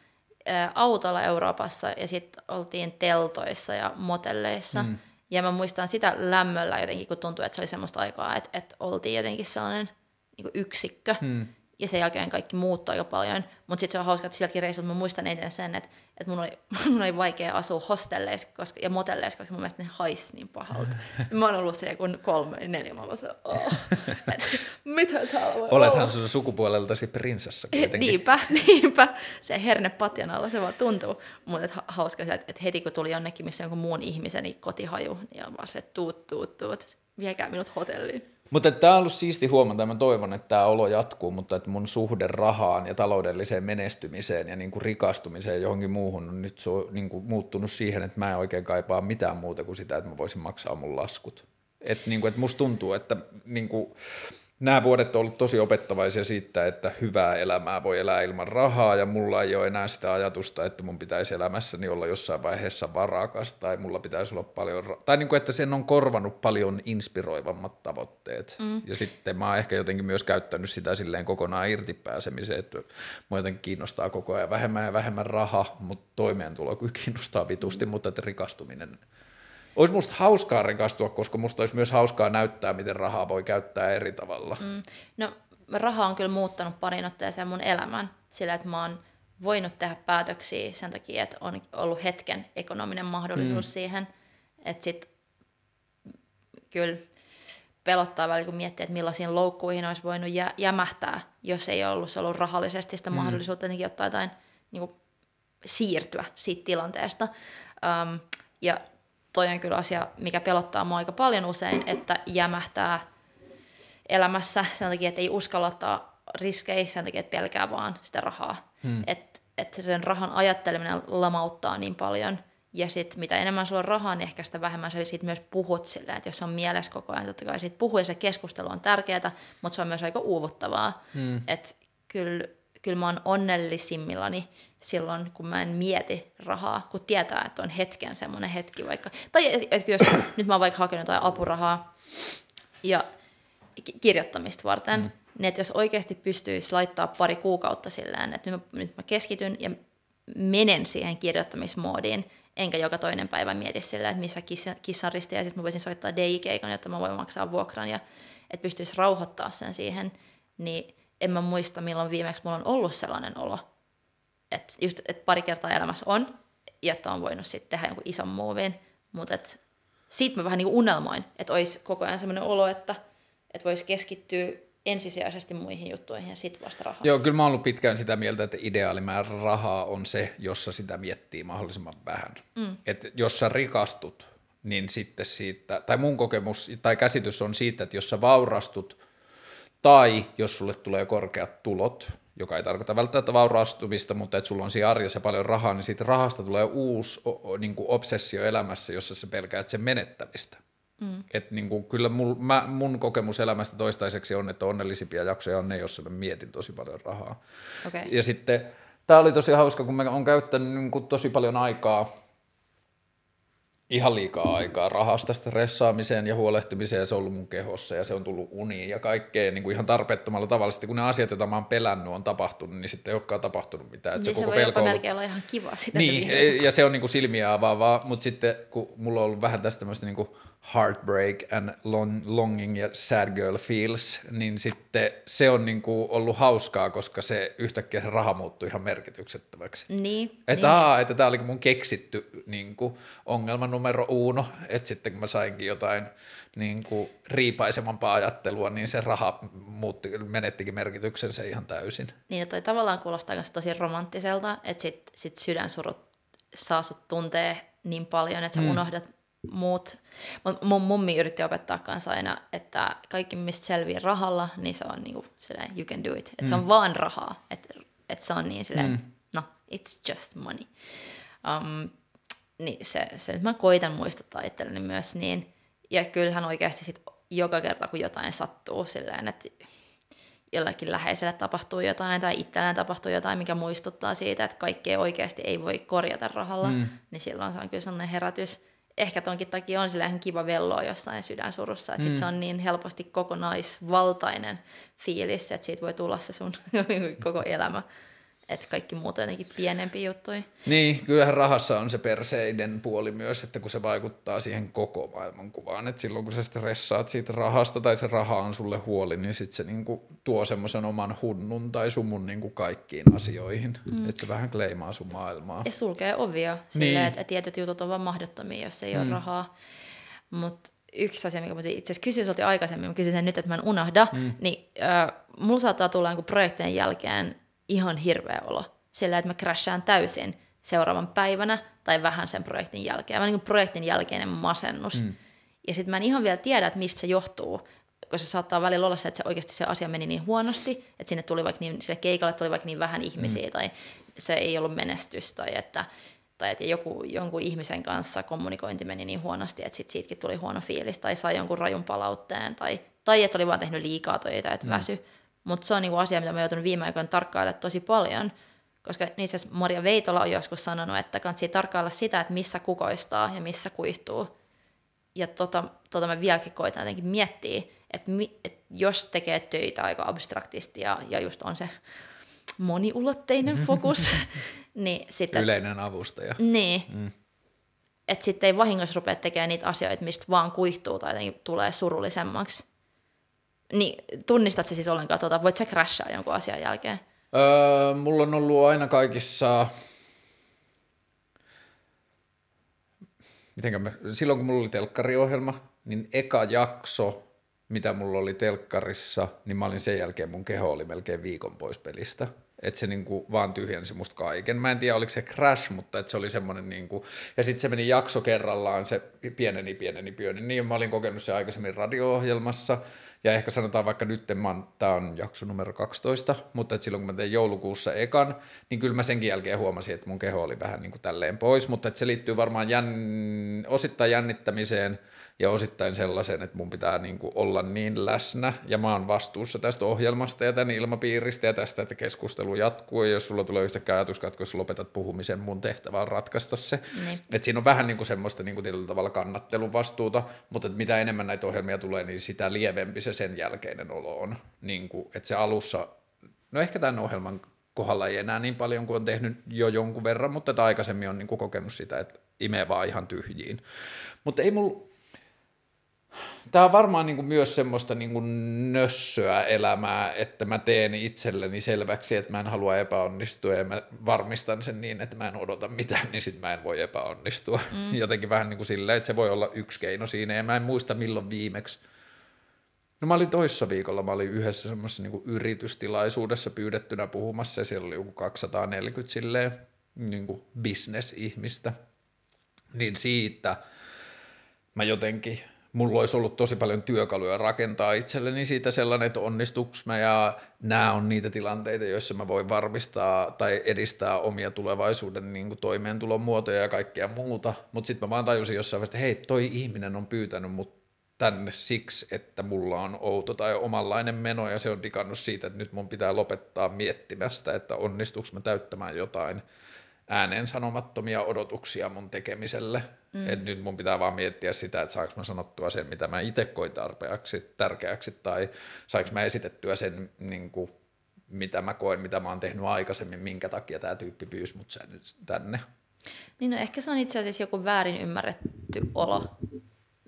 autolla Euroopassa ja sitten oltiin teltoissa ja motelleissa. Mm. Ja mä muistan sitä lämmöllä jotenkin, kun tuntui, että se oli semmoista aikaa, että, että oltiin jotenkin sellainen niin yksikkö. Mm ja sen jälkeen kaikki muuttui aika paljon. Mutta sitten se on hauska, että silläkin reissulla mä muistan edelleen sen, että, että mun, oli, <laughs> mun oli vaikea asua hostelleissa koska, ja motelleissa, koska mun mielestä ne haisi niin pahalta. <laughs> mä oon ollut siellä kun kolme, neljä, mä oon oh, <laughs> että mitä täällä voi Olethan sun sukupuoleltasi prinsessa kuitenkin. niinpä, niinpä. Se herne patjan alla, se vaan tuntuu. Mutta hauska se, että, heti kun tuli jonnekin, missä jonkun muun ihmisen niin kotihaju, niin on vaan se, että tuut, tuut, tuut, viekää minut hotelliin. Mutta tämä on ollut siisti huomata, mä toivon, että tämä olo jatkuu, mutta että mun suhde rahaan ja taloudelliseen menestymiseen ja niin kuin rikastumiseen johonkin muuhun on nyt so, niin kuin muuttunut siihen, että mä en oikein kaipaa mitään muuta kuin sitä, että mä voisin maksaa mun laskut. Että niin kuin, että musta tuntuu, että niin kuin, nämä vuodet on ollut tosi opettavaisia siitä, että hyvää elämää voi elää ilman rahaa ja mulla ei ole enää sitä ajatusta, että mun pitäisi elämässäni olla jossain vaiheessa varakas tai mulla pitäisi olla paljon, tai niin kuin, että sen on korvanut paljon inspiroivammat tavoitteet. Mm. Ja sitten mä oon ehkä jotenkin myös käyttänyt sitä silleen kokonaan irti pääsemiseen, että mua jotenkin kiinnostaa koko ajan vähemmän ja vähemmän raha, mutta toimeentulo kyllä kiinnostaa vitusti, mm. mutta että rikastuminen Olisi musta hauskaa rikastua, koska musta olisi myös hauskaa näyttää, miten rahaa voi käyttää eri tavalla. Mm. No raha on kyllä muuttanut parin otteeseen mun elämän sillä, että mä oon voinut tehdä päätöksiä sen takia, että on ollut hetken ekonominen mahdollisuus mm. siihen. Että sit kyllä pelottaa välillä, kun miettii, että millaisiin loukkuihin olisi voinut jä, jämähtää, jos ei ollut ollut rahallisesti sitä mm. mahdollisuutta jotenkin ottaa jotain niin kuin, siirtyä siitä tilanteesta. Um, ja toi on kyllä asia, mikä pelottaa mua aika paljon usein, että jämähtää elämässä sen takia, että ei uskalla ottaa riskejä sen takia, että pelkää vaan sitä rahaa. Hmm. Että et sen rahan ajatteleminen lamauttaa niin paljon. Ja sitten mitä enemmän sulla on rahaa, niin ehkä sitä vähemmän sä siitä myös puhut silleen, että jos on mielessä koko ajan, totta kai siitä puhuu ja se keskustelu on tärkeää, mutta se on myös aika uuvuttavaa. Hmm. Että kyllä kyllä mä oon onnellisimmillani silloin, kun mä en mieti rahaa, kun tietää, että on hetken semmoinen hetki vaikka. Tai että jos <coughs> nyt mä oon vaikka hakenut jotain apurahaa ja kirjoittamista varten, mm. niin että jos oikeasti pystyisi laittaa pari kuukautta silleen, että nyt mä, nyt mä keskityn ja menen siihen kirjoittamismoodiin, enkä joka toinen päivä mieti silleen, että missä kissa, kissan risti, ja sitten mä voisin soittaa DJ-keikan, jotta mä voin maksaa vuokran, ja että pystyisi rauhoittaa sen siihen, niin en mä muista, milloin viimeksi mulla on ollut sellainen olo, että just että pari kertaa elämässä on, ja että on voinut sitten tehdä jonkun ison muovin, mutta et, siitä mä vähän niin unelmoin, että olisi koko ajan sellainen olo, että, että voisi keskittyä ensisijaisesti muihin juttuihin ja sitten vasta rahaa. Joo, kyllä mä oon ollut pitkään sitä mieltä, että ideaalimäärä rahaa on se, jossa sitä miettii mahdollisimman vähän. Mm. Että jos sä rikastut, niin sitten siitä, tai mun kokemus tai käsitys on siitä, että jos sä vaurastut – tai jos sulle tulee korkeat tulot, joka ei tarkoita välttämättä vaurastumista, mutta että sulla on siinä arjessa paljon rahaa, niin siitä rahasta tulee uusi o, niin kuin obsessio elämässä, jossa sä pelkäät sen menettämistä. Mm. Et niin kuin, kyllä mul, mä, mun kokemus elämästä toistaiseksi on, että onnellisimpia jaksoja on ne, joissa mä mietin tosi paljon rahaa. Okay. Ja sitten tämä oli tosi hauska, kun mä oon käyttänyt niin kuin tosi paljon aikaa ihan liikaa aikaa rahasta stressaamiseen ja huolehtimiseen, se on ollut mun kehossa ja se on tullut uniin ja kaikkea niin kuin ihan tarpeettomalla tavalla. Sitten kun ne asiat, joita mä oon pelännyt, on tapahtunut, niin sitten ei olekaan tapahtunut mitään. Niin se, se voi jopa ollut... melkein olla ihan kiva sitä. Niin, ja se on niin kuin silmiä avaavaa, mutta sitten kun mulla on ollut vähän tästä tämmöistä niin kuin heartbreak and long, longing ja sad girl feels, niin sitten se on niin kuin ollut hauskaa, koska se yhtäkkiä se raha muuttui ihan merkityksettömäksi. Niin. Että, niin. Aa, että tämä oli mun keksitty niin kuin ongelma numero uno, että sitten kun mä sainkin jotain niin kuin riipaisemampaa ajattelua, niin se raha muutti, menettikin merkityksensä ihan täysin. Niin, toi tavallaan kuulostaa myös tosi romanttiselta, että sit, sit sydänsurut saa sut tuntee niin paljon, että sä mm. unohdat muut. Mun mummi yritti opettaa kanssa aina, että kaikki mistä selviää rahalla, niin se on niinku silleen, you can do it. Että mm. se on mm. vaan rahaa. Että et se on niin silleen, mm. no, it's just money. Um, niin se, se nyt mä koitan muistuttaa itselleni myös niin. Ja kyllähän oikeasti sit joka kerta, kun jotain sattuu silleen, että jollakin läheiselle tapahtuu jotain tai itselleen tapahtuu jotain, mikä muistuttaa siitä, että kaikkea oikeasti ei voi korjata rahalla, mm. niin silloin se on kyllä sellainen herätys, ehkä tonkin takia on sillä ihan kiva velloa jossain sydänsurussa, että mm. sit se on niin helposti kokonaisvaltainen fiilis, että siitä voi tulla se sun <laughs> koko elämä että kaikki muut on jotenkin pienempi juttuja. Niin, kyllähän rahassa on se perseiden puoli myös, että kun se vaikuttaa siihen koko maailmankuvaan, että silloin kun sä stressaat siitä rahasta tai se raha on sulle huoli, niin sitten se niinku tuo semmoisen oman hunnun tai sumun niinku kaikkiin asioihin, mm. että se vähän kleimaa sun maailmaa. Ja sulkee ovia silleen, niin. että tietyt jutut on vaan mahdottomia, jos ei mm. ole rahaa. Mutta yksi asia, mikä itse asiassa kysyin aikaisemmin, mä kysyin sen nyt, että mä en unohda, mm. niin äh, mulla saattaa tulla jonkun projektien jälkeen ihan hirveä olo. Sillä, että mä crashaan täysin seuraavan päivänä tai vähän sen projektin jälkeen. Mä niin projektin jälkeinen masennus. Mm. Ja sitten mä en ihan vielä tiedä, että mistä se johtuu, koska se saattaa välillä olla se, että se oikeasti se asia meni niin huonosti, että sinne tuli vaikka niin, sille keikalle tuli vaikka niin vähän ihmisiä mm. tai se ei ollut menestys tai että, tai että joku, jonkun ihmisen kanssa kommunikointi meni niin huonosti, että sit siitäkin tuli huono fiilis tai sai jonkun rajun palautteen tai, tai että oli vaan tehnyt liikaa töitä, että mm. väsy. Mutta se on niinku asia, mitä mä joutunut viime aikoina tarkkailemaan tosi paljon, koska itse asiassa Maria Veitola on joskus sanonut, että kannattaa tarkkailla sitä, että missä kukoistaa ja missä kuihtuu. Ja tota, tota mä vieläkin koitan jotenkin miettiä, että, mi, että jos tekee töitä aika abstraktisti ja, ja just on se moniulotteinen <laughs> fokus, niin sitten... Yleinen avustaja. Niin. Mm. että sitten ei vahingossa rupea tekemään niitä asioita, mistä vaan kuihtuu tai jotenkin tulee surullisemmaksi. Niin tunnistat se siis ollenkaan, tuota, voit sä crashaa jonkun asian jälkeen? Öö, mulla on ollut aina kaikissa, mitenkä mä, silloin kun mulla oli telkkariohjelma, niin eka jakso, mitä mulla oli telkkarissa, niin mä olin sen jälkeen, mun keho oli melkein viikon pois pelistä. Että se niinku vaan tyhjensi musta kaiken. Mä en tiedä, oliko se crash, mutta että se oli semmoinen niinku, ja sitten se meni jakso kerrallaan, se pieneni, pieneni, pieneni. Niin mä olin kokenut se aikaisemmin radio-ohjelmassa, ja ehkä sanotaan vaikka nyt, tämä on jakso numero 12, mutta että silloin kun mä tein joulukuussa ekan, niin kyllä mä senkin jälkeen huomasin, että mun keho oli vähän niin kuin tälleen pois, mutta että se liittyy varmaan jänn, osittain jännittämiseen – ja osittain sellaisen, että mun pitää niin kuin olla niin läsnä ja mä oon vastuussa tästä ohjelmasta ja tämän ilmapiiristä ja tästä, että keskustelu jatkuu ja jos sulla tulee yhtäkkiä jos lopetat puhumisen, mun tehtävä on ratkaista se. Niin. Että siinä on vähän niin kuin semmoista niin kuin tietyllä tavalla kannattelun vastuuta, mutta että mitä enemmän näitä ohjelmia tulee, niin sitä lievempi se sen jälkeinen olo on. Niin kuin, että se alussa, no ehkä tämän ohjelman kohdalla ei enää niin paljon kuin on tehnyt jo jonkun verran, mutta että aikaisemmin on niin kuin kokenut sitä, että imee vaan ihan tyhjiin. Mutta ei mulla Tämä on varmaan niin kuin myös semmoista niin kuin nössöä elämää, että mä teen itselleni selväksi, että mä en halua epäonnistua ja mä varmistan sen niin, että mä en odota mitään, niin sitten mä en voi epäonnistua. Mm. <laughs> Jotenkin vähän niin kuin silleen, että se voi olla yksi keino siinä ja mä en muista milloin viimeksi. No mä olin toissa viikolla, mä olin yhdessä semmoisessa niin yritystilaisuudessa pyydettynä puhumassa ja siellä oli joku 240 silleen niin kuin business-ihmistä. Niin siitä mä jotenkin mulla olisi ollut tosi paljon työkaluja rakentaa itselleni siitä sellainen, että onnistuks mä ja nämä on niitä tilanteita, joissa mä voin varmistaa tai edistää omia tulevaisuuden niin kuin toimeentulon muotoja ja kaikkea muuta, mutta sitten mä vaan tajusin jossain vaiheessa, että hei, toi ihminen on pyytänyt mut tänne siksi, että mulla on outo tai omanlainen meno ja se on digannut siitä, että nyt mun pitää lopettaa miettimästä, että onnistuks mä täyttämään jotain ääneen sanomattomia odotuksia mun tekemiselle. Mm. Et nyt mun pitää vaan miettiä sitä, että saanko mä sanottua sen, mitä mä itse koin tarpeaksi, tärkeäksi, tai saanko mä esitettyä sen, niin kuin, mitä mä koen, mitä mä oon tehnyt aikaisemmin, minkä takia tämä tyyppi pyysi mut sen nyt tänne. Niin no, ehkä se on itse asiassa joku väärin ymmärretty olo.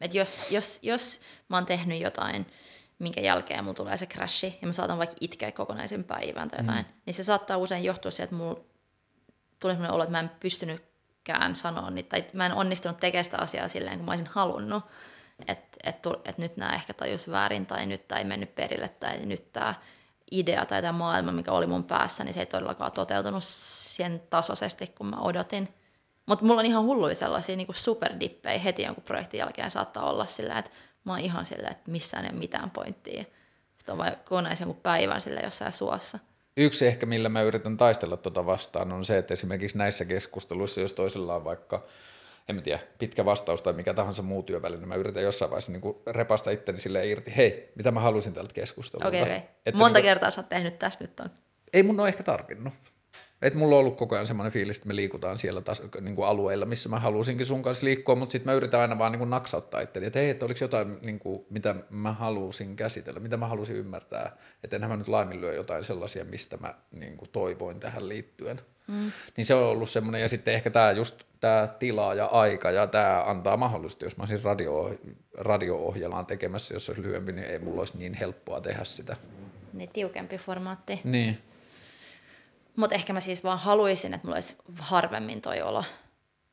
Et jos, jos, jos mä oon tehnyt jotain, minkä jälkeen mulla tulee se crashi, ja mä saatan vaikka itkeä kokonaisen päivän tai jotain, mm. niin se saattaa usein johtua siitä, että mulla tuli sellainen olo, että mä en pystynytkään sanoa niitä, tai mä en onnistunut tekemään sitä asiaa silleen, kun mä olisin halunnut. Että et, et nyt nämä ehkä tajus väärin, tai nyt tämä ei mennyt perille, tai nyt tämä idea tai tämä maailma, mikä oli mun päässä, niin se ei todellakaan toteutunut sen tasoisesti, kun mä odotin. Mutta mulla on ihan hulluja sellaisia niin superdippejä heti jonkun projektin jälkeen saattaa olla sillä, että mä oon ihan silleen, että missään ei ole mitään pointtia. Sitten on vain kokonaisen päivän sille jossain suossa yksi ehkä, millä mä yritän taistella tuota vastaan, on se, että esimerkiksi näissä keskusteluissa, jos toisella on vaikka, en mä tiedä, pitkä vastaus tai mikä tahansa muu työväline, niin mä yritän jossain vaiheessa niin kuin repasta itteni sille irti, hei, mitä mä halusin tältä keskustelulta. Okei, okay, okay. Monta niin kuin, kertaa sä oot tehnyt tässä nyt on. Ei mun ole ehkä tarvinnut. Et mulla on ollut koko ajan semmoinen fiilis, että me liikutaan siellä tas, niin kuin alueilla, missä mä halusinkin sun kanssa liikkua, mutta sitten mä yritän aina vaan niin kuin naksauttaa itteni, että hei, että oliko jotain, niin kuin, mitä mä halusin käsitellä, mitä mä halusin ymmärtää, että enhän mä nyt laiminlyö jotain sellaisia, mistä mä niin kuin toivoin tähän liittyen. Mm. Niin se on ollut semmoinen, ja sitten ehkä tämä just tämä tila ja aika, ja tämä antaa mahdollisuutta, jos mä olisin radio, radio-ohjelmaan tekemässä, jos se olisi lyhyempi, niin ei mulla olisi niin helppoa tehdä sitä. Niin tiukempi formaatti. Niin. Mutta ehkä mä siis vaan haluaisin, että mulla olisi harvemmin toi olo.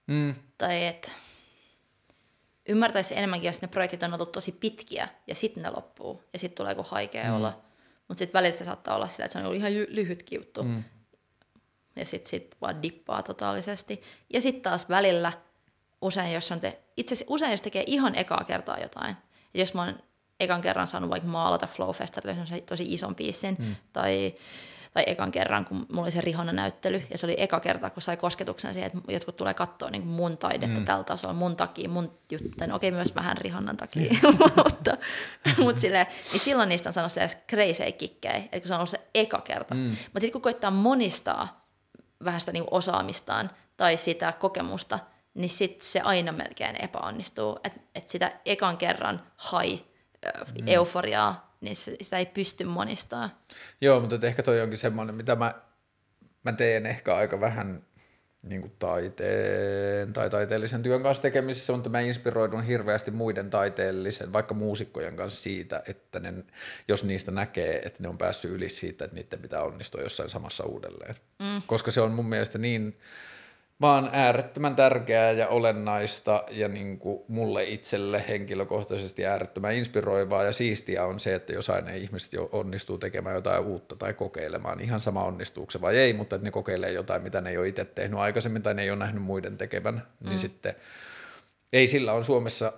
Mm. Tai että ymmärtäisi enemmänkin, jos ne projektit on ollut tosi pitkiä ja sitten ne loppuu ja sitten tulee joku haikea mm. olo. Mutta sitten välillä se saattaa olla sillä, että se on ollut ihan lyhyt juttu. Mm. Ja sitten sit vaan dippaa totaalisesti. Ja sitten taas välillä usein, jos on te, itse asiassa usein, jos tekee ihan ekaa kertaa jotain. Et jos mä oon ekan kerran saanut vaikka maalata Flow Festivalilla tosi ison biisin, mm. tai tai ekan kerran, kun mulla oli se Rihona näyttely, ja se oli eka kerta, kun sai kosketuksen siihen, että jotkut tulee katsoa niin mun taidetta mm. tällä tasolla, mun takia, mun juttu, no okei myös vähän Rihonnan takia, mm. <laughs> mutta, mutta silleen, niin silloin niistä on sanonut se crazy kikkejä, että kun se on ollut se eka kerta. Mm. Mutta sitten kun koittaa monistaa vähän sitä niin osaamistaan tai sitä kokemusta, niin sitten se aina melkein epäonnistuu. Että et sitä ekan kerran hai mm. euforiaa niin sitä ei pysty monistaa. Joo, mutta ehkä toi onkin semmoinen, mitä mä, mä teen ehkä aika vähän niin kuin taiteen tai taiteellisen työn kanssa tekemisissä että mä inspiroidun hirveästi muiden taiteellisen, vaikka muusikkojen kanssa siitä, että ne, jos niistä näkee, että ne on päässyt yli siitä, että niiden pitää onnistua jossain samassa uudelleen. Mm. Koska se on mun mielestä niin vaan äärettömän tärkeää ja olennaista ja niin kuin mulle itselle henkilökohtaisesti äärettömän inspiroivaa ja siistiä on se, että jos aina ihmiset jo onnistuu tekemään jotain uutta tai kokeilemaan, ihan sama onnistuuko se vai ei, mutta että ne kokeilee jotain, mitä ne ei ole itse tehnyt aikaisemmin tai ne ei ole nähnyt muiden tekevän, niin mm. niin sitten ei sillä on Suomessa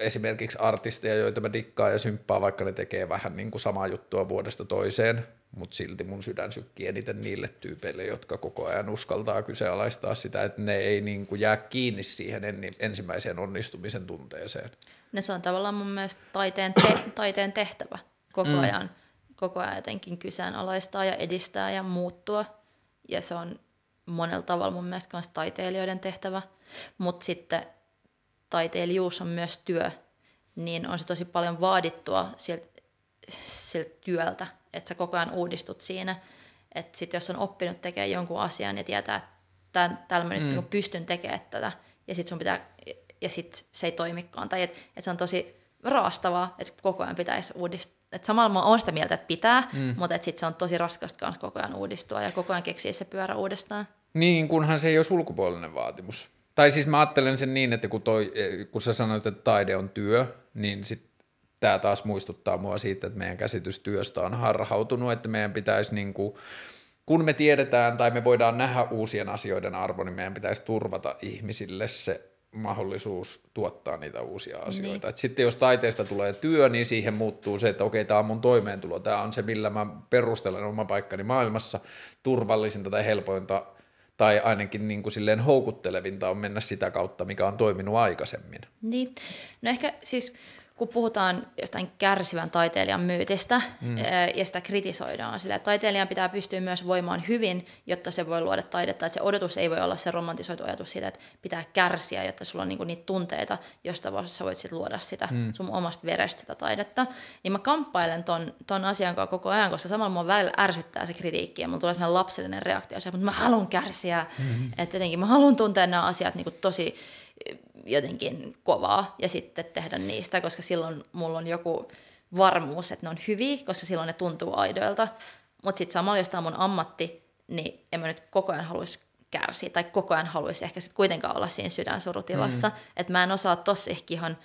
esimerkiksi artisteja, joita mä dikkaan ja symppaan, vaikka ne tekee vähän niin kuin samaa juttua vuodesta toiseen, mutta silti mun sydän sykkii eniten niille tyypeille, jotka koko ajan uskaltaa kyseenalaistaa sitä, että ne ei niin kuin jää kiinni siihen ensimmäiseen onnistumisen tunteeseen. Ne se on tavallaan mun mielestä taiteen, te- taiteen tehtävä koko mm. ajan, koko ajan jotenkin kyseenalaistaa ja edistää ja muuttua. Ja se on monella tavalla mun mielestä myös taiteilijoiden tehtävä. Mutta sitten taiteilijuus on myös työ, niin on se tosi paljon vaadittua siltä, siltä työltä, että sä koko ajan uudistut siinä. Että sit jos on oppinut tekemään jonkun asian ja tietää, että tämän, tällä mä nyt mm. Niinku pystyn tekemään tätä, ja sit sun pitää, ja sit se ei toimikaan. Tai että et se on tosi raastavaa, että koko ajan pitäisi uudistaa. Että samalla mä oon sitä mieltä, että pitää, mm. mutta sitten se on tosi raskasta kanssa koko ajan uudistua ja koko ajan keksiä se pyörä uudestaan. Niin, kunhan se ei ole ulkopuolinen vaatimus. Tai siis mä ajattelen sen niin, että kun, toi, kun sä sanoit, että taide on työ, niin sit tämä taas muistuttaa mua siitä, että meidän käsitys työstä on harhautunut, että meidän pitäisi niin kuin, kun me tiedetään tai me voidaan nähdä uusien asioiden arvo, niin meidän pitäisi turvata ihmisille se mahdollisuus tuottaa niitä uusia asioita. Niin. sitten jos taiteesta tulee työ, niin siihen muuttuu se, että okei, tämä on mun toimeentulo, tämä on se, millä mä perustelen oma paikkani maailmassa, turvallisinta tai helpointa tai ainakin niin kuin silleen houkuttelevinta on mennä sitä kautta, mikä on toiminut aikaisemmin. Niin, no ehkä siis kun puhutaan jostain kärsivän taiteilijan myytistä mm. ja sitä kritisoidaan sillä, että taiteilijan pitää pystyä myös voimaan hyvin, jotta se voi luoda taidetta. Että se odotus ei voi olla se romantisoitu ajatus siitä, että pitää kärsiä, jotta sulla on niinku niitä tunteita, josta sä voit sit luoda sitä mm. sun omasta verestä sitä taidetta. Niin mä kamppailen ton, ton asian kanssa koko ajan, koska samalla mua välillä ärsyttää se kritiikki ja mun tulee sellainen lapsellinen reaktio, mutta mä haluan kärsiä. Mm-hmm. Että jotenkin mä haluan tuntea nämä asiat niinku tosi jotenkin kovaa ja sitten tehdä niistä, koska silloin mulla on joku varmuus, että ne on hyviä, koska silloin ne tuntuu aidoilta. Mutta sitten samalla, jos tämä on mun ammatti, niin en mä nyt koko ajan haluaisi kärsiä tai koko ajan haluaisi ehkä sitten kuitenkaan olla siinä sydänsurutilassa. Mm. Että mä en osaa tossa ehkä ihan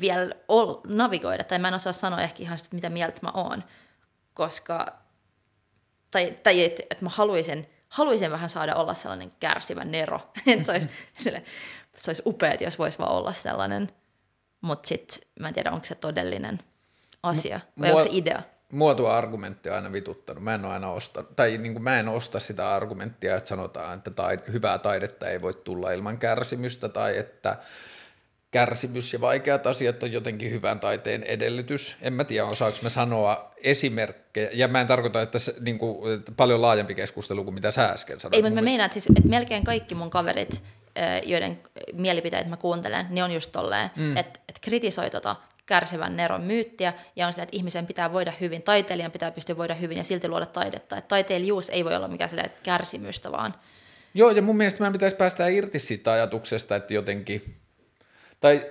vielä ol, navigoida tai mä en osaa sanoa ehkä ihan sitä, mitä mieltä mä oon, koska tai, tai että et mä haluaisin, haluaisin vähän saada olla sellainen kärsivä nero, <laughs> että se olisi <laughs> sille, se olisi upeat, jos voisi vaan olla sellainen. Mutta sitten mä en tiedä, onko se todellinen asia vai Mua, onko se idea. Mua tuo argumentti on aina vituttanut. Mä en ole aina ostanut, tai niin kuin mä en osta sitä argumenttia, että sanotaan, että tai, hyvää taidetta ei voi tulla ilman kärsimystä tai että kärsimys ja vaikeat asiat on jotenkin hyvän taiteen edellytys. En mä tiedä, osaako mä sanoa esimerkkejä, ja mä en tarkoita, että, se, niin kuin, että paljon laajempi keskustelu kuin mitä sä äsken sanoit. Ei, mutta mä meinaan, että, siis, että melkein kaikki mun kaverit joiden mielipiteitä mä kuuntelen, niin on just tolleen, mm. että et kritisoi tota kärsivän neron myyttiä ja on sitä, että ihmisen pitää voida hyvin, taiteilijan pitää pystyä voida hyvin ja silti luoda taidetta. Että taiteilijuus ei voi olla mikään kärsimystä vaan. Joo, ja mun mielestä mä pitäisi päästä irti siitä ajatuksesta, että jotenkin, tai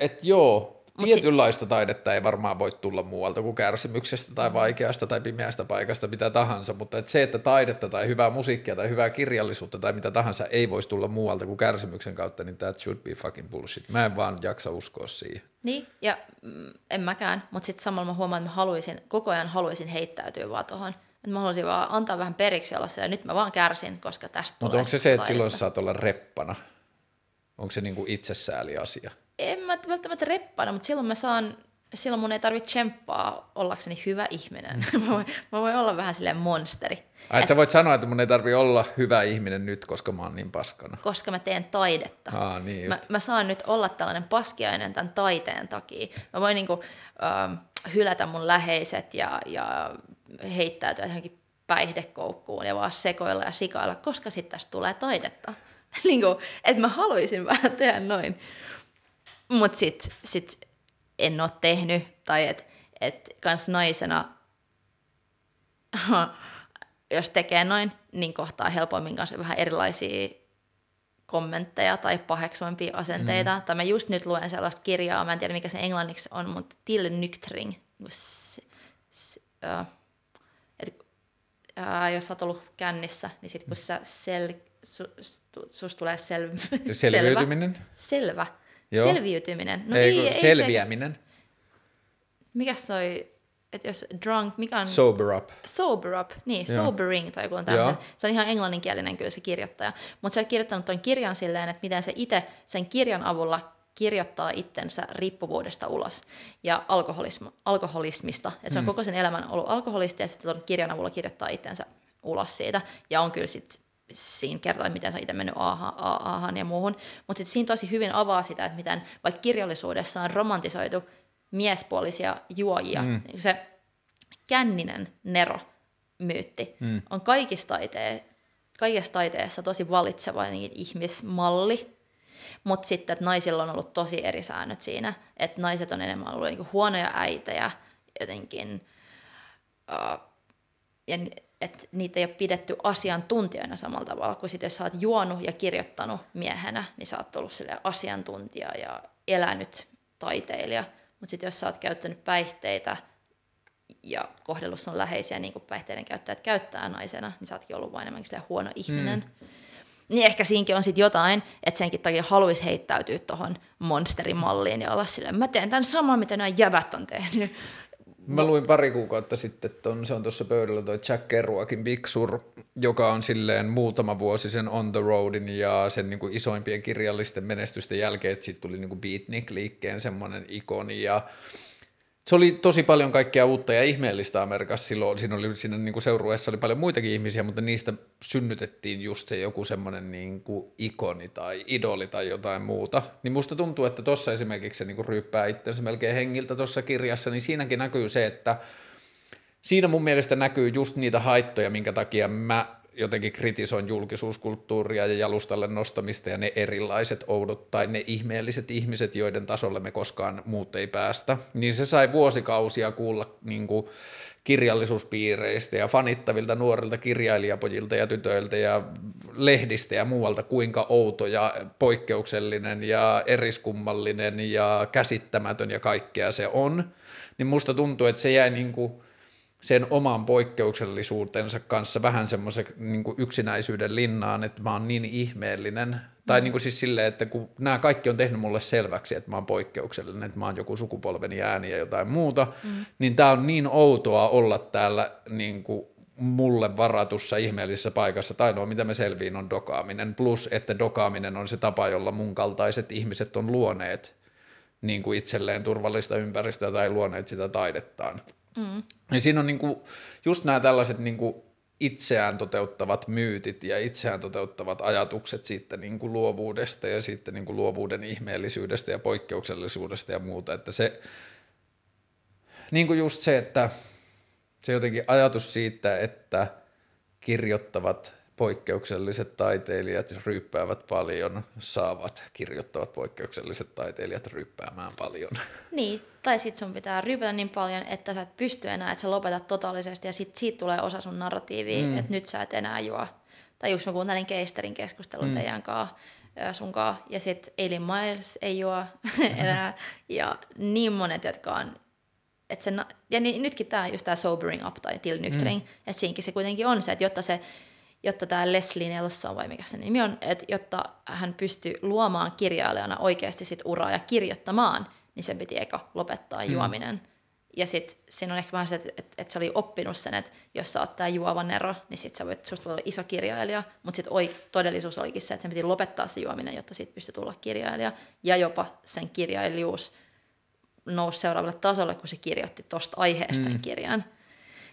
että joo, Tietynlaista si- taidetta ei varmaan voi tulla muualta kuin kärsimyksestä tai mm. vaikeasta tai pimeästä paikasta, mitä tahansa, mutta et se, että taidetta tai hyvää musiikkia tai hyvää kirjallisuutta tai mitä tahansa ei voisi tulla muualta kuin kärsimyksen kautta, niin that should be fucking bullshit. Mä en vaan jaksa uskoa siihen. Niin, ja mm, en mäkään, mutta sitten samalla mä huomaan, että mä haluaisin, koko ajan haluaisin heittäytyä vaan tuohon. Että mä haluaisin vaan antaa vähän periksi olla ja nyt mä vaan kärsin, koska tästä Mutta onko se se, että silloin sä saat olla reppana? Onko se niinku itsesääli asia? en mä välttämättä reppana, mutta silloin mä saan, silloin mun ei tarvitse tsemppaa ollakseni hyvä ihminen. <laughs> mä, voin, mä voin olla vähän silleen monsteri. Ai, et sä voit sanoa, että mun ei tarvi olla hyvä ihminen nyt, koska mä oon niin paskana. Koska mä teen taidetta. Aa, niin mä, mä saan nyt olla tällainen paskiainen tämän taiteen takia. Mä voin niinku, äh, hylätä mun läheiset ja, ja heittäytyä johonkin päihdekoukkuun ja vaan sekoilla ja sikailla, koska sitten tästä tulee taidetta. <laughs> niin kuin, että mä haluaisin vähän <laughs> tehdä noin. Mutta sitten sit en ole tehnyt, tai että et kans naisena <laughs> jos tekee noin, niin kohtaa helpommin kanssa vähän erilaisia kommentteja tai paheksuimpia asenteita. Mm. Tai mä just nyt luen sellaista kirjaa, mä en tiedä mikä se englanniksi on, mutta Till Nyktring. S, s, uh, et, uh, jos sä oot ollut kännissä, niin sit kun sä sel, su, su, sus tulee sel, <laughs> Selviytyminen? Selvä. Joo. Selviytyminen. No ei, ei, selviäminen. Se, mikä se oli, että jos drunk, mikä on... Sober up. Sober up, niin, Joo. sobering tai joku on tämmöinen. Se on ihan englanninkielinen kyllä se kirjoittaja. Mutta se on kirjoittanut tuon kirjan silleen, että miten se itse sen kirjan avulla kirjoittaa itsensä riippuvuudesta ulos ja alkoholism, alkoholismista. Että se on mm. koko sen elämän ollut alkoholisti ja sitten tuon kirjan avulla kirjoittaa itsensä ulos siitä. Ja on kyllä sitten siinä kertoo, että miten se on itse mennyt aahan, ja muuhun. Mutta sitten siinä tosi hyvin avaa sitä, että miten vaikka kirjallisuudessa on romantisoitu miespuolisia juojia, mm. niin se känninen Nero myytti mm. on kaikissa, taitee, kaikissa taiteessa tosi valitseva niin ihmismalli, mutta sitten, että naisilla on ollut tosi eri säännöt siinä, että naiset on enemmän ollut niin huonoja äitejä jotenkin, uh, ja että niitä ei ole pidetty asiantuntijoina samalla tavalla, kuin sit jos sä oot juonut ja kirjoittanut miehenä, niin sä oot ollut asiantuntija ja elänyt taiteilija, mutta sitten jos sä oot käyttänyt päihteitä ja kohdellut sun läheisiä niin kuin päihteiden käyttäjät käyttää naisena, niin sä ootkin ollut vain enemmänkin huono ihminen. Mm. Niin ehkä siinkin on sitten jotain, että senkin takia haluaisi heittäytyä tuohon monsterimalliin ja olla silleen, mä teen tämän saman, mitä nämä jävät on tehnyt. Mä luin pari kuukautta sitten, että on, se on tuossa pöydällä toi Jack Kerouakin Big Sur, joka on silleen muutama vuosi sen On the Roadin ja sen niin kuin isoimpien kirjallisten menestysten jälkeen, että siitä tuli niin kuin Beatnik-liikkeen semmoinen ikoni ja se oli tosi paljon kaikkea uutta ja ihmeellistä Amerikassa silloin. Siinä, oli, siinä niin kuin seurueessa oli paljon muitakin ihmisiä, mutta niistä synnytettiin just se joku semmoinen niin ikoni tai idoli tai jotain muuta. Niin musta tuntuu, että tuossa esimerkiksi se niin kuin ryyppää itsensä melkein hengiltä tuossa kirjassa, niin siinäkin näkyy se, että siinä mun mielestä näkyy just niitä haittoja, minkä takia mä jotenkin kritisoin julkisuuskulttuuria ja jalustalle nostamista ja ne erilaiset oudot tai ne ihmeelliset ihmiset, joiden tasolle me koskaan muut ei päästä, niin se sai vuosikausia kuulla niin kuin kirjallisuuspiireistä ja fanittavilta nuorilta kirjailijapojilta ja tytöiltä ja lehdistä ja muualta, kuinka outo ja poikkeuksellinen ja eriskummallinen ja käsittämätön ja kaikkea se on, niin musta tuntuu, että se jäi niin kuin – sen oman poikkeuksellisuutensa kanssa vähän semmoisen niin yksinäisyyden linnaan, että mä oon niin ihmeellinen. Tai mm. niin kuin siis silleen, että kun nämä kaikki on tehnyt mulle selväksi, että mä oon poikkeuksellinen, että mä oon joku sukupolveni ääni ja jotain muuta, mm. niin tää on niin outoa olla täällä niin kuin mulle varatussa ihmeellisessä paikassa. Tai no, mitä me selviin on dokaaminen. Plus, että dokaaminen on se tapa, jolla mun kaltaiset ihmiset on luoneet niin kuin itselleen turvallista ympäristöä tai luoneet sitä taidettaan. Mm. Ja siinä on niinku just nämä tällaiset niinku itseään toteuttavat myytit ja itseään toteuttavat ajatukset siitä niinku luovuudesta ja sitten niinku luovuuden ihmeellisyydestä ja poikkeuksellisuudesta ja muuta, että se niin kuin just se, että se jotenkin ajatus siitä, että kirjoittavat poikkeukselliset taiteilijat ryyppäävät paljon, saavat kirjoittavat poikkeukselliset taiteilijat ryyppäämään paljon. Niin, tai sitten sun pitää ryypätä niin paljon, että sä et pysty enää, että sä lopetat totaalisesti ja sit siitä tulee osa sun narratiivia, mm. että nyt sä et enää juo. Tai just mä kuuntelin Keisterin keskustelun mm. teidän kanssa, sunkaan, ja sitten Eileen Miles ei juo <laughs> enää, ja niin monet, jotka on et se, ja niin, nytkin tämä just tämä sobering up tai tillnyktring, mm. että siinkin se kuitenkin on se, että jotta se jotta tämä Leslie Nelson, vai mikä se nimi on, että jotta hän pystyy luomaan kirjailijana oikeasti sit uraa ja kirjoittamaan, niin sen piti eka lopettaa mm. juominen. Ja sitten siinä on ehkä vähän se, että, että, että se oli oppinut sen, että jos sä oot tää juovan ero, niin sit sä voit, susta olla iso kirjailija, mutta sitten todellisuus olikin se, että sen piti lopettaa se juominen, jotta siitä pystyi tulla kirjailija. Ja jopa sen kirjailijuus nousi seuraavalle tasolle, kun se kirjoitti tuosta aiheesta mm. sen kirjan.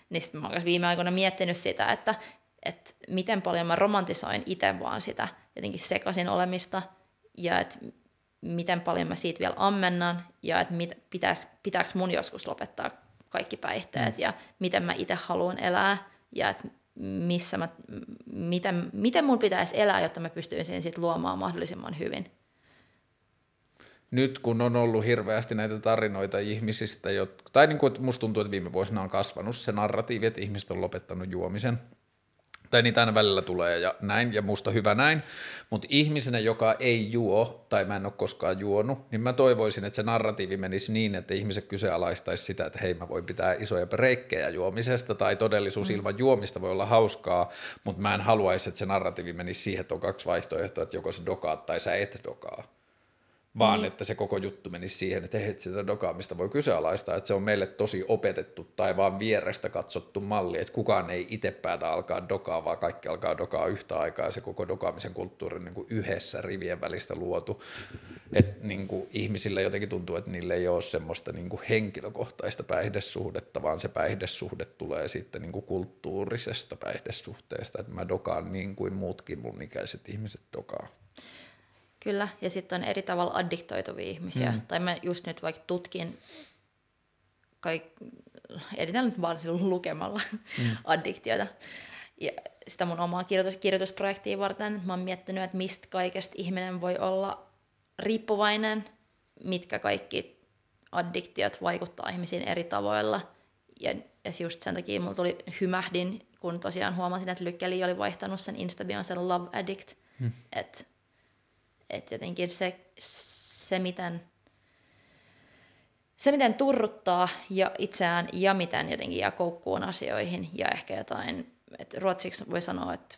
Niin sitten mä oon viime aikoina miettinyt sitä, että, että miten paljon mä romantisoin itse vaan sitä jotenkin sekaisin olemista ja että miten paljon mä siitä vielä ammennan ja että mit, pitäis, pitääkö mun joskus lopettaa kaikki päihteet mm. ja miten mä itse haluan elää ja että missä mä, miten, miten mun pitäisi elää, jotta mä pystyisin sit luomaan mahdollisimman hyvin. Nyt kun on ollut hirveästi näitä tarinoita ihmisistä, jotka, tai niin kuin, musta tuntuu, että viime vuosina on kasvanut se narratiivi, että ihmiset on lopettanut juomisen – tai niitä aina välillä tulee ja näin, ja musta hyvä näin, mutta ihmisenä, joka ei juo, tai mä en ole koskaan juonut, niin mä toivoisin, että se narratiivi menisi niin, että ihmiset kyseenalaistaisi sitä, että hei mä voin pitää isoja reikkejä juomisesta, tai todellisuus mm. ilman juomista voi olla hauskaa, mutta mä en haluaisi, että se narratiivi menisi siihen, että on kaksi vaihtoehtoa, että joko sä dokaat tai sä et dokaa vaan niin. että se koko juttu menisi siihen, että et sitä dokaamista voi kyseenalaistaa, että se on meille tosi opetettu tai vaan vierestä katsottu malli, että kukaan ei itse päätä alkaa dokaa, vaan kaikki alkaa dokaa yhtä aikaa ja se koko dokaamisen kulttuuri on niin kuin yhdessä rivien välistä luotu. Että niin kuin ihmisillä jotenkin tuntuu, että niillä ei ole semmoista niin kuin henkilökohtaista päihdesuhdetta, vaan se päihdesuhde tulee sitten niin kuin kulttuurisesta päihdesuhteesta, että mä dokaan niin kuin muutkin mun ikäiset ihmiset dokaa. Kyllä, ja sitten on eri tavalla addiktoituvia ihmisiä. Mm. Tai mä just nyt vaikka tutkin, kaik, editän nyt vaan lukemalla mm. <laughs> addiktiota. Ja sitä mun omaa kirjoitus, kirjoitusprojektia varten mä oon miettinyt, että mistä kaikesta ihminen voi olla riippuvainen, mitkä kaikki addiktiot vaikuttaa ihmisiin eri tavoilla. Ja, ja just sen takia mulla tuli hymähdin, kun tosiaan huomasin, että Lykkeli oli vaihtanut sen Instabion sen Love Addict. Mm. Että että jotenkin se, se, miten, se, miten turruttaa ja itseään ja miten jotenkin jää koukkuun asioihin ja ehkä jotain, että ruotsiksi voi sanoa, että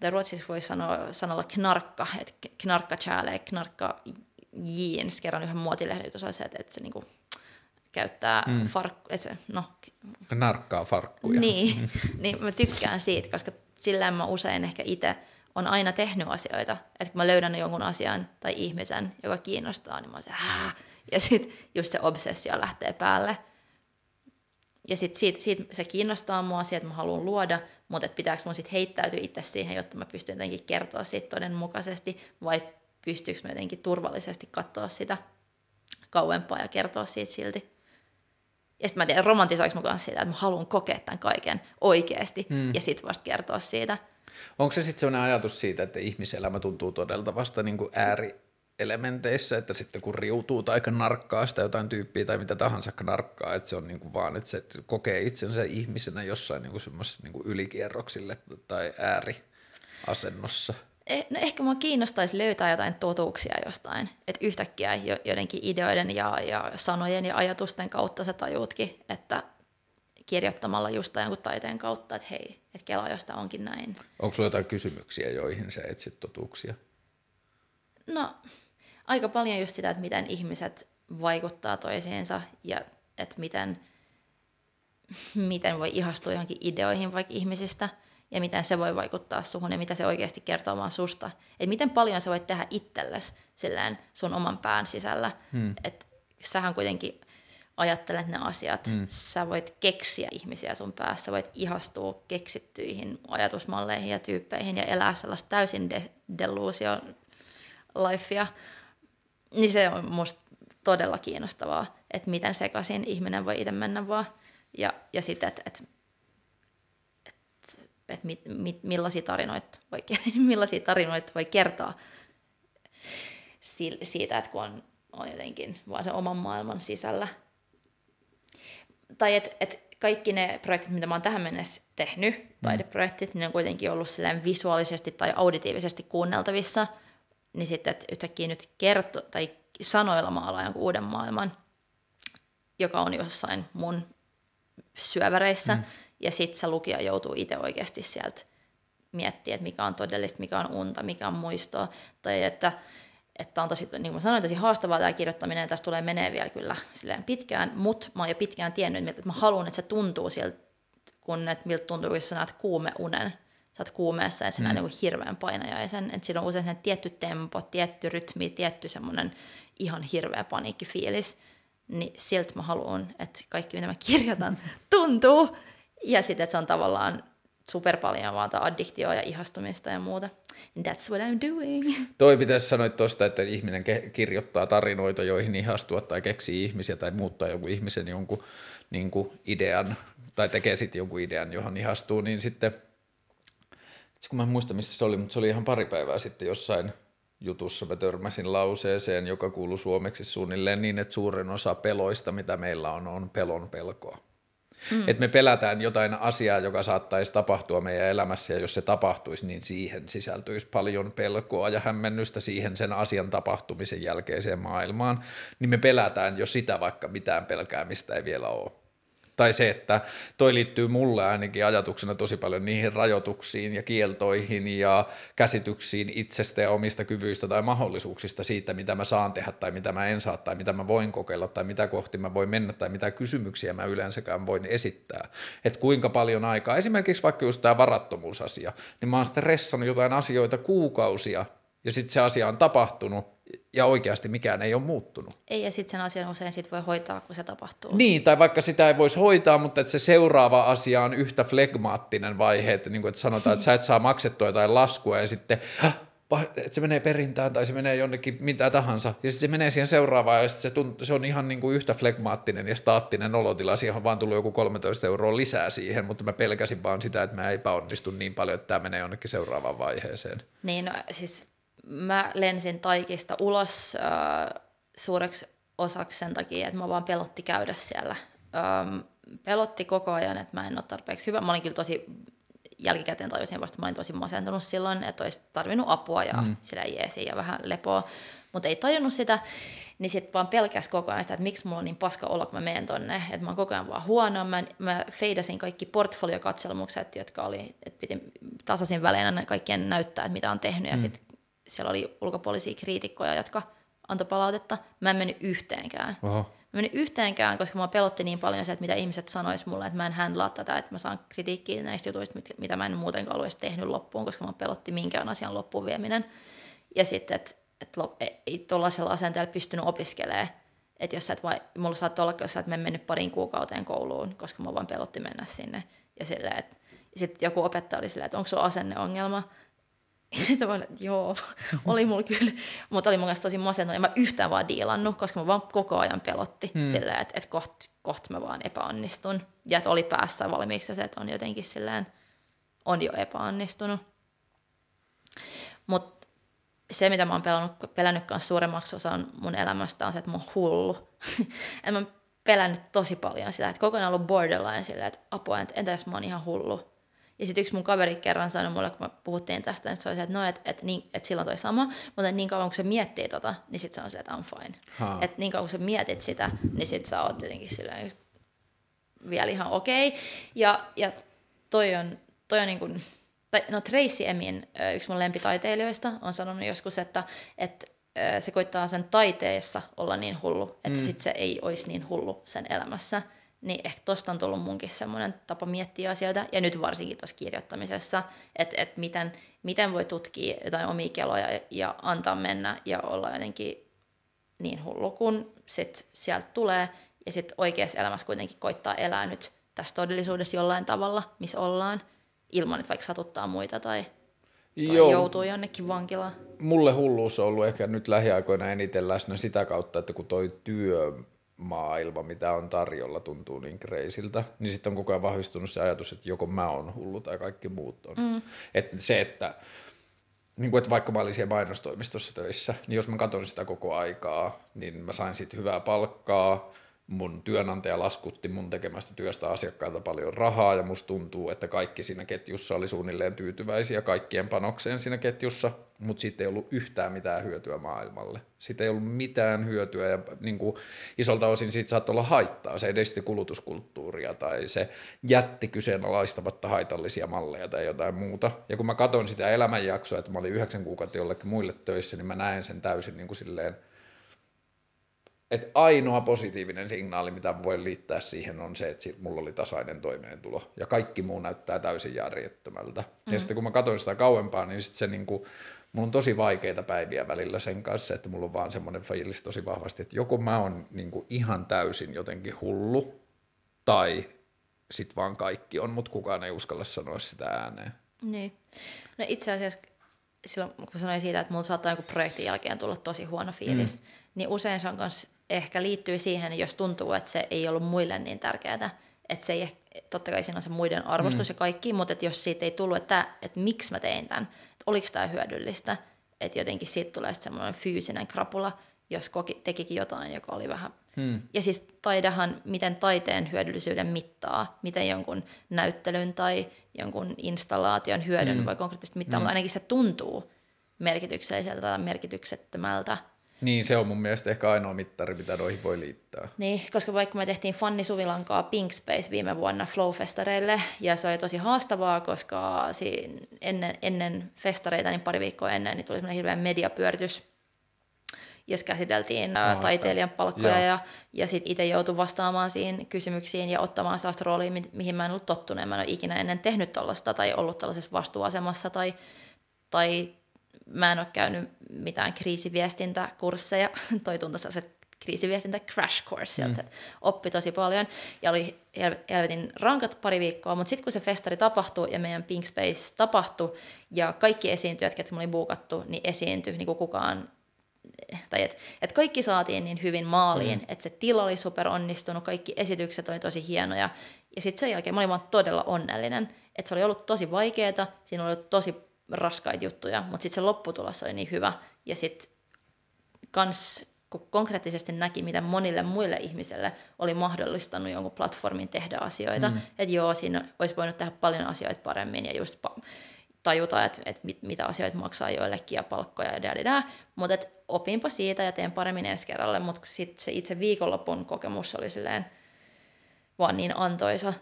tai ruotsiksi voi sanoa sanalla knarkka, että knarkka chääle, knarkka jeans, kerran yhden muotilehden on se, että, että se niinku käyttää mm. farkku, se, no. Knarkkaa farkkuja. Niin, <laughs> niin mä tykkään siitä, koska sillä mä usein ehkä itse on aina tehnyt asioita. Että kun mä löydän jonkun asian tai ihmisen, joka kiinnostaa, niin mä oon se, Hää! ja sitten just se obsessio lähtee päälle. Ja sitten siitä, siitä, se kiinnostaa mua, siitä että mä haluan luoda, mutta että pitääkö mun sitten heittäytyä itse siihen, jotta mä pystyn jotenkin kertoa siitä todenmukaisesti, vai pystyykö mä jotenkin turvallisesti katsoa sitä kauempaa ja kertoa siitä silti. Ja sitten mä tiedän, romantisoiko mä kanssa sitä, että mä haluan kokea tämän kaiken oikeasti, mm. ja sitten vasta kertoa siitä. Onko se sitten sellainen ajatus siitä, että ihmiselämä tuntuu todella vasta niin kuin äärielementeissä, että sitten kun riutuu tai narkkaa sitä jotain tyyppiä tai mitä tahansa narkkaa, että se on niin kuin vaan, että se kokee itsensä ihmisenä jossain niin semmoisessa niin ylikierroksille tai ääriasennossa. Eh, no ehkä mua kiinnostaisi löytää jotain totuuksia jostain, että yhtäkkiä joidenkin ideoiden ja, ja sanojen ja ajatusten kautta sä tajuutkin, että kirjoittamalla just jonkun taiteen kautta, että hei, että Kela josta onkin näin. Onko sulla jotain kysymyksiä, joihin sä etsit totuuksia? No, aika paljon just sitä, että miten ihmiset vaikuttaa toisiinsa ja että miten, miten voi ihastua johonkin ideoihin vaikka ihmisistä ja miten se voi vaikuttaa suhun ja mitä se oikeasti kertoo vaan susta. Että miten paljon sä voit tehdä itsellesi silleen sun oman pään sisällä. Hmm. Että sähän kuitenkin ajattelet ne asiat. Mm. Sä voit keksiä ihmisiä sun päässä, voit ihastua keksittyihin ajatusmalleihin ja tyyppeihin ja elää sellaista täysin de- deluusio lifea. Niin se on musta todella kiinnostavaa, että miten sekaisin ihminen voi itse mennä vaan. Ja, ja sitten, että et, et, et mit, mit, millaisia, tarinoita voi, <laughs> millaisia tarinoita voi kertoa siitä, että kun on, on jotenkin vaan se oman maailman sisällä – tai että et kaikki ne projektit, mitä mä oon tähän mennessä tehnyt, mm. taideprojektit, niin ne on kuitenkin ollut silleen visuaalisesti tai auditiivisesti kuunneltavissa, niin sitten, että yhtäkkiä nyt kerto, tai sanoilla maalaa jonkun uuden maailman, joka on jossain mun syöväreissä, mm. ja sitten se lukija joutuu itse oikeasti sieltä miettimään, että mikä on todellista, mikä on unta, mikä on muistoa, tai että että on tosi, niin kuin sanoin, tosi haastavaa tämä kirjoittaminen, ja tästä tulee menee vielä kyllä silleen pitkään, mutta mä oon jo pitkään tiennyt, että mä haluan, että se tuntuu sieltä, kun että miltä tuntuu, jos sä näet kuumeunen, sä oot kuumeessa ja sä mm. niin hirveän painajaisen, että siinä on usein tietty tempo, tietty rytmi, tietty semmoinen ihan hirveä paniikkifiilis, niin siltä mä haluan, että kaikki mitä mä kirjoitan <laughs> tuntuu, ja sitten, että se on tavallaan super paljon vaan addiktioa ja ihastumista ja muuta. And that's what I'm doing. <laughs> Toi pitäisi sanoa tuosta, että ihminen ke- kirjoittaa tarinoita, joihin ihastua tai keksii ihmisiä tai muuttaa jonkun ihmisen jonkun niin kuin idean tai tekee sitten jonkun idean, johon ihastuu, niin sitten, kun mä en muista missä se oli, mutta se oli ihan pari päivää sitten jossain jutussa mä törmäsin lauseeseen, joka kuuluu suomeksi suunnilleen niin, että suurin osa peloista, mitä meillä on, on pelon pelkoa. Mm. Että me pelätään jotain asiaa, joka saattaisi tapahtua meidän elämässä, ja jos se tapahtuisi, niin siihen sisältyisi paljon pelkoa ja hämmennystä siihen sen asian tapahtumisen jälkeiseen maailmaan. Niin me pelätään jo sitä, vaikka mitään pelkäämistä ei vielä ole tai se, että toi liittyy mulle ainakin ajatuksena tosi paljon niihin rajoituksiin ja kieltoihin ja käsityksiin itsestä ja omista kyvyistä tai mahdollisuuksista siitä, mitä mä saan tehdä tai mitä mä en saa tai mitä mä voin kokeilla tai mitä kohti mä voin mennä tai mitä kysymyksiä mä yleensäkään voin esittää. Että kuinka paljon aikaa, esimerkiksi vaikka just tämä varattomuusasia, niin mä oon stressannut jotain asioita kuukausia ja sitten se asia on tapahtunut ja oikeasti mikään ei ole muuttunut. Ei, ja sitten sen asian usein sit voi hoitaa, kun se tapahtuu. Niin, tai vaikka sitä ei voisi hoitaa, mutta että se seuraava asia on yhtä flegmaattinen vaihe, että, niin kuin, että sanotaan, että sä et saa maksettua jotain laskua, ja sitten että se menee perintään tai se menee jonnekin mitä tahansa, ja sitten se menee siihen seuraavaan, ja se, tunt, se on ihan niin kuin yhtä flegmaattinen ja staattinen olotila, siihen on vaan tullut joku 13 euroa lisää siihen, mutta mä pelkäsin vaan sitä, että mä epäonnistun niin paljon, että tämä menee jonnekin seuraavaan vaiheeseen. Niin, no, siis mä lensin Taikista ulos äh, suureksi osaksi sen takia, että mä vaan pelotti käydä siellä. Ähm, pelotti koko ajan, että mä en ole tarpeeksi hyvä. Mä olin kyllä tosi, jälkikäteen tajusin vasta, mä olin tosi masentunut silloin, että olisi tarvinnut apua ja mm. sillä jeesi ja vähän lepoa, mutta ei tajunnut sitä. Niin sitten vaan pelkäs koko ajan sitä, että miksi mulla on niin paska olo, kun mä menen tonne, että mä oon koko ajan vaan huono. Mä, mä feidasin kaikki portfoliokatselmukset, jotka oli, että piti tasaisin välein kaikkien näyttää, että mitä on tehnyt, ja mm. sitten siellä oli ulkopuolisia kriitikkoja, jotka antoi palautetta. Mä en mennyt yhteenkään. Oho. Mä mennyt yhteenkään, koska mua pelotti niin paljon se, että mitä ihmiset sanois mulle, että mä en handlaa tätä, että mä saan kritiikkiä näistä jutuista, mitä mä en muutenkaan ollut tehnyt loppuun, koska mä pelotti minkään asian loppuun vieminen. Ja sitten, että et, ei tuollaisella asenteella pystynyt opiskelemaan. Että jos sä et vai, mulla saattoi olla, jos sä et mennyt parin kuukauteen kouluun, koska mä vaan pelotti mennä sinne. Ja silleen, että sitten joku opettaja oli silleen, että onko sulla asenneongelma. <laughs> Sitten mä että joo, oli mulla kyllä, mutta oli mun kanssa tosi masentunut. En mä yhtään vaan diilannut, koska mä vaan koko ajan pelotti hmm. silleen, että, että koht, koht mä vaan epäonnistun. Ja että oli päässä valmiiksi se, että on jotenkin silleen, on jo epäonnistunut. Mutta se, mitä mä oon pelannut, pelännyt kanssa suuremmaksi osan mun elämästä, on se, että mä oon hullu. <laughs> en mä pelännyt tosi paljon sitä, että kokonaan ollut borderline silleen, että apua, entä jos mä oon ihan hullu ja sitten yksi mun kaveri kerran sanoi mulle, kun me puhuttiin tästä, että se oli että no, että et, niin, et silloin toi sama, mutta niin kauan kun se miettii tota, niin sitten se on se, että I'm fine. Että niin kauan kun sä mietit sitä, niin sitten sä oot jotenkin silleen vielä ihan okei. Okay. Ja, ja toi on, toi on niin kuin, tai, no Tracy Emin, yksi mun lempitaiteilijoista, on sanonut joskus, että, että se koittaa sen taiteessa olla niin hullu, että mm. sitten se ei olisi niin hullu sen elämässä. Niin ehkä tuosta on tullut munkin semmoinen tapa miettiä asioita, ja nyt varsinkin tuossa kirjoittamisessa, että et miten, miten voi tutkia jotain omia keloja ja antaa mennä ja olla jotenkin niin hullu, kun sit sieltä tulee, ja sitten oikeassa elämässä kuitenkin koittaa elää nyt tässä todellisuudessa jollain tavalla, missä ollaan, ilman, että vaikka satuttaa muita tai, tai Joo. joutuu jonnekin vankilaan. Mulle hulluus on ollut ehkä nyt lähiaikoina eniten läsnä sitä kautta, että kun toi työ maailma, mitä on tarjolla, tuntuu niin kreisiltä, niin sitten on koko ajan vahvistunut se ajatus, että joko mä oon hullu tai kaikki muut on. Mm. Että se, että, niin kuin, että vaikka mä olin siellä mainostoimistossa töissä, niin jos mä katson sitä koko aikaa, niin mä sain sitten hyvää palkkaa, mun työnantaja laskutti mun tekemästä työstä asiakkailta paljon rahaa ja musta tuntuu, että kaikki siinä ketjussa oli suunnilleen tyytyväisiä kaikkien panokseen siinä ketjussa, mutta siitä ei ollut yhtään mitään hyötyä maailmalle. Siitä ei ollut mitään hyötyä ja niin kuin isolta osin siitä saattoi olla haittaa. Se edisti kulutuskulttuuria tai se jätti kyseenalaistamatta haitallisia malleja tai jotain muuta. Ja kun mä katson sitä elämänjaksoa, että mä olin yhdeksän kuukautta jollekin muille töissä, niin mä näen sen täysin niin kuin silleen – että ainoa positiivinen signaali, mitä voi liittää siihen, on se, että mulla oli tasainen toimeentulo. Ja kaikki muu näyttää täysin järjettömältä. Mm. Ja sitten kun mä katsoin sitä kauempaa, niin sit se niinku, mulla on tosi vaikeita päiviä välillä sen kanssa, että mulla on vaan semmoinen fiilis tosi vahvasti, että joko mä oon niinku ihan täysin jotenkin hullu, tai sit vaan kaikki on, mutta kukaan ei uskalla sanoa sitä ääneen. Niin. No itse asiassa silloin, kun sanoin siitä, että mulla saattaa joku projektin jälkeen tulla tosi huono fiilis, mm. niin usein se on myös ehkä liittyy siihen, jos tuntuu, että se ei ollut muille niin tärkeää, että se ei, totta kai siinä on se muiden arvostus mm. ja kaikki, mutta että jos siitä ei tullut, että, että miksi mä tein tämän, että oliko tämä hyödyllistä, että jotenkin siitä tulee semmoinen fyysinen krapula, jos koki, tekikin jotain, joka oli vähän... Hmm. Ja siis taidehan, miten taiteen hyödyllisyyden mittaa, miten jonkun näyttelyn tai jonkun installaation hyödyn hmm. voi konkreettisesti mittaa, hmm. mutta ainakin se tuntuu merkitykselliseltä tai merkityksettömältä. Niin, se on mun mielestä ehkä ainoa mittari, mitä noihin voi liittää. Niin, koska vaikka me tehtiin Fanni Suvilankaa Pink Space viime vuonna Flow-festareille, ja se oli tosi haastavaa, koska ennen, ennen festareita, niin pari viikkoa ennen, niin tuli hirveä mediapyöritys, jos käsiteltiin Maasta. taiteilijan palkkoja ja, ja sitten itse joutui vastaamaan siihen kysymyksiin ja ottamaan sellaista roolia, mihin mä en ollut tottunut. Mä en ole ikinä ennen tehnyt tällaista tai ollut tällaisessa vastuuasemassa tai, tai mä en ole käynyt mitään kriisiviestintäkursseja. <laughs> Toi tuntui se kriisiviestintä crash course, mm. oppi tosi paljon ja oli helvetin rankat pari viikkoa, mutta sitten kun se festari tapahtui ja meidän Pink Space tapahtui ja kaikki esiintyjät, ketkä me oli buukattu, niin esiintyi niin kuin kukaan tai että et kaikki saatiin niin hyvin maaliin, mm. että se tila oli super onnistunut, kaikki esitykset oli tosi hienoja. Ja sitten sen jälkeen mä olin vaan todella onnellinen, että se oli ollut tosi vaikeaa, siinä oli ollut tosi raskaita juttuja, mutta sitten se lopputulos oli niin hyvä. Ja sitten kans kun konkreettisesti näki, mitä monille muille ihmisille oli mahdollistanut jonkun platformin tehdä asioita, mm. että joo, siinä olisi voinut tehdä paljon asioita paremmin ja just tajuta, että, että mit, mitä asioita maksaa joillekin ja palkkoja ja dadada, mutta et opinpa siitä ja teen paremmin ensi kerralle, mutta sitten se itse viikonlopun kokemus oli silleen vaan niin antoisa,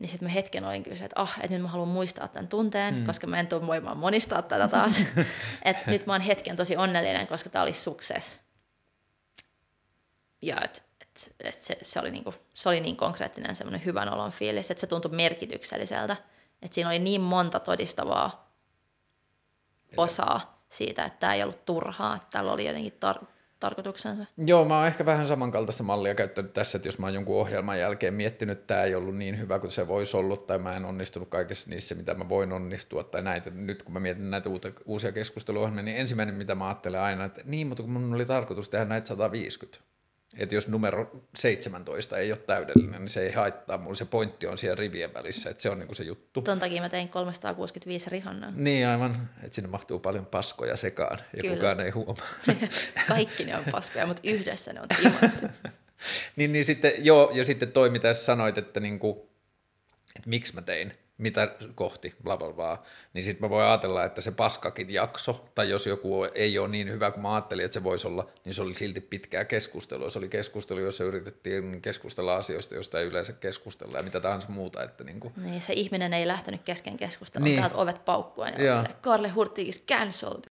niin sitten mä hetken olin kyllä että ah, että nyt mä haluan muistaa tämän tunteen, mm. koska mä en tule voimaan monistaa tätä taas. <laughs> että nyt mä oon hetken tosi onnellinen, koska tämä oli success. Ja että et, et se, se, oli niinku, se oli niin konkreettinen semmoinen hyvän olon fiilis, että se tuntui merkitykselliseltä. Että siinä oli niin monta todistavaa osaa siitä, että tämä ei ollut turhaa, että täällä oli jotenkin tar- tarkoituksensa. Joo, mä oon ehkä vähän samankaltaista mallia käyttänyt tässä, että jos mä oon jonkun ohjelman jälkeen miettinyt, että tämä ei ollut niin hyvä kuin se voisi ollut, tai mä en onnistunut kaikessa niissä, mitä mä voin onnistua, tai näitä, nyt kun mä mietin näitä uusia keskusteluohjelmia, niin ensimmäinen, mitä mä ajattelen aina, että niin, mutta kun mun oli tarkoitus tehdä näitä 150, että jos numero 17 ei ole täydellinen, niin se ei haittaa. Mulla se pointti on siellä rivien välissä, että se on niinku se juttu. Ton takia mä tein 365 rihannaa. Niin aivan, että sinne mahtuu paljon paskoja sekaan ja Kyllä. kukaan ei huomaa. <laughs> Kaikki ne on paskoja, mutta yhdessä ne on <laughs> niin, niin sitten, joo, ja sitten toi, mitä sanoit, että, niinku, että miksi mä tein mitä kohti, bla bla bla, niin sitten mä voin ajatella, että se paskakin jakso, tai jos joku ei ole niin hyvä kuin mä ajattelin, että se voisi olla, niin se oli silti pitkää keskustelua. Se oli keskustelu, jossa yritettiin keskustella asioista, joista ei yleensä keskustella ja mitä tahansa muuta. Että niin, kuin. niin se ihminen ei lähtenyt kesken keskustelua, niin. täältä ovet paukkuen ja se, Karle Hurtig is cancelled.